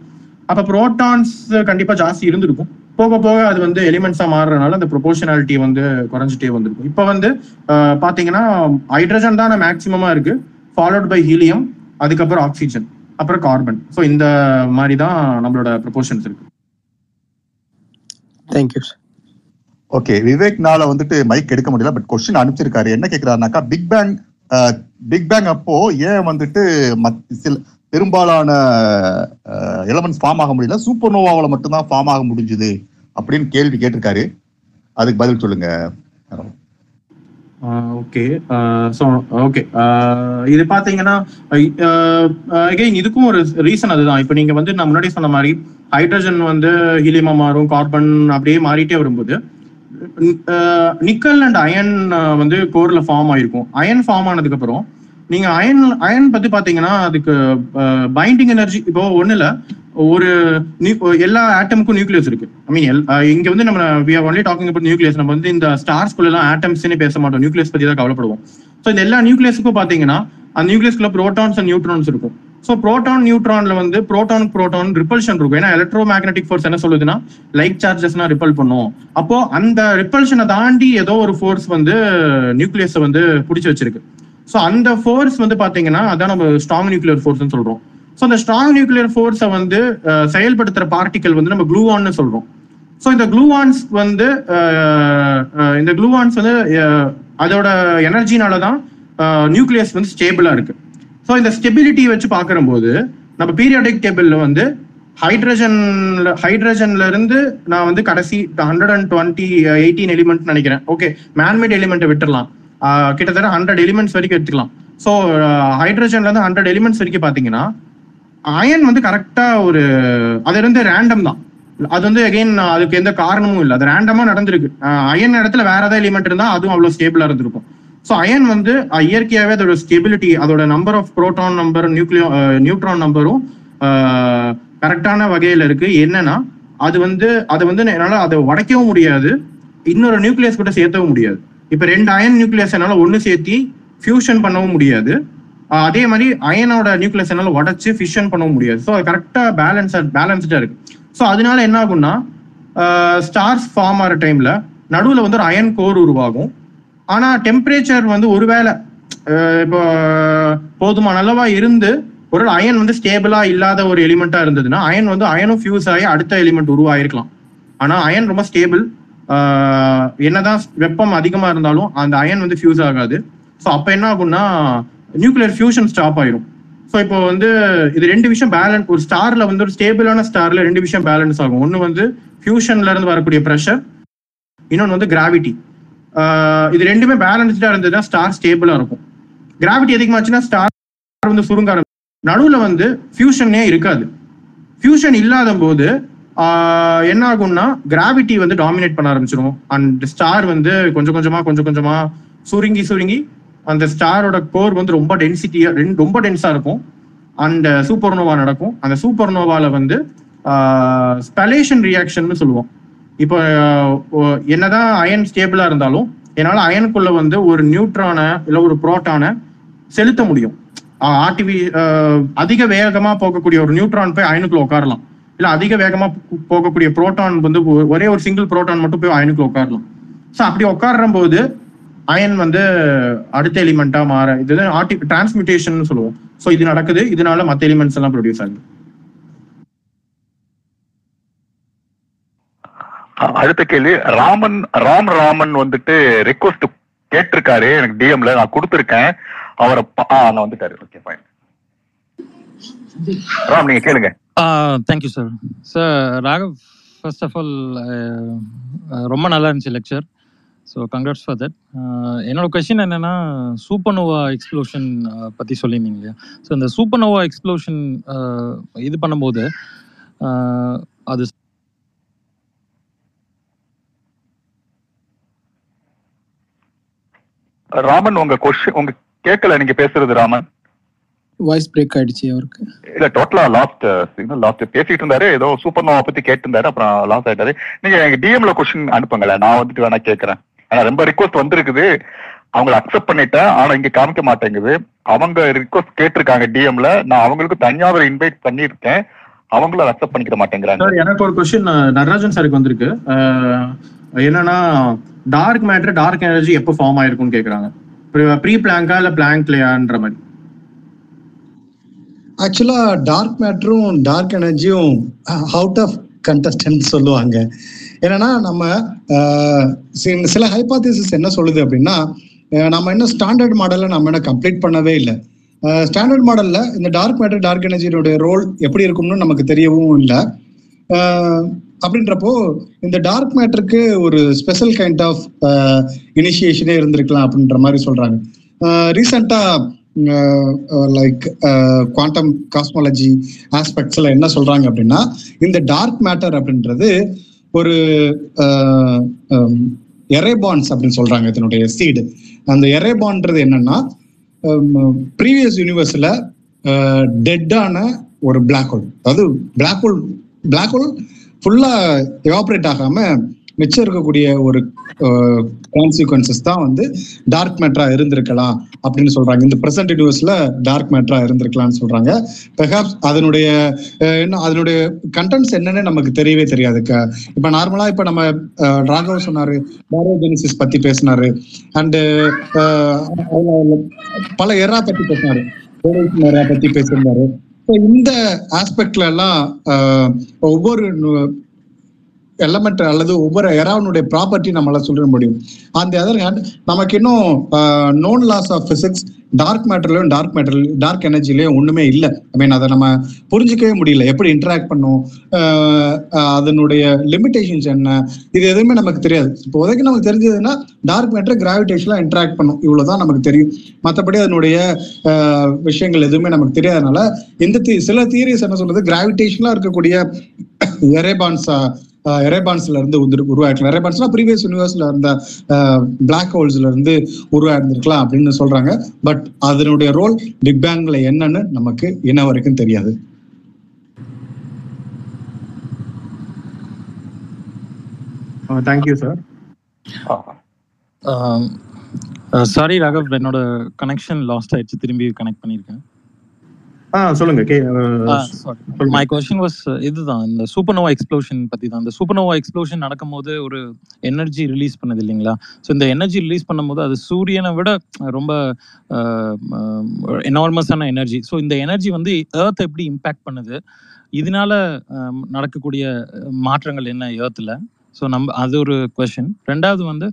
அப்ப புரோட்டான்ஸ் கண்டிப்பா ஜாஸ்தி இருந்திருக்கும். போக போக அது வந்து எலிமெண்ட்ஸா மாறுறதுனால அந்த ப்ரொபோஷனாலிட்டி வந்து குறைஞ்சிட்டே வந்திருக்கும். இப்போ வந்து பாத்தீங்கன்னா ஹைட்ரஜன் தான் மேக்சிமமா இருக்கு. ஃபாலோட் பை ஹீலியம் அதுக்கப்புறம் ஆக்சிஜன் அப்புறம் கார்பன் ஸோ இந்த மாதிரி தான் நம்மளோட ப்ரொபோஷன்ஸ் இருக்கு. தேங்க்யூ ஓகே விவேக்னால வந்துட்டு மைக் எடுக்க முடியல பட் கொஸ்டின் அனுப்பிச்சிருக்காரு. என்ன கேக்குறாருனாக்கா பிக் பேங் பிக் பேங் அப்போ ஏன் வந்துட்டு மத்- சில பெரும்பாலான எலமெண்ட்ஸ் ஃபார்ம் ஆக முடியல. சூப்பர் நோவாவில் மட்டும்தான் ஃபார்ம் ஆக முடிஞ்சுது அப்படின்னு கேள்வி கேட்டிருக்காரு. அதுக்கு பதில் சொல்லுங்க ஓகே ஸோ ஓகே இது பார்த்தீங்கன்னா அகைன் இதுக்கும் ஒரு ரீசன் அதுதான். இப்போ நீங்கள் வந்து நான் முன்னாடி சொன்ன மாதிரி ஹைட்ரஜன் வந்து ஹீலியமா மாறும் கார்பன் அப்படியே மாறிட்டே வரும்போது நிக்கல் அண்ட் அயன் வந்து கோரில் ஃபார்ம் ஆயிருக்கும். அயன் ஃபார்ம் ஆனதுக்கப்புறம் நீங்க அயன் அயன் பத்தி பாத்தீங்கன்னா அதுக்கு பைண்டிங் எனர்ஜி இப்போ ஒண்ணு இல்ல ஒரு எல்லா ஆட்டமுக்கும் நியூக்ளியஸ் இருக்கு. ஐ மீன் இங்க வந்து நம்ம we are only talking about nucleus நம்ம வந்து இந்த ஸ்டார்ஸ்குள்ள எல்லாம் ஆட்டம்ஸ்னே பேச மாட்டோம். நியூக்ளியஸ் பத்தி தான் கவலைப்படுவோம். ஸோ இந்த எல்லா நியூக்ளியஸுக்கும் பாத்தீங்கன்னா அந்த நியூக்ளியஸ்குள்ள ப்ரோட்டான்ஸ் அண்ட் நியூட்ரான்ஸ் இருக்கும். ஸோ ப்ரோட்டான் நியூட்ரான்ல வந்து ப்ரோட்டான் ப்ரோட்டான் ரிப்பல்ஷன் இருக்கும். ஏன்னா எலக்ட்ரோ மேக்னெட்டிக் ஃபோர்ஸ் என்ன சொல்லுதுன்னா லைட் சார்ஜஸ்னா ரிப்பல் பண்ணும். அப்போ அந்த ரிப்பல்ஷனை தாண்டி ஏதோ ஒரு ஃபோர்ஸ் வந்து நியூக்ளியஸை வந்து பிடிச்சி வச்சிருக்கு. ஸோ அந்த ஃபோர்ஸ் வந்து பாத்தீங்கன்னா அதான் நம்ம ஸ்ட்ராங் நியூக்ளியர் ஃபோர்ஸ்னு சொல்றோம். ஸோ அந்த ஸ்ட்ராங் நியூக்ளியர் ஃபோர்ஸை வந்து செயல்படுத்துகிற செயல்படுத்துற பார்ட்டிக்கல் வந்து நம்ம க்ளூவான்னு சொல்றோம். ஸோ இந்த க்ளூவான்ஸ் வந்து இந்த க்ளூவான்ஸ் வந்து அதோட எனர்ஜினால தான் நியூக்ளியஸ் வந்து ஸ்டேபிளா இருக்கு. ஸோ இந்த ஸ்டெபிலிட்டி வச்சு பார்க்கும்போது நம்ம பீரியாடிக் டேபிள்ல வந்து ஹைட்ரஜன்ல ஹைட்ரஜன்ல இருந்து நான் வந்து கடைசி hundred and twenty eighteen element நினைக்கிறேன். ஓகே மேன்மேட் எலிமெண்ட்டை விட்டுடலாம் கிட்டத்தட்ட ஹண்ட்ரட் எலிமெண்ட்ஸ் வரைக்கும் எடுத்துக்கலாம். ஸோ ஹைட்ரஜன்லேருந்து ஹண்ட்ரட் எலிமெண்ட்ஸ் வரைக்கும் பார்த்தீங்கன்னா அயன் வந்து கரெக்டாக ஒரு அது வந்து ரேண்டம் தான். அது வந்து அகைன் அதுக்கு எந்த காரணமும் இல்லை. அது ரேண்டமாக நடந்திருக்கு. அயன் இடத்துல வேற ஏதாவது எலிமெண்ட் இருந்தால் அதுவும் அவ்வளோ ஸ்டேபிளாக இருந்திருக்கும். ஸோ அயன் வந்து இயற்கையாகவே அதோட ஸ்டெபிலிட்டி அதோட நம்பர் ஆஃப் ப்ரோட்டான் நம்பர் நியூக்ளியோ நியூட்ரான் நம்பரும் கரெக்டான வகையில் இருக்கு. என்னன்னா அது வந்து அதை வந்து என்னால் அதை உடைக்கவும் முடியாது. இன்னொரு நியூக்ளியஸ் கூட சேர்த்தவும் முடியாது. இப்ப ரெண்டு அயன் நியூக்ளியஸ் என்னால ஒன்னு சேர்த்தி ஃபியூஷன் பண்ணவும் முடியாது. அதே மாதிரி அயனோட நியூக்ளியஸ் என்னால உடைச்சு ஃபிஷன் பண்ணவும் முடியாது. ஸோ அது கரெக்டா பேலன்ஸ் பேலன்ஸ்டா இருக்கு. ஸோ அதனால என்ன ஆகும்னா ஸ்டார்ஸ் ஃபார்ம் ஆகிற டைம்ல நடுவில் வந்து ஒரு அயன் கோர் உருவாகும். ஆனா டெம்பரேச்சர் வந்து ஒருவேளை இப்போ போதுமான அளவா இருந்து ஒரு அயன் வந்து ஸ்டேபிளா இல்லாத ஒரு எலிமெண்ட்டா இருந்ததுன்னா அயன் வந்து அயனும் ஃபியூஸ் ஆகி அடுத்த எலிமெண்ட் உருவாயிருக்கலாம். ஆனா அயன் ரொம்ப ஸ்டேபிள் என்னதான் வெப்பம் அதிகமா இருந்தாலும் அந்த அயன் வந்து ஃபியூஸ் ஆகாது. ஸோ அப்போ என்ன ஆகும்னா நியூக்ளியர் ஃபியூஷன் ஸ்டாப் ஆயிரும். ஸோ இப்போ வந்து இது ரெண்டு விஷயம் பேலன்ஸ் ஒரு ஸ்டார்ல வந்து ஒரு ஸ்டேபிளான ஸ்டார்ல ரெண்டு விஷயம் பேலன்ஸ் ஆகும். ஒன்று வந்து ஃபியூஷன்ல இருந்து வரக்கூடிய ப்ரெஷர் இன்னொன்று வந்து கிராவிட்டி இது ரெண்டுமே பேலன்ஸ்டா இருந்ததுன்னா ஸ்டார் ஸ்டேபிளா இருக்கும். கிராவிட்டி அதிகமாச்சுன்னா ஸ்டார் வந்து சுருங்க ஆரம்பிக்கும். நடுவில் வந்து ஃபியூஷனே இருக்காது. ஃபியூஷன் இல்லாத போது என்ன ஆகும்னா கிராவிட்டி வந்து டாமினேட் பண்ண ஆரம்பிச்சிடும் அண்ட் ஸ்டார் வந்து கொஞ்சம் கொஞ்சமா கொஞ்சம் கொஞ்சமா சுருங்கி சுருங்கி அந்த ஸ்டாரோட கோர் வந்து ரொம்ப டென்சிட்டியா ரொம்ப டென்ஸா இருக்கும். அண்ட் சூப்பர்னோவா uh, நடக்கும். அந்த சூப்பர்னோவால வந்து ஸ்பெலேஷன் ரியாக்ஷன் சொல்லுவோம். இப்போ என்னதான் அயன் ஸ்டேபிளா இருந்தாலும் என்னால அயனுக்குள்ள வந்து ஒரு நியூட்ரானை இல்லை ஒரு புரோட்டானை செலுத்த முடியும். ஆர்டிவி அதிக வேகமா போகக்கூடிய ஒரு நியூட்ரான் போய் அயனுக்குள்ள உட்காரலாம். இல்ல அதிக வேகமா போகக்கூடிய புரோட்டான் வந்து ஒரே ஒரு சிங்கிள் புரோட்டான் மட்டும் போய் அயனுக்குள்ள உட்காரலாம் ஸோ அப்படி உட்கார்ற போது அயன் வந்து அடுத்த எலிமெண்டா மாற இது ஆர்டி டிரான்ஸ்மியூட்டேஷன் சொல்லுவோம். ஸோ இது நடக்குது. இதனால மற்ற எலிமெண்ட்ஸ் எல்லாம் ப்ரொடியூஸ் ஆகுது. அடுத்த கேள்வி. ராமன் ராம் ராமன் வந்துட்டு ரெக்வஸ்ட் கேட்டிருக்காரு. எனக்கு டிஎம்ல நான் கொடுத்துருக்கேன். அவரை பா- ஆ நான் வந்துட்டாரு. ஓகே ஃபைன் ராம் நீங்க கேளுங்க. Sir, Raghav, first of all, uh, uh, ரொம்ப நல்லா இருந்துச்சு lecture so congrats for that என்னோட கொஸ்டின் என்னன்னா சூப்பர்னோவா எக்ஸ்ப்ளோஷன் பற்றி சொல்லியிருந்தீங்க இல்லையா? ஸோ இந்த சூப்பர்னோவா எக்ஸ்ப்ளோஷன் இது பண்ணும்போது அது ராமன் உங்க கொஸ்டின் உங்க கேட்கல நீங்க பேசுறது ராமன். வாய்ஸ் பிரேக் ஆயிடுச்சு அவருக்கு. இல்ல டோட்டலா லாஸ்ட் சிக்னல் லாஸ்ட் பேசிட்டு இருந்தாரு ஏதோ சூப்பர் நோவா பத்தி கேட்டு இருந்தாரு அப்புறம் லாஸ் ஆயிட்டாரு. நீங்க எங்க டிஎம்ல கொஸ்டின் அனுப்புங்களேன் நான் வந்துட்டு வேணா கேக்குறேன். ஆனா ரொம்ப ரிக்வஸ்ட் வந்திருக்குது. அவங்கள அக்செப்ட் பண்ணிட்டேன் ஆனா இங்க காமிக்க மாட்டேங்குது. அவங்க ரிக்வஸ்ட் கேட்டிருக்காங்க டிஎம்ல நான் அவங்களுக்கு தனியா ஒரு இன்வைட் பண்ணிருக்கேன் அவங்களும் அக்செப்ட் பண்ணிக்கிற மாட்டேங்கிறாங்க. சார் எனக்கு ஒரு கொஸ்டின் நடராஜன் சாருக்கு வந்திருக்கு. என்னன்னா டார்க் மேட்டர் டார்க் எனர்ஜி எப்போ ஃபார்ம் ஆயிருக்கும்னு கேக்குறாங்க. ப்ரீ பிளாங்கா இல்ல பிளாங்க்லையான்ற மாதிரி? ஆக்சுவலா டார்க் மேட்டரும் டார்க் எனர்ஜியும் அவுட் ஆஃப் கண்டஸ்டன்ட் சொல்லுவாங்க. என்னன்னா நம்ம சில ஹைபாத்திசிஸ் என்ன சொல்லுது அப்படின்னா நம்ம இன்னும் ஸ்டாண்டர்ட் மாடலை நம்ம இன்னும் கம்ப்ளீட் பண்ணவே இல்லை. ஸ்டாண்டர்ட் மாடல்ல இந்த டார்க் மேட்டர் டார்க் எனர்ஜியோட ரோல் எப்படி இருக்கும்னு நமக்கு தெரியவும் இல்லை. அப்படின்றப்போ இந்த டார்க் மேட்டருக்கு ஒரு ஸ்பெஷல் கைண்ட் ஆஃப் இனிஷியேஷனே இருந்திருக்கலாம் அப்படின்ற மாதிரி சொல்றாங்க. ரீசெண்டா லைக் குவாண்டம் காஸ்மாலஜி ஆஸ்பெக்ட்ஸில் என்ன சொல்கிறாங்க அப்படின்னா இந்த டார்க் மேட்டர் அப்படின்றது ஒரு uh, um, எரேபான்ஸ் அப்படின்னு சொல்கிறாங்க இதனுடைய சீடு அந்த எரேபான்றது என்னன்னா ப்ரீவியஸ் யூனிவர்ஸில் டெட்டான ஒரு பிளாக் ஹோல் அதாவது பிளாக் ஹோல் பிளாக் ஹோல் ஃபுல்லாக எவாப்ரேட் ஆகாமல் மிச்சம் இருக்கக்கூடிய ஒரு கான்சிக்வன்சஸ் தான் வந்து டார்க் மேட்டரா இருந்திருக்கலாம் அப்படின்னு சொல்றாங்க. இந்த பிரசன்ட் யூனிவர்ஸ்ல டார்க் மேட்டரா இருந்திருக்கலாம்னு சொல்றாங்க. பெர்ஹாப்ஸ் அதனுடைய என்ன அதனுடைய கண்டென்ட்ஸ் என்னன்னு நமக்கு தெரியவே தெரியாது. இப்ப நார்மலா இப்ப நம்ம ராகவ் சொன்னாரு பாரோஜெனிசிஸ் பத்தி பேசினாரு. அண்டு பல எரா பத்தி பேசினாரு. பத்தி பேசியிருந்தாரு. இந்த ஆஸ்பெக்ட்ல எல்லாம் ஒவ்வொரு எலமெண்ட் அல்லது ஒவ்வொரு எராவனுடைய ப்ராப்பர்ட்டி நம்மளால சொல்ல முடியும். அந்த அதர் ஹேண்ட் நமக்கு இன்னும் known laws of physics dark மேட்டர்லயும் dark matter dark எனர்ஜிலயும் ஒண்ணுமே இல்லை. ஐ மீன் அதை நம்ம புரிஞ்சுக்கவே முடியல. எப்படி இன்டராக்ட் பண்ணும்? அதனுடைய லிமிடேஷன்ஸ் என்ன? இது எதுவுமே நமக்கு தெரியாது. இப்போதைக்கு நமக்கு தெரிஞ்சதுன்னா டார்க் மேட்டர் கிராவிடேஷன்லாம் இன்டராக்ட் பண்ணும். இவ்வளவுதான் நமக்கு தெரியும். மற்றபடி அதனுடைய விஷயங்கள் எதுவுமே நமக்கு தெரியாதனால இந்த சில தியரிஸ் என்ன சொல்றது? கிராவிடேஷன்லாம் இருக்கக்கூடிய எரேபான்ஸா எரேபான்ஸ்ல இருந்து உரு- உருவாயிருக்கலாம் எரேபான்ஸ்னா ப்ரீவியஸ் யூனிவர்ஸ்ல இருந்த பிளாக் ஹோல்ஸ்ல இருந்து உருவாயிருந்திருக்கலாம் அப்படின்னு சொல்றாங்க. பட் அதனுடைய ரோல் பிக் பேங்ல என்னன்னு நமக்கு இன்ன வரைக்கும் தெரியாது. தேங்க்யூ சார் சாரி ராகவ் என்னோட கனெக்ஷன் லாஸ்ட் ஆயிடுச்சு. திரும்பி கனெக்ட் பண்ணியிருக்கேன் ஆ சொல்லுங்க கே அஹ், சொல்லுங்க. மை கொஸ்டின் வாஸ் இதுதான். இந்த சூப்பர்னோவா எக்ஸ்ப்ளோஷன் பத்தி தான் இந்த சூப்பர்னோவா எக்ஸ்ப்ளோஷன் நடக்கும்போது ஒரு எனர்ஜி ரிலீஸ் பண்ணுது இல்லைங்களா? ஸோ இந்த எனர்ஜி ரிலீஸ் பண்ணும்போது அது சூரியனை விட ரொம்ப எனார்மஸான எனர்ஜி ஸோ இந்த எனர்ஜி வந்து ஏர்த் எப்படி இம்பேக்ட் பண்ணுது? இதனால நடக்கக்கூடிய மாற்றங்கள் என்ன ஏர்த்தில் ஸோ நம்ம அது ஒரு கொஷின் ரெண்டாவது வந்து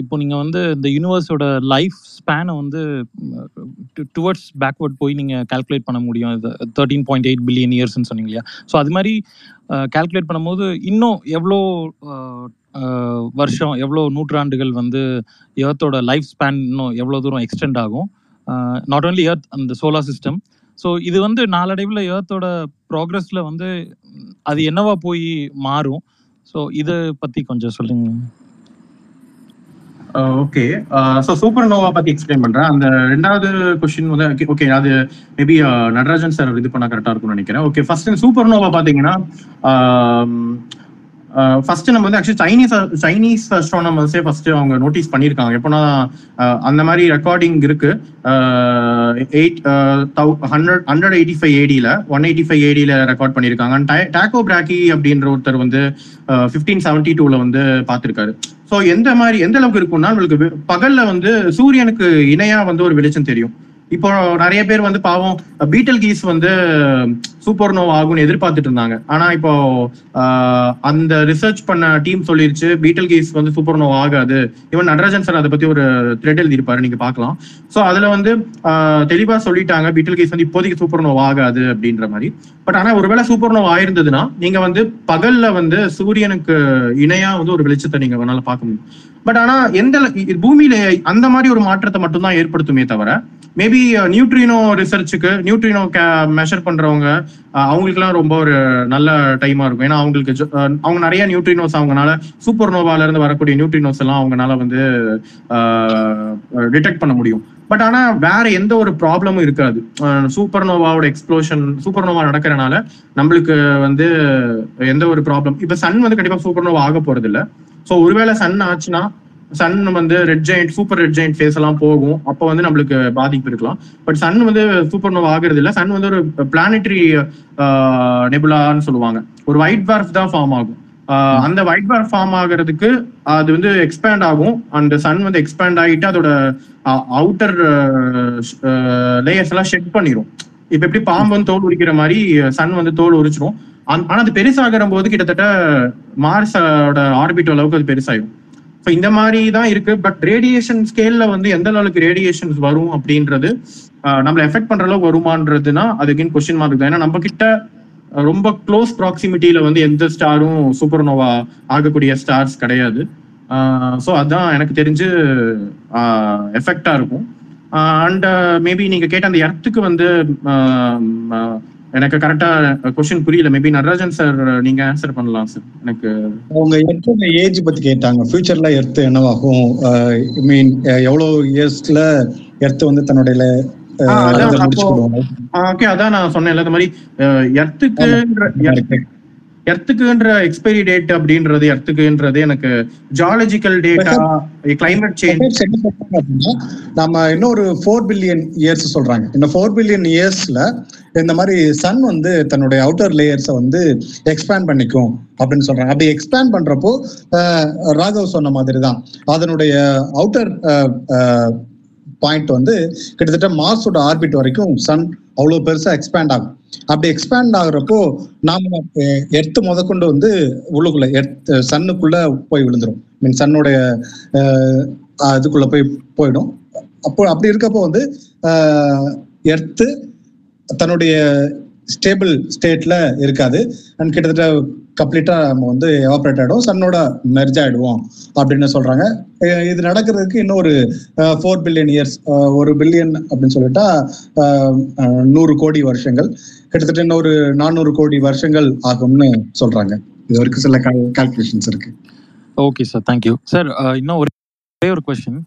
இப்போ நீங்கள் வந்து இந்த யூனிவர்ஸோட லைஃப் ஸ்பேனை வந்து டுவர்ட்ஸ் பேக்வர்ட் போய் நீங்கள் கால்குலேட் பண்ண முடியும். இது தேர்ட்டீன் பாயிண்ட் எயிட் பில்லியன் இயர்ஸ்னு சொன்னீங்க இல்லையா? ஸோ அது மாதிரி கால்குலேட் பண்ணும்போது இன்னும் எவ்வளோ வருஷம் எவ்வளோ நூற்றாண்டுகள் வந்து எர்த்தோட லைஃப் ஸ்பேன் இன்னும் எவ்வளோ தூரம் எக்ஸ்டெண்ட் ஆகும்? நாட் ஓன்லி எர்த் அந்த சோலார் சிஸ்டம் ஸோ இது வந்து நாளடைவில் எர்த்தோட ப்ராக்ரஸில் வந்து அது என்னவா போய் மாறும்? ஸோ இதை பற்றி கொஞ்சம் சொல்லுங்கள் ஓகே ஸோ சூப்பர் நோவா பத்தி எக்ஸ்பிளைன் பண்றேன். அந்த ரெண்டாவது கொஸ்டின் வந்து ஓகே அது மேபி நடராஜன் சார் இது பண்ணா கரெக்டா இருக்கும்னு நினைக்கிறேன். ஓகே ஃபர்ஸ்ட் சூப்பர் நோவா பாத்தீங்கன்னா ஃபர்ஸ்ட் நம்ம வந்து ஆக்சுவலி சைனீஸ் சைனீஸ் அஸ்ட்ரானமர்ஸே ஃபர்ஸ்ட் அவங்க நோட்டீஸ் பண்ணியிருக்காங்க. எப்போனா அந்த மாதிரி ரெக்கார்டிங் இருக்கு. Eight hundred hundred eighty five ஏடியில் one eighty five ஏடியில் ரெக்கார்ட் பண்ணியிருக்காங்க. டாக்கோ பிராக்கி அப்படின்ற ஒருத்தர் வந்து ஃபிஃப்டீன் செவன்டி டூவில் வந்து பார்த்துருக்காரு. ஸோ எந்த மாதிரி எந்த அளவுக்கு இருக்கும்னா நம்மளுக்கு பகலில் வந்து சூரியனுக்கு இணையா வந்து ஒரு வெளிச்சம் தெரியும். இப்போ நிறைய பேர் வந்து பாவம் பீட்டல் கீஸ் வந்து சூப்பர் நோவா ஆகும்னு எதிர்பார்த்துட்டு இருந்தாங்க. ஆனா இப்போ அந்த ரிசர்ச் பண்ண டீம் சொல்லிருச்சு பீட்டல் கீஸ் வந்து சூப்பர் நோவா ஆகாது. இவன் நடராஜன் சார் அதை பத்தி ஒரு த்ரெட் எழுதியிருப்பாரு நீங்க பாக்கலாம் ஸோ அதுல வந்து ஆஹ், தெளிவா சொல்லிட்டாங்க பீட்டல் கீஸ் வந்து இப்போதைக்கு சூப்பர் நோவா ஆகாது அப்படின்ற மாதிரி. பட் ஆனா ஒருவேளை சூப்பர் நோவா ஆயிருந்ததுன்னா நீங்க வந்து பகல்ல வந்து சூரியனுக்கு இணையா வந்து ஒரு வெளிச்சத்தை நீங்க வேணால பார்க்க முடியும். பட் ஆனா எந்த பூமியில அந்த மாதிரி ஒரு மாற்றத்தை மட்டும்தான் ஏற்படுத்துமே தவிர மேபி நியூட்ரினோ ரிசர்ச்சுக்கு நியூட்ரினோ மெஷர் பண்றவங்க அவங்களுக்குலாம் ரொம்ப ஒரு நல்ல டைமா இருக்கும். ஏன்னா அவங்களுக்கு அவங்க நிறைய நியூட்ரினோஸ் அவங்கனால சூப்பர் நோவால இருந்து வரக்கூடிய நியூட்ரினோஸ் எல்லாம் அவங்கனால வந்து டிடெக்ட் பண்ண முடியும். பட் ஆனா வேற எந்த ஒரு ப்ராப்ளமும் இருக்காது. சூப்பர் நோவாவோட எக்ஸ்ப்ளோஷன் சூப்பர் நோவா நடக்கிறனால நம்மளுக்கு வந்து எந்த ஒரு ப்ராப்ளம் இப்ப சன் வந்து கண்டிப்பா சூப்பர் நோவா ஆக போறது இல்லை ஸோ ஒருவேளை சன் ஆச்சுன்னா சன் வந்து red giant super red giant phase எல்லாம் போகும். அப்போ வந்து நம்மளுக்கு பாதிப்பு இருக்கலாம். பட் சன் வந்து சூப்பர் நோவா ஆகுறது இல்லை சன் வந்து ஒரு பிளானட்டரி நெபுலான்னு சொல்லுவாங்க. ஒரு ஒயிட் பார்ஃப் தான் ஃபார்ம் ஆகும். அந்த ஒயிட் பார் ஃபார்ம் ஆகுறதுக்கு அது வந்து எக்ஸ்பேண்ட் ஆகும். அந்த சன் வந்து எக்ஸ்பேண்ட் ஆகிட்டு அதோட அவுட்டர் லேயர்ஸ் எல்லாம் ஷெட் பண்ணிடும் இப்ப எப்படி பாம்பு வந்து தோல் உரிக்கிற மாதிரி சன் வந்து தோல் உரிச்சிரும். ஆனா அது பெருசாகிற போது கிட்டத்தட்ட மார்ஸோட ஆர்பிட் அளவுக்கு அது பெருசாயிரும். ஸோ இந்த மாதிரி தான் இருக்கு பட் ரேடியேஷன் ஸ்கேல்ல வந்து எந்த அளவுக்கு ரேடியேஷன்ஸ் வரும் அப்படின்றது நம்ம எஃபெக்ட் பண்ற அளவுக்கு வருமானதுன்னா அதுக்குன்னு கொஸ்டின் மார்க் தான். ஏன்னா நம்ம கிட்ட ரொம்ப க்ளோஸ் ப்ராக்சிமிட்டியில வந்து எந்த ஸ்டாரும் சூப்பர்னோவா ஆகக்கூடிய ஸ்டார்ஸ் கிடையாது. ஸோ அதான் எனக்கு தெரிஞ்சு எஃபெக்டா இருக்கும். அண்ட் மேபி நீங்க கேட்ட அந்த இடத்துக்கு வந்து எனக்கு கரெக்டா கொஸ்டின் புரியல. மேபி நடராஜன் சார் நீங்க ஆன்சர் பண்ணலாம் சார் எனக்கு அவங்க எர்த்தோட ஏஜ் பத்தி கேட்டாங்க? ஃபியூச்சர்ல எர்த் என்னவாகும்? ஐ மீன் எவ்வளவு இயர்ஸ்ல எர்த் வந்து தன்னுடைய ஓகே அதான் நான் சொன்னேன்ல இந்த மாதிரி எர்த்துக்குன்ற எர்த்துக்குன்ற எக்ஸ்பைரி டேட் அப்படின்றது எர்த்துக்குன்றது எனக்கு ஜாலஜிக்கல் டேட்டா கிளைமேட் சேஞ்ச் நம்ம இன்னொரு ஃபோர் பில்லியன் இயர்ஸ் சொல்றாங்க. இந்த ஃபோர் பில்லியன் இயர்ஸ்ல இந்த மாதிரி சன் வந்து தன்னுடைய அவுட்டர் லேயர்ஸை வந்து எக்ஸ்பேண்ட் பண்ணிக்கும் அப்படின்னு சொல்றாங்க. அப்படி எக்ஸ்பேண்ட் பண்றப்போ ராகவ் சொன்ன மாதிரி தான் அதனுடைய அவுட்டர் பாயிண்ட் வந்து கிட்டத்தட்ட மாசோட ஆர்பிட் வரைக்கும் சன் அவ்வளவு பெருசா எக்ஸ்பேண்ட் ஆகும். அப்படி எக்ஸ்பேண்ட் ஆகுறப்போ நாம எர்த்து முதற்கொண்டு வந்து உள்ளுக்குள்ள எர்த் சன்னுக்குள்ள போய் விழுந்துரும். மீன் சன்னுடைய இதுக்குள்ள போய் போயிடும். அப்போ அப்படி இருக்கப்போ வந்து எர்த்து தன்னுடைய ஸ்டேபிள் ஸ்டேட்ல இருக்காது. அண்ட் கிட்டத்தட்ட கம்ப்ளீட்டா நம்ம வந்து எவாபரேட் ஆயிடும். சன்னோட மெர்ஜ் ஆயிடுவோம் அப்படின்னு சொல்றாங்க. இது நடக்கிறதுக்கு இன்னும் ஒரு ஃபோர் பில்லியன் இயர்ஸ் ஒரு பில்லியன் அப்படின்னு சொல்லிட்டா அஹ், நூறு கோடி வருஷங்கள். கிட்டத்தட்ட இன்னொரு நானூறு கோடி வருஷங்கள் ஆகும்னு சொல்றாங்க. இது வரைக்கும் சில கால்குலேஷன்ஸ் இருக்கு. ஓகே சார் தேங்க்யூ சார் இன்னும் ஒரே ஒரே ஒரு கொஸ்டின்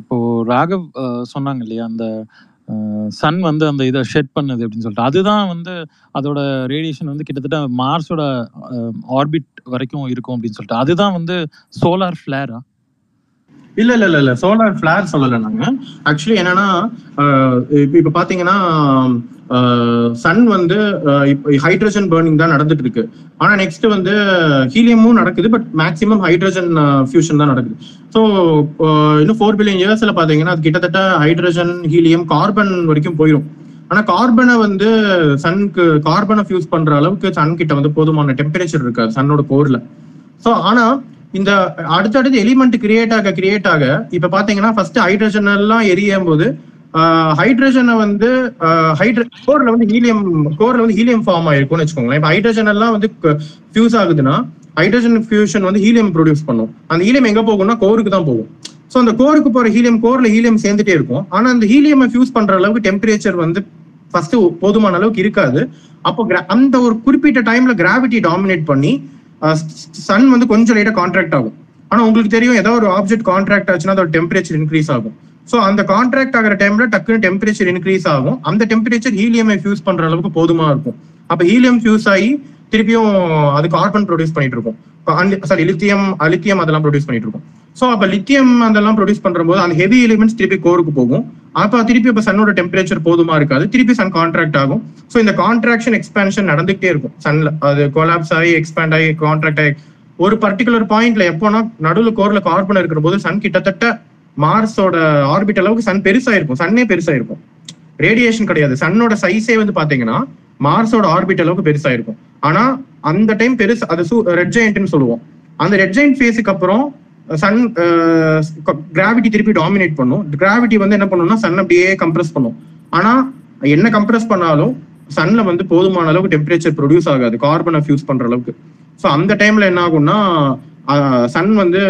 இப்போ ராகவ் அஹ், சொன்னாங்க இல்லையா அந்த சன் வந்து அந்த இதை ஷெட் பண்ணுது அப்படின்னு சொல்லிட்டு. அதுதான் வந்து அதோட ரேடியேஷன் வந்து கிட்டத்தட்ட மார்ஸோட ஆர்பிட் வரைக்கும் இருக்கும் அப்படின்னு சொல்லிட்டு. அதுதான் வந்து சோலார் ஃபிளேரா இல்ல இல்ல இல்ல இல்ல. சோலார் ஃபிளார் சொல்லல நாங்க. ஆக்சுவலி என்னன்னா இப்ப பாத்தீங்கன்னா சன் வந்து ஹைட்ரஜன் பேர்னிங் தான் நடந்துட்டு இருக்கு ஆனா நெக்ஸ்ட் வந்து ஹீலியமும் நடக்குது பட் மேக்ஸிமம் ஹைட்ரஜன் ஃபியூஷன் தான் நடக்குது. ஸோ இன்னும் ஃபோர் பில்லியன் இயர்ஸ்ல பாத்தீங்கன்னா அது கிட்டத்தட்ட ஹைட்ரஜன் ஹீலியம் கார்பன் வரைக்கும் போயிடும் ஆனா கார்பனை வந்து சன்க்கு கார்பனை ஃபியூஸ் பண்ற அளவுக்கு சன் கிட்ட வந்து போதுமான டெம்பரேச்சர் இருக்காது சன்னோட கோர்ல ஸோ ஆனா இந்த அடுத்தடுத்து எலிமெண்ட் கிரியேட் ஆக கிரியேட் ஆக இப்ப பாத்தீங்கன்னா ஃபர்ஸ்ட் ஹைட்ரஜன் எல்லாம் எரியும் போது ஹைட்ரஜனை வந்து ஹைட்ர கோர்ல வந்து ஹீலியம் கோர்ல வந்து ஹீலியம் ஃபார்ம் ஆயிருக்கும்னு வச்சுக்கோங்களேன். இப்ப ஹைட்ரஜன் எல்லாம் வந்து ஃபியூஸ் ஆகுதுன்னா ஹைட்ரஜன் ஃபியூஷன் வந்து ஹீலியம் ப்ரொடியூஸ் பண்ணும். அந்த ஹீலியம் எங்க போகும்னா கோருக்கு தான் போகும். ஸோ அந்த கோருக்கு போற ஹீலியம் கோர்ல ஹீலியம் சேர்ந்துட்டே இருக்கும். ஆனா அந்த ஹீலியம் ஃபியூஸ் பண்ற அளவுக்கு டெம்பரேச்சர் வந்து ஃபர்ஸ்ட் போதுமான அளவுக்கு இருக்காது. அப்போ அந்த ஒரு குறிப்பிட்ட டைம்ல கிராவிட்டி டாமினேட் பண்ணி சன் வந்து கொஞ்சம் லைட்டா கான்ட்ராக்ட் ஆகும். ஆனா உங்களுக்கு தெரியும் ஏதாவது ஒரு ஆப்ஜெக்ட் கான்ட்ராக்ட் ஆச்சுன்னா அதோட டெம்பரேச்சர் இன்க்ரீஸ் ஆகும். ஸோ அந்த கான்ட்ராக்ட் ஆகிற டைம்ல டக்குன்னு டெம்பரேச்சர் இன்க்ரீஸ் ஆகும். அந்த டெம்பரேச்சர் ஹீலியமை ஃபியூஸ் பண்ற அளவுக்கு போதுமா இருக்கும். அப்ப ஹீலியம் ஃபியூஸ் ஆகி திருப்பியும் அது கார்பன் ப்ரொடியூஸ் பண்ணிட்டு இருக்கும். சாரி லித்தியம் லித்தியம் அதெல்லாம் ப்ரொடியூஸ் பண்ணிட்டு இருக்கும் ஸோ அப்போ லித்தியம் அதெல்லாம் ப்ரொடியூஸ் பண்ணும்போது அந்த ஹெவி எலிமெண்ட்ஸ் திருப்பி கோருக்கு போகும். அப்போ திருப்பி இப்போ சன்னோட டெம்பரேச்சர் போதுமா இருக்காது. திருப்பி சன் கான்ட்ராக்ட் ஆகும். ஸோ இந்த கான்ட்ராக்ஷன் எக்ஸ்பேன்ஷன் நடந்துகிட்டே இருக்கும். சன்ல அது கொலாப்ஸ் ஆகி எக்ஸ்பேண்ட் ஆகி கான்ட்ராக்ட் ஆகி. ஒரு பர்டிகுலர் பாயிண்ட்ல எப்போனா நடுவில் கோர்ல கார்பன் இருக்கிற போது சன் கிட்டத்தட்ட மார்ஸோட ஆர்பிட் அளவுக்கு சன் பெருசா இருக்கும் சன்னே பெருசா இருக்கும் ரேடியேஷன் கிடையாது சன்னோட சைஸே வந்து பாத்தீங்கன்னா மார்ஸோட ஆர்பிட் அளவுக்கு பெருசா இருக்கும் ஆனா அந்த டைம் பெருசு அது ரெட் ஜெயின்ட்னு சொல்லுவோம். அந்த ரெட் ஜெயின்ட் ஃபேஸுக்கு அப்புறம் சன் கிராவிட்டி திருப்பி டாமினேட் பண்ணும். கிராவிட்டி வந்து என்ன பண்ணும்னா சன் அப்படியே கம்ப்ரஸ் பண்ணும். ஆனா என்ன கம்ப்ரஸ் பண்ணாலும் சன்ல வந்து போதுமான அளவுக்கு டெம்பரேச்சர் ப்ரொடியூஸ் ஆகாது. கார்பனை ஃபியூஸ் பண்ற அளவுக்கு. ஸோ அந்த டைம்ல என்ன ஆகும்னா சன் வந்து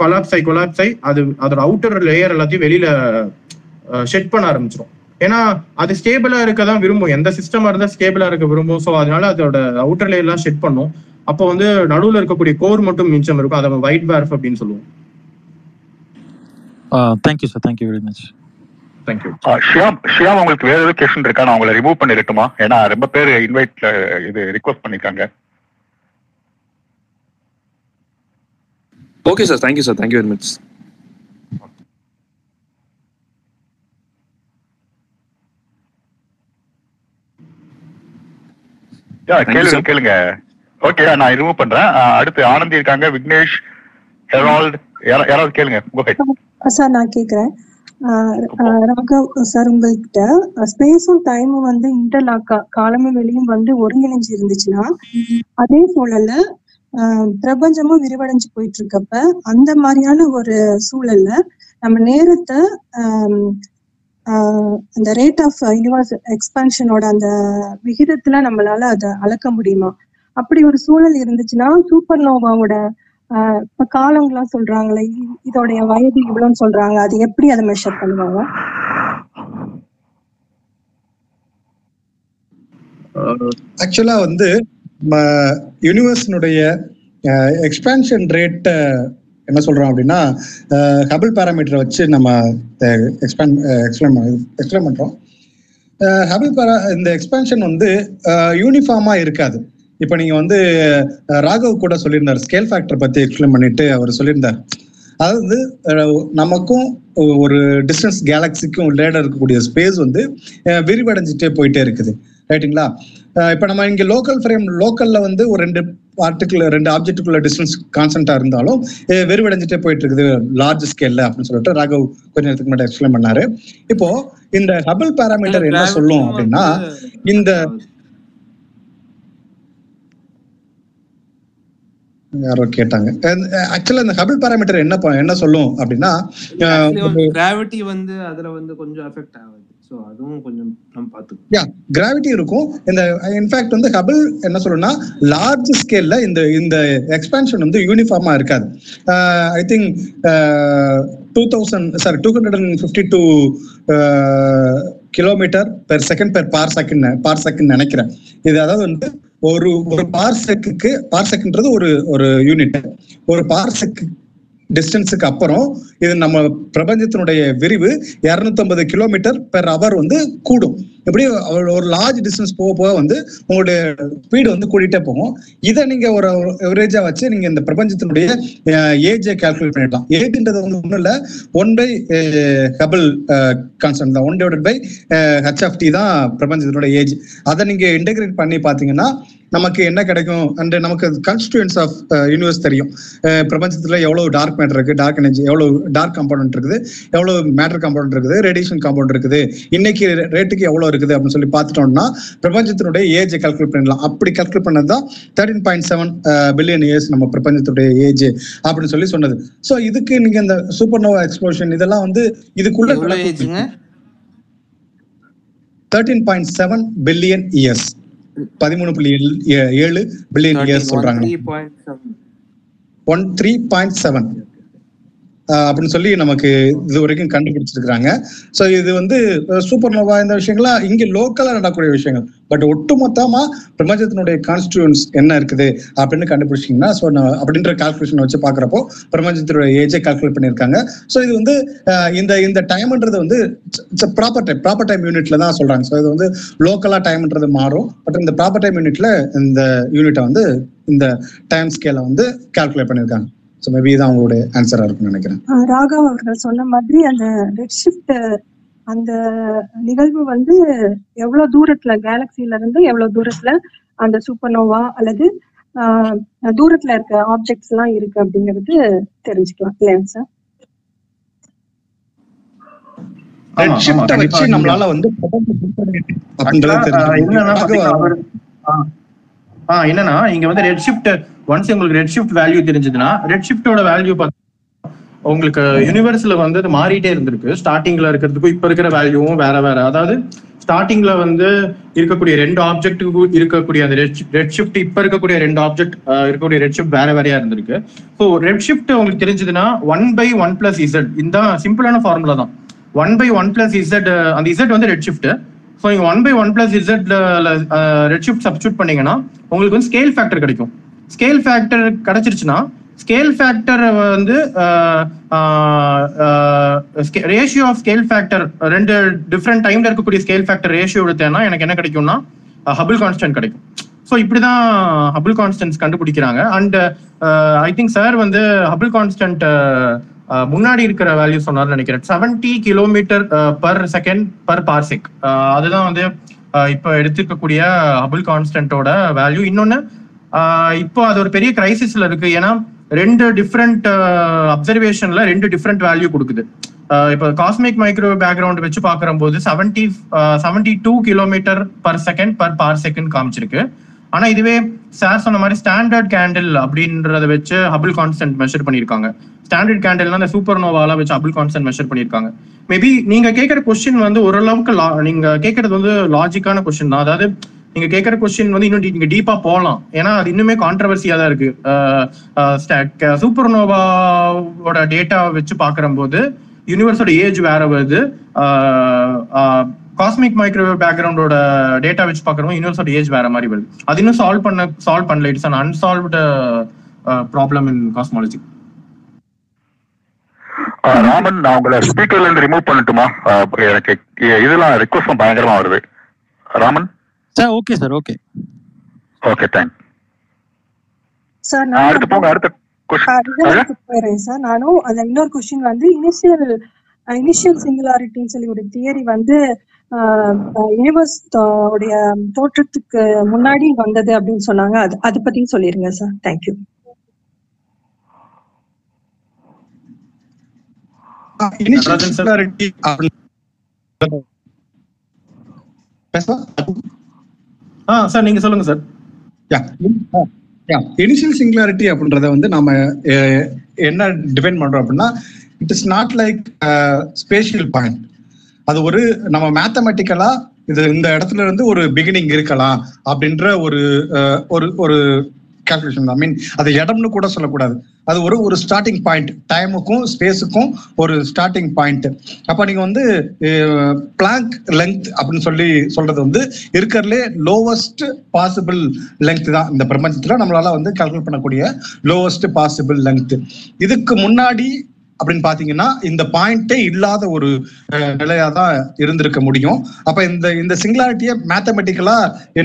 கொலாப்ஸ் ஆகி கொலாப்ஸ் ஆகி அது அதோட அவுட்டர் லேயர் எல்லாத்தையும் வெளியில ஷெட் பண்ண ஆரம்பிச்சிடும் ஏன்னா அது ஸ்டேபிளா இருக்க தான் விரும்பும். எந்த சிஸ்டமா இருந்தா ஸ்டேபிளா இருக்க விரும்பும். ஸோ அதனால அதோட அவுட்டர் லேயர் எல்லாம் ஷெட் பண்ணும். அப்போ வந்து நடுவுல இருக்கக்கூடிய கோர் மட்டும் மிச்சம் இருக்கும். அதை ஒயிட் பேர்ஃப் அப்படின்னு சொல்லுவோம். Thank you sir thank you very much Shyam Shyam உங்களுக்கு வேற ஏதாவது கொஸ்டின் இருக்கா? நான் உங்களை ரிமூவ் பண்ணிடட்டுமா? ஏன்னா ரொம்ப பேர் இன்வைட்ல இது ரிக்வஸ்ட் பண்ணிருக்காங்க. Okay sir thank you sir thank you very much கேளுங்க. கேளுங்க. ஓகே நான் ரிமூவ் பண்றேன். அடுத்து ஆனந்தி இருக்காங்க விக்னேஷ் ஹெரால்ட் யாரா- யாராவது கேளுங்க. Go ahead. சார் நான் கேக்குறேன். ராகவ் சார் உங்ககிட்ட ஸ்பேஸும் டைமும் வந்து இன்டர்லாக்கா காலமும் வெளியும் வந்து ஒருங்கிணைஞ்சு இருந்துச்சுன்னா அதே சூழல்ல ஆஹ் பிரபஞ்சமும் விரிவடைஞ்சு போயிட்டு இருக்கப்ப அந்த மாதிரியான ஒரு சூழல்ல நம்ம நேரத்தை அந்த ரேட் ஆஃப் யூனிவர்ஸ் எக்ஸ்பான்ஷனோட அந்த விகிதத்துல நம்மளால அதை அளக்க முடியுமா? அப்படி ஒரு சூழல் இருந்துச்சுன்னா சூப்பர் நோவாவோட இப்ப காலங்களாம் சொல்றாங்களே இதோடைய வயது இவ்வளவுன்னு சொல்றாங்க அது எப்படி அதை மெஷர் பண்ணுவாங்க? ஆக்சுவலா வந்து யூனிவர்ஸினுடைய எக்ஸ்பான்ஷன் ரேட்டை என்ன சொல்றோம் அப்படின்னா ஹபிள் பேராமீட்டரை வச்சு நம்ம எக்ஸ்பேண்ட் எக்ஸ்பிளைன் எக்ஸ்பிளைன் பண்றோம். ஹபிள் பேரா இந்த எக்ஸ்பென்ஷன் வந்து யூனிஃபார்மா இருக்காது. இப்போ நீங்க வந்து ராகவ் கூட சொல்லியிருந்தார் ஸ்கேல் ஃபேக்டர் பத்தி எக்ஸ்பிளைன் பண்ணிட்டு அவர் சொல்லியிருந்தார். அதாவது நமக்கும் ஒரு டிஸ்டன்ஸ் கேலக்சிக்கும் உள்ளேட இருக்கக்கூடிய ஸ்பேஸ் வந்து விரிவடைஞ்சிட்டே போயிட்டே இருக்குது. ரைட்டுங்களா இப்போ நம்ம இங்கே லோக்கல் ஃப்ரேம் லோக்கல்ல வந்து ஒரு ரெண்டு பார்ட்டிகுல ரெண்டு ஆப்ஜெக்ட்டுக்குள்ள டிஸ்டன்ஸ் கான்ஸ்டன்டா இருந்தாலும் அஹ், விரிவடைஞ்சிட்டே போயிட்டு இருக்குது லார்ஜ் ஸ்கேல்ல அப்படின்னு சொல்லிட்டு ராகவ் கொஞ்ச நேரத்துக்கு முன்னாடி எக்ஸ்பிளைன் பண்ணாரு. இப்போ இந்த ஹபிள் பேராமீட்டர் என்ன சொல்லும் அப்படின்னா இந்த யாரோ கேட்டாங்க. ஆக்சுவலா இந்த ஹபிள் பேராமீட்டர் என்ன என்ன சொல்லும் அப்படின்னா கிராவிட்டி வந்து அதுல வந்து கொஞ்சம் எஃபெக்ட் ஆகுது. ஸோ அதுவும் கொஞ்சம் நம்ம பார்த்துக்கணும். யா கிராவிட்டி இருக்கும். இந்த இன்ஃபேக்ட் uh, வந்து ஹபிள் என்ன சொல்லணும்னா லார்ஜ் ஸ்கேல்ல இந்த இந்த எக்ஸ்பான்ஷன் வந்து யூனிஃபார்மா இருக்காது. I think two thousand sorry two hundred and fifty two kilometre per second per parsec parsec நினைக்கிறேன். இது அதாவது வந்து ஒரு ஒரு பார்செக்கு செக்குக்கு ஒரு ஒரு யூனிட் ஒரு பார்செக்கு டிஸ்டன்ஸுக்கு அப்புறம் இது நம்ம பிரபஞ்சத்தினுடைய விரிவு 250 கிலோமீட்டர் பெர் அவர் வந்து கூடும். எப்படியும் ஒரு- ஒரு லார்ஜ் டிஸ்டன்ஸ் போக போக வந்து உங்களுடைய ஸ்பீடு வந்து கூட்டிகிட்டே போகும். இதை நீங்க ஒரு எவரேஜா வச்சு நீங்க இந்த பிரபஞ்சத்தினுடைய ஏஜை கால்குலேட் பண்ணிடலாம். ஏஜ்ன்றது வந்து ஒன்றும் இல்லை. ஒன் பை ஹபிள் கான்ஸ்டன்ட் தான். One divide by H T தான் பிரபஞ்சத்தினுடைய ஏஜ் அதை நீங்க இன்டெகிரேட் பண்ணி பாத்தீங்கன்னா நமக்கு என்ன கிடைக்கும்? அண்ட் நமக்கு கான்ஸ்டியூன்ஸ் ஆஃப் யூனிவர்ஸ் தெரியும். பிரபஞ்சத்தில் எவ்வளோ எவ்வளவு டார்க் மேட்டர் இருக்கு? டார்க் எனர்ஜி எவ்வளவு டார்க் காம்பவுண்ட் இருக்குது? எவ்வளவு மேட்டர் காம்பவுண்ட் இருக்குது? ரேடியேஷன் காம்பவுண்ட் இருக்குது. இன்னைக்கு ரேட்டுக்கு எவ்வளவு இருக்குது அப்படின்னு சொல்லி பார்த்துட்டோம்னா பிரபஞ்சத்தினுடைய ஏஜ் கால்குலேட் பண்ணலாம் அப்படி கால்குலேட் பண்ணது தான் thirteen point seven billion years நம்ம பிரபஞ்சத்துடைய ஏஜ் அப்படின்னு சொல்லி சொன்னது. ஸோ இதுக்கு நீங்க இந்த சூப்பர் நோவா எக்ஸ்ப்ளோஷன் இதெல்லாம் வந்து இதுக்குள்ள thirteen point seven billion years பதிமூணு புள்ளி ஏழு- பில்லியன் இயர்ஸ் சொல்றாங்க. ஒன் த்ரீ பாயிண்ட் செவன் அப்படின்னு சொல்லி நமக்கு இது வரைக்கும் கண்டுபிடிச்சிருக்கிறாங்க. ஸோ இது வந்து சூப்பர் நோவா இந்த விஷயங்கள்லாம் இங்க லோக்கலா நடக்கக்கூடிய விஷயங்கள். பட் ஒட்டுமொத்தமா பிரபஞ்சத்தினுடைய கான்ஸ்டியூன்ஸ் என்ன இருக்குது அப்படின்னு கண்டுபிடிச்சிங்கன்னா ஸோ அப்படின்ற கால்குலேஷன் வச்சு பார்க்குறப்போ பிரபஞ்சத்தினுடைய ஏஜை கால்குலேட் பண்ணியிருக்காங்க. ஸோ இது வந்து இந்த இந்த டைம்ன்றது வந்து ப்ராப்பர் டைம் ப்ராப்பர் டைம் யூனிட்ல தான் சொல்றாங்க. ஸோ இது வந்து லோக்கலா டைம்ன்றது மாறும். பட் இந்த ப்ராப்பர் டைம் யூனிட்ல இந்த யூனிட்டை வந்து இந்த டைம் ஸ்கேலை வந்து கால்குலேட் பண்ணியிருக்காங்க. ஸோ மேபி தான் உங்களுடைய ஆன்சரா இருக்கும்னு நினைக்கிறேன். ராகவ் அவர்கள் சொன்ன மாதிரி அந்த ரெட் ஷிஃப்ட் அந்த நிகழ்வு வந்து எவ்வளவு தூரத்துல கேலக்சில இருந்து எவ்வளவு தூரத்துல அந்த சூப்பர்னோவா அல்லது ஆஹ் தூரத்துல இருக்க ஆப்ஜெக்ட்ஸ் எல்லாம் இருக்கு அப்படிங்கிறது தெரிஞ்சுக்கலாம். இல்லையா சார் ரெட் நம்மளால வந்து ஆஹ், என்னன்னா ஆ இங்க வந்து ரெட் ஷிஃப்ட் ஒன்ஸ் உங்களுக்கு ரெட் ஷிஃப்ட் வேல்யூ தெரிஞ்சதுன்னா ரெட் ஷிஃப்டோட வேல்யூ உங்களுக்கு யூனிவர்ஸ்ல வந்து அது மாறிட்டே இருந்திருக்கு. ஸ்டார்டிங்ல இருக்கிறதுக்கும் இப்ப இருக்கிற வேல்யூவும் வேற வேற. அதாவது ஸ்டார்டிங்ல வந்து இருக்கக்கூடிய ரெண்டு ஆப்ஜெக்ட்டுக்கு இருக்கக்கூடிய அந்த ரெட் ஷிஃப்ட் இப்ப இருக்கக்கூடிய ரெண்டு ஆப்ஜெக்ட் இருக்கக்கூடிய ரெட் ஷிஃப்ட் வேற வேறையா இருந்திருக்கு. ஸோ ரெட் ஷிஃப்ட் உங்களுக்கு தெரிஞ்சதுன்னா one by one plus Z இந்த சிம்பிளான ஃபார்முலா தான். One by one plus Z அந்த இசட் வந்து ரெட் ஷிஃப்ட் ஸோ நீங்கள் ஒன் பை ஒன் பிளஸ் இசட்ல ரெட் ஷிஃப்ட் சப்ஸ்டியூட் பண்ணீங்கன்னா உங்களுக்கு வந்து ஸ்கேல் ஃபேக்டர் கிடைக்கும். ஸ்கேல் ஃபேக்டர் கிடைச்சிருச்சுன்னா ஸ்கேல் ஃபேக்டர் வந்து ரேஷியோ ஆஃப் ஸ்கேல் ஃபேக்டர் ரெண்டு டிஃப்ரெண்ட் டைம்ல இருக்கக்கூடிய ஸ்கேல் ஃபேக்டர் ரேஷியோ எடுத்தேன்னா எனக்கு என்ன கிடைக்கும்னா ஹபிள் கான்ஸ்டன்ட் கிடைக்கும். ஸோ இப்படி தான் ஹபிள் கான்ஸ்டன்ஸ் கண்டுபிடிக்கிறாங்க அண்ட் ஐ திங்க் சார் வந்து ஹபிள் கான்ஸ்டன்ட் முன்னாடி இருக்கிற வேல்யூ சொன்னார்னு நினைக்கிறேன். Seventy kilometre per second per parsec அதுதான் வந்து இப்போ எடுத்திருக்கக்கூடிய அபுல் கான்ஸ்டன்ட்டோட வேல்யூ இன்னொன்னு இப்போ அது ஒரு பெரிய கிரைசிஸ்ல இருக்கு. ஏன்னா ரெண்டு டிஃப்ரெண்ட் அப்சர்வேஷன்ல ரெண்டு டிஃப்ரெண்ட் வேல்யூ கொடுக்குது. இப்போ காஸ்மிக் மைக்ரோ பேக்ரவுண்ட் வச்சு பார்க்குற போது seventy seventy two kilometre per second per per second காமிச்சிருக்கு. ஆனா இதுவே சார் சொன்ன மாதிரி ஸ்டாண்டர்ட் கேண்டில் அப்படின்றத வச்சு ஹபிள் கான்ஸ்டன்ட் மெஷர் பண்ணியிருக்காங்க. ஸ்டாண்டர்ட் கேண்டில்னா அந்த சூப்பர் நோவாலாம் வச்சு ஹபிள் கான்ஸ்டன்ட் மெஷர் பண்ணியிருக்காங்க. மேபி நீங்க கேட்குற கொஸ்டின் வந்து ஓரளவுக்கு லா நீங்க கேட்கறது வந்து லாஜிக்கான கொஸ்டின் தான். அதாவது நீங்க கேட்குற கொஸ்டின் வந்து இன்னும் நீங்க டீப்பா போகலாம். ஏன்னா அது இன்னுமே கான்ட்ரவர்சியா தான் இருக்கு. சூப்பர் நோவாவோட டேட்டா வச்சு பார்க்குற போது யூனிவர்ஸோட ஏஜ் வேற வருது. காஸ்மிக் மைக்ரோவேவ் பேக்ரவுண்டோட டேட்டா வச்சு பார்க்குறோம். யூனிவர்ஸோட ஏஜ் வேற மாதிரி வருது. அது இன்னும் சால்வ் பண்ண சால்வ் பண்ணல. It's an unsolved problem in cosmology Raman நான் உங்களை ஸ்பீக்கர்ல இருந்து ரிமூவ் பண்ணட்டுமா? எனக்கு இதெல்லாம் ரிக்வஸ்ட் பயங்கரமா வருது. Raman? Sir okay sir okay okay thank sir அடுத்து போங்க அடுத்த போயிடுறேன் சார் நானும் அந்த இன்னொரு கொஸ்டின் வந்து இனிஷியல் இனிஷியல் சிங்குலாரிட்டின்னு சொல்லி ஒரு தியரி வந்து யூனிவர்ஸ் உடைய தோற்றத்துக்கு முன்னாடி வந்தது அப்படின்னு சொன்னாங்க. அது அதை பத்தியும் சொல்லிருங்க சார். Thank you sir. நீங்க சொல்லுங்க சார். இனிஷியல் சிங்குலாரிட்டி அப்படின்றத வந்து நாம அஹ், என்ன டிஃபைன் பண்றோம் அப்படின்னா it is not like spatial point அது ஒரு நம்ம மேத்தமெட்டிக்கலா இது இந்த இடத்துல இருந்து ஒரு பிகினிங் இருக்கலாம் அப்படின்ற ஒரு ஒரு ஒரு கால்குலேஷன் ஐ மீன் அது இடம்னு கூட சொல்லக்கூடாது. அது ஒரு ஒரு ஸ்டார்டிங் பாயிண்ட் டைமுக்கும் ஸ்பேஸுக்கும் ஒரு ஸ்டார்டிங் பாயிண்ட் அப்ப நீங்க வந்து பிளாங்க் லெங்த் அப்படின்னு சொல்லி சொல்றது வந்து இருக்கிறதுலே லோவஸ்ட் பாசிபிள் லெங்த் தான். இந்த பிரபஞ்சத்துல நம்மளால வந்து கால்குலேட் பண்ணக்கூடிய லோவஸ்ட் பாசிபிள் லெங்த் இதுக்கு முன்னாடி அப்படின்னு பாத்தீங்கன்னா இந்த பாயிண்டே இல்லாத ஒரு நிலையா தான் இருந்திருக்க முடியும். அப்ப இந்த இந்த சிங்குலாரிட்டியை மேத்தமெட்டிக்கலா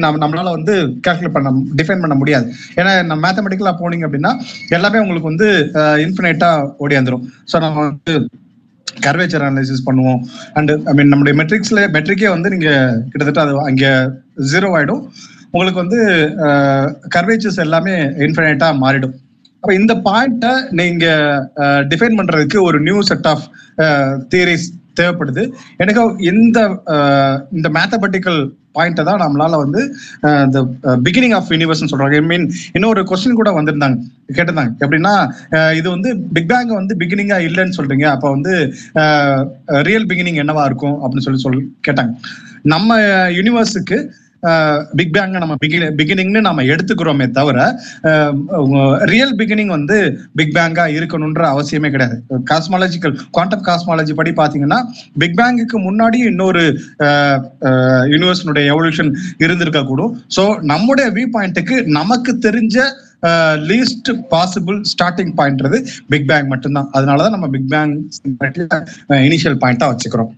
நம்ம நம்மளால வந்து கால்குலேட் பண்ண டிஃபைன் பண்ண முடியாது. ஏன்னா நம்ம மேத்தமெட்டிக்கலா போனீங்க அப்படின்னா எல்லாமே உங்களுக்கு வந்து இன்ஃபினைட்டா ஓடியாந்துரும் ஸோ நம்ம வந்து கர்வேச்சர் அனலைசிஸ் பண்ணுவோம். அண்ட் ஐ மீன் நம்முடைய மெட்ரிக்ஸ்ல மெட்ரிக்கே வந்து நீங்க கிட்டத்தட்ட அது அங்க ஜீரோ ஆயிடும். உங்களுக்கு வந்து கர்வேச்சர்ஸ் எல்லாமே இன்ஃபினைட்டா மாறிடும். அப்ப இந்த பாயிண்ட்டை நீங்க டிஃபைன் பண்றதுக்கு ஒரு நியூ செட் ஆஃப் தியரிஸ் தேவைப்படுது. எனக்கு இந்த இந்த மேத்தமெட்டிக்கல் பாயிண்ட்டை தான் நம்மளால வந்து இந்த பிகினிங் ஆஃப் யூனிவர்ஸ்னு சொல்றாங்க. ஐ மீன் இன்னொரு கொஸ்டின் கூட வந்திருந்தாங்க கேட்டிருந்தாங்க. எப்படின்னா இது வந்து பிக் பேங் வந்து பிகினிங்கா இல்லைன்னு சொல்றீங்க. அப்ப வந்து ரியல் பிகினிங் என்னவா இருக்கும் அப்படின்னு சொல்லி சொல் கேட்டாங்க. நம்ம யூனிவர்ஸுக்கு பிக் பேங்க நம்ம பிகினிங்னு நம்ம எடுத்துக்கிறோமே தவிர ரியல் பிகினிங் வந்து பிக் பேங்கா இருக்கணும்ன்ற அவசியமே கிடையாது. காஸ்மாலஜிக்கல் குவாண்டம் காஸ்மாலஜி படி பாத்தீங்கன்னா பிக் பேங்குக்கு முன்னாடி இன்னொரு யூனிவர்ஸினுடைய எவல்யூஷன் இருந்திருக்க கூடும் ஸோ நம்முடைய வியூ பாயிண்ட்டுக்கு நமக்கு தெரிஞ்ச லீஸ்ட் பாசிபிள் ஸ்டார்டிங் பாயிண்ட்றது பிக் பேங் மட்டும்தான். அதனாலதான் நம்ம பிக் பேங் இனிஷியல் பாயிண்டா வச்சுக்கிறோம்.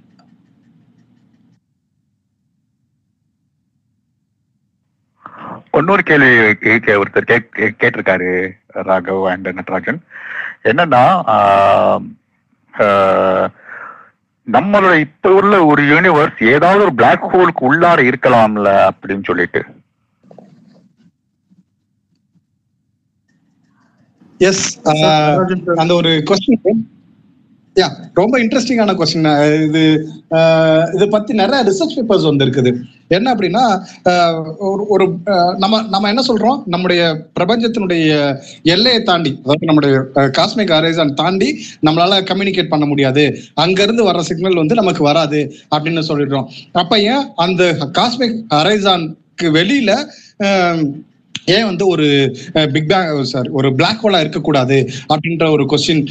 இன்னொரு கேள்வி கே- ஒருத்தர் கே- கேட்டிருக்காரு ராகவ் அண்ட் நட்ராஜன். என்னன்னா ஆஹ், ஆஹ், நம்மளோட இப்ப உள்ள ஒரு யூனிவர்ஸ் ஏதாவது ஒரு பிளாக் ஹோலுக்கு உள்ளார இருக்கலாம்ல அப்படின்னு சொல்லிட்டு. எஸ் அந்த ஒரு கொஸ்டின் யா ரொம்ப இன்ட்ரெஸ்டிங்கான கொஸ்டின் இது இதை பத்தி நிறைய ரிசர்ச் பேப்பர்ஸ் வந்து இருக்குது என்ன அப்படின்னா ஒரு ஒரு நம்ம நம்ம என்ன சொல்றோம்? நம்முடைய பிரபஞ்சத்தினுடைய எல்லையை தாண்டி அதாவது நம்முடைய காஸ்மிக் ஹரைசான் தாண்டி நம்மளால கம்யூனிகேட் பண்ண முடியாது. அங்கிருந்து வர்ற சிக்னல் வந்து நமக்கு வராது அப்படின்னு சொல்லிடுறோம். அப்ப ஏன் அந்த காஸ்மிக் அரைசான்க்கு வெளியில ஏன் வந்து ஒரு பிக் பேங் சார் ஒரு பிளாக் ஹோலா இருக்கக்கூடாது அப்படின்ற ஒரு கொஸ்டின்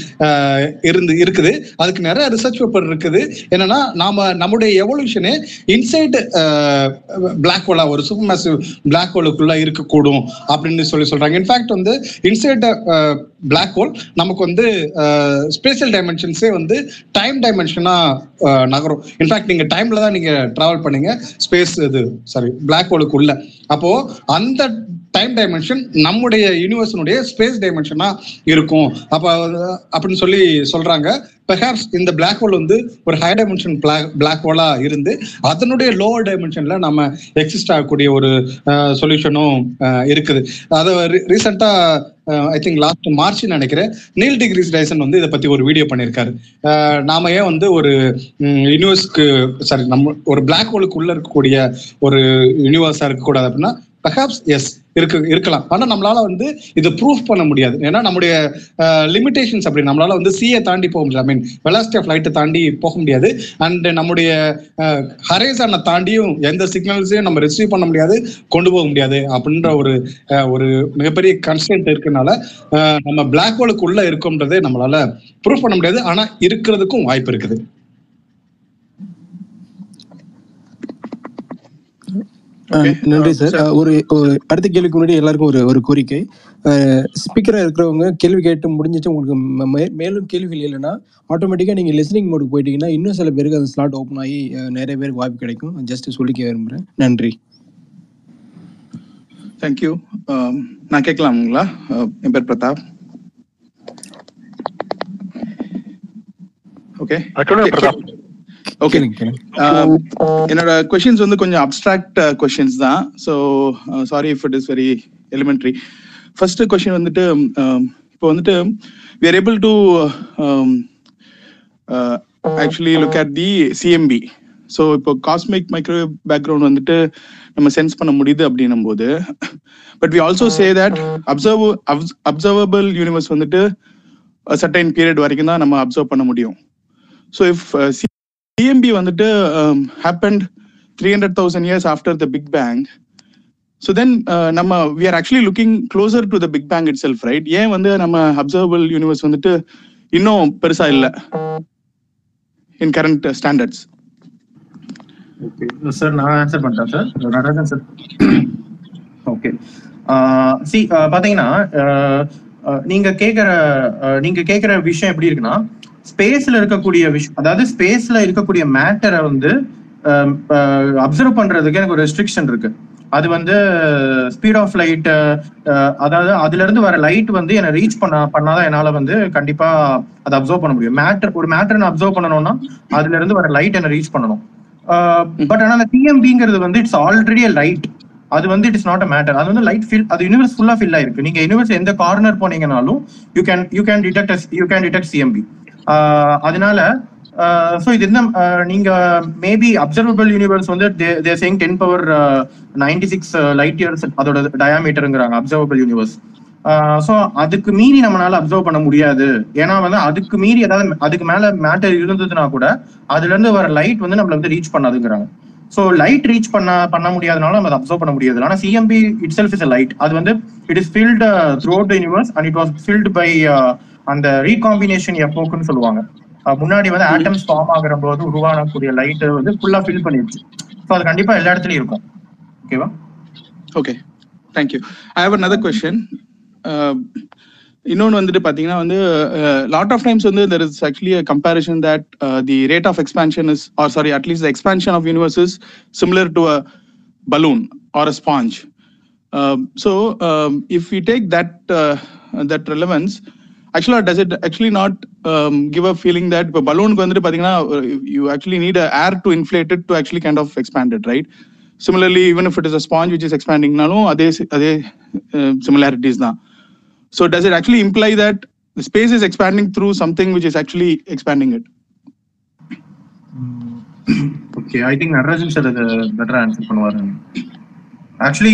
இருந்து இருக்குது. அதுக்கு நிறைய ரிசர்ச் பேப்பர் இருக்குது. என்னன்னா நாம நம்முடைய எவல்யூஷனு இன்சைடு பிளாக் ஹோலா ஒரு சூப்பர் மேசிவ் பிளாக் ஹோலுக்குள்ள இருக்கக்கூடும் அப்படின்னு சொல்லி சொல்றாங்க. இன்ஃபேக்ட் வந்து இன்சைட் பிளாக் ஹோல் நமக்கு வந்து ஸ்பேஷியல் டைமென்ஷன்ஸே வந்து டைம் டைமென்ஷனா நகரும். இன்ஃபேக்ட் நீங்க டைம்ல தான் நீங்க டிராவல் பண்ணீங்க. ஸ்பேஸ் இது சாரி பிளாக் ஹோலுக்குள்ள அப்போ அந்த டைம் டைமென்ஷன் நம்முடைய யூனிவர்ஸினுடைய ஸ்பேஸ் டைமென்ஷனா இருக்கும். அப்ப அப்படின்னு சொல்லி சொல்றாங்க. பெர்ஹாப்ஸ் இந்த பிளாக் ஹோல் வந்து ஒரு ஹை டைமென்ஷன் பிளாக் ஹோலா இருந்து அதனுடைய லோவர் டைமென்ஷன்ல நம்ம எக்ஸிஸ்ட் ஆகக்கூடிய ஒரு சொல்யூஷனும் இருக்குது. அதை ரீசெண்டா ஐ திங்க் லாஸ்ட் மார்ச் நினைக்கிறேன். நீல் டிகிரிஸ் டைசன் வந்து இதை பத்தி ஒரு வீடியோ பண்ணியிருக்காரு. நாம ஏன் வந்து ஒரு யூனிவர்ஸ்க்கு சாரி நம்ம ஒரு பிளாக் ஹோலுக்கு உள்ள இருக்கக்கூடிய ஒரு யூனிவர்ஸா இருக்கக்கூடாது அப்படின்னா பெர்ஹாப்ஸ் எஸ் இருக்கு இருக்கலாம். ஆனா நம்மளால வந்து இது ப்ரூஃப் பண்ண முடியாது. ஏன்னா நம்முடைய லிமிடேஷன்ஸ் அப்படி. நம்மளால வந்து சிஏ தாண்டி போக முடியாது. ஐ மீன் வெலாசிட்டி ஆஃப் லைட்டை தாண்டி போக முடியாது. அண்ட் நம்முடைய ஹரேசானை தாண்டியும் எந்த சிக்னல்ஸையும் நம்ம ரிசீவ் பண்ண முடியாது கொண்டு போக முடியாது அப்படின்ற ஒரு அஹ், ஒரு மிகப்பெரிய கன்ஸ்டன்ட் இருக்கனால அஹ், நம்ம பிளாக் ஹோலுக்குள்ள இருக்கோம்ன்றதே நம்மளால ப்ரூஃப் பண்ண முடியாது. ஆனா இருக்கிறதுக்கும் வாய்ப்பு இருக்குது. நன்றி சார். ஒரு ஒரு அடுத்த கேள்விக்கு முன்னாடி எல்லாருக்கும் ஒரு ஒரு கோரிக்கை. ஸ்பீக்கரா இருக்கிறவங்க கேள்வி கேட்டு முடிஞ்சிட்டு உங்களுக்கு மேலும் கேள்விகள் இல்லைன்னா ஆட்டோமேட்டிக்கா நீங்க லிசனிங் மோடுக்கு போயிட்டீங்கன்னா இன்னும் சில பேருக்கு அந்த ஸ்லாட் ஓப்பன் ஆகி நிறைய பேருக்கு வாய்ப்பு கிடைக்கும். ஜஸ்ட் சொல்லிக்க விரும்புறேன். நன்றி. தேங்க்யூ நான் கேட்கலாமுங்களா என் பேர் Pratap. Okay Pratap okay um, என்னோட கொஷின்ஸ் வந்து கொஞ்சம் அப்ட்ராக்ட் கொஷின்ஸ் uh, தான். So sorry if it is very elementary first question வந்துட்டு um, இப்போ வந்துட்டு we are able to actually look at the CMB so இப்போ காஸ்மிக் மைக்ரோவேவ் பேக்ரவுண்ட் வந்துட்டு நம்ம சென்ஸ் பண்ண முடியுது அப்படின்னும் போது but we also say that observe observable universe வந்துட்டு சர்டைன் பீரியட் வரைக்கும் தான் நம்ம அப்சர்வ் பண்ண முடியும். ஸோ இஃப் டிஎம்பி வந்துட்டு happened three hundred thousand years after the big bang so then நம்ம we are actually looking closer to the big bang itself right ஏன் வந்து நம்ம அப்சர்வபிள் யூனிவர்ஸ் வந்துட்டு இன்னும் பெருசா இல்லை in current standards okay sir நான் ஆன்சர் பண்ணிட்டேன் சார் நடராஜன் சார் ஓகே சி பாத்தீங்கன்னா uh, uh, நீங்க கேட்குற uh, நீங்க கேக்குற விஷயம் எப்படி இருக்குன்னா ஸ்பேஸ்ல இருக்கக்கூடிய விஷயம் அதாவது ஸ்பேஸ்ல இருக்கக்கூடிய மேட்டரை வந்து அப்சர்வ் பண்றதுக்கு எனக்கு ஒரு ரெஸ்ட்ரிக்ஷன் இருக்கு. அது வந்து ஸ்பீட் ஆஃப் லைட் அதாவது அதுல இருந்து வர லைட் வந்து என்ன ரீச் பண்ண பண்ணாதான் என்னால வந்து கண்டிப்பா அதை அப்சர்வ் பண்ண முடியும். மேட்டர் ஒரு மேட்டர் நான் அப்சர்வ் பண்ணணும்னா அதுல இருந்து வர லைட் என்ன ரீச் பண்ணணும். பட் ஆனா அந்த டிஎம்பிங்கிறது வந்து இட்ஸ் ஆல்ரெடி அ லைட் அது வந்து இட்ஸ் நாட் அ மேட்டர் அது வந்து லைட் ஃபில் அது யூனிவர்ஸ் ஃபுல்லா ஃபில் ஆயிருக்கு. நீங்க யூனிவர்ஸ் எந்த corner போனீங்கனாலும் you can you can detect you can detect CMB அதனால ஸோ இது என்ன நீங்க மேபி அப்சர்வபிள் யூனிவர்ஸ் வந்து they saying ten power ninety six light years அதோட டயாமீட்டருங்கிறாங்க அப்சர்வபிள் யூனிவர்ஸ் ஸோ அதுக்கு மீறி நம்மளால அப்சர்வ் பண்ண முடியாது. ஏன்னா வந்து அதுக்கு மீறி ஏதாவது அதுக்கு மேல மேட்டர் இருந்ததுன்னா கூட அதுல இருந்து வர லைட் வந்து நம்மள வந்து ரீச் பண்ணாதுங்கிறாங்க. ஸோ லைட் ரீச் பண்ண பண்ண முடியாதனால நம்ம அதை அப்சர்வ் பண்ண முடியாது. ஆனால் CMB itself is light அது வந்து it is filled throughout the universe and it was filled by அந்த ரீகாம்பினேஷன் எப்போக்குன்னு சொல்லுவாங்க. முன்னாடி வந்து ஆட்டம்ஸ் ஃபார்ம் ஆகிற போது உருவானக்கூடிய லைட் வந்து ஃபுல்லா ஃபில் பண்ணிருச்சு. ஸோ அது கண்டிப்பா எல்லா இடத்துலயும் இருக்கும். ஓகேவா okay thank you I have another question இன்னொன்று வந்துட்டு பார்த்தீங்கன்னா வந்து லாட் ஆஃப் டைம்ஸ் வந்து there is actually a comparison that the rate of expansion is or sorry at least expansion of universe is similar to a balloon or a sponge so if you take that that relevance actually does it actually not give a feeling that இப்போ பலூனுக்கு வந்துட்டு பார்த்தீங்கன்னா you actually need air to inflated to actually kind of expanded right similarly even if it is a sponge which is எக்ஸ்பேண்டிங்னாலும் அதே அதே similarities தான். So does it actually imply that space is expanding through something which is actually expanding it okay I think Natarajan sir இது பெட்டரா answer பண்ணுவாரு. Actually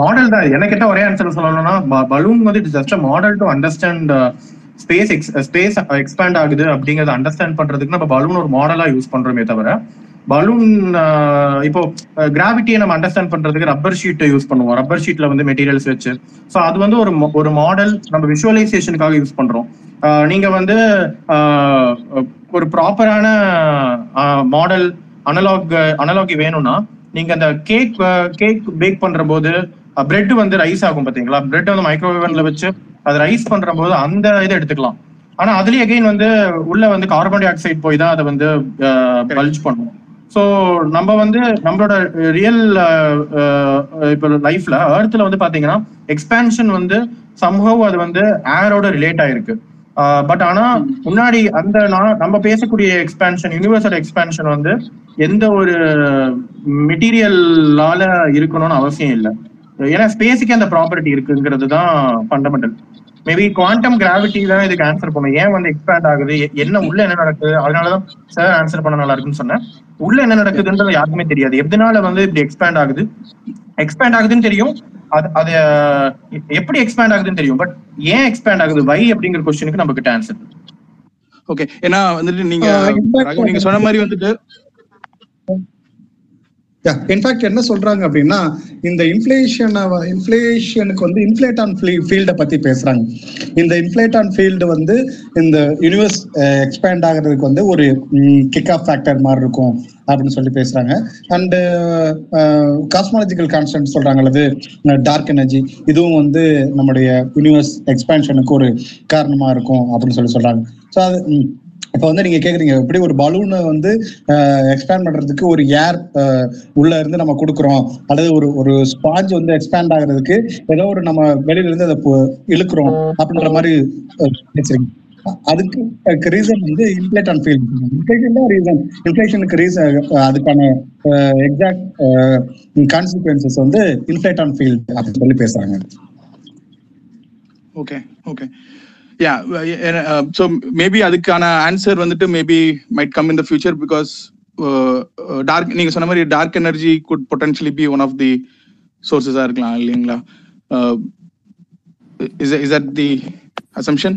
model தான். என்ன கேட்டா ஒரே ஆன்சர் சொல்லணும்னா பலூன் வந்து it's just model to understand space space expand ஆகுது அப்படிங்கறத அண்டர்ஸ்டாண்ட் பண்றதுக்கு நம்ம பலூன் ஒரு மாடலா யூஸ் பண்றோமே தவிர பலூன் uh, இப்போ uh, கிராவிட்டியை நம்ம அண்டர்ஸ்டாண்ட் பண்றதுக்கு ரப்பர் ஷீட்டை யூஸ் பண்ணுவோம். ரப்பர் ஷீட்ல வந்து மெட்டீரியல்ஸ் வச்சு. ஸோ அது வந்து ஒரு ஒரு மாடல் நம்ம விஷுவலைசேஷனுக்காக யூஸ் பண்றோம். Uh, நீங்க வந்து ஒரு ப்ராப்பரான மாடல் அனலாக் அனலாகி வேணும்னா நீங்க அந்த கேக் கேக் பேக் பண்ற போது பிரெட் வந்து ரைஸ் ஆகும் பாத்தீங்களா பிரெட் வந்து மைக்ரோவேவன்ல வச்சு அது ரைஸ் பண்ற போது அந்த இதை எடுத்துக்கலாம். ஆனா அதுலயே அகைன் வந்து உள்ள வந்து கார்பன் டை ஆக்சைடு போய் தான் அதை வந்து பல்ஜ் பண்ணும். ஸோ நம்ம வந்து நம்மளோட ரியல் இப்போ லைஃப்ல ஏர்த்ல வந்து பாத்தீங்கன்னா எக்ஸ்பேன்ஷன் வந்து சம்ஹவ் அது வந்து ஏரோட ரிலேட் ஆயிருக்கு. பட் ஆனா முன்னாடி அந்த நான் நம்ம பேசக்கூடிய எக்ஸ்பேன்ஷன் யூனிவர்சல் எக்ஸ்பேன்ஷன் வந்து எந்த ஒரு மெட்டீரியலால இருக்கணும்னு அவசியம் இல்லை. ஏன்னா ஸ்பேஸுக்கு அந்த ப்ராப்பர்ட்டி இருக்குங்கிறது தான் ஃபண்டமெண்டல் மேபி குவாண்டம் கிராவிட்டி தான் இதுக்கு ஆன்சர் பண்ணும். ஏன் வந்து எக்ஸ்பேண்ட் ஆகுது? என்ன உள்ள என்ன நடக்குது? அதனாலதான் சார் ஆன்சர் பண்ண நல்லா இருக்குன்னு சொன்னேன். உள்ள என்ன நடக்குதுன்றது யாருக்குமே தெரியாது. எதனால வந்து இப்படி எக்ஸ்பேண்ட் ஆகுது? எக்ஸ்பேண்ட் ஆகுதுன்னு தெரியும். அது அது எப்படி எக்ஸ்பேண்ட் ஆகுதுன்னு தெரியும்? பட் ஏன் எக்ஸ்பேண்ட் ஆகுது? வை அப்படிங்கிற கொஸ்டினுக்கு நம்ம கிட்ட ஆன்சர் ஓகே ஏன்னா வந்துட்டு நீங்க நீங்க சொன்ன மாதிரி வந்துட்டு இன்ஃபேக்ட் என்ன சொல்றாங்க அப்படின்னா இந்த இன்ஃபிளேஷனை இன்ஃபிளேஷனுக்கு வந்து இன்ஃபிளேட் ஆன் ஃபீல்டை பத்தி பேசுறாங்க. இந்த இன்ஃபிளேட் ஆன் ஃபீல்டு வந்து இந்த யூனிவர்ஸ் எக்ஸ்பேண்ட் ஆகுறதுக்கு வந்து ஒரு கிக் ஆஃப் ஃபேக்டர் மாதிரி இருக்கும் அப்படின்னு சொல்லி பேசுறாங்க. அண்ட் காஸ்மாலஜிக்கல் கான்ஸ்டன்ட் சொல்றாங்க அல்லது டார்க் எனர்ஜி இதுவும் வந்து நம்முடைய யூனிவர்ஸ் எக்ஸ்பேன்ஷனுக்கு ஒரு காரணமா இருக்கும் அப்படின்னு சொல்லி சொல்றாங்க. ஸோ அது இப்ப வந்து நீங்க கேக்குறீங்க எப்படி ஒரு பலூனை வந்து எக்ஸ்பேண்ட் பண்றதுக்கு ஒரு ஏர் உள்ள இருந்து நம்ம கொடுக்குறோம். அல்லது ஒரு ஒரு ஸ்பாஞ்ச் வந்து எக்ஸ்பேண்ட் ஆகுறதுக்கு ஏதோ ஒரு நம்ம வெளியில இருந்து அதை இழுக்கிறோம் அப்படின்ற மாதிரி பேசுறீங்க அதுக்கு ரீசன் வந்து இன்ஃபிளேட் ஆன் ஃபீல் இன்ஃபிளேஷன் தான் ரீசன் இன்ஃபிளேஷனுக்கு ரீசன் அதுக்கான எக்ஸாக்ட் கான்சிக்வன்சஸ் வந்து இன்ஃபிளேட் ஆன் ஃபீல்ட் அப்படின்னு சொல்லி பேசுறாங்க. Okay okay yeah so maybe அதுக்கான ஆன்சர் வந்துட்டு maybe might come in the future because dark நீங்க சொன்ன மாதிரி dark energy could potentially be one of the சோர்சஸா இருக்கலாம் இல்லைங்களா? Is is that the assumption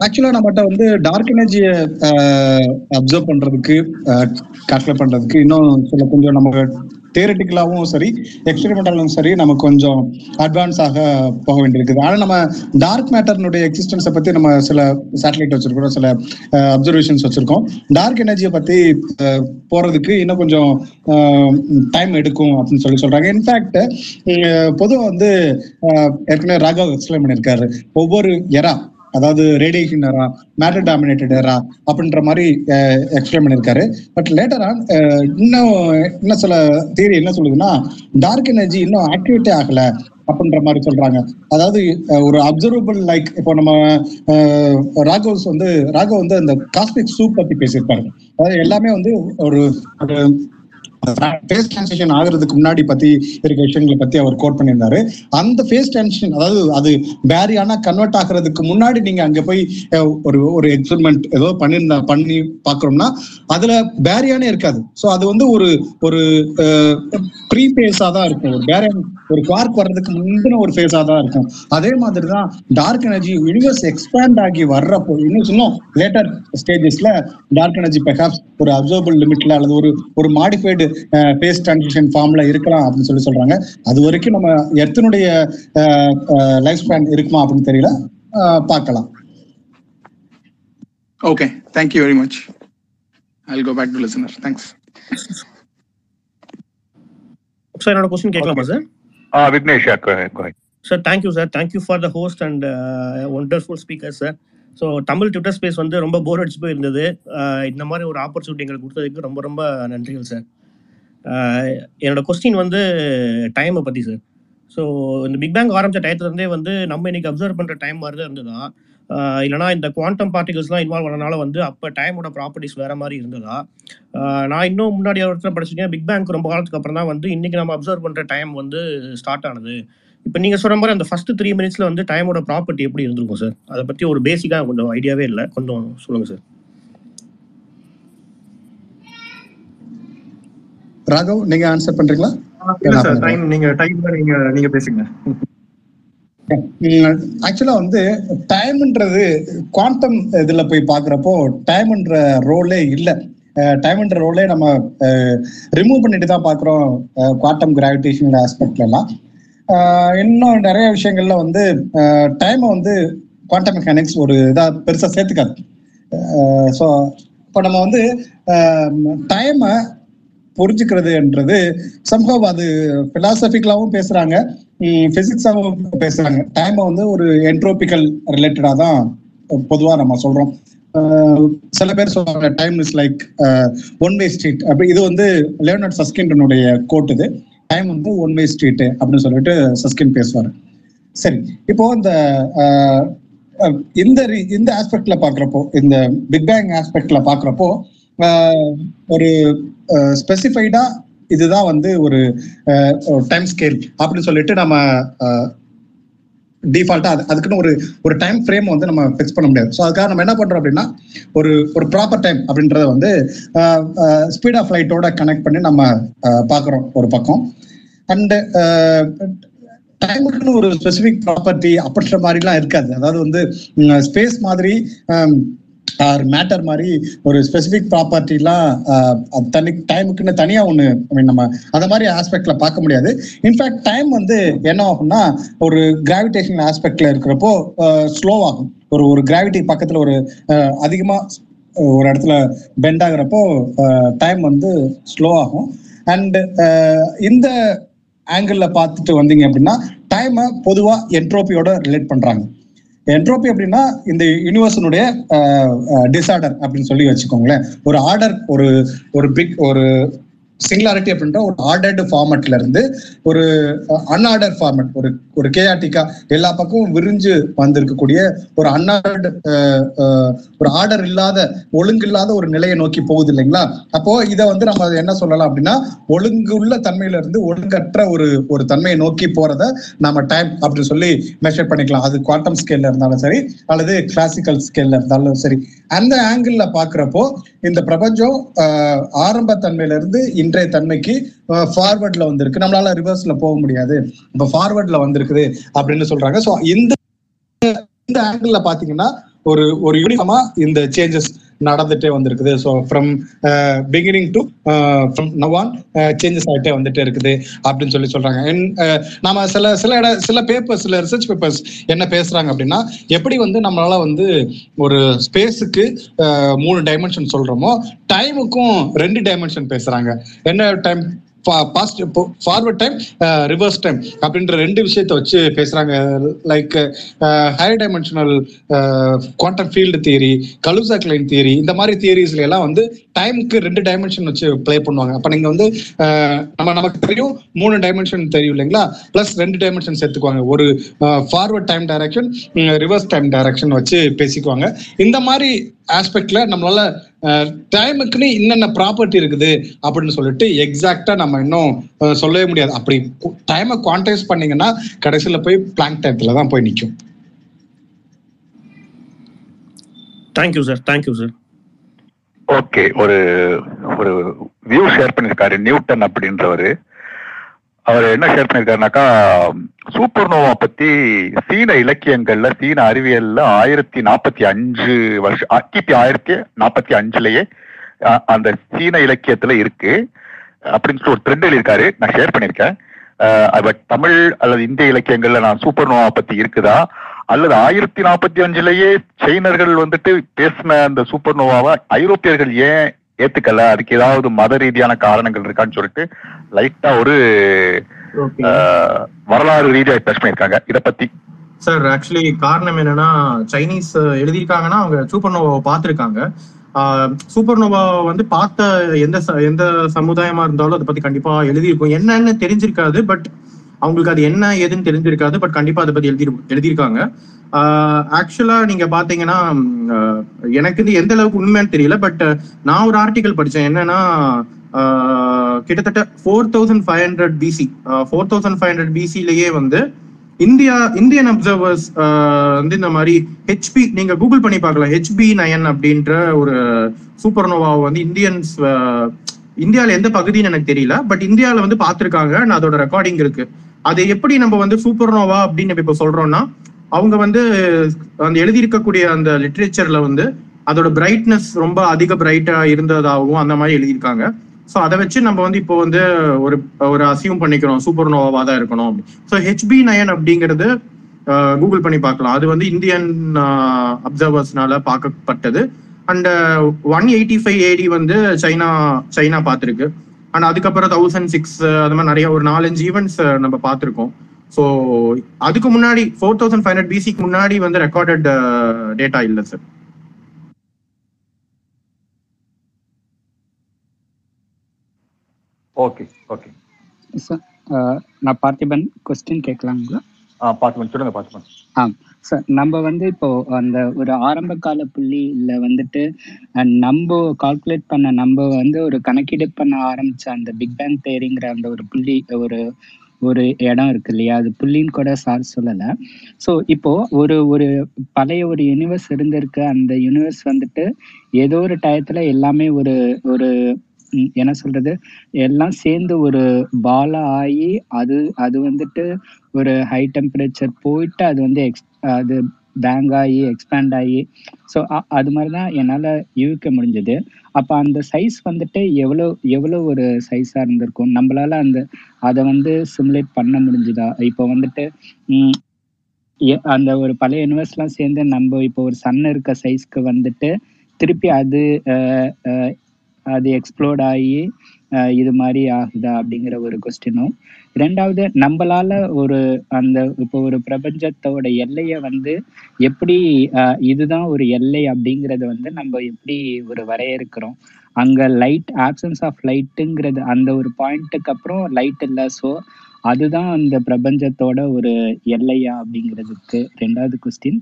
actually நம்மகிட்ட வந்து டார்க் எனர்ஜியை அப்சர்வ் பண்றதுக்கு uh, கால்குலேட் பண்றதுக்கு இன்னும் சில கொஞ்சம் நம்ம தியரட்டிக்கலாவும் சரி எக்ஸ்பெரிமெண்டாலும் சரி நமக்கு கொஞ்சம் அட்வான்ஸ் ஆக போக வேண்டியிருக்குது. ஆனால் நம்ம டார்க் மேட்டர்னுடைய எக்ஸிஸ்டன்ஸை பத்தி நம்ம சில சேட்டலைட் வச்சிருக்கோம் சில அப்சர்வேஷன்ஸ் வச்சிருக்கோம். டார்க் எனர்ஜியை பத்தி போறதுக்கு இன்னும் கொஞ்சம் டைம் எடுக்கும் அப்படின்னு சொல்லி சொல்றாங்க. இன்ஃபேக்ட் பொதுவாக வந்து ஏற்கனவே ராகவ் எக்ஸ்பிளைன் பண்ணியிருக்காரு. ஒவ்வொரு எரா அதாவது radiation era matter dominated era அப்படின்ற மாதிரி எக்ஸ்பிளைன் பண்ணியிருக்காரு. பட் லேட்டர் ஆன் இன்னும் என்ன சில தியரி என்ன சொல்லுதுன்னா டார்க் எனர்ஜி இன்னும் ஆக்டிவேட்டே ஆகல அப்படின்ற மாதிரி சொல்றாங்க. அதாவது ஒரு அப்சர்வபிள் லைக் இப்போ நம்ம ராகவ்ஸ் வந்து ராகவ் வந்து அந்த காஸ்மிக் சூப் பத்தி பேசியிருப்பாரு. அதாவது எல்லாமே வந்து ஒரு ஒரு ஃபேஸ் டிரான்சிஷன் ஆகுறதுக்கு முன்னாடி பத்தி இருக்க விஷயங்களை பத்தி அவர் கோட் பண்ணியிருந்தாரு. அந்த ஃபேஸ் டிரான்சிஷன் அதாவது அது பேரியானா கன்வெர்ட் ஆகுறதுக்கு முன்னாடி நீங்க அங்க போய் ஒரு ஒரு எக்ஸ்பெரிமெண்ட் ஏதோ பண்ணிருந்தா பண்ணி பாக்குறோம்னா அதுல பேரியானே இருக்காது. ஸோ அது வந்து ஒரு ஒரு ப்ரீ ஃபேஸா தான் இருக்கும். ஒரு பேரியான் ஒரு குவார்க் வர்றதுக்கு முந்தின ஒரு ஃபேஸா தான் இருக்கும். அதே மாதிரி தான் டார்க் எனர்ஜி யூனிவர்ஸ் எக்ஸ்பேண்ட் ஆகி வர்றப்போ இன்னும் இன்னும் லேட்டர் ஸ்டேஜஸ்ல டார்க் எனர்ஜி பெர்ஹாப்ஸ் ஒரு அப்சர்வபிள் லிமிட்ல அல்லது ஒரு ஒரு மாடிஃபைடு ஃபேஸ் டிரான்சிஷன் ஃபார்ம்ல இருக்கலாம் அப்படின்னு சொல்லி சொல்றாங்க. அது வரைக்கும் நம்ம எர்த்தனுடைய லைஃப் ஸ்பேன் இருக்குமா அப்படின்னு தெரியல. பார்க்கலாம். Okay thank you very much I go back to listener thanks sir என்னோட கொஸ்டின் கேட்கலாமா sir ah Vignesh. Sir thank you sir thank you for the host and wonderful speaker sir so Tamil Twitter space வந்து ரொம்ப போர் அடிச்சு போயிருந்தது. Uh, இந்த மாதிரி ஒரு opportunity எங்களுக்கு கொடுத்ததுக்கு ரொம்ப ரொம்ப நன்றிகள் சார் என்னோட கொஸ்டின் வந்து டைமை பற்றி சார் ஸோ இந்த பிக் பேங் ஆரம்பித்த டயத்துலேருந்தே வந்து நம்ம இன்னைக்கு அப்சர்வ் பண்ணுற டைம் மாதிரி தான் இருந்ததா? இல்லைனா இந்த குவாண்டம் பார்ட்டிகல்ஸ்லாம் இன்வால்வ் ஆனனால வந்து அப்போ டைமோட ப்ராப்பர்ட்டிஸ் வேறு மாதிரி இருந்ததா? நான் இன்னும் முன்னாடி ஒருத்தர் இடத்துல படிச்சிருக்கேன் பிக் பேங்க் ரொம்ப காலத்துக்கு அப்புறம் தான் வந்து இன்றைக்கி நம்ம அப்சர்வ் பண்ணுற டைம் வந்து ஸ்டார்ட் ஆனது. இப்போ நீங்கள் சொல்கிற மாதிரி அந்த ஃபஸ்ட்டு த்ரீ மினிட்ஸில் வந்து டைமோட ப்ராப்பர்ட்டி எப்படி இருந்திருக்கும் சார் அதை பற்றி ஒரு பேசிக்காக கொஞ்சம் ஐடியாவே இல்லை. கொஞ்சம் சொல்லுங்கள் சார் ராகவ் நீங்க ஆன்சர் பண்றீங்களா? ஆக்சுவலா வந்து டைம்ன்றது குவாண்டம் இதுல போய் பாக்குறப்போ டைம்ன்ற ரோலே இல்ல. டைம்ன்ற ரோலே நம்ம ரிமூவ் பண்ணிட்டு தான் பாக்குறோம் குவாண்டம் கிராவிடேஷனல் ஆஸ்பெக்ட்ல எல்லாம் அஹ், இன்னும் நிறைய விஷயங்கள்ல வந்து டைமை வந்து குவாண்டம் மெக்கானிக்ஸ் ஒரு இதா பெருசா சேர்த்துக்காது. ஸோ இப்போ நம்ம வந்து டைமை புரிஞ்சுக்கிறதுன்றது சம்பவம் அது பிலாசபிக்கலாவும் பேசுறாங்க. பிசிக்ஸாகவும் பேசுறாங்க. டைமை வந்து ஒரு என்ட்ரோபிக்கல் ரிலேட்டடா தான் பொதுவா நம்ம சொல்றோம். சில பேர் சொல்றாங்க time is like one way street அப்படி இது வந்து லியோனட் சஸ்கின்டனுடைய கோட் இது. டைம் வந்து ஒன் வே ஸ்ட்ரீட் அப்படின்னு சொல்லிட்டு சஸ்கின் பேசுவார். சரி இப்போ இந்த இந்த இந்த ஆஸ்பெக்ட்ல பாக்குறப்போ இந்த பிக் பேங் ஆஸ்பெக்ட்ல பாக்குறப்போ ஒரு ஸ்பெசிஃபைடா இதுதான் வந்து ஒரு டைம் ஸ்கேல் அப்படின்னு சொல்லிட்டு நம்ம டிஃபால்ட்டா அது அதுக்குன்னு ஒரு ஒரு டைம் ஃப்ரேம் வந்து நம்ம ஃபிக்ஸ் பண்ண முடியாது. ஸோ அதுக்காக நம்ம என்ன பண்றோம் அப்படின்னா ஒரு ஒரு ப்ராப்பர் டைம் அப்படின்றத வந்து ஸ்பீட் ஆஃப் லைட்டோட கனெக்ட் பண்ணி நம்ம பார்க்குறோம் ஒரு பக்கம். அண்டு டைமுக்குன்னு ஒரு ஸ்பெசிஃபிக் ப்ராப்பர்ட்டி அப்படின்ற மாதிரிலாம் இருக்காது. அதாவது வந்து ஸ்பேஸ் மாதிரி ஆர் மேட்டர் மாதிரி ஒரு ஸ்பெசிபிக் ப்ராப்பர்ட்டிலாம் தனி டைமுக்குன்னு தனியா ஒன்று ஐ மீன் நம்ம அந்த மாதிரி ஆஸ்பெக்ட்ல பார்க்க முடியாது. இன்ஃபேக்ட் டைம் வந்து என்ன ஆகும்னா ஒரு கிராவிடேஷன் ஆஸ்பெக்ட்ல இருக்கிறப்போ ஸ்லோவாகும் ஒரு ஒரு கிராவிட்டி பக்கத்துல ஒரு அதிகமாக அதிகமா ஒரு இடத்துல பெண்ட் ஆகுறப்போ டைம் வந்து ஸ்லோ ஆகும். அண்ட் இந்த ஆங்கிள் பார்த்துட்டு வந்தீங்க அப்படின்னா டைமை பொதுவாக என்ட்ரோபியோட ரிலேட் பண்ணுறாங்க என்ட்ரோபி அப்படின்னா இந்த யூனிவர்ஸினுடைய டிசார்டர் அப்படின்னு சொல்லி வச்சுக்கோங்களேன். ஒரு ஆர்டர் ஒரு ஒரு பிக் ஒரு சிங்குலாரிட்டி அப்படின்ற ஒரு ஆர்டர்டு ஃபார்மெட்ல இருந்து ஒரு uh, அன்ஆர்டர் ஃபார்மெட் ஒரு ஒரு கேஆர்டிக்கா எல்லா பக்கமும் விரிஞ்சு வந்திருக்கக்கூடிய ஒரு அன்ஆர்டு uh, uh, ஒரு ஆர்டர் இல்லாத ஒழுங்கு இல்லாத ஒரு நிலையை நோக்கி போகுது இல்லைங்களா? அப்போ இதை வந்து நம்ம என்ன சொல்லலாம் அப்படின்னா ஒழுங்குள்ள தன்மையில இருந்து ஒழுங்கற்ற ஒரு ஒரு தன்மையை நோக்கி போறத நம்ம டைம் அப்படின்னு சொல்லி மெஷர் பண்ணிக்கலாம். அது குவாண்டம் ஸ்கேல்ல இருந்தாலும் சரி அல்லது கிளாசிக்கல் ஸ்கேல்ல இருந்தாலும் சரி. அந்த ஆங்கிள் பாக்குறப்போ இந்த பிரபஞ்சம் ஆஹ், ஆரம்ப தன்மையில இருந்து இன்றைய தன்மைக்கு ஃபார்வர்ட்ல வந்திருக்கு. நம்மளால ரிவர்ஸ்ல போக முடியாது. இப்ப ஃபார்வர்ட்ல வந்திருக்குது அப்படின்னு சொல்றாங்க. சோ இந்த இந்த ஆங்கிள் பாத்தீங்கன்னா ஒரு ஒரு யூனிஃபார்மா இந்த சேஞ்சஸ் நடந்துட்டே வந்திருக்குது. So from beginning to from now on changes ஆகிட்டே வந்துட்டே இருக்குது அப்படின்னு சொல்லி சொல்றாங்க. And, uh, நாம சில சில இட சில பேப்பர்ஸ் சில ரிசர்ச் பேப்பர்ஸ் என்ன பேசுறாங்க அப்படின்னா எப்படி வந்து நம்மளால வந்து ஒரு ஸ்பேஸுக்கு uh, மூணு டைமென்ஷன் சொல்றோமோ டைமுக்கும் ரெண்டு டைமென்ஷன் பேசுறாங்க. என்ன time past forward time reverse time அப்படின்ற ரெண்டு விஷயத்த வச்சு பேசுறாங்க. Like higher dimensional quantum field theory Kaluza Klein theory இந்த மாதிரி தியரிஸ்ல எல்லாம் வந்து டைமுக்கு ரெண்டு டைமென்ஷன் வச்சு ப்ளே பண்ணுவாங்க. அப்ப நீங்க வந்து நம்ம நமக்கு தெரியும் மூணு டைமென்ஷன் தெரியும் இல்லைங்களா? பிளஸ் ரெண்டு டைமென்ஷன் சேர்த்துக்குவாங்க. ஒரு forward time direction reverse time direction வச்சு பேசிக்குவாங்க. இந்த மாதிரி ஆஸ்பெக்ட்ல நம்மளால டைமுக்குன்னு என்னென்ன ப்ராப்பர்ட்டி இருக்குது அப்படின்னு சொல்லிட்டு எக்ஸாக்டா நம்ம இன்னும் சொல்லவே முடியாது. அப்படி டைமை குவான்டைஸ் பண்ணீங்கன்னா கடைசியில போய் பிளாங்க் டைத்துல தான் போய் நிற்கும் thank you sir thank you sir okay ஒரு ஒரு வியூ ஷேர் பண்ணியிருக்காரு நியூட்டன் அப்படின்றவரு. அவர் என்ன ஷேர் பண்ணியிருக்காருனாக்கா சூப்பர் நோவா பத்தி சீன இலக்கியங்கள்ல சீன அறிவியல்ல ஆயிரத்தி நாற்பத்தி அஞ்சு வருஷம் கிபி ஆயிரத்தி நாற்பத்தி அஞ்சுலயே அந்த சீன இலக்கியத்துல இருக்கு. அப்படின்னு சொல்லி ஒரு த்ரெட் எழுதியிருக்காரு. நான் ஷேர் பண்ணியிருக்கேன். பட் தமிழ் அல்லது இந்திய இலக்கியங்கள்ல நான் சூப்பர் நோவா பத்தி இருக்குதா? அல்லது ஆயிரத்தி நாற்பத்தி அஞ்சுலயே சைனர்கள் வந்துட்டு பேசின அந்த சூப்பர் நோவாவை ஐரோப்பியர்கள் ஏன் ஏத்துக்கல? அதுக்கு ஏதாவது மத ரீதியான காரணங்கள் இருக்கான்னு சொல்லிட்டு லைட்டா ஒரு வரலாறு ரீதியா டச் பண்ணியிருக்காங்க. இத பத்தி. சார் ஆக்சுவலி காரணம் என்னன்னா சைனீஸ் எழுதியிருக்காங்கன்னா அவங்க சூப்பர் நோவாவை பார்த்துருக்காங்க. சூப்பர் நோவா வந்து பார்த்த எந்த எந்த சமுதாயமா இருந்தாலும் அதை பத்தி கண்டிப்பா எழுதியிருக்கும். என்னன்னு தெரிஞ்சிருக்காது பட் அவங்களுக்கு அது என்ன ஏதுன்னு தெரிஞ்சிருக்காது பட் கண்டிப்பா அதை பத்தி எழுதி எழுதியிருக்காங்க. ஆக்சுவலா நீங்க பாத்தீங்கன்னா எனக்கு இது எந்த அளவுக்கு உண்மைன்னு தெரியல பட் நான் ஒரு ஆர்டிகல் படிச்சேன். என்னன்னா கிட்டத்தட்ட four thousand five hundred BC four thousand five hundred பிசிலேயே வந்து இந்தியா இந்தியன் அப்சர்வர்ஸ் வந்து இந்த மாதிரி ஹெச்பி நீங்க கூகுள் பண்ணி பார்க்கலாம். ஹெச்பி நயன் அப்படின்ற ஒரு சூப்பர்னோவாவை வந்து இந்தியன்ஸ் இந்தியால எந்த பகுதின்னு எனக்கு தெரியல பட் இந்தியால வந்து பார்த்திருக்காங்க நான் அதோட ரெக்கார்டிங் இருக்கு. அது எப்படி நம்ம வந்து சூப்பர்னோவா அப்படின்னு நம்ம இப்ப சொல்றோம்னா அவங்க வந்து அந்த எழுதியிருக்கக்கூடிய அந்த லிட்ரேச்சர்ல வந்து அதோட பிரைட்னஸ் ரொம்ப அதிக பிரைட்டா இருந்ததாகவும் அந்த மாதிரி எழுதியிருக்காங்க. ஸோ அதை வச்சு நம்ம வந்து இப்போ வந்து ஒரு ஒரு அசியூம் பண்ணிக்கிறோம் சூப்பர் நோவாவா தான் இருக்கணும் ஸோ ஹெச்பி நயன் அப்படிங்கிறது கூகுள் பண்ணி பார்க்கலாம். அது வந்து இந்தியன் அப்சர்வர்ஸ்னால பார்க்கப்பட்டது. And one eighty five AD வந்து சைனா சைனா பார்த்துருக்கு. அண்ட் அதுக்கப்புறம் தௌசண்ட் சிக்ஸ் அந்த மாதிரி நிறைய ஒரு நாலஞ்சு ஈவெண்ட்ஸ் நம்ம பார்த்துருக்கோம். ஸோ அதுக்கு முன்னாடி ஃபோர் தௌசண்ட் ஃபைவ் ஹண்ட்ரட் பிசிக்கு முன்னாடி வந்து ரெக்கார்டட் டேட்டா இல்லை சார் ஓகே ஓகே சார் நான் பார்த்திபன் கொஸ்டின் கேட்கலாங்களா? ஆ பார்த்திபன் சொல்லுங்க பார்த்திபன். ஆ நம்ம வந்து இப்போ அந்த ஒரு ஆரம்ப கால புள்ளியில வந்துட்டு நம்ம கால்குலேட் பண்ண நம்ம வந்து ஒரு கணக்கீடு பண்ண ஆரம்பிச்ச அந்த பிக் பேங் தேரிங்கிற அந்த ஒரு புள்ளி ஒரு ஒரு இடம் இருக்கு இல்லையா? அது புள்ளின்னு கூட சார் சொல்லலை. ஸோ இப்போ ஒரு ஒரு பழைய ஒரு யூனிவர்ஸ் இருந்திருக்கு. அந்த யூனிவர்ஸ் வந்துட்டு ஏதோ ஒரு டயத்துல எல்லாமே ஒரு ஒரு என்ன சொல்றது? எல்லாம் சேர்ந்து ஒரு பாலா ஆகி அது அது வந்துட்டு ஒரு ஹை டெம்பரேச்சர் போயிட்டு அது வந்து எக்ஸ் அது பேங்க் ஆகி எக்ஸ்பேண்ட் ஆகி. ஸோ அது மாதிரி தான் என்னால் யூகிக்க முடிஞ்சது. அப்போ அந்த சைஸ் வந்துட்டு எவ்வளோ எவ்வளோ ஒரு சைஸாக இருந்திருக்கும்? நம்மளால அந்த அதை வந்து சிமுலேட் பண்ண முடிஞ்சுதா? இப்போ வந்துட்டு எ- அந்த ஒரு பழைய யூனிவர்ஸ்லாம் சேர்ந்து நம்ம இப்போ ஒரு சன் இருக்க சைஸ்க்கு வந்துட்டு திருப்பி அது அது எக்ஸ்ப்ளோர்ட் ஆகி இது மாதிரி ஆகுதா அப்படிங்கிற ஒரு கொஸ்டினும் ரெண்டாவது நம்மளால ஒரு அந்த இப்போ ஒரு பிரபஞ்சத்தோட எல்லையை வந்து எப்படி இதுதான் ஒரு எல்லை அப்படிங்கிறது வந்து நம்ம எப்படி ஒரு வரையறுக்கிறோம்? அங்க லைட் ஆப்சன்ஸ் ஆஃப் லைட்டுங்கிறது அந்த ஒரு பாயிண்ட்டுக்கு அப்புறம் லைட் இல்லை. ஸோ அதுதான் அந்த பிரபஞ்சத்தோட ஒரு எல்லையா அப்படிங்கிறதுக்கு ரெண்டாவது கொஸ்டின்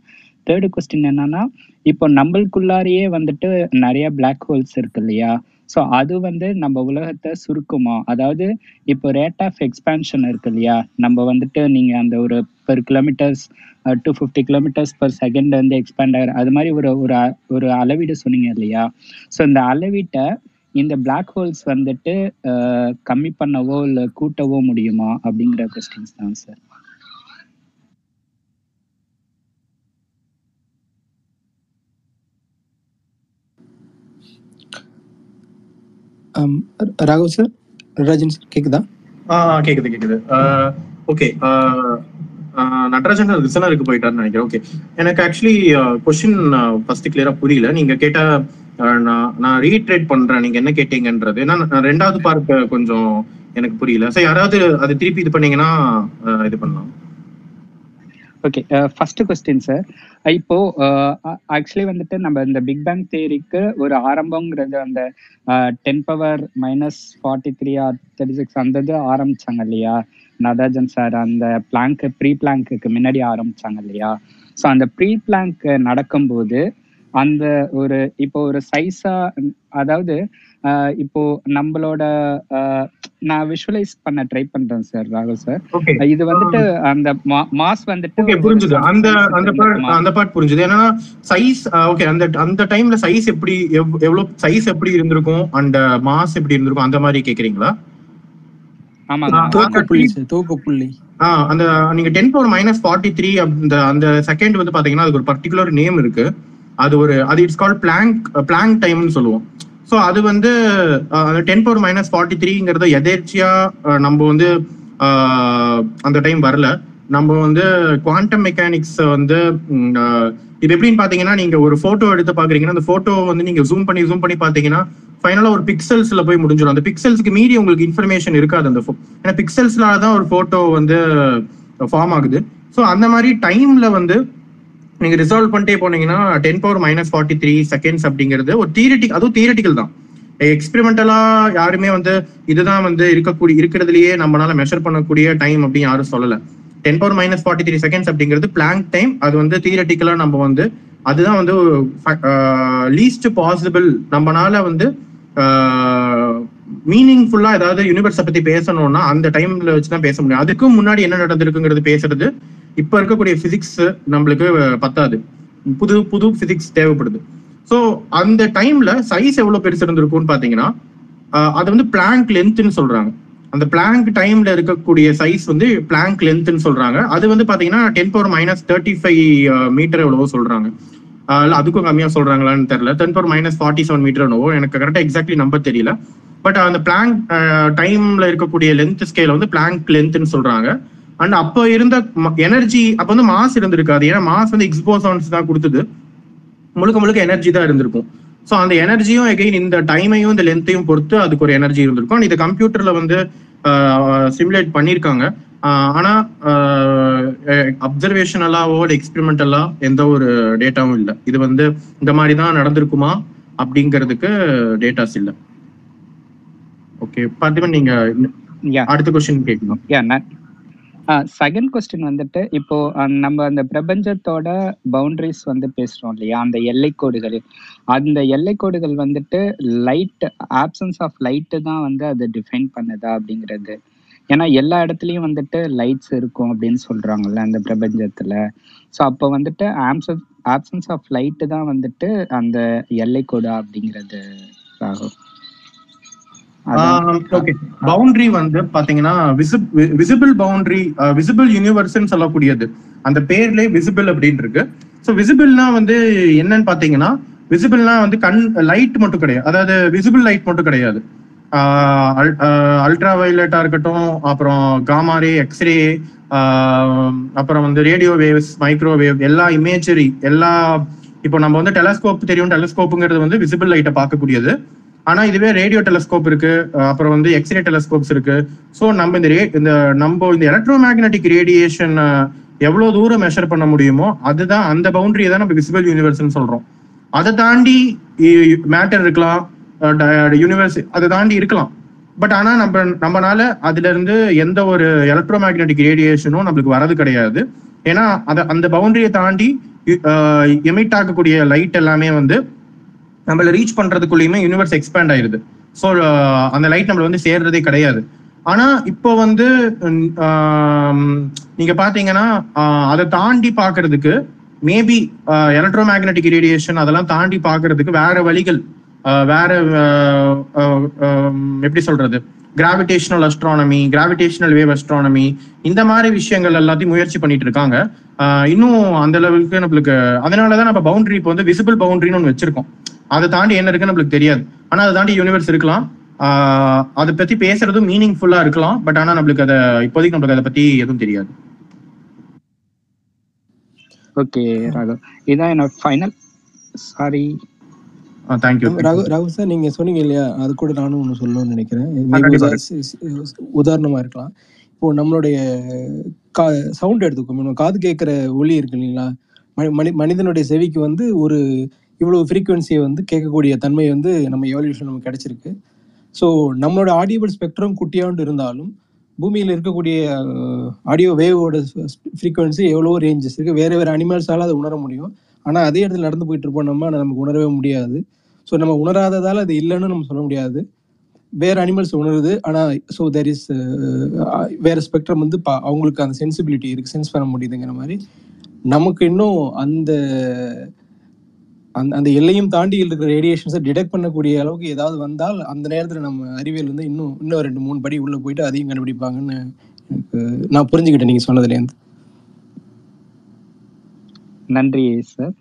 தேர்டு கொஸ்டின் என்னன்னா இப்போ நம்மளுக்குள்ளாரையே வந்துட்டு நிறைய பிளாக் ஹோல்ஸ் இருக்கு இல்லையா? ஸோ அது வந்து நம்ம உலகத்தை சுருக்குமா? அதாவது இப்போ ரேட் ஆஃப் எக்ஸ்பேன்ஷன் இருக்கு இல்லையா? நம்ம வந்துட்டு நீங்க அந்த ஒரு per kilometres two fifty kilometres per second வந்து எக்ஸ்பேண்ட் ஆகிற அது மாதிரி ஒரு ஒரு அ- ஒரு அளவீடு சொன்னீங்க இல்லையா? ஸோ இந்த அளவீட்டை இந்த பிளாக் ஹோல்ஸ் வந்துட்டு கம்மி பண்ணவோ இல்லை கூட்டவோ முடியுமா? அப்படிங்கிற கொஸ்டின்ஸ் தான் sir Raghav sir Rajan sir கேக்குதா? கேக்குது கேக்குது. ஓகே நடராஜன் ரிசனருக்கு போயிட்டாருன்னு நினைக்கிறேன். ஓகே எனக்கு ஆக்சுவலி கொஸ்டின் ஃபர்ஸ்ட் கிளியரா புரியல. நீங்க கேட்ட நான் நான் ரீட்ரேட் பண்றேன். நீங்க என்ன கேட்டீங்கன்றது. ஏன்னா நான் ரெண்டாவது பார்க்க கொஞ்சம் எனக்கு புரியல. சரி யாராவது அது திருப்பி இது பண்ணீங்கன்னா இது பண்ணலாம். ஓகே ஃபர்ஸ்ட் கொஸ்டின் சார் இப்போ uh, ஆக்சுவலி வந்துட்டு நம்ம இந்த பிக் பேங் தேரிக்கு ஒரு ஆரம்பங்கிறது அந்த ten power minus forty three or thirty six அந்த இது ஆரம்பிச்சாங்க இல்லையா? நதாஜன் சார் அந்த பிளாங்க் ப்ரீ பிளாங்க்கு முன்னாடி ஆரம்பிச்சாங்க இல்லையா? ஸோ அந்த ப்ரீ பிளாங்க் நடக்கும்போது அந்த ஒரு இப்போ ஒரு சைஸா அதாவது இப்போ நம்மளோட ஆஹ் நான் விஷுவலைஸ் பண்ண ட்ரை பண்றேன் சார் ராகுல் சார் ஓகே இது வந்துட்டு அந்த மாஸ் வந்துட்டு புரிஞ்சுது. அந்த அந்த? அந்த பார்ட் புரிஞ்சுது. ஏன்னா சைஸ் ஓகே அந்த அந்த டைம்ல சைஸ் எப்படி எவ்- எவ்வளவு சைஸ் எப்படி இருந்திருக்கும்? அண்ட் மாஸ் எப்படி இருந்திருக்கும்? அந்த மாதிரி கேக்குறீங்களா? அந்த அந்த நீங்க ten power minus forty three அந்த அந்த செகண்ட் வந்து பாத்தீங்கன்னா அதுக்கு ஒரு பர்டிகுலர் நேம் இருக்கு. அது ஒரு அது இட்ஸ் கால் பிளாங்க் பிளாங்க் டைம்னு சொல்லுவோம். ஸோ அது வந்து அந்த டென் பவர் மைனஸ் ஃபார்ட்டி த்ரீங்கிறத எதேர்ச்சியா நம்ம வந்து அந்த டைம் வரல. நம்ம வந்து குவாண்டம் மெக்கானிக்ஸ் வந்து இது எப்படின்னு பாத்தீங்கன்னா நீங்க ஒரு போட்டோ எடுத்து பாக்குறீங்கன்னா அந்த போட்டோ வந்து நீங்க ஜூம் பண்ணி ஜூம் பண்ணி பாத்தீங்கன்னா ஃபைனலா ஒரு பிக்சல்ஸ்ல போய் முடிஞ்சிடும் அந்த பிக்சல்ஸ்க்கு மீறி உங்களுக்கு இன்ஃபர்மேஷன் இருக்காது அந்த ஏன்னா பிக்சல்ஸ்னால தான் ஒரு போட்டோ வந்து ஃபார்ம் ஆகுது. ஸோ அந்த மாதிரி டைம்ல வந்து நீங்க ரிசால்வ் பண்ணிட்டே போனீங்கன்னா ten power minus forty three seconds அப்படிங்கிறது ஒரு தியரட்டிக் அதுவும் தியரட்டிக்கல் தான். எக்ஸ்பெரிமெண்டலா யாருமே வந்து இதுதான் வந்து இருக்கக்கூடிய இருக்கிறதுலயே நம்மளால மெஷர் பண்ணக்கூடிய டைம் அப்படின்னு யாரும் சொல்லல. Ten power minus forty three seconds அப்படிங்கிறது பிளாங்க் டைம் அது வந்து தியரட்டிக்கலா நம்ம வந்து அதுதான் வந்து uh, லீஸ்ட் பாசிபிள் நம்மனால வந்து uh, மீனிங்ஃபுல்லா ஏதாவது யூனிவர்ஸை பத்தி பேசணும்னா அந்த டைம்ல வச்சு தான் பேச முடியும். அதுக்கும் முன்னாடி என்ன நடந்திருக்குங்கிறது பேசுறது இப்போ இருக்கக்கூடிய ஃபிசிக்ஸ் நம்மளுக்கு பத்தாது. புது புது ஃபிசிக்ஸ் தேவைப்படுது. ஸோ அந்த டைம்ல சைஸ் எவ்வளோ பெருசு இருந்திருக்கும்னு பார்த்தீங்கன்னா அது வந்து பிளாங்க் லென்த்னு சொல்றாங்க. அந்த பிளாங்க் டைம்ல இருக்கக்கூடிய சைஸ் வந்து பிளாங்க் லென்த்னு சொல்றாங்க. அது வந்து பாத்தீங்கன்னா ten power minus thirty five metre எவ்வளவோ சொல்றாங்க. ஆஹ் அதுக்கும் கம்மியா சொல்றாங்களான்னு தெரியல. Ten power minus forty seven metre என்னவோ எனக்கு கரெக்டாக எக்ஸாக்ட்லி நம்பர் தெரியல. பட் அந்த பிளாங்க் டைம்ல இருக்கக்கூடிய லென்த் ஸ்கேல வந்து பிளாங்க் லென்த்னு சொல்றாங்க. அண்ட் அப்போ இருந்த எனர்ஜி அப்ப வந்து மாஸ் இருந்திருக்காது. ஏன்னா மாஸ் வந்து எக்ஸ்போசான்ஸ் தான் கொடுத்தது. முழுக்க முழுக்க எனர்ஜி தான் இருந்திருக்கும். ஸோ அந்த எனர்ஜியும் எகைன் இந்த டைமையும் இந்த லென்த்தையும் பொறுத்து அதுக்கு ஒரு எனர்ஜி இருந்திருக்கும். இது கம்ப்யூட்டர்ல வந்து சிமுலேட் பண்ணியிருக்காங்க. ஆனா அப்சர்வேஷனலாவோ எக்ஸ்பெரிமெண்டலா எந்த ஒரு டேட்டாவும் இல்லை. இது வந்து இந்த மாதிரி தான் நடந்திருக்குமா அப்படிங்கிறதுக்கு டேட்டாஸ் இல்லை. ஓகே பார்த்திபன் நீங்க அடுத்த கொஸ்டின் கேட்கணும். செகண்ட் கொஸ்டின் வந்துட்டு இப்போ நம்ம அந்த பிரபஞ்சத்தோட பவுண்டரிஸ் வந்து பேசுறோம் இல்லையா? அந்த எல்லைக்கோடுகள் அந்த எல்லைக்கோடுகள் வந்துட்டு லைட் ஆப்சன்ஸ் ஆஃப் லைட்டு தான் வந்து அதை டிஃபைன் பண்ணுதா அப்படிங்கிறது. ஏன்னா எல்லா இடத்துலயும் வந்துட்டு லைட்ஸ் இருக்கும் அப்படின்னு சொல்றாங்கல்ல அந்த பிரபஞ்சத்துல. ஸோ அப்போ வந்துட்டு ஆப்சன்ஸ் ஆப்சன்ஸ் ஆஃப் லைட்டு தான் வந்துட்டு அந்த எல்லைக்கோடு அப்படிங்கிறது ஆகும் பவுண்டரி வந்து பாத்தீங்கன்னா விசிபிள் பவுண்டரி விசிபிள் யூனிவர்ஸ்னு சொல்லக்கூடியது. அந்த பேர்லயே விசிபிள் அப்படின்னு இருக்கு. ஸோ விசிபிள்னா வந்து என்னன்னு பாத்தீங்கன்னா விசிபிள்னா வந்து கண் லைட் மட்டும் கிடையாது. அதாவது விசிபிள் லைட் மட்டும் கிடையாது. அல்ட்ரா வயலட்டா இருக்கட்டும் அப்புறம் காமாரே எக்ஸ்ரே அப்புறம் வந்து ரேடியோ வேவ்ஸ் மைக்ரோவேவ் எல்லா இமேஜரி எல்லா இப்போ நம்ம வந்து டெலஸ்கோப் தெரியும் டெலஸ்கோப்புங்கிறது வந்து விசிபிள் லைட்டை பார்க்கக்கூடியது. ஆனா இதுவே ரேடியோ டெலஸ்கோப் இருக்கு. அப்புறம் வந்து எக்ஸ்ரே டெலஸ்கோப்ஸ் இருக்கு. ஸோ நம்ம இந்த ரே இந்த நம்ம இந்த எலக்ட்ரோ மேக்னட்டிக் ரேடியேஷன் எவ்வளவு தூரம் மெஷர் பண்ண முடியுமோ அதுதான் அந்த பவுண்டரியை தான் நம்ம விசிபிள் யூனிவர்ஸ்ன்னு சொல்றோம். அதை தாண்டி மேட்டர் இருக்கலாம். யூனிவர்ஸ் அதை தாண்டி இருக்கலாம். பட் ஆனா நம்ம நம்மனால அதுல இருந்து எந்த ஒரு எலக்ட்ரோ மேக்னட்டிக் ரேடியேஷனும் நம்மளுக்கு வரது கிடையாது. ஏன்னா அதை அந்த பவுண்டரியை தாண்டி எமிட் ஆகக்கூடிய லைட் எல்லாமே வந்து நம்மள ரீச் பண்றதுக்குள்ளயுமே யூனிவர்ஸ் எக்ஸ்பேண்ட் ஆயிருது. ஸோ அந்த லைட் நம்மள வந்து சேர்றதே கிடையாது. ஆனா இப்போ வந்து நீங்க பாத்தீங்கன்னா அதை தாண்டி பாக்குறதுக்கு மேபி எலக்ட்ரோ மேக்னட்டிக் ரேடியேஷன் அதெல்லாம் தாண்டி பாக்குறதுக்கு வேற வழிகள் வேற எப்படி சொல்றது? Gravitational astronomy gravitational wave astronomy இந்த மாதிரி விஷயங்கள் எல்லாத்தையும் முயற்சி பண்ணிட்டு இருக்காங்க. இன்னும் அந்த அளவுக்கு நம்மளுக்கு அதனாலதான் நம்ம பவுண்டரி இப்போ வந்து விசிபிள் பவுண்டரின்னு ஒன்று வச்சிருக்கோம். அதை தாண்டி என்ன இருக்குன்னு நம்மளுக்கு தெரியாது. ஆனா அதை தாண்டி யூனிவர்ஸ் இருக்கலாம். ஆஹ் அதை பத்தி பேசுறதும் மீனிங்ஃபுல்லா இருக்கலாம். பட் ஆனா நம்மளுக்கு அதை இப்போதைக்கு நம்மளுக்கு அதை பத்தி எதுவும் தெரியாது. ஓகே ராகவ். இதான் என்னோட final sorry thank you Raghu Raghu sir நீங்க சொன்னீங்க இல்லையா? அது கூட நானும் ஒன்று சொல்லணும்னு நினைக்கிறேன். உதாரணமா இருக்கலாம். இப்போ நம்மளுடைய கா சவுண்ட் எடுத்துக்கோ காது கேட்குற ஒலி இருக்கு இல்லைங்களா? மனி- மனி மனிதனுடைய செவிக்கு வந்து ஒரு இவ்வளவு ஃப்ரீக்குவென்சியை வந்து கேட்கக்கூடிய தன்மை வந்து நம்ம எவல்யூஷன் நமக்கு கிடைச்சிருக்கு. ஸோ நம்மளோட ஆடியபிள் ஸ்பெக்ட்ரம் குட்டியாண்டு இருந்தாலும் பூமியில் இருக்கக்கூடிய ஆடியோ வேவோட ஃப்ரீக்குவென்சி எவ்வளோ ரேஞ்சஸ் இருக்குது வேறு வேறு அனிமல்ஸால் அதை உணர முடியும். ஆனால் அதே இடத்துல நடந்து போயிட்டு இருப்போம் நம்ம நமக்கு உணரவே முடியாது. ஸோ நம்ம உணராததால் அது இல்லைன்னு நம்ம சொல்ல முடியாது. வேறு அனிமல்ஸ் உணருது. ஆனால் ஸோ தேர் இஸ் வேறு ஸ்பெக்ட்ரம் வந்து பா அவங்களுக்கு அந்த சென்சிபிலிட்டி இருக்குது சென்ஸ் பண்ண முடியுதுங்கிற மாதிரி. நமக்கு இன்னும் அந்த அந்த அந்த எல்லையும் தாண்டி இருக்கிற ரேடியேஷன்ஸை டிடெக்ட் பண்ணக்கூடிய அளவுக்கு ஏதாவது வந்தால் அந்த நேரத்தில் நம்ம அறிவியல் வந்து இன்னும் இன்னும் ரெண்டு மூணு படி உள்ளே போயிட்டு அதையும் கண்டுபிடிப்பாங்கன்னு எனக்கு நான் புரிஞ்சுக்கிட்டேன் நீங்கள் சொன்னதுலேருந்து நன்றி சார்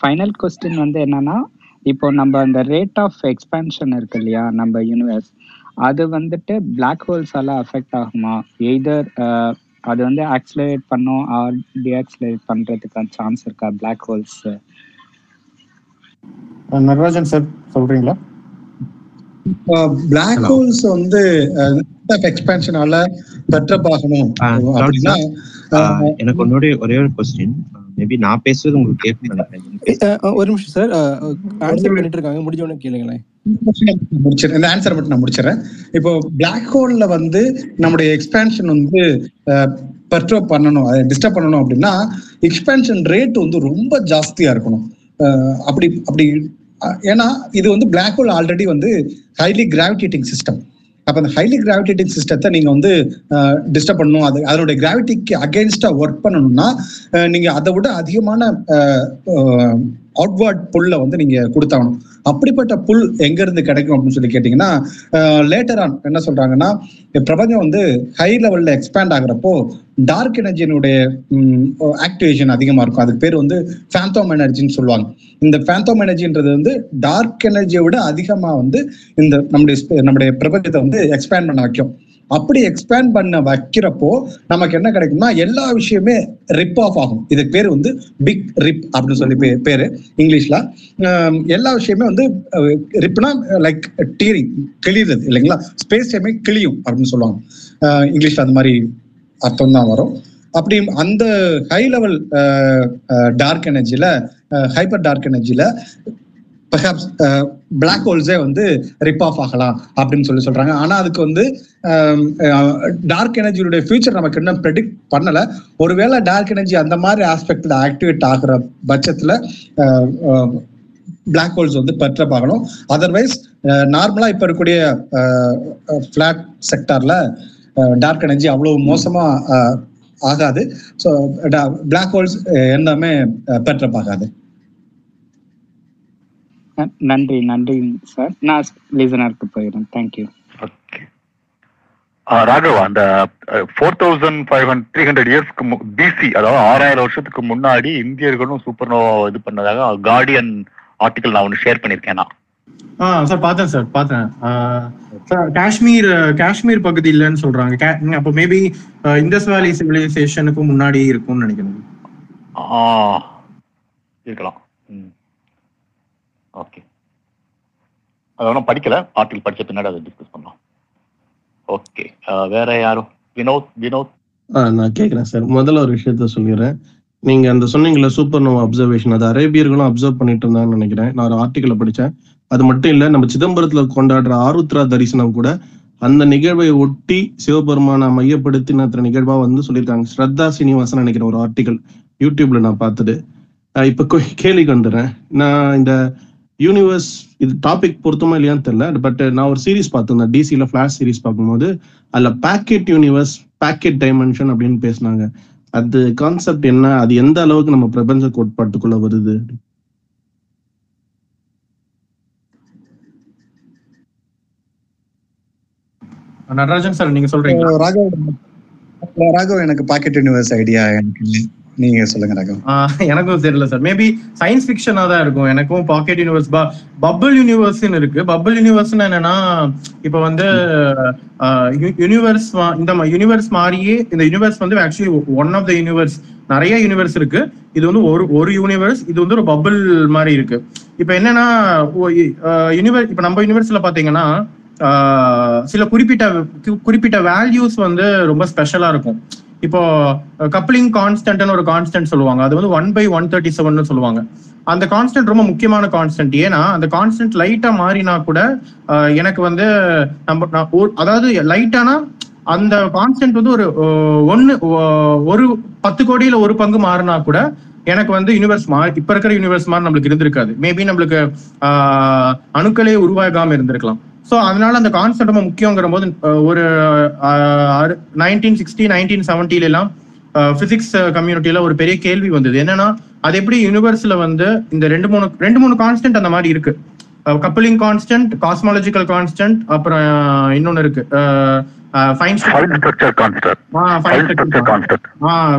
ஃபைனல் கொஸ்டின் வந்து என்னன்னா இப்போ நம்ம அந்த ரேட் ஆஃப் எக்ஸ்பேன்ஷன் இருக்கு இல்லையா நம்ம யூனிவர்ஸ் அது வந்துட்டு பிளாக் ஹோல்ஸால அஃபெக்ட் ஆகுமா? எய்தர் அது வந்து ஆக்சிலரேட் பண்ணும் ஆர் டிஆக்சிலரேட் பண்ணுறதுக்கான சான்ஸ் இருக்கா பிளாக் ஹோல்ஸ் நடராஜன் சார் சொல்றீங்களா? பிளாக் ஹோல்ஸ் வந்து எக்ஸ்பேன்ஷனால பெற்றப்பாகணும் அப்படின்னா எனக்கு ஒன்னோட ஒரே ஒரு கொஸ்டின் மேபி நான் பேசுறது உங்களுக்கு நினைக்கிறேன் ஒரு நிமிஷம் சார். ஆன்சர் பண்ணிட்டு இருக்காங்க. முடிஞ்ச உடனே கேளுங்களேன். முடிச்சிடறேன். இந்த ஆன்சர் மட்டும் நான் முடிச்சிடறேன். இப்போ பிளாக் ஹோல்ல வந்து நம்முடைய எக்ஸ்பேன்ஷன் வந்து பெர்ட்ரோப் பண்ணணும் அதை டிஸ்டர்ப் பண்ணணும் அப்படின்னா எக்ஸ்பேன்ஷன் ரேட் வந்து ரொம்ப ஜாஸ்தியா இருக்கணும். அப்படி அப்படி ஏன்னா இது வந்து பிளாக் ஹோல் ஆல்ரெடி வந்து ஹைலி கிராவிடேட்டிங் சிஸ்டம் அப்ப அந்த ஹைலி கிராவிடேட்டிங் சிஸ்டத்தை நீங்க வந்து டிஸ்டர்ப் பண்ணணும். அது அதனுடைய கிராவிட்டிக்கு அகேன்ஸ்டா ஒர்க் பண்ணணும்னா நீங்கள் நீங்க அதை விட அதிகமான அவுட்வர்ட் புல்ல வந்து நீங்க கொடுத்தாகணும். அப்படிப்பட்ட புல் எங்க இருந்து கிடைக்கும் அப்படின்னு சொல்லி கேட்டீங்கன்னா லேட்டர் ஆன் என்ன சொல்றாங்கன்னா பிரபஞ்சம் வந்து ஹை லெவல்ல எக்ஸ்பேண்ட் ஆகுறப்போ டார்க் எனர்ஜியினுடைய ஆக்டிவேஷன் அதிகமா இருக்கும். அதுக்கு பேர் வந்து ஃபேந்தோம் எனர்ஜின்னு சொல்லுவாங்க. இந்த ஃபேந்தோம் எனர்ஜின்றது வந்து டார்க் எனர்ஜியை விட அதிகமா வந்து இந்த நம்முடைய நம்முடைய பிரபஞ்சத்தை வந்து எக்ஸ்பேண்ட் பண்ண வைக்கும். அப்படி எக்ஸ்பேண்ட் பண்ண வைக்கிறப்போ நமக்கு என்ன கிடைக்கும்னா எல்லா விஷயமே ரிப் ஆஃப் ஆகும். இதுக்கு பேர் வந்து பிக் ரிப் அப்படின்னு சொல்லி பேரு இங்கிலீஷ்ல. எல்லா விஷயமே வந்து ரிப்னா லைக் டீரிங் கிளியுறது இல்லைங்களா? ஸ்பேஸ் டைமே கிளியும் அப்படின்னு சொல்லுவாங்க. இங்கிலீஷ்ல அந்த மாதிரி அர்த்தம் தான் வரும். அப்படி அந்த ஹை லெவல் டார்க் எனர்ஜில ஹைப்பர் டார்க் எனர்ஜில பெர்ஹாப்ஸ் பிளாக் ஹோல்ஸே வந்து ரிப் ஆஃப் ஆகலாம் அப்படின்னு சொல்லி சொல்றாங்க. ஆனா அதுக்கு வந்து டார்க் எனர்ஜியுடைய ஃபியூச்சர் நமக்கு இன்னும் ப்ரெடிக்ட் பண்ணல. ஒருவேளை டார்க் எனர்ஜி அந்த மாதிரி ஆஸ்பெக்ட்ல ஆக்டிவேட் ஆகுற பட்சத்துல uh, um, பிளாக் ஹோல்ஸ் வந்து பெற்ற பார்க்கணும் அதர்வைஸ் நார்மலா இப்ப இருக்கக்கூடிய ஃபிளாட் செக்டார்ல டார்க் எனர்ஜி அவ்வளவு மோசமா uh, ஆகாது. ஸோ பிளாக் ஹோல்ஸ் எல்லாமே uh, பெற்ற பார்க்காது நன்றி நன்றி சார். நான் லிசனருக்கு போயிடுறேன். தேங்க்யூ ஆ, ராகவ் அந்த four thousand five hundred three hundred இயர்ஸ்க்கு பிசி அதாவது ஆறாயிரம் வருஷத்துக்கு முன்னாடி இந்தியர்களும் சூப்பர்னோவா இது பண்ணதாக கார்டியன் ஆர்டிகல் நான் ஒன்று ஷேர் பண்ணியிருக்கேன் நான். ஆ சார் பார்த்தேன் சார் பார்த்தேன். சார் காஷ்மீர் காஷ்மீர் பகுதி இல்லைன்னு சொல்றாங்க. கா- அப்போ மேபி இண்டஸ் வேலி சிவிலைசேஷனுக்கு முன்னாடி இருக்கும்னு நினைக்கிறேன். ஆ இருக்கலாம் ம் ஓகே அதெல்லாம் படிக்கல. ஆர்டிகல் படிச்ச பின்னாடி அதை டிஸ்கஸ் பண்ணலாம். ஓகே வேற யாரும் வினோத் வினோத். நான் கேட்குறேன் சார். முதல்ல ஒரு விஷயத்த சொல்லிடுறேன். நீங்க அந்த சொன்னீங்களே சூப்பர் நோவா அப்சர்வேஷன் அது அரேபியர்களும் அப்சர்வ் பண்ணிட்டு இருந்தாங்கன்னு நினைக்கிறேன். நான் ஒரு ஆர்டிக்கலை படிச்சேன். அது மட்டும் இல்ல நம்ம சிதம்பரத்துல கொண்டாடுற ஆருத்ரா தரிசனம் கூட அந்த நிகழ்வை ஒட்டி சிவபெருமானை மையப்படுத்தி நடத்துற நிகழ்வா வந்து சொல்லியிருக்காங்க. ஸ்ரத்தா சீனிவாசன் நினைக்கிறேன் ஒரு ஆர்டிகல் யூடியூப்ல நான் பார்த்தது. ஆஹ் இப்ப கேள்விக்கு வந்துடுறேன். நான் இந்த யூனிவர்ஸ் இது டாபிக் பொருத்தமா இல்லையான்னு தெரியல பட் நான் ஒரு சீரிஸ் பார்த்திருந்தேன். டிசில ஃபிளாஷ் சீரிஸ் பார்க்கும்போது அதுல பேக்கெட் யூனிவர்ஸ் பேக்கெட் டைமென்ஷன் அப்படின்னு பேசினாங்க. அது கான்செப்ட் என்ன? அது எந்த அளவுக்கு நம்ம பிரபஞ்ச கோட்பாட்டுக்குள்ள வருது? நடராஜன் சார் நீங்க சொல்றீங்களா? ராகவ் ராகவ் எனக்கு பாக்கெட் யூனிவர்ஸ் ஐடியா எனக்கு இல்லை. நீங்க சொல்லுங்க ரகம் ஆஹ் எனக்கும் தெரியல சார் மேபி சயின்ஸ் ஃபிக்ஷனா தான் இருக்கும். எனக்கும் பாக்கெட் யூனிவர்ஸ் பபிள் யூனிவர்ஸ்னு இருக்கு. பபிள் யூனிவர்ஸ்னு என்னன்னா இப்ப வந்து யூனிவர்ஸ் இந்த யூனிவர்ஸ் மாதிரியே இந்த யூனிவர்ஸ் வந்து actually one of the universe நிறைய யூனிவர்ஸ் இருக்கு. இது வந்து ஒரு ஒரு யூனிவர்ஸ் இது வந்து ஒரு பபிள் மாதிரி இருக்கு. இப்ப என்னன்னா யூனிவர்ஸ் இப்ப நம்ம யூனிவர்ஸ்ல பாத்தீங்கன்னா சில குறிப்பிட்ட குறிப்பிட்ட வேல்யூஸ் வந்து ரொம்ப ஸ்பெஷலா இருக்கும். இப்போ கப்ளிங் கான்ஸ்டன்ட்னு ஒரு கான்ஸ்டன்ட் சொல்லுவாங்க. அது வந்து one by one thirty seven சொல்லுவாங்க. அந்த கான்ஸ்டன்ட் ரொம்ப முக்கியமான கான்ஸ்டன்ட் ஏன்னா அந்த கான்ஸ்டன்ட் லைட்டா மாறினா கூட எனக்கு வந்து நம்ம நான் அதாவது லைட்டானா அந்த கான்ஸ்டன்ட் வந்து ஒரு ஒன்னு ஒரு பத்து கோடியில ஒரு பங்கு மாறினா கூட எனக்கு வந்து யூனிவர்ஸ் மாறி இப்ப இருக்கிற யூனிவர்ஸ் மாதிரி நம்மளுக்கு இருந்திருக்காது. மேபி நம்மளுக்கு அணுக்களே உருவாகாம இருந்திருக்கலாம். ஸோ அதனால அந்த கான்செப்ட் ரொம்ப முக்கியங்கிற போது ஒரு நைன்டீன் சிக்ஸ்டி நைன்டீன் செவன்டில எல்லாம் பிசிக்ஸ் கம்யூனிட்டியில ஒரு பெரிய கேள்வி வந்தது. என்னன்னா அது எப்படி யூனிவர்ஸ்ல வந்து இந்த ரெண்டு மூணு ரெண்டு மூணு கான்ஸ்டன்ட் அந்த மாதிரி இருக்கு. கப்பலிங் கான்ஸ்டன்ட் காஸ்மாலஜிக்கல் கான்ஸ்டன்ட் அப்புறம் இன்னொன்னு இருக்கு.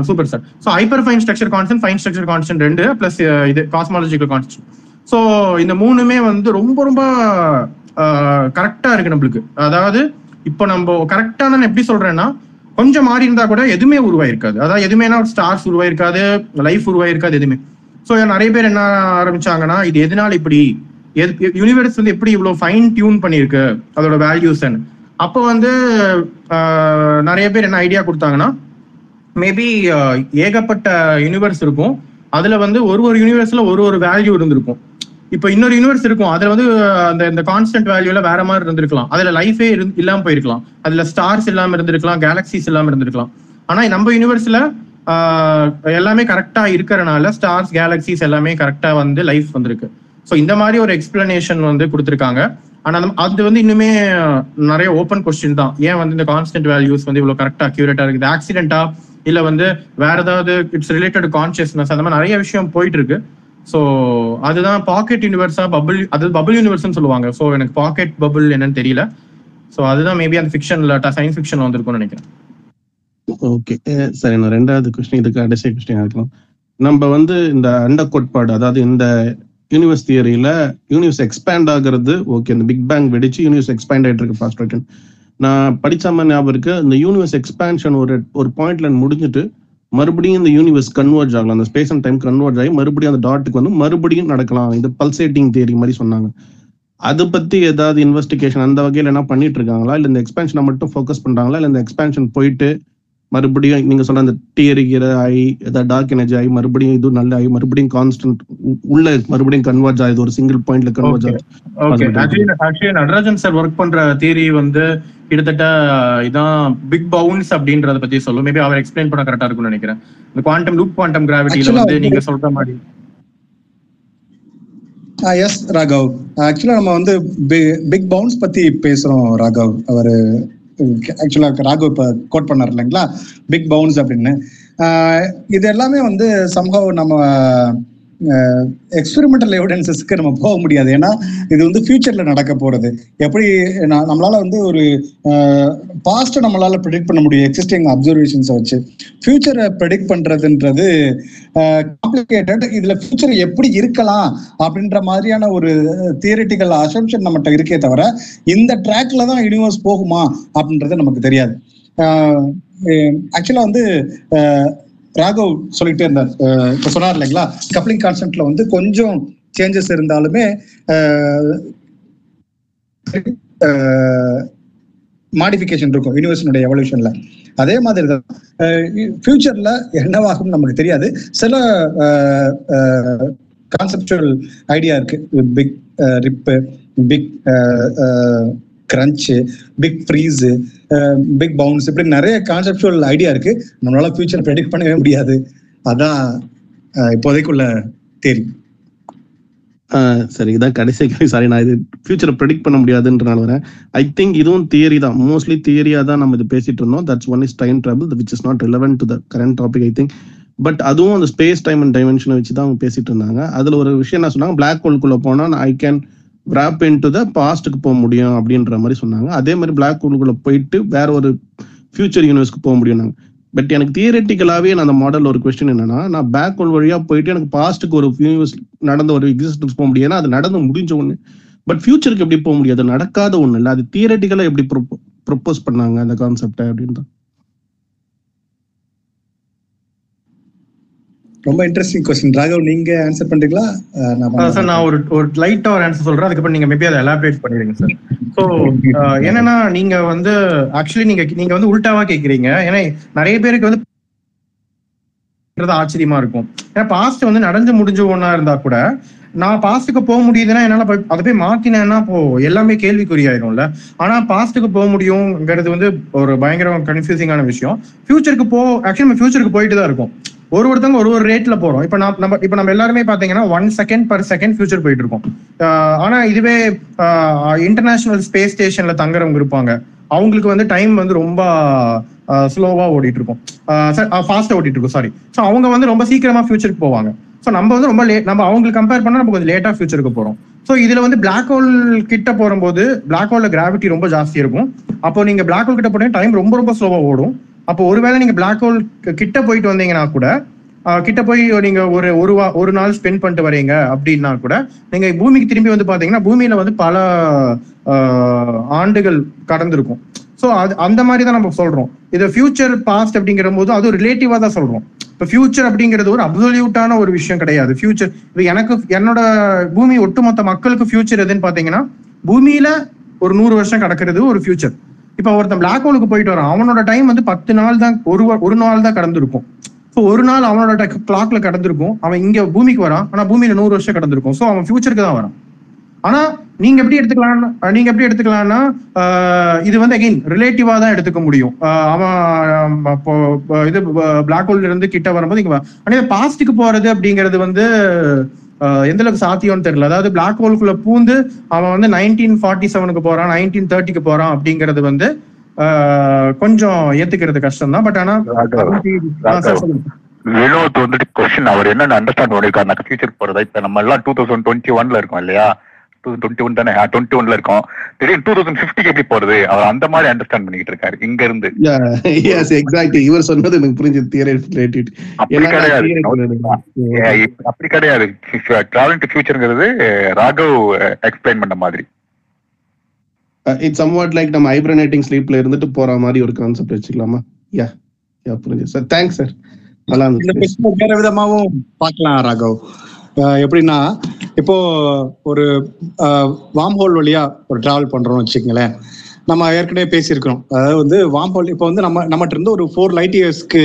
Super sir so hyper fine structure constant fine structure constant ரெண்டு பிளஸ் இது காஸ்மாலஜிக்கல் கான்ஸ்டன்ட் ஸோ இந்த மூணுமே வந்து ரொம்ப ரொம்ப கரெக்டா இருக்கு நம்மளுக்கு. அதாவது இப்போ நம்ம கரெக்டா நான் எப்படி சொல்றேன்னா கொஞ்சம் மாறி இருந்தா கூட எதுவுமே உருவாயிருக்காது. அதாவது எதுவுமேனா ஸ்டார்ஸ் உருவாயிருக்காது லைஃப் உருவாயிருக்காது எதுவுமே. ஸோ நிறைய பேர் என்ன ஆரம்பிச்சாங்கன்னா இது எதனால இப்படி யூனிவர்ஸ் வந்து எப்படி இவ்வளோ ஃபைன் டியூன் பண்ணியிருக்கு அதோட வேல்யூஸ் அப்போ வந்து நிறைய பேர் என்ன ஐடியா கொடுத்தாங்கன்னா மேபி ஏகப்பட்ட யூனிவர்ஸ் இருக்கும். அதுல வந்து ஒரு ஒரு யூனிவர்ஸ்ல ஒரு ஒரு வேல்யூ இருந்திருக்கும். இப்போ இன்னொரு யூனிவர்ஸ் இருக்கும். அதுல வந்து அந்த இந்த கான்ஸ்டன்ட் வேல்யூல வேற மாதிரி இருந்திருக்கலாம். அதுல லைஃபே இல்லாம போயிருக்கலாம். அதுல ஸ்டார்ஸ் இல்லாம இருந்திருக்கலாம் கேலக்சிஸ் இல்லாம இருந்திருக்கலாம். ஆனா நம்ம யூனிவர்ஸ்ல எல்லாமே கரெக்டா இருக்கிறனால ஸ்டார்ஸ் கேலக்சிஸ் எல்லாமே கரெக்டா வந்து லைஃப் வந்திருக்கு. ஸோ இந்த மாதிரி ஒரு எக்ஸ்பிளனேஷன் வந்து கொடுத்துருக்காங்க. ஆனா அது வந்து இன்னுமே நிறைய ஓப்பன் கொஸ்டின் தான். ஏன் வந்து இந்த கான்ஸ்டன்ட் வேல்யூஸ் வந்து இவ்வளவு கரெக்டா அக்யூரேட்டா இருக்குது? ஆக்சிடென்டா இல்ல வந்து வேற ஏதாவது இட்ஸ் ரிலேட்டட் கான்சியஸ்னஸ் அந்த மாதிரி நிறைய விஷயம் போயிட்டு இருக்கு. ஸோ அதுதான் பாக்கெட் யூனிவர்ஸா பபுள் அது பபுள் யூனிவர்ஸ்னு சொல்லுவாங்க. ஸோ எனக்கு பாக்கெட் பபுள் என்னன்னு தெரியல. ஸோ அதுதான் மேபி அந்த ஃபிக்ஷன்ல சயின்ஸ் ஃபிக்ஷன் வந்திருக்கும்னு நினைக்கிறேன். ஓகே சரி நான் ரெண்டாவது கொஸ்டின் இதுக்கு கடைசி கொஸ்டின் இருக்கலாம் நம்ம வந்து இந்த அண்ட கோட்பாடு அதாவது இந்த யூனிவர்ஸ் தியரியில யூனிவர்ஸ் எக்ஸ்பேண்ட் ஆகுறது ஓகே இந்த பிக் பேங் வெடிச்சு யூனிவர்ஸ் எக்ஸ்பேண்ட் ஆயிட்டு இருக்கு ஃபாஸ்ட் ரிட்டன் நான் படிச்ச மாதிரி ஞாபகம் இருக்கு. இந்த யூனிவர்ஸ் எக்ஸ்பேன்ஷன் ஒரு ஒரு பாயிண்ட்ல முடிஞ்சிட்டு மறுபடியும் இந்த யூனிவர்ஸ் கன்வெர்ஜ் ஆகலாம். அந்த ஸ்பேஸ் அண்ட் டைம் கன்வெர்ஜ் ஆகி மறுபடியும் அந்த டாட்டுக்கு வந்து மறுபடியும் நடக்கலாம். இது பல்சேட்டிங் தேரி மாதிரி சொன்னாங்க. அதை பத்தி ஏதாவது இன்வெஸ்டிகேஷன் அந்த வகையில் என்ன பண்ணிட்டு இருக்காங்களா? இல்ல இந்த எக்ஸ்பேன்ஷனை மட்டும் ஃபோக்கஸ் பண்றாங்களா? இல்ல இந்த எக்ஸ்பேன்ஷன் போயிட்டு மறுபடியும் நீங்க சொன்ன அந்த டீரிக்கிற ஆகி ஏதாவது டார்க் எனர்ஜி ஆகி மறுபடியும் இது நல்ல ஆகி மறுபடியும் கான்ஸ்டன்ட் உள்ள மறுபடியும் கன்வர்ஜ் ஆகுது. ஒரு சிங்கிள் பாயிண்ட்ல கன்வர்ஜ் ஆகுது. ஆக்சுவலி நடராஜன் சார் ஒர்க் பண்ற தியரி வந்து கிட்டத்தட்ட இதான் பிக் பவுன்ஸ் அப்படின்றத பத்தி சொல்லும். மேபி அவர் எக்ஸ்பிளைன் பண்ண கரெக்டா இருக்கும்னு நினைக்கிறேன். இந்த குவாண்டம் லூப் குவாண்டம் கிராவிட்டியில வந்து- நீங்க சொல்ற மாதிரி. எஸ் ராகவ். ஆக்சுவலா நம்ம வந்து பிக் பவுன்ஸ் பத்தி பேசுறோம் ராகவ். அவரு ஆக்சுவலாக ராகு இப்போ கோட் பண்ணார் இல்லைங்களா? பிக் பவுன்ஸ் அப்படின்னு. இது எல்லாமே வந்து சம்பவம் நம்ம எக்ஸ்பெரிமெண்டல் எவிடன்சஸ்க்கு நம்ம போக முடியாது. ஏன்னா இது வந்து ஃபியூச்சர்ல நடக்க போறது. எப்படி நம்மளால வந்து ஒரு பாஸ்ட் நம்மளால ப்ரெடிக்ட் பண்ண முடியும். எக்ஸிஸ்டிங் அப்சர்வேஷன்ஸை வச்சு. ஃபியூச்சரை ப்ரெடிக்ட் பண்றதுன்றது காம்ப்ளிகேட்டட் இதுல ஃபியூச்சர் எப்படி இருக்கலாம் அப்படின்ற மாதிரியான ஒரு தியரிட்டிக்கல் அசம்ஷன் நம்மகிட்ட இருக்கே தவிர இந்த ட்ராக்ல தான் யூனிவர்ஸ் போகுமா அப்படின்றது நமக்கு தெரியாது. ஆக்சுவலா வந்து ராகவ் சொல்லிட்டே இருந்தார். இப்ப சொன்னார் இல்லைங்களா? கப்ளிங் கான்செப்ட்ல வந்து கொஞ்சம் சேஞ்சஸ் இருந்தாலுமே மாடிஃபிகேஷன் இருக்கும் யூனிவர்ஸினுடைய எவல்யூஷன்ல அதே மாதிரி தான் ஃபியூச்சர்ல என்னவாகும் நமக்கு தெரியாது. சில கான்செப்டுவல் ஐடியா இருக்கு. Big rip big crunch big freeze big bounce இப்படி நிறைய கான்செப்டுவல் ஐடியா இருக்கு. நம்மளால ஃபியூச்சர் ப்ரெடிக்ட் பண்ணவே முடியாது. அதான் இப்போதைக்குள்ள தேரி ஆஹ் சரி இதான் கடைசி கேள்வி. சாரி நான் இது ஃபியூச்சரை ப்ரெடிக்ட் பண்ண முடியாதுன்றனால வரேன். ஐ திங்க் இதுவும் தியரி தான். மோஸ்ட்லி தியரியா தான் நம்ம இது பேசிட்டு இருந்தோம். That's one is time travel which is not relevant to the current topic I think but அதுவும் அந்த ஸ்பேஸ் டைம் அண்ட் டைமென்ஷனை வச்சு தான் அவங்க பேசிட்டு இருந்தாங்க. அதுல ஒரு விஷயம் என்ன சொன்னாங்க? பிளாக் ஹோல்குள்ள போனா I can wrap in to the பாஸ்ட்டுக்கு போக முடியும் அப்படின்ற மாதிரி சொன்னாங்க. அதே மாதிரி பிளாக் ஹோலுக்குள்ளே போயிட்டு வேற ஒரு ஃபியூச்சர் யூனிவர்ஸ்க்கு போக முடியும் பட் எனக்கு தியரட்டிக்கலாகவே நான் அந்த மாடல் ஒரு கொஸ்டின் என்னன்னா நான் பேக் ஹோல் வழியாக போயிட்டு எனக்கு பாஸ்ட்டுக்கு ஒரு யூனிவர்ஸ் நடந்த ஒரு எக்ஸிஸ்டன்ஸ் போக முடியும் ஏன்னா அது நடந்து முடிஞ்ச ஒன்று பட் ஃபியூச்சருக்கு எப்படி போக முடியாது நடக்காத ஒன்று இல்லை அது தியரட்டிக்கலாக எப்படி ப்ரொப்போஸ் பண்ணாங்க அந்த கான்செப்டை அப்படின்னு ரொம்ப இன்ட்ரெஸ்டிங் கொஸ்டின் ராகவ் நீங்க ஆன்சர் பண்றீங்களா? நான் சார் பண்ணவா? நான் ஒரு ஒரு லைட்டா ஒரு ஆன்சர் சொல்றேன். அதுக்கப்புறம் நீங்க மேபி அதை எலாபரேட் பண்ணிடுங்க சார் ஸோ என்னன்னா நீங்க வந்து ஆக்சுவலி நீங்க நீங்க வந்து உல்டாவா கேக்குறீங்க. ஏன்னா நிறைய பேருக்கு வந்து ஆச்சரியமா இருக்கும். ஏன்னா பாஸ்ட் வந்து நடந்து முடிஞ்ச ஒண்ணா இருந்தா கூட நான் பாஸ்ட்டுக்கு போக முடியுதுன்னா என்னால அதை போய் மாத்தினேன்னா இப்போ எல்லாமே கேள்விக்குறியாயிரும்ல. ஆனா பாஸ்ட்டுக்கு போக முடியுங்கிறது வந்து ஒரு பயங்கர கன்ஃபியூசிங்கான விஷயம். ஃபியூச்சருக்கு போ ஆக்சுவலி நம்ம ஃபியூச்சருக்கு போயிட்டு தான் இருக்கும். ஒரு ஒருத்தவங்க ஒரு ஒரு ரேட்ல போறோம். இப்போ நான் நம்ம இப்போ நம்ம எல்லாருமே பாத்தீங்கன்னா one second per second future போயிட்டு இருக்கோம். ஆனா இதுவே இன்டர்நேஷனல் ஸ்பேஸ் ஸ்டேஷன்ல தங்குறவங்க இருப்பாங்க. அவங்களுக்கு வந்து டைம் வந்து ரொம்ப ஸ்லோவா ஓடிட்டு இருக்கும். ஃபாஸ்டா ஓடிட்டு இருக்கும் சாரி ஸோ அவங்க வந்து ரொம்ப சீக்கிரமா ஃபியூச்சருக்கு போவாங்க. ஸோ நம்ம வந்து ரொம்ப லேட் நம்ம அவங்களுக்கு கம்பேர் பண்ணா நம்ம கொஞ்சம் லேட்டா ஃபியூச்சருக்கு போறோம். ஸோ இதுல வந்து பிளாக் ஹோல் கிட்ட போகும்போது பிளாக் ஹோல்ல கிராவிட்டி ரொம்ப ஜாஸ்தி இருக்கும். அப்போ நீங்க பிளாக் ஹோல் கிட்ட போனீங்கன்னா டைம் ரொம்ப ரொம்ப ஸ்லோவா ஓடும். அப்போ ஒருவேளை நீங்க பிளாக் ஹோல் கிட்ட போயிட்டு வந்தீங்கன்னா கூட கிட்ட போய் நீங்க ஒரு ஒரு வா ஒரு நாள் ஸ்பெண்ட் பண்ணிட்டு வரீங்க அப்படின்னா கூட நீங்க பூமிக்கு திரும்பி வந்து பாத்தீங்கன்னா பூமியில வந்து பல ஆண்டுகள் கடந்திருக்கும். ஸோ அது அந்த மாதிரி தான் நம்ம சொல்றோம். இது ஃபியூச்சர் பாஸ்ட் அப்படிங்கிற போது அது ரிலேட்டிவா தான் சொல்றோம். இப்போ ஃபியூச்சர் அப்படிங்கிறது ஒரு அப்சல்யூட்டான ஒரு விஷயம் கிடையாது. ஃபியூச்சர் இப்போ எனக்கு என்னோட பூமி ஒட்டுமொத்த மக்களுக்கு ஃபியூச்சர் எதுன்னு பாத்தீங்கன்னா பூமியில ஒரு நூறு வருஷம் கிடக்கிறது ஒரு ஃபியூச்சர் இப்போ ஒருத்தன் பிளாக் ஹோலுக்கு போயிட்டு வரான். அவனோட டைம் வந்து பத்து நாள் தான் ஒரு ஒரு நாள் தான் கடந்திருக்கும். ஸோ ஒரு நாள் அவனோட கிளாக்ல கடந்திருக்கும். அவன் இங்க பூமிக்கு வரான். ஆனா பூமியில நூறு வருஷம் கடந்திருக்கும். ஸோ அவன் ஃபியூச்சருக்கு தான் வரான். ஆனா நீங்க எப்படி எடுத்துக்கலாம்னா நீங்க எப்படி எடுத்துக்கலாம்னா இது வந்து அகைன் ரிலேட்டிவா தான் எடுத்துக்க முடியும். அவன் இப்போ இது பிளாக் ஹோல்ல இருந்து கிட்ட வரும்போது இங்க ஆனா பாஸ்டுக்கு போறது அப்படிங்கிறது வந்து எந்த அளவுக்கு சாத்தியம்னு தெரியல. அதாவது பிளாக் ஹோல்குள்ள பூந்து அவன் வந்து நைன்டீன் ஃபார்ட்டி செவனுக்கு போறான் நைன்டீன் தேர்ட்டிக்கு போறான் அப்படிங்கிறது வந்து கொஞ்சம் ஏத்துக்கிறது கஷ்டம் தான் பட் ஆனா. வினோத் வந்துட்டு கொஸ்டின் அவர் என்னன்னு அண்டர்ஸ்டாண்ட் பண்ணிருக்காரு? ஃபியூச்சர் போறதா? இப்ப நம்ம எல்லாம் டூ தௌசண்ட் டுவெண்ட்டி ஒன்ல இருக்கோம் இல்லையா? டுவெண்ட்டி ஒன் தானே? டுவெண்ட்டி ஒன்ல இருக்கோம். திடீர்னு டூ தௌசண்ட் ஃபிஃப்டிக்கு எப்படி போறது? அவர் அந்த மாதிரி அண்டர்ஸ்டாண்ட் பண்ணிக்கிட்டு இருக்காரு. இங்க இருந்து எக்ஸாக்ட்லி இவர் சொன்னது எனக்கு ரிலேட்டட் அப்படி கிடையாது. அப்படி கிடையாது. டிராவலிங் டு ஃபியூச்சர்ங்கிறது ராகவ் எக்ஸ்பிளைன் பண்ண மாதிரி. இட்ஸ் சம்வாட் லைக் நம்ம ஹைப்ரனேட்டிங் ஸ்லீப்ல இருந்துட்டு போற மாதிரி ஒரு கான்செப்ட் வச்சுக்கலாமா? யா யா புரிஞ்சு சார் தேங்க்ஸ் சார் நல்லா இருந்துச்சு. வேற விதமாவும் பார்க்கலாம் ராகவ். எப்படின்னா இப்போ ஒரு வார்ம் ஹோல் வழியா ஒரு டிராவல் பண்றோம்னு வச்சுக்கங்களேன். நம்ம ஏற்கனவே பேசியிருக்கிறோம். அதாவது வந்து வாம்போல் இப்போ வந்து நம்ம நம்மகிட்ட இருந்து ஒரு ஃபோர் லைட் இயர்ஸ்க்கு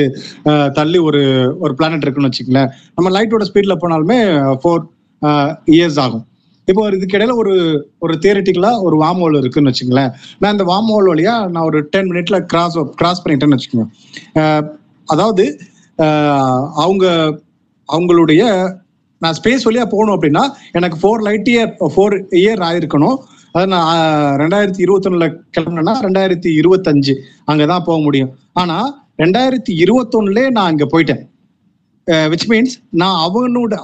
தள்ளி ஒரு ஒரு பிளானட் இருக்குன்னு வச்சுக்கங்களேன். நம்ம லைட்டோட ஸ்பீட்ல போனாலுமே ஃபோர் இயர்ஸ் ஆகும். இப்போ இதுக்கு இடையில ஒரு ஒரு தியரட்டிக்கலா ஒரு வாம் ஹோல் இருக்குன்னு வச்சுங்களேன் நான் இந்த வாம் ஹோல் வழியா நான் ஒரு டென் மினிட்ல கிராஸ் கிராஸ் பண்ணிட்டேன்னு வச்சுக்கோங்க. அதாவது அவங்க அவங்களுடைய நான் ஸ்பேஸ் வழியா போகணும் அப்படின்னா எனக்கு four light year four year ஆயிருக்கணும். அது நான் ரெண்டாயிரத்தி இருபத்தொன்னுல கிளம்புனேன்னா ரெண்டாயிரத்தி இருபத்தஞ்சு அங்கதான் போக முடியும். ஆனா ரெண்டாயிரத்தி இருபத்தொன்னுலே நான் அங்க போயிட்டேன். விச் மீன்ஸ் நான் அவனோட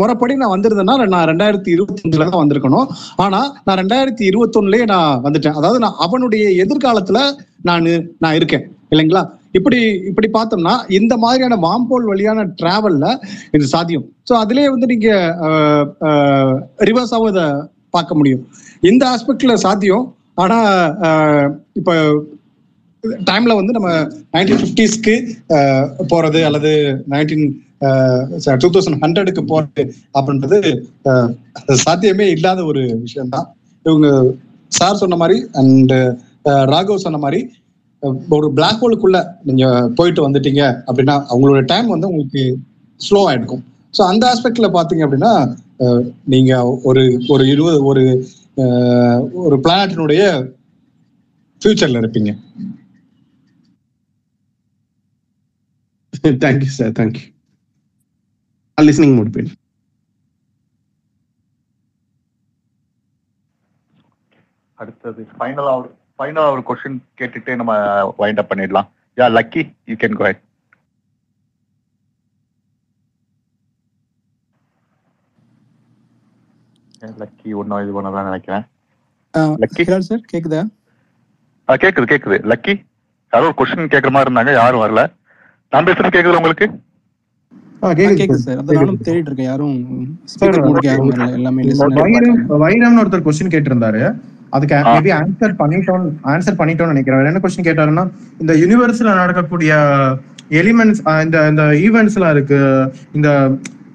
முறைப்படி நான் வந்திருந்தேன்னா நான் ரெண்டாயிரத்தி இருபத்தஞ்சுல தான் வந்திருக்கணும். ஆனா நான் ரெண்டாயிரத்தி இருபத்தொன்னுலயே நான் வந்துட்டேன். அதாவது நான் அவனுடைய எதிர்காலத்துல நான் நான் இருக்கேன். இல்லைங்களா? இப்படி இப்படி பார்த்தோம்னா இந்த மாதிரியான வாம்போல் வழியான டிராவல்ல இது சாத்தியம். ஸோ அதுலயே வந்து நீங்க ரிவர்ஸாவும் இதை பார்க்க முடியும். இந்த ஆஸ்பெக்ட்ல சாத்தியம். ஆனா அஹ், இப்ப டைம்ல வந்து நம்ம நைன்டீன் ஃபிஃப்டிஸ்க்கு போறது அல்லது நைன்டீன் டூ தௌசண்ட் ஹண்ட்ரடுக்கு போறது அப்படின்றது சாத்தியமே இல்லாத ஒரு விஷயம்தான். இவங்க சார் சொன்ன மாதிரி அண்ட் ராகவ் சொன்ன மாதிரி ஒரு பிளாக் ஹோலுக்குள்ள நீங்க போயிட்டு வந்துட்டீங்க அப்படின்னா அவங்களோட டைம் வந்து உங்களுக்கு ஸ்லோ ஆயிருக்கும். ஸோ அந்த ஆஸ்பெக்ட்ல பாத்தீங்க அப்படின்னா நீங்க ஒரு ஒரு இருபது ஒரு ஒரு பிளானட்டினுடைய ஃபியூச்சர்ல இருப்பீங்க. Thank you sir thank you listening mode போயிடு அடுத்தது ஃபைனலா ஒரு ஃபைனலா ஒரு கொஸ்டின் கேட்டுட்டு நம்ம வைண்ட் அப் பண்ணிடலாம். Yeah lucky you can go lucky ஒன்னும் இது பண்ணதான் நினைக்கிறேன். லக்கி சார் கேக்குதா? ஆ கேக்குது கேக்குது. லக்கி யாரோ ஒரு கொஸ்டின் கேக்குற மாதிரி இருந்தாங்க யாரும் வரல. நான் பேசுறது கேக்குது உங்களுக்கு? ஒருத்தர் கொஸ்டின் கேட்டிருந்தாரு. அதுக்கு மேபி ஆன்சர் பண்ணிட்டோம் ஆன்சர் பண்ணிட்டோம்னு நினைக்கிறேன். என்ன கொஸ்டின் கேட்டாருன்னா இந்த யூனிவர்ஸ்ல நடக்கக்கூடிய எலிமெண்ட்ஸ் இந்த இந்த ஈவெண்ட்ஸ்லாம் இருக்கு. இந்த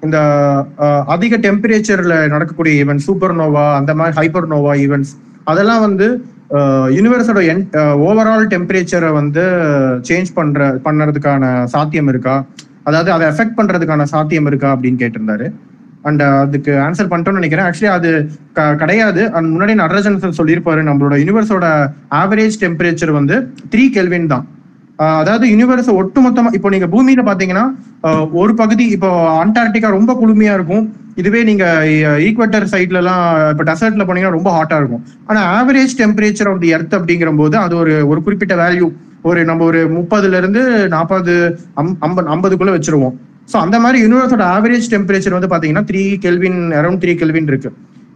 இந்த அதிக டெம்பரேச்சர்ல நடக்கக்கூடிய ஈவெண்ட் சூப்பர் நோவா அந்த மாதிரி ஹைப்பர் நோவா ஈவெண்ட்ஸ் அதெல்லாம் வந்து யூனிவர்ஸோட ஓவரால் டெம்பரேச்சரை வந்து சேஞ்ச் பண்ற பண்ணறதுக்கான சாத்தியம் இருக்கா? அதாவது அதை எஃபெக்ட் பண்றதுக்கான சாத்தியம் இருக்கா அப்படின்னு கேட்டிருந்தாரு. அண்ட் uh, அதுக்கு ஆன்சர் பண்ணிட்டோம்னு நினைக்கிறேன். ஆக்சுவலி அது க- கிடையாது. அண்ட் முன்னாடி நடராஜன் சொல்லியிருப்பாரு நம்மளோட யூனிவர்ஸோட ஆவரேஜ் டெம்பரேச்சர் வந்து த்ரீ கெல்வின் தான். அதாவது யூனிவர்ஸ் ஒட்டுமொத்தமா இப்போ நீங்க பூமியில பாத்தீங்கன்னா ஒரு பகுதி இப்போ அண்டார்டிகா ரொம்ப குளுமையா இருக்கும். இதுவே நீங்க ஈக்வட்டர் சைட்ல எல்லாம் இப்போ டெசர்ட்ல போனீங்கன்னா ரொம்ப ஹாட்டா இருக்கும். ஆனா average temperature of the earth அப்படிங்கிற போது அது ஒரு ஒரு குறிப்பிட்ட வேல்யூ ஒரு நம்ம ஒரு முப்பதுல இருந்து நாற்பது ஐம்பது ஐம்பதுக்குள்ள வச்சிருவோம். ஸோ அந்த மாதிரி யூனிவர்ஸோட ஆவரேஜ் டெம்பரேச்சர் வந்து பார்த்தீங்கன்னா three kelvin around three kelvin இருக்கு.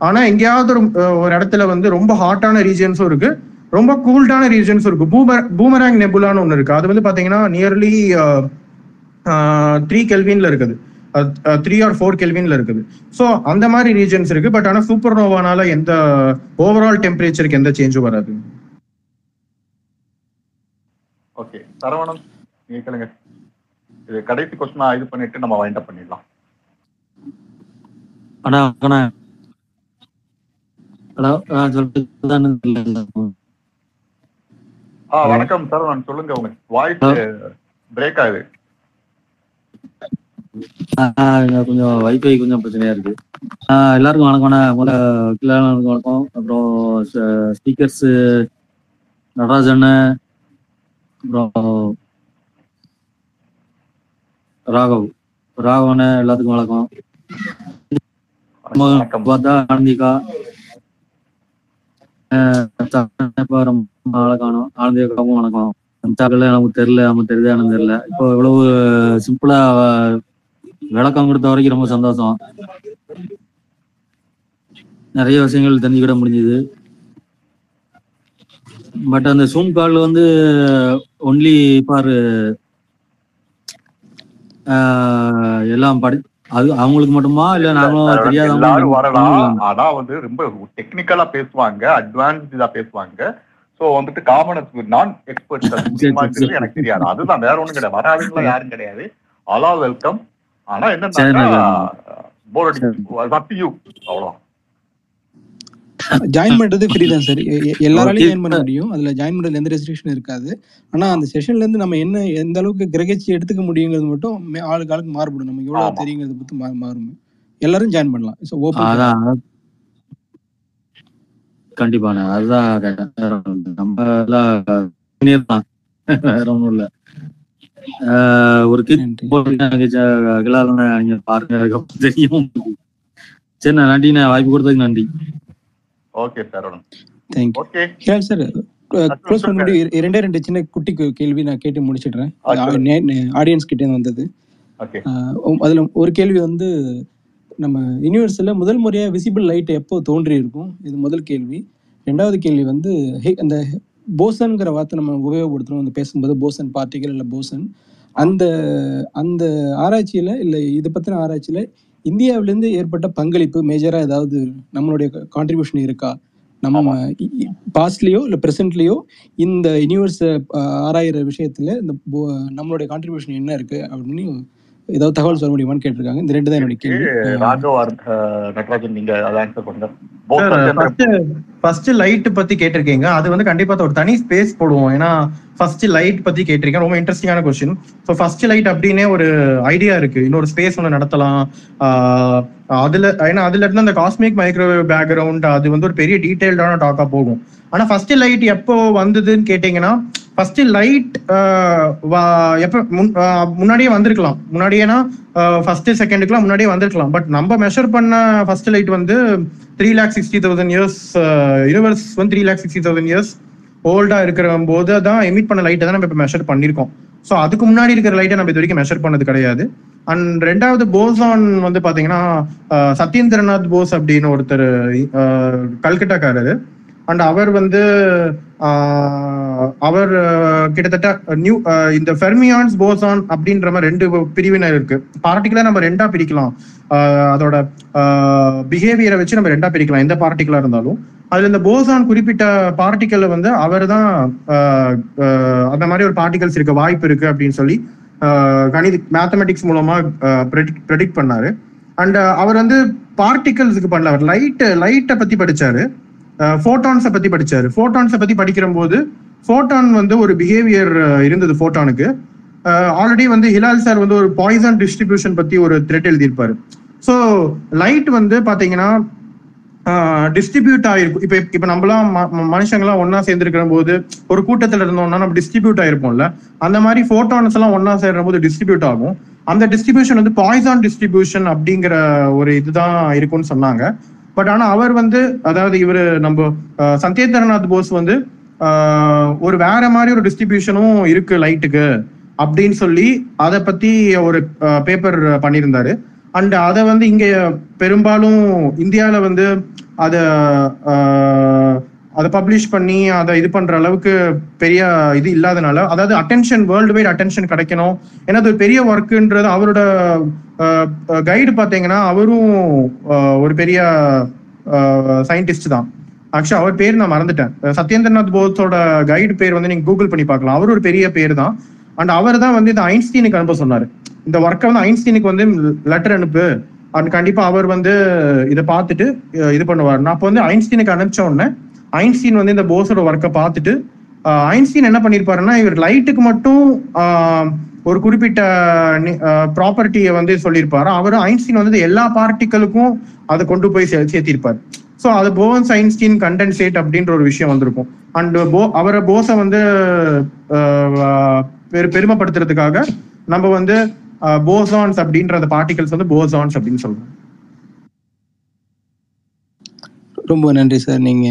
ஆனால் எங்கேயாவது ஒரு ஒரு இடத்துல வந்து ரொம்ப ஹாட்டான ரீஜன்ஸும் இருக்கு. ரொம்ப கூல்டான ரீஜன்ஸும் இருக்கு. பூமர் பூமராங் நெபுலான்னு ஒன்று இருக்கு. அது வந்து பார்த்தீங்கன்னா நியர்லி த்ரீ கெல்வின்ல இருக்குது. த்ரீ ஆர் ஃபோர் கெல்வின்ல இருக்குது. ஸோ அந்த மாதிரி ரீஜன்ஸ் இருக்கு. பட் ஆனால் சூப்பர் நோவானால எந்த ஓவரால் டெம்பரேச்சருக்கு எந்த சேஞ்சும் வராது. ஓகே சரவணம் நீங்க கேளுங்க. இது கடைசி கொஸ்டினா இது பண்ணிட்டு நம்ம வைண்ட் அப் பண்ணிடலாம். அண்ணா அண்ணா. ஹலோ சொல்லிட்டு ஆ வணக்கம் சரவணன் சொல்லுங்க உங்க வாய்ஸ் பிரேக் ஆகுது. கொஞ்சம் வைஃபை கொஞ்சம் பிரச்சனையா இருக்கு. எல்லாருக்கும் வணக்கம்ண்ணா முதல்ல வணக்கம். அப்புறம் ஸ்பீக்கர்ஸ் நடராஜன் அப்புறம் ராகவ். ராகவண்ண எல்லாத்துக்கும் வணக்கம். பார்த்தா ஆனந்திகா. ரொம்ப காணும் ஆனந்திகாவும் வணக்கம். சாப்பிடல நமக்கு தெரியல நமக்கு தெரியுது எனக்கு தெரியல. இப்போ இவ்வளவு சிம்பிளா விளக்கம் கொடுத்த வரைக்கும் ரொம்ப சந்தோஷம். நிறைய விஷயங்கள் தெரிஞ்சுக்கிட முடிஞ்சுது. பட் அந்த சூம் கால் வந்து ஒன்லி ஃபார் எல்லாம் படி அது அவங்களுக்கு மட்டுமா இல்ல நாங்களும் தெரியாதவங்க வரலாம் ஆனா வந்து ரொம்ப டெக்னிக்கலா பேசுவாங்க அட்வான்ஸ்டா பேசுவாங்க சோ வந்துட்டு காமன் நான் எக்ஸ்பர்ட்ஸ். எனக்கு தெரியாது அதுதான் வேற ஒண்ணும் கிடையாது வராதுங்களா யாரும் கிடையாது அலா வெல்கம் ஆனா என்னன்னா நான் போர் அடிச்சு யூ அவ்வளவுதான் ஜாயின் பண்றது ஃப்ரீ தான் சார் எல்லாராலையும் ஜாயின் பண்ண முடியும். அதுல ஜாயின் பண்றதுல எந்த ரெஸ்ட்ரிக்ஷன் இருக்காது. ஆனா அந்த செஷன்ல இருந்து நம்ம என்ன எந்த அளவுக்கு கிரகிச்சு எடுத்துக்க முடியுங்கிறது மட்டும் ஆளுக்கு ஆளுக்கு மாறுபடும். நமக்கு எவ்வளவு தெரியுங்கிறத பத்தி மாறும். எல்லாரும் ஜாயின் பண்ணலாம். ஸோ ஓப்பன் கண்டிப்பாண்ணே அதுதான். நம்ம எல்லாம் தான். வேற ஒண்ணும் இல்ல. ஒரு பாருங்க. தெரியும். சரி நான் நன்றிண்ணே. வாய்ப்பு கொடுத்ததுக்கு நன்றி. Okay sir thank you okay sir close பண்ண முடியும். இர- ரெண்டே ரெண்டு சின்ன குட்டி கேள்வி நான் கேட்டு முடிச்சிடுறேன். ஆடியன்ஸ் கிட்டே வந்தது. அதுல ஒரு கேள்வி வந்து நம்ம யூனிவர்ஸ்ல முதல் முறையா விசிபிள் லைட் எப்போ தோன்றி இருக்கும் இது முதல் கேள்வி. ரெண்டாவது கேள்வி வந்து அந்த போசன்ங்கிற வார்த்தை நம்ம உபயோகப்படுத்துறோம். அந்த பேசும்போது போசன் பார்ட்டிகல் இல்லை போசன். அந்த அந்த ஆராய்ச்சியில இல்லை இதை பத்தின ஆராய்ச்சியில இந்தியாவிலேருந்து ஏற்பட்ட பங்களிப்பு மேஜரா ஏதாவது நம்மளுடைய கான்ட்ரிபியூஷன் இருக்கா? நம்ம பாஸ்ட்லயோ இல்லை ப்ரெசென்ட்லயோ இந்த யூனிவர்ஸ் ஆராயிற விஷயத்துல இந்த நம்மளுடைய கான்ட்ரிபியூஷன் என்ன இருக்கு அப்படின்னு ஏதாவது தகவல் சொல்ல முடியுமான்னு கேட்டிருக்காங்க. இந்த ரெண்டு தான் என்னுடைய கேள்வி. ராகவ் நடராஜன் நீங்க அதை ஆன்சர் பண்ணுங்க. ஃபர்ஸ்ட் ஃபர்ஸ்ட் லைட் பத்தி கேட்டிருக்கீங்க. அது வந்து கண்டிப்பா ஒரு தனி ஸ்பேஸ் போடுவோம். ஏன்னா ஃபர்ஸ்ட் லைட் பத்தி கேட்டிருக்கேன் ரொம்ப இன்ட்ரெஸ்டிங்கான கொஸ்டின் ஸோ ஃபர்ஸ்ட் லைட் அப்படின்னே ஒரு ஐடியா இருக்கு. இன்னொரு ஸ்பேஸ் ஒன்று நடத்தலாம். அதுல ஏன்னா அதுல இருந்து அந்த காஸ்மிக் மைக்ரோவேவ் பேக்ரவுண்ட் அது வந்து ஒரு பெரிய டீடைல்டான டாக்கா போகும். ஆனா ஃபர்ஸ்ட் லைட் எப்போ வந்ததுன்னு கேட்டீங்கன்னா ஃபர்ஸ்ட் லைட் எப்போ முன்னாடியே வந்திருக்கலாம். முன்னாடியேனா ஃபர்ஸ்ட் செகண்டுக்குலாம் முன்னாடியே வந்திருக்கலாம். பட் நம்ம மெஷர் பண்ண ஃபர்ஸ்ட் லைட் வந்து three lakh sixty thousand years universe வந்து three lakh sixty thousand years ஓல்டா இருக்கிற போது தான் எமிட் பண்ண லைட்டை தான் நம்ம இப்போ மெஷர் பண்ணியிருக்கோம். ஸோ அதுக்கு முன்னாடி இருக்கிற லைட்டை நம்ம இது வரைக்கும் மெஷர் பண்ணது கிடையாது. அண்ட் ரெண்டாவது போஸான் வந்து பாத்தீங்கன்னா சத்யேந்திரநாத் போஸ் அப்படின்னு ஒருத்தர் கல்கட்டாக்காரரு. அண்ட் அவர் வந்து அவர் கிட்டத்தட்ட நியூ இந்த ஃபெர்மியான்ஸ் போசான் அப்படின்ற மாதிரி ரெண்டு பிரிவினர் இருக்கு. பார்ட்டிகுலர் நம்ம ரெண்டா பிரிக்கலாம். அதோட பிஹேவியரை வச்சு நம்ம ரெண்டா பிரிக்கலாம் எந்த பார்ட்டிகுலா இருந்தாலும். அதுல இந்த போசான் குறிப்பிட்ட பார்ட்டிக்கல் வந்து அவர் தான் அந்த மாதிரி ஒரு பார்ட்டிகல்ஸ் இருக்க வாய்ப்பு இருக்கு அப்படின்னு சொல்லி கணித மேத்தமெட்டிக்ஸ் மூலமா ப்ரெடிக்ட் பண்ணாரு. அண்ட் அவர் வந்து பார்ட்டிகல்ஸுக்கு பண்ணல அவர் லைட் லைட்டை பத்தி படிச்சாரு. ஃபோட்டான்ஸை பத்தி படிச்சாரு. ஃபோட்டான்ஸை பத்தி படிக்கிற போது ஃபோட்டான் வந்து ஒரு பிஹேவியர் இருந்தது ஃபோட்டானுக்கு ஆல்ரெடி வந்து ஹிலால் சார் வந்து ஒரு பாய்சன் டிஸ்ட்ரிபியூஷன் பத்தி ஒரு த்ரெட் எழுதியிருப்பாரு. ஸோ லைட் வந்து பாத்தீங்கன்னா டிஸ்ட்ரிபியூட் ஆயிருக்கும் இப்போ இப்போ நம்மளாம் ம- மனுஷங்களாம் ஒண்ணா சேர்ந்துருக்கிற போது ஒரு கூட்டத்தில் இருந்தோம்னா நம்ம டிஸ்ட்ரிபியூட் ஆயிருப்போம்ல. அந்த மாதிரி ஃபோட்டான்ஸ் எல்லாம் ஒண்ணா சேர்ற போது டிஸ்ட்ரிபியூட் ஆகும். அந்த டிஸ்ட்ரிபியூஷன் வந்து பாய்சான் டிஸ்ட்ரிபியூஷன் அப்படிங்கிற ஒரு இதுதான் இருக்கும்னு சொன்னாங்க. பட் ஆனா அவர் வந்து அதாவது இவரு நம்ம சந்தேந்திரநாத் சத்யேந்திரநாத் போஸ் வந்து ஒரு வேற மாதிரி ஒரு டிஸ்ட்ரிபியூஷனும் இருக்கு லைட்டுக்கு அப்படின்னு சொல்லி அதை பத்தி ஒரு பேப்பர் பண்ணியிருந்தாரு. அண்ட் அதை வந்து இங்க பெரும்பாலும் இந்தியாவில் வந்து அதை அதை பப்ளிஷ் பண்ணி அதை இது பண்ற அளவுக்கு பெரிய இது இல்லாதனால அதாவது அட்டென்ஷன் வேர்ல்டு வைட் அட்டென்ஷன் கிடைக்கணும். ஏன்னா அது ஒரு பெரிய ஒர்க்குன்றது அவரோட கைடு பாத்தீங்கன்னா அவரும் ஒரு பெரிய சயின்டிஸ்ட் தான். ஆக்சுவலா அவர் பேர் நான் மறந்துட்டேன். சத்யேந்திரநாத் போஸோட கைடு பேர் வந்து நீங்க கூகுள் பண்ணி பார்க்கலாம். அவர் ஒரு பெரிய பேர் தான். அண்ட் அவர் தான் வந்து இந்த ஐன்ஸ்டீனுக்கு அனுப்ப சொன்னாரு. இந்த ஒர்க்கை வந்து ஐன்ஸ்டீனுக்கு வந்து லெட்டர் அனுப்பு. அண்ட் கண்டிப்பா அவர் வந்து இதை பார்த்துட்டு இது பண்ணுவார். நான் அப்போ வந்து ஐன்ஸ்டீனுக்கு அனுப்பிச்ச உடனே ஐன்ஸ்டீன் வந்து இந்த போஸோட ஒர்க்கை பார்த்துட்டு ஐன்ஸ்டீன் என்ன பண்ணியிருப்பாருன்னா இவர் லைட்டுக்கு மட்டும் ஒரு குறிப்பிட்ட ப்ராப்பர்ட்டியை வந்து சொல்லியிருப்பாரு. அவர் ஐன்ஸ்டீன் வந்து எல்லா பார்ட்டிகளுக்கும் அதை கொண்டு போய் சே சேர்த்திருப்பார். ஸோ அது போன்ஸ் ஐன்ஸ்டீன் கண்டென்சேட் அப்படின்ற ஒரு விஷயம் வந்திருக்கும். அண்ட் போ அவரை போஸை வந்து பெரு பெருமைப்படுத்துறதுக்காக நம்ம வந்து போசான்ஸ் அப்படின்ற அந்த பார்ட்டிகல்ஸ் வந்து போசான்ஸ் அப்படின்னு சொல்றோம். ரொம்ப நன்றி சார். நீங்க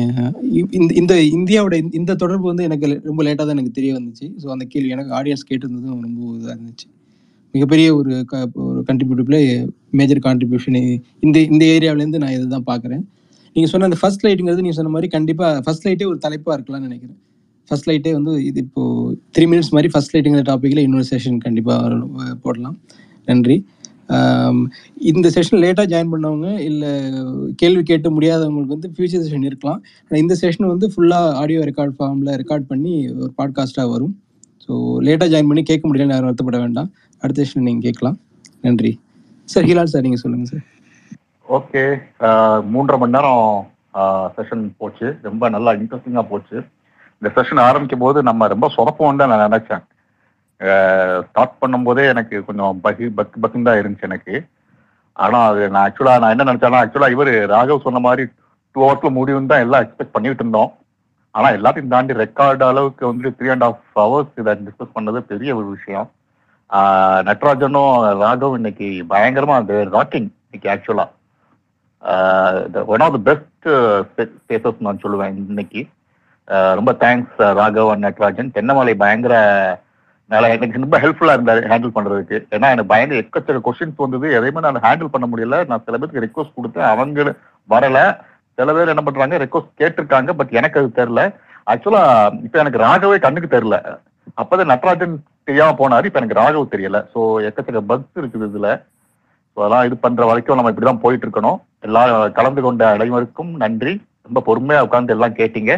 இ- இந்த இந்த இந்தியாவோட இந்த- இந்த தொடர்பு வந்து எனக்கு ரொம்ப லேட்டாக தான் எனக்கு தெரிய வந்துச்சு. ஸோ அந்த கேள்வி எனக்கு ஆடியன்ஸ் கேட்டிருந்ததும் ரொம்ப இதாக இருந்துச்சு. மிகப்பெரிய ஒரு க- ஒரு கண்ட்ரிபியூட்டிவ்ல மேஜர் கான்ட்ரிபியூஷன் இந்த இந்த ஏரியாவிலேருந்து நான் இதை தான் பார்க்குறேன். நீங்கள் சொன்ன அந்த ஃபர்ஸ்ட் லைட்டுங்கிறது நீங்கள் சொன்ன மாதிரி கண்டிப்பாக ஃபர்ஸ்ட் லைட்டே ஒரு தலைப்பாக இருக்கலாம்னு நினைக்கிறேன். ஃபர்ஸ்ட் லைட்டே வந்து இது இப்போது த்ரீ மினிட்ஸ் மாதிரி ஃபர்ஸ்ட் லைட்டுங்கிற டாப்பிக்கில் இன்னொரு செஷன் கண்டிப்பாக போடலாம். நன்றி. இந்த செஷன் லேட்டாக ஜாயின் பண்ணவங்க இல்லை கேள்வி கேட்டு முடியாதவங்களுக்கு வந்து ஃபியூச்சர் செஷன் இருக்கலாம். ஆனால் இந்த செஷன் வந்து ஃபுல்லாக ஆடியோ ரெக்கார்ட் ஃபார்மில் ரெக்கார்ட் பண்ணி ஒரு பாட்காஸ்ட்டாக வரும். ஸோ லேட்டாக ஜாயின் பண்ணி கேட்க முடியலன்னு யாரும் வருத்தப்பட வேண்டாம். அடுத்த செஷன் நீங்கள் கேட்கலாம். நன்றி. சார் ஹிலால் சார் நீங்கள் சொல்லுங்கள் சார் ஓகே. மூன்றரை மணி நேரம் செஷன் போச்சு. ரொம்ப நல்லா இன்ட்ரெஸ்டிங்காக போச்சு. இந்த செஷன் ஆரம்பிக்கும் போது நம்ம ரொம்ப சொதப்போம் தான் நான் நினச்சேன். ஸ்டார்ட் பண்ணும்போதே எனக்கு கொஞ்சம் பகி பக் பக்குன்னு தான் இருந்துச்சு எனக்கு. ஆனால் அது நான் ஆக்சுவலாக நான் என்ன நினச்சேன்னா ஆக்சுவலாக இவர் ராகவ் சொன்ன மாதிரி டூ ஹவர்ஸில் முடியும் தான் எல்லாம் எக்ஸ்பெக்ட் பண்ணிட்டு இருந்தோம். ஆனால் எல்லாத்தையும் தாண்டி ரெக்கார்டு அளவுக்கு வந்து த்ரீ அண்ட் ஹாஃப் ஹவர்ஸ் இதை டிஸ்கஸ் பண்ணது பெரிய ஒரு விஷயம். நட்ராஜனும் ராகவ் இன்னைக்கு பயங்கரமாக அது ராக்கிங் இன்னைக்கு ஆக்சுவலாக one of the best spaces நான் சொல்லுவேன் இன்னைக்கு. ரொம்ப தேங்க்ஸ் ராகவ் அண்ட் நட்ராஜன். தென்னமலை பயங்கர அதனால எனக்கு ரொம்ப ஹெல்ப்ஃபுல்லா இருந்தாரு ஹேண்டில் பண்றதுக்கு. ஏன்னா எனக்கு பயங்கர எக்கச்சக்க கொஸ்டின்ஸ் வந்தது. எதையுமே நான் ஹேண்டில் பண்ண முடியல. நான் சில பேருக்கு ரெக்வஸ்ட் கொடுத்தேன். அவங்க வரல. சில பேர் என்ன பண்றாங்க ரெக்வஸ்ட் கேட்டிருக்காங்க பட் எனக்கு அது தெரில ஆக்சுவலா இப்ப எனக்கு ராகவே கண்ணுக்கு தெரில அப்பதான் நட்ராஜன் தெரியாம போனாரு. இப்ப எனக்கு ராகவ் தெரியல. ஸோ எக்கச்சக்க பக்ஸ் இருக்குது இதுல. ஸோ அதெல்லாம் இது பண்ற வரைக்கும் நம்ம இப்படிதான் போயிட்டு இருக்கணும். எல்லாம் கலந்து கொண்ட அனைவருக்கும் நன்றி. ரொம்ப பொறுமையா உட்காந்து எல்லாம் கேட்டீங்க.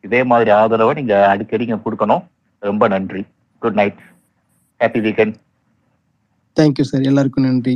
இதே மாதிரி ஆதரவை நீங்க அடிக்கடி கொடுக்கணும். ரொம்ப நன்றி. Good night happy weekend thank you sir எல்லாருக்கும் நன்றி.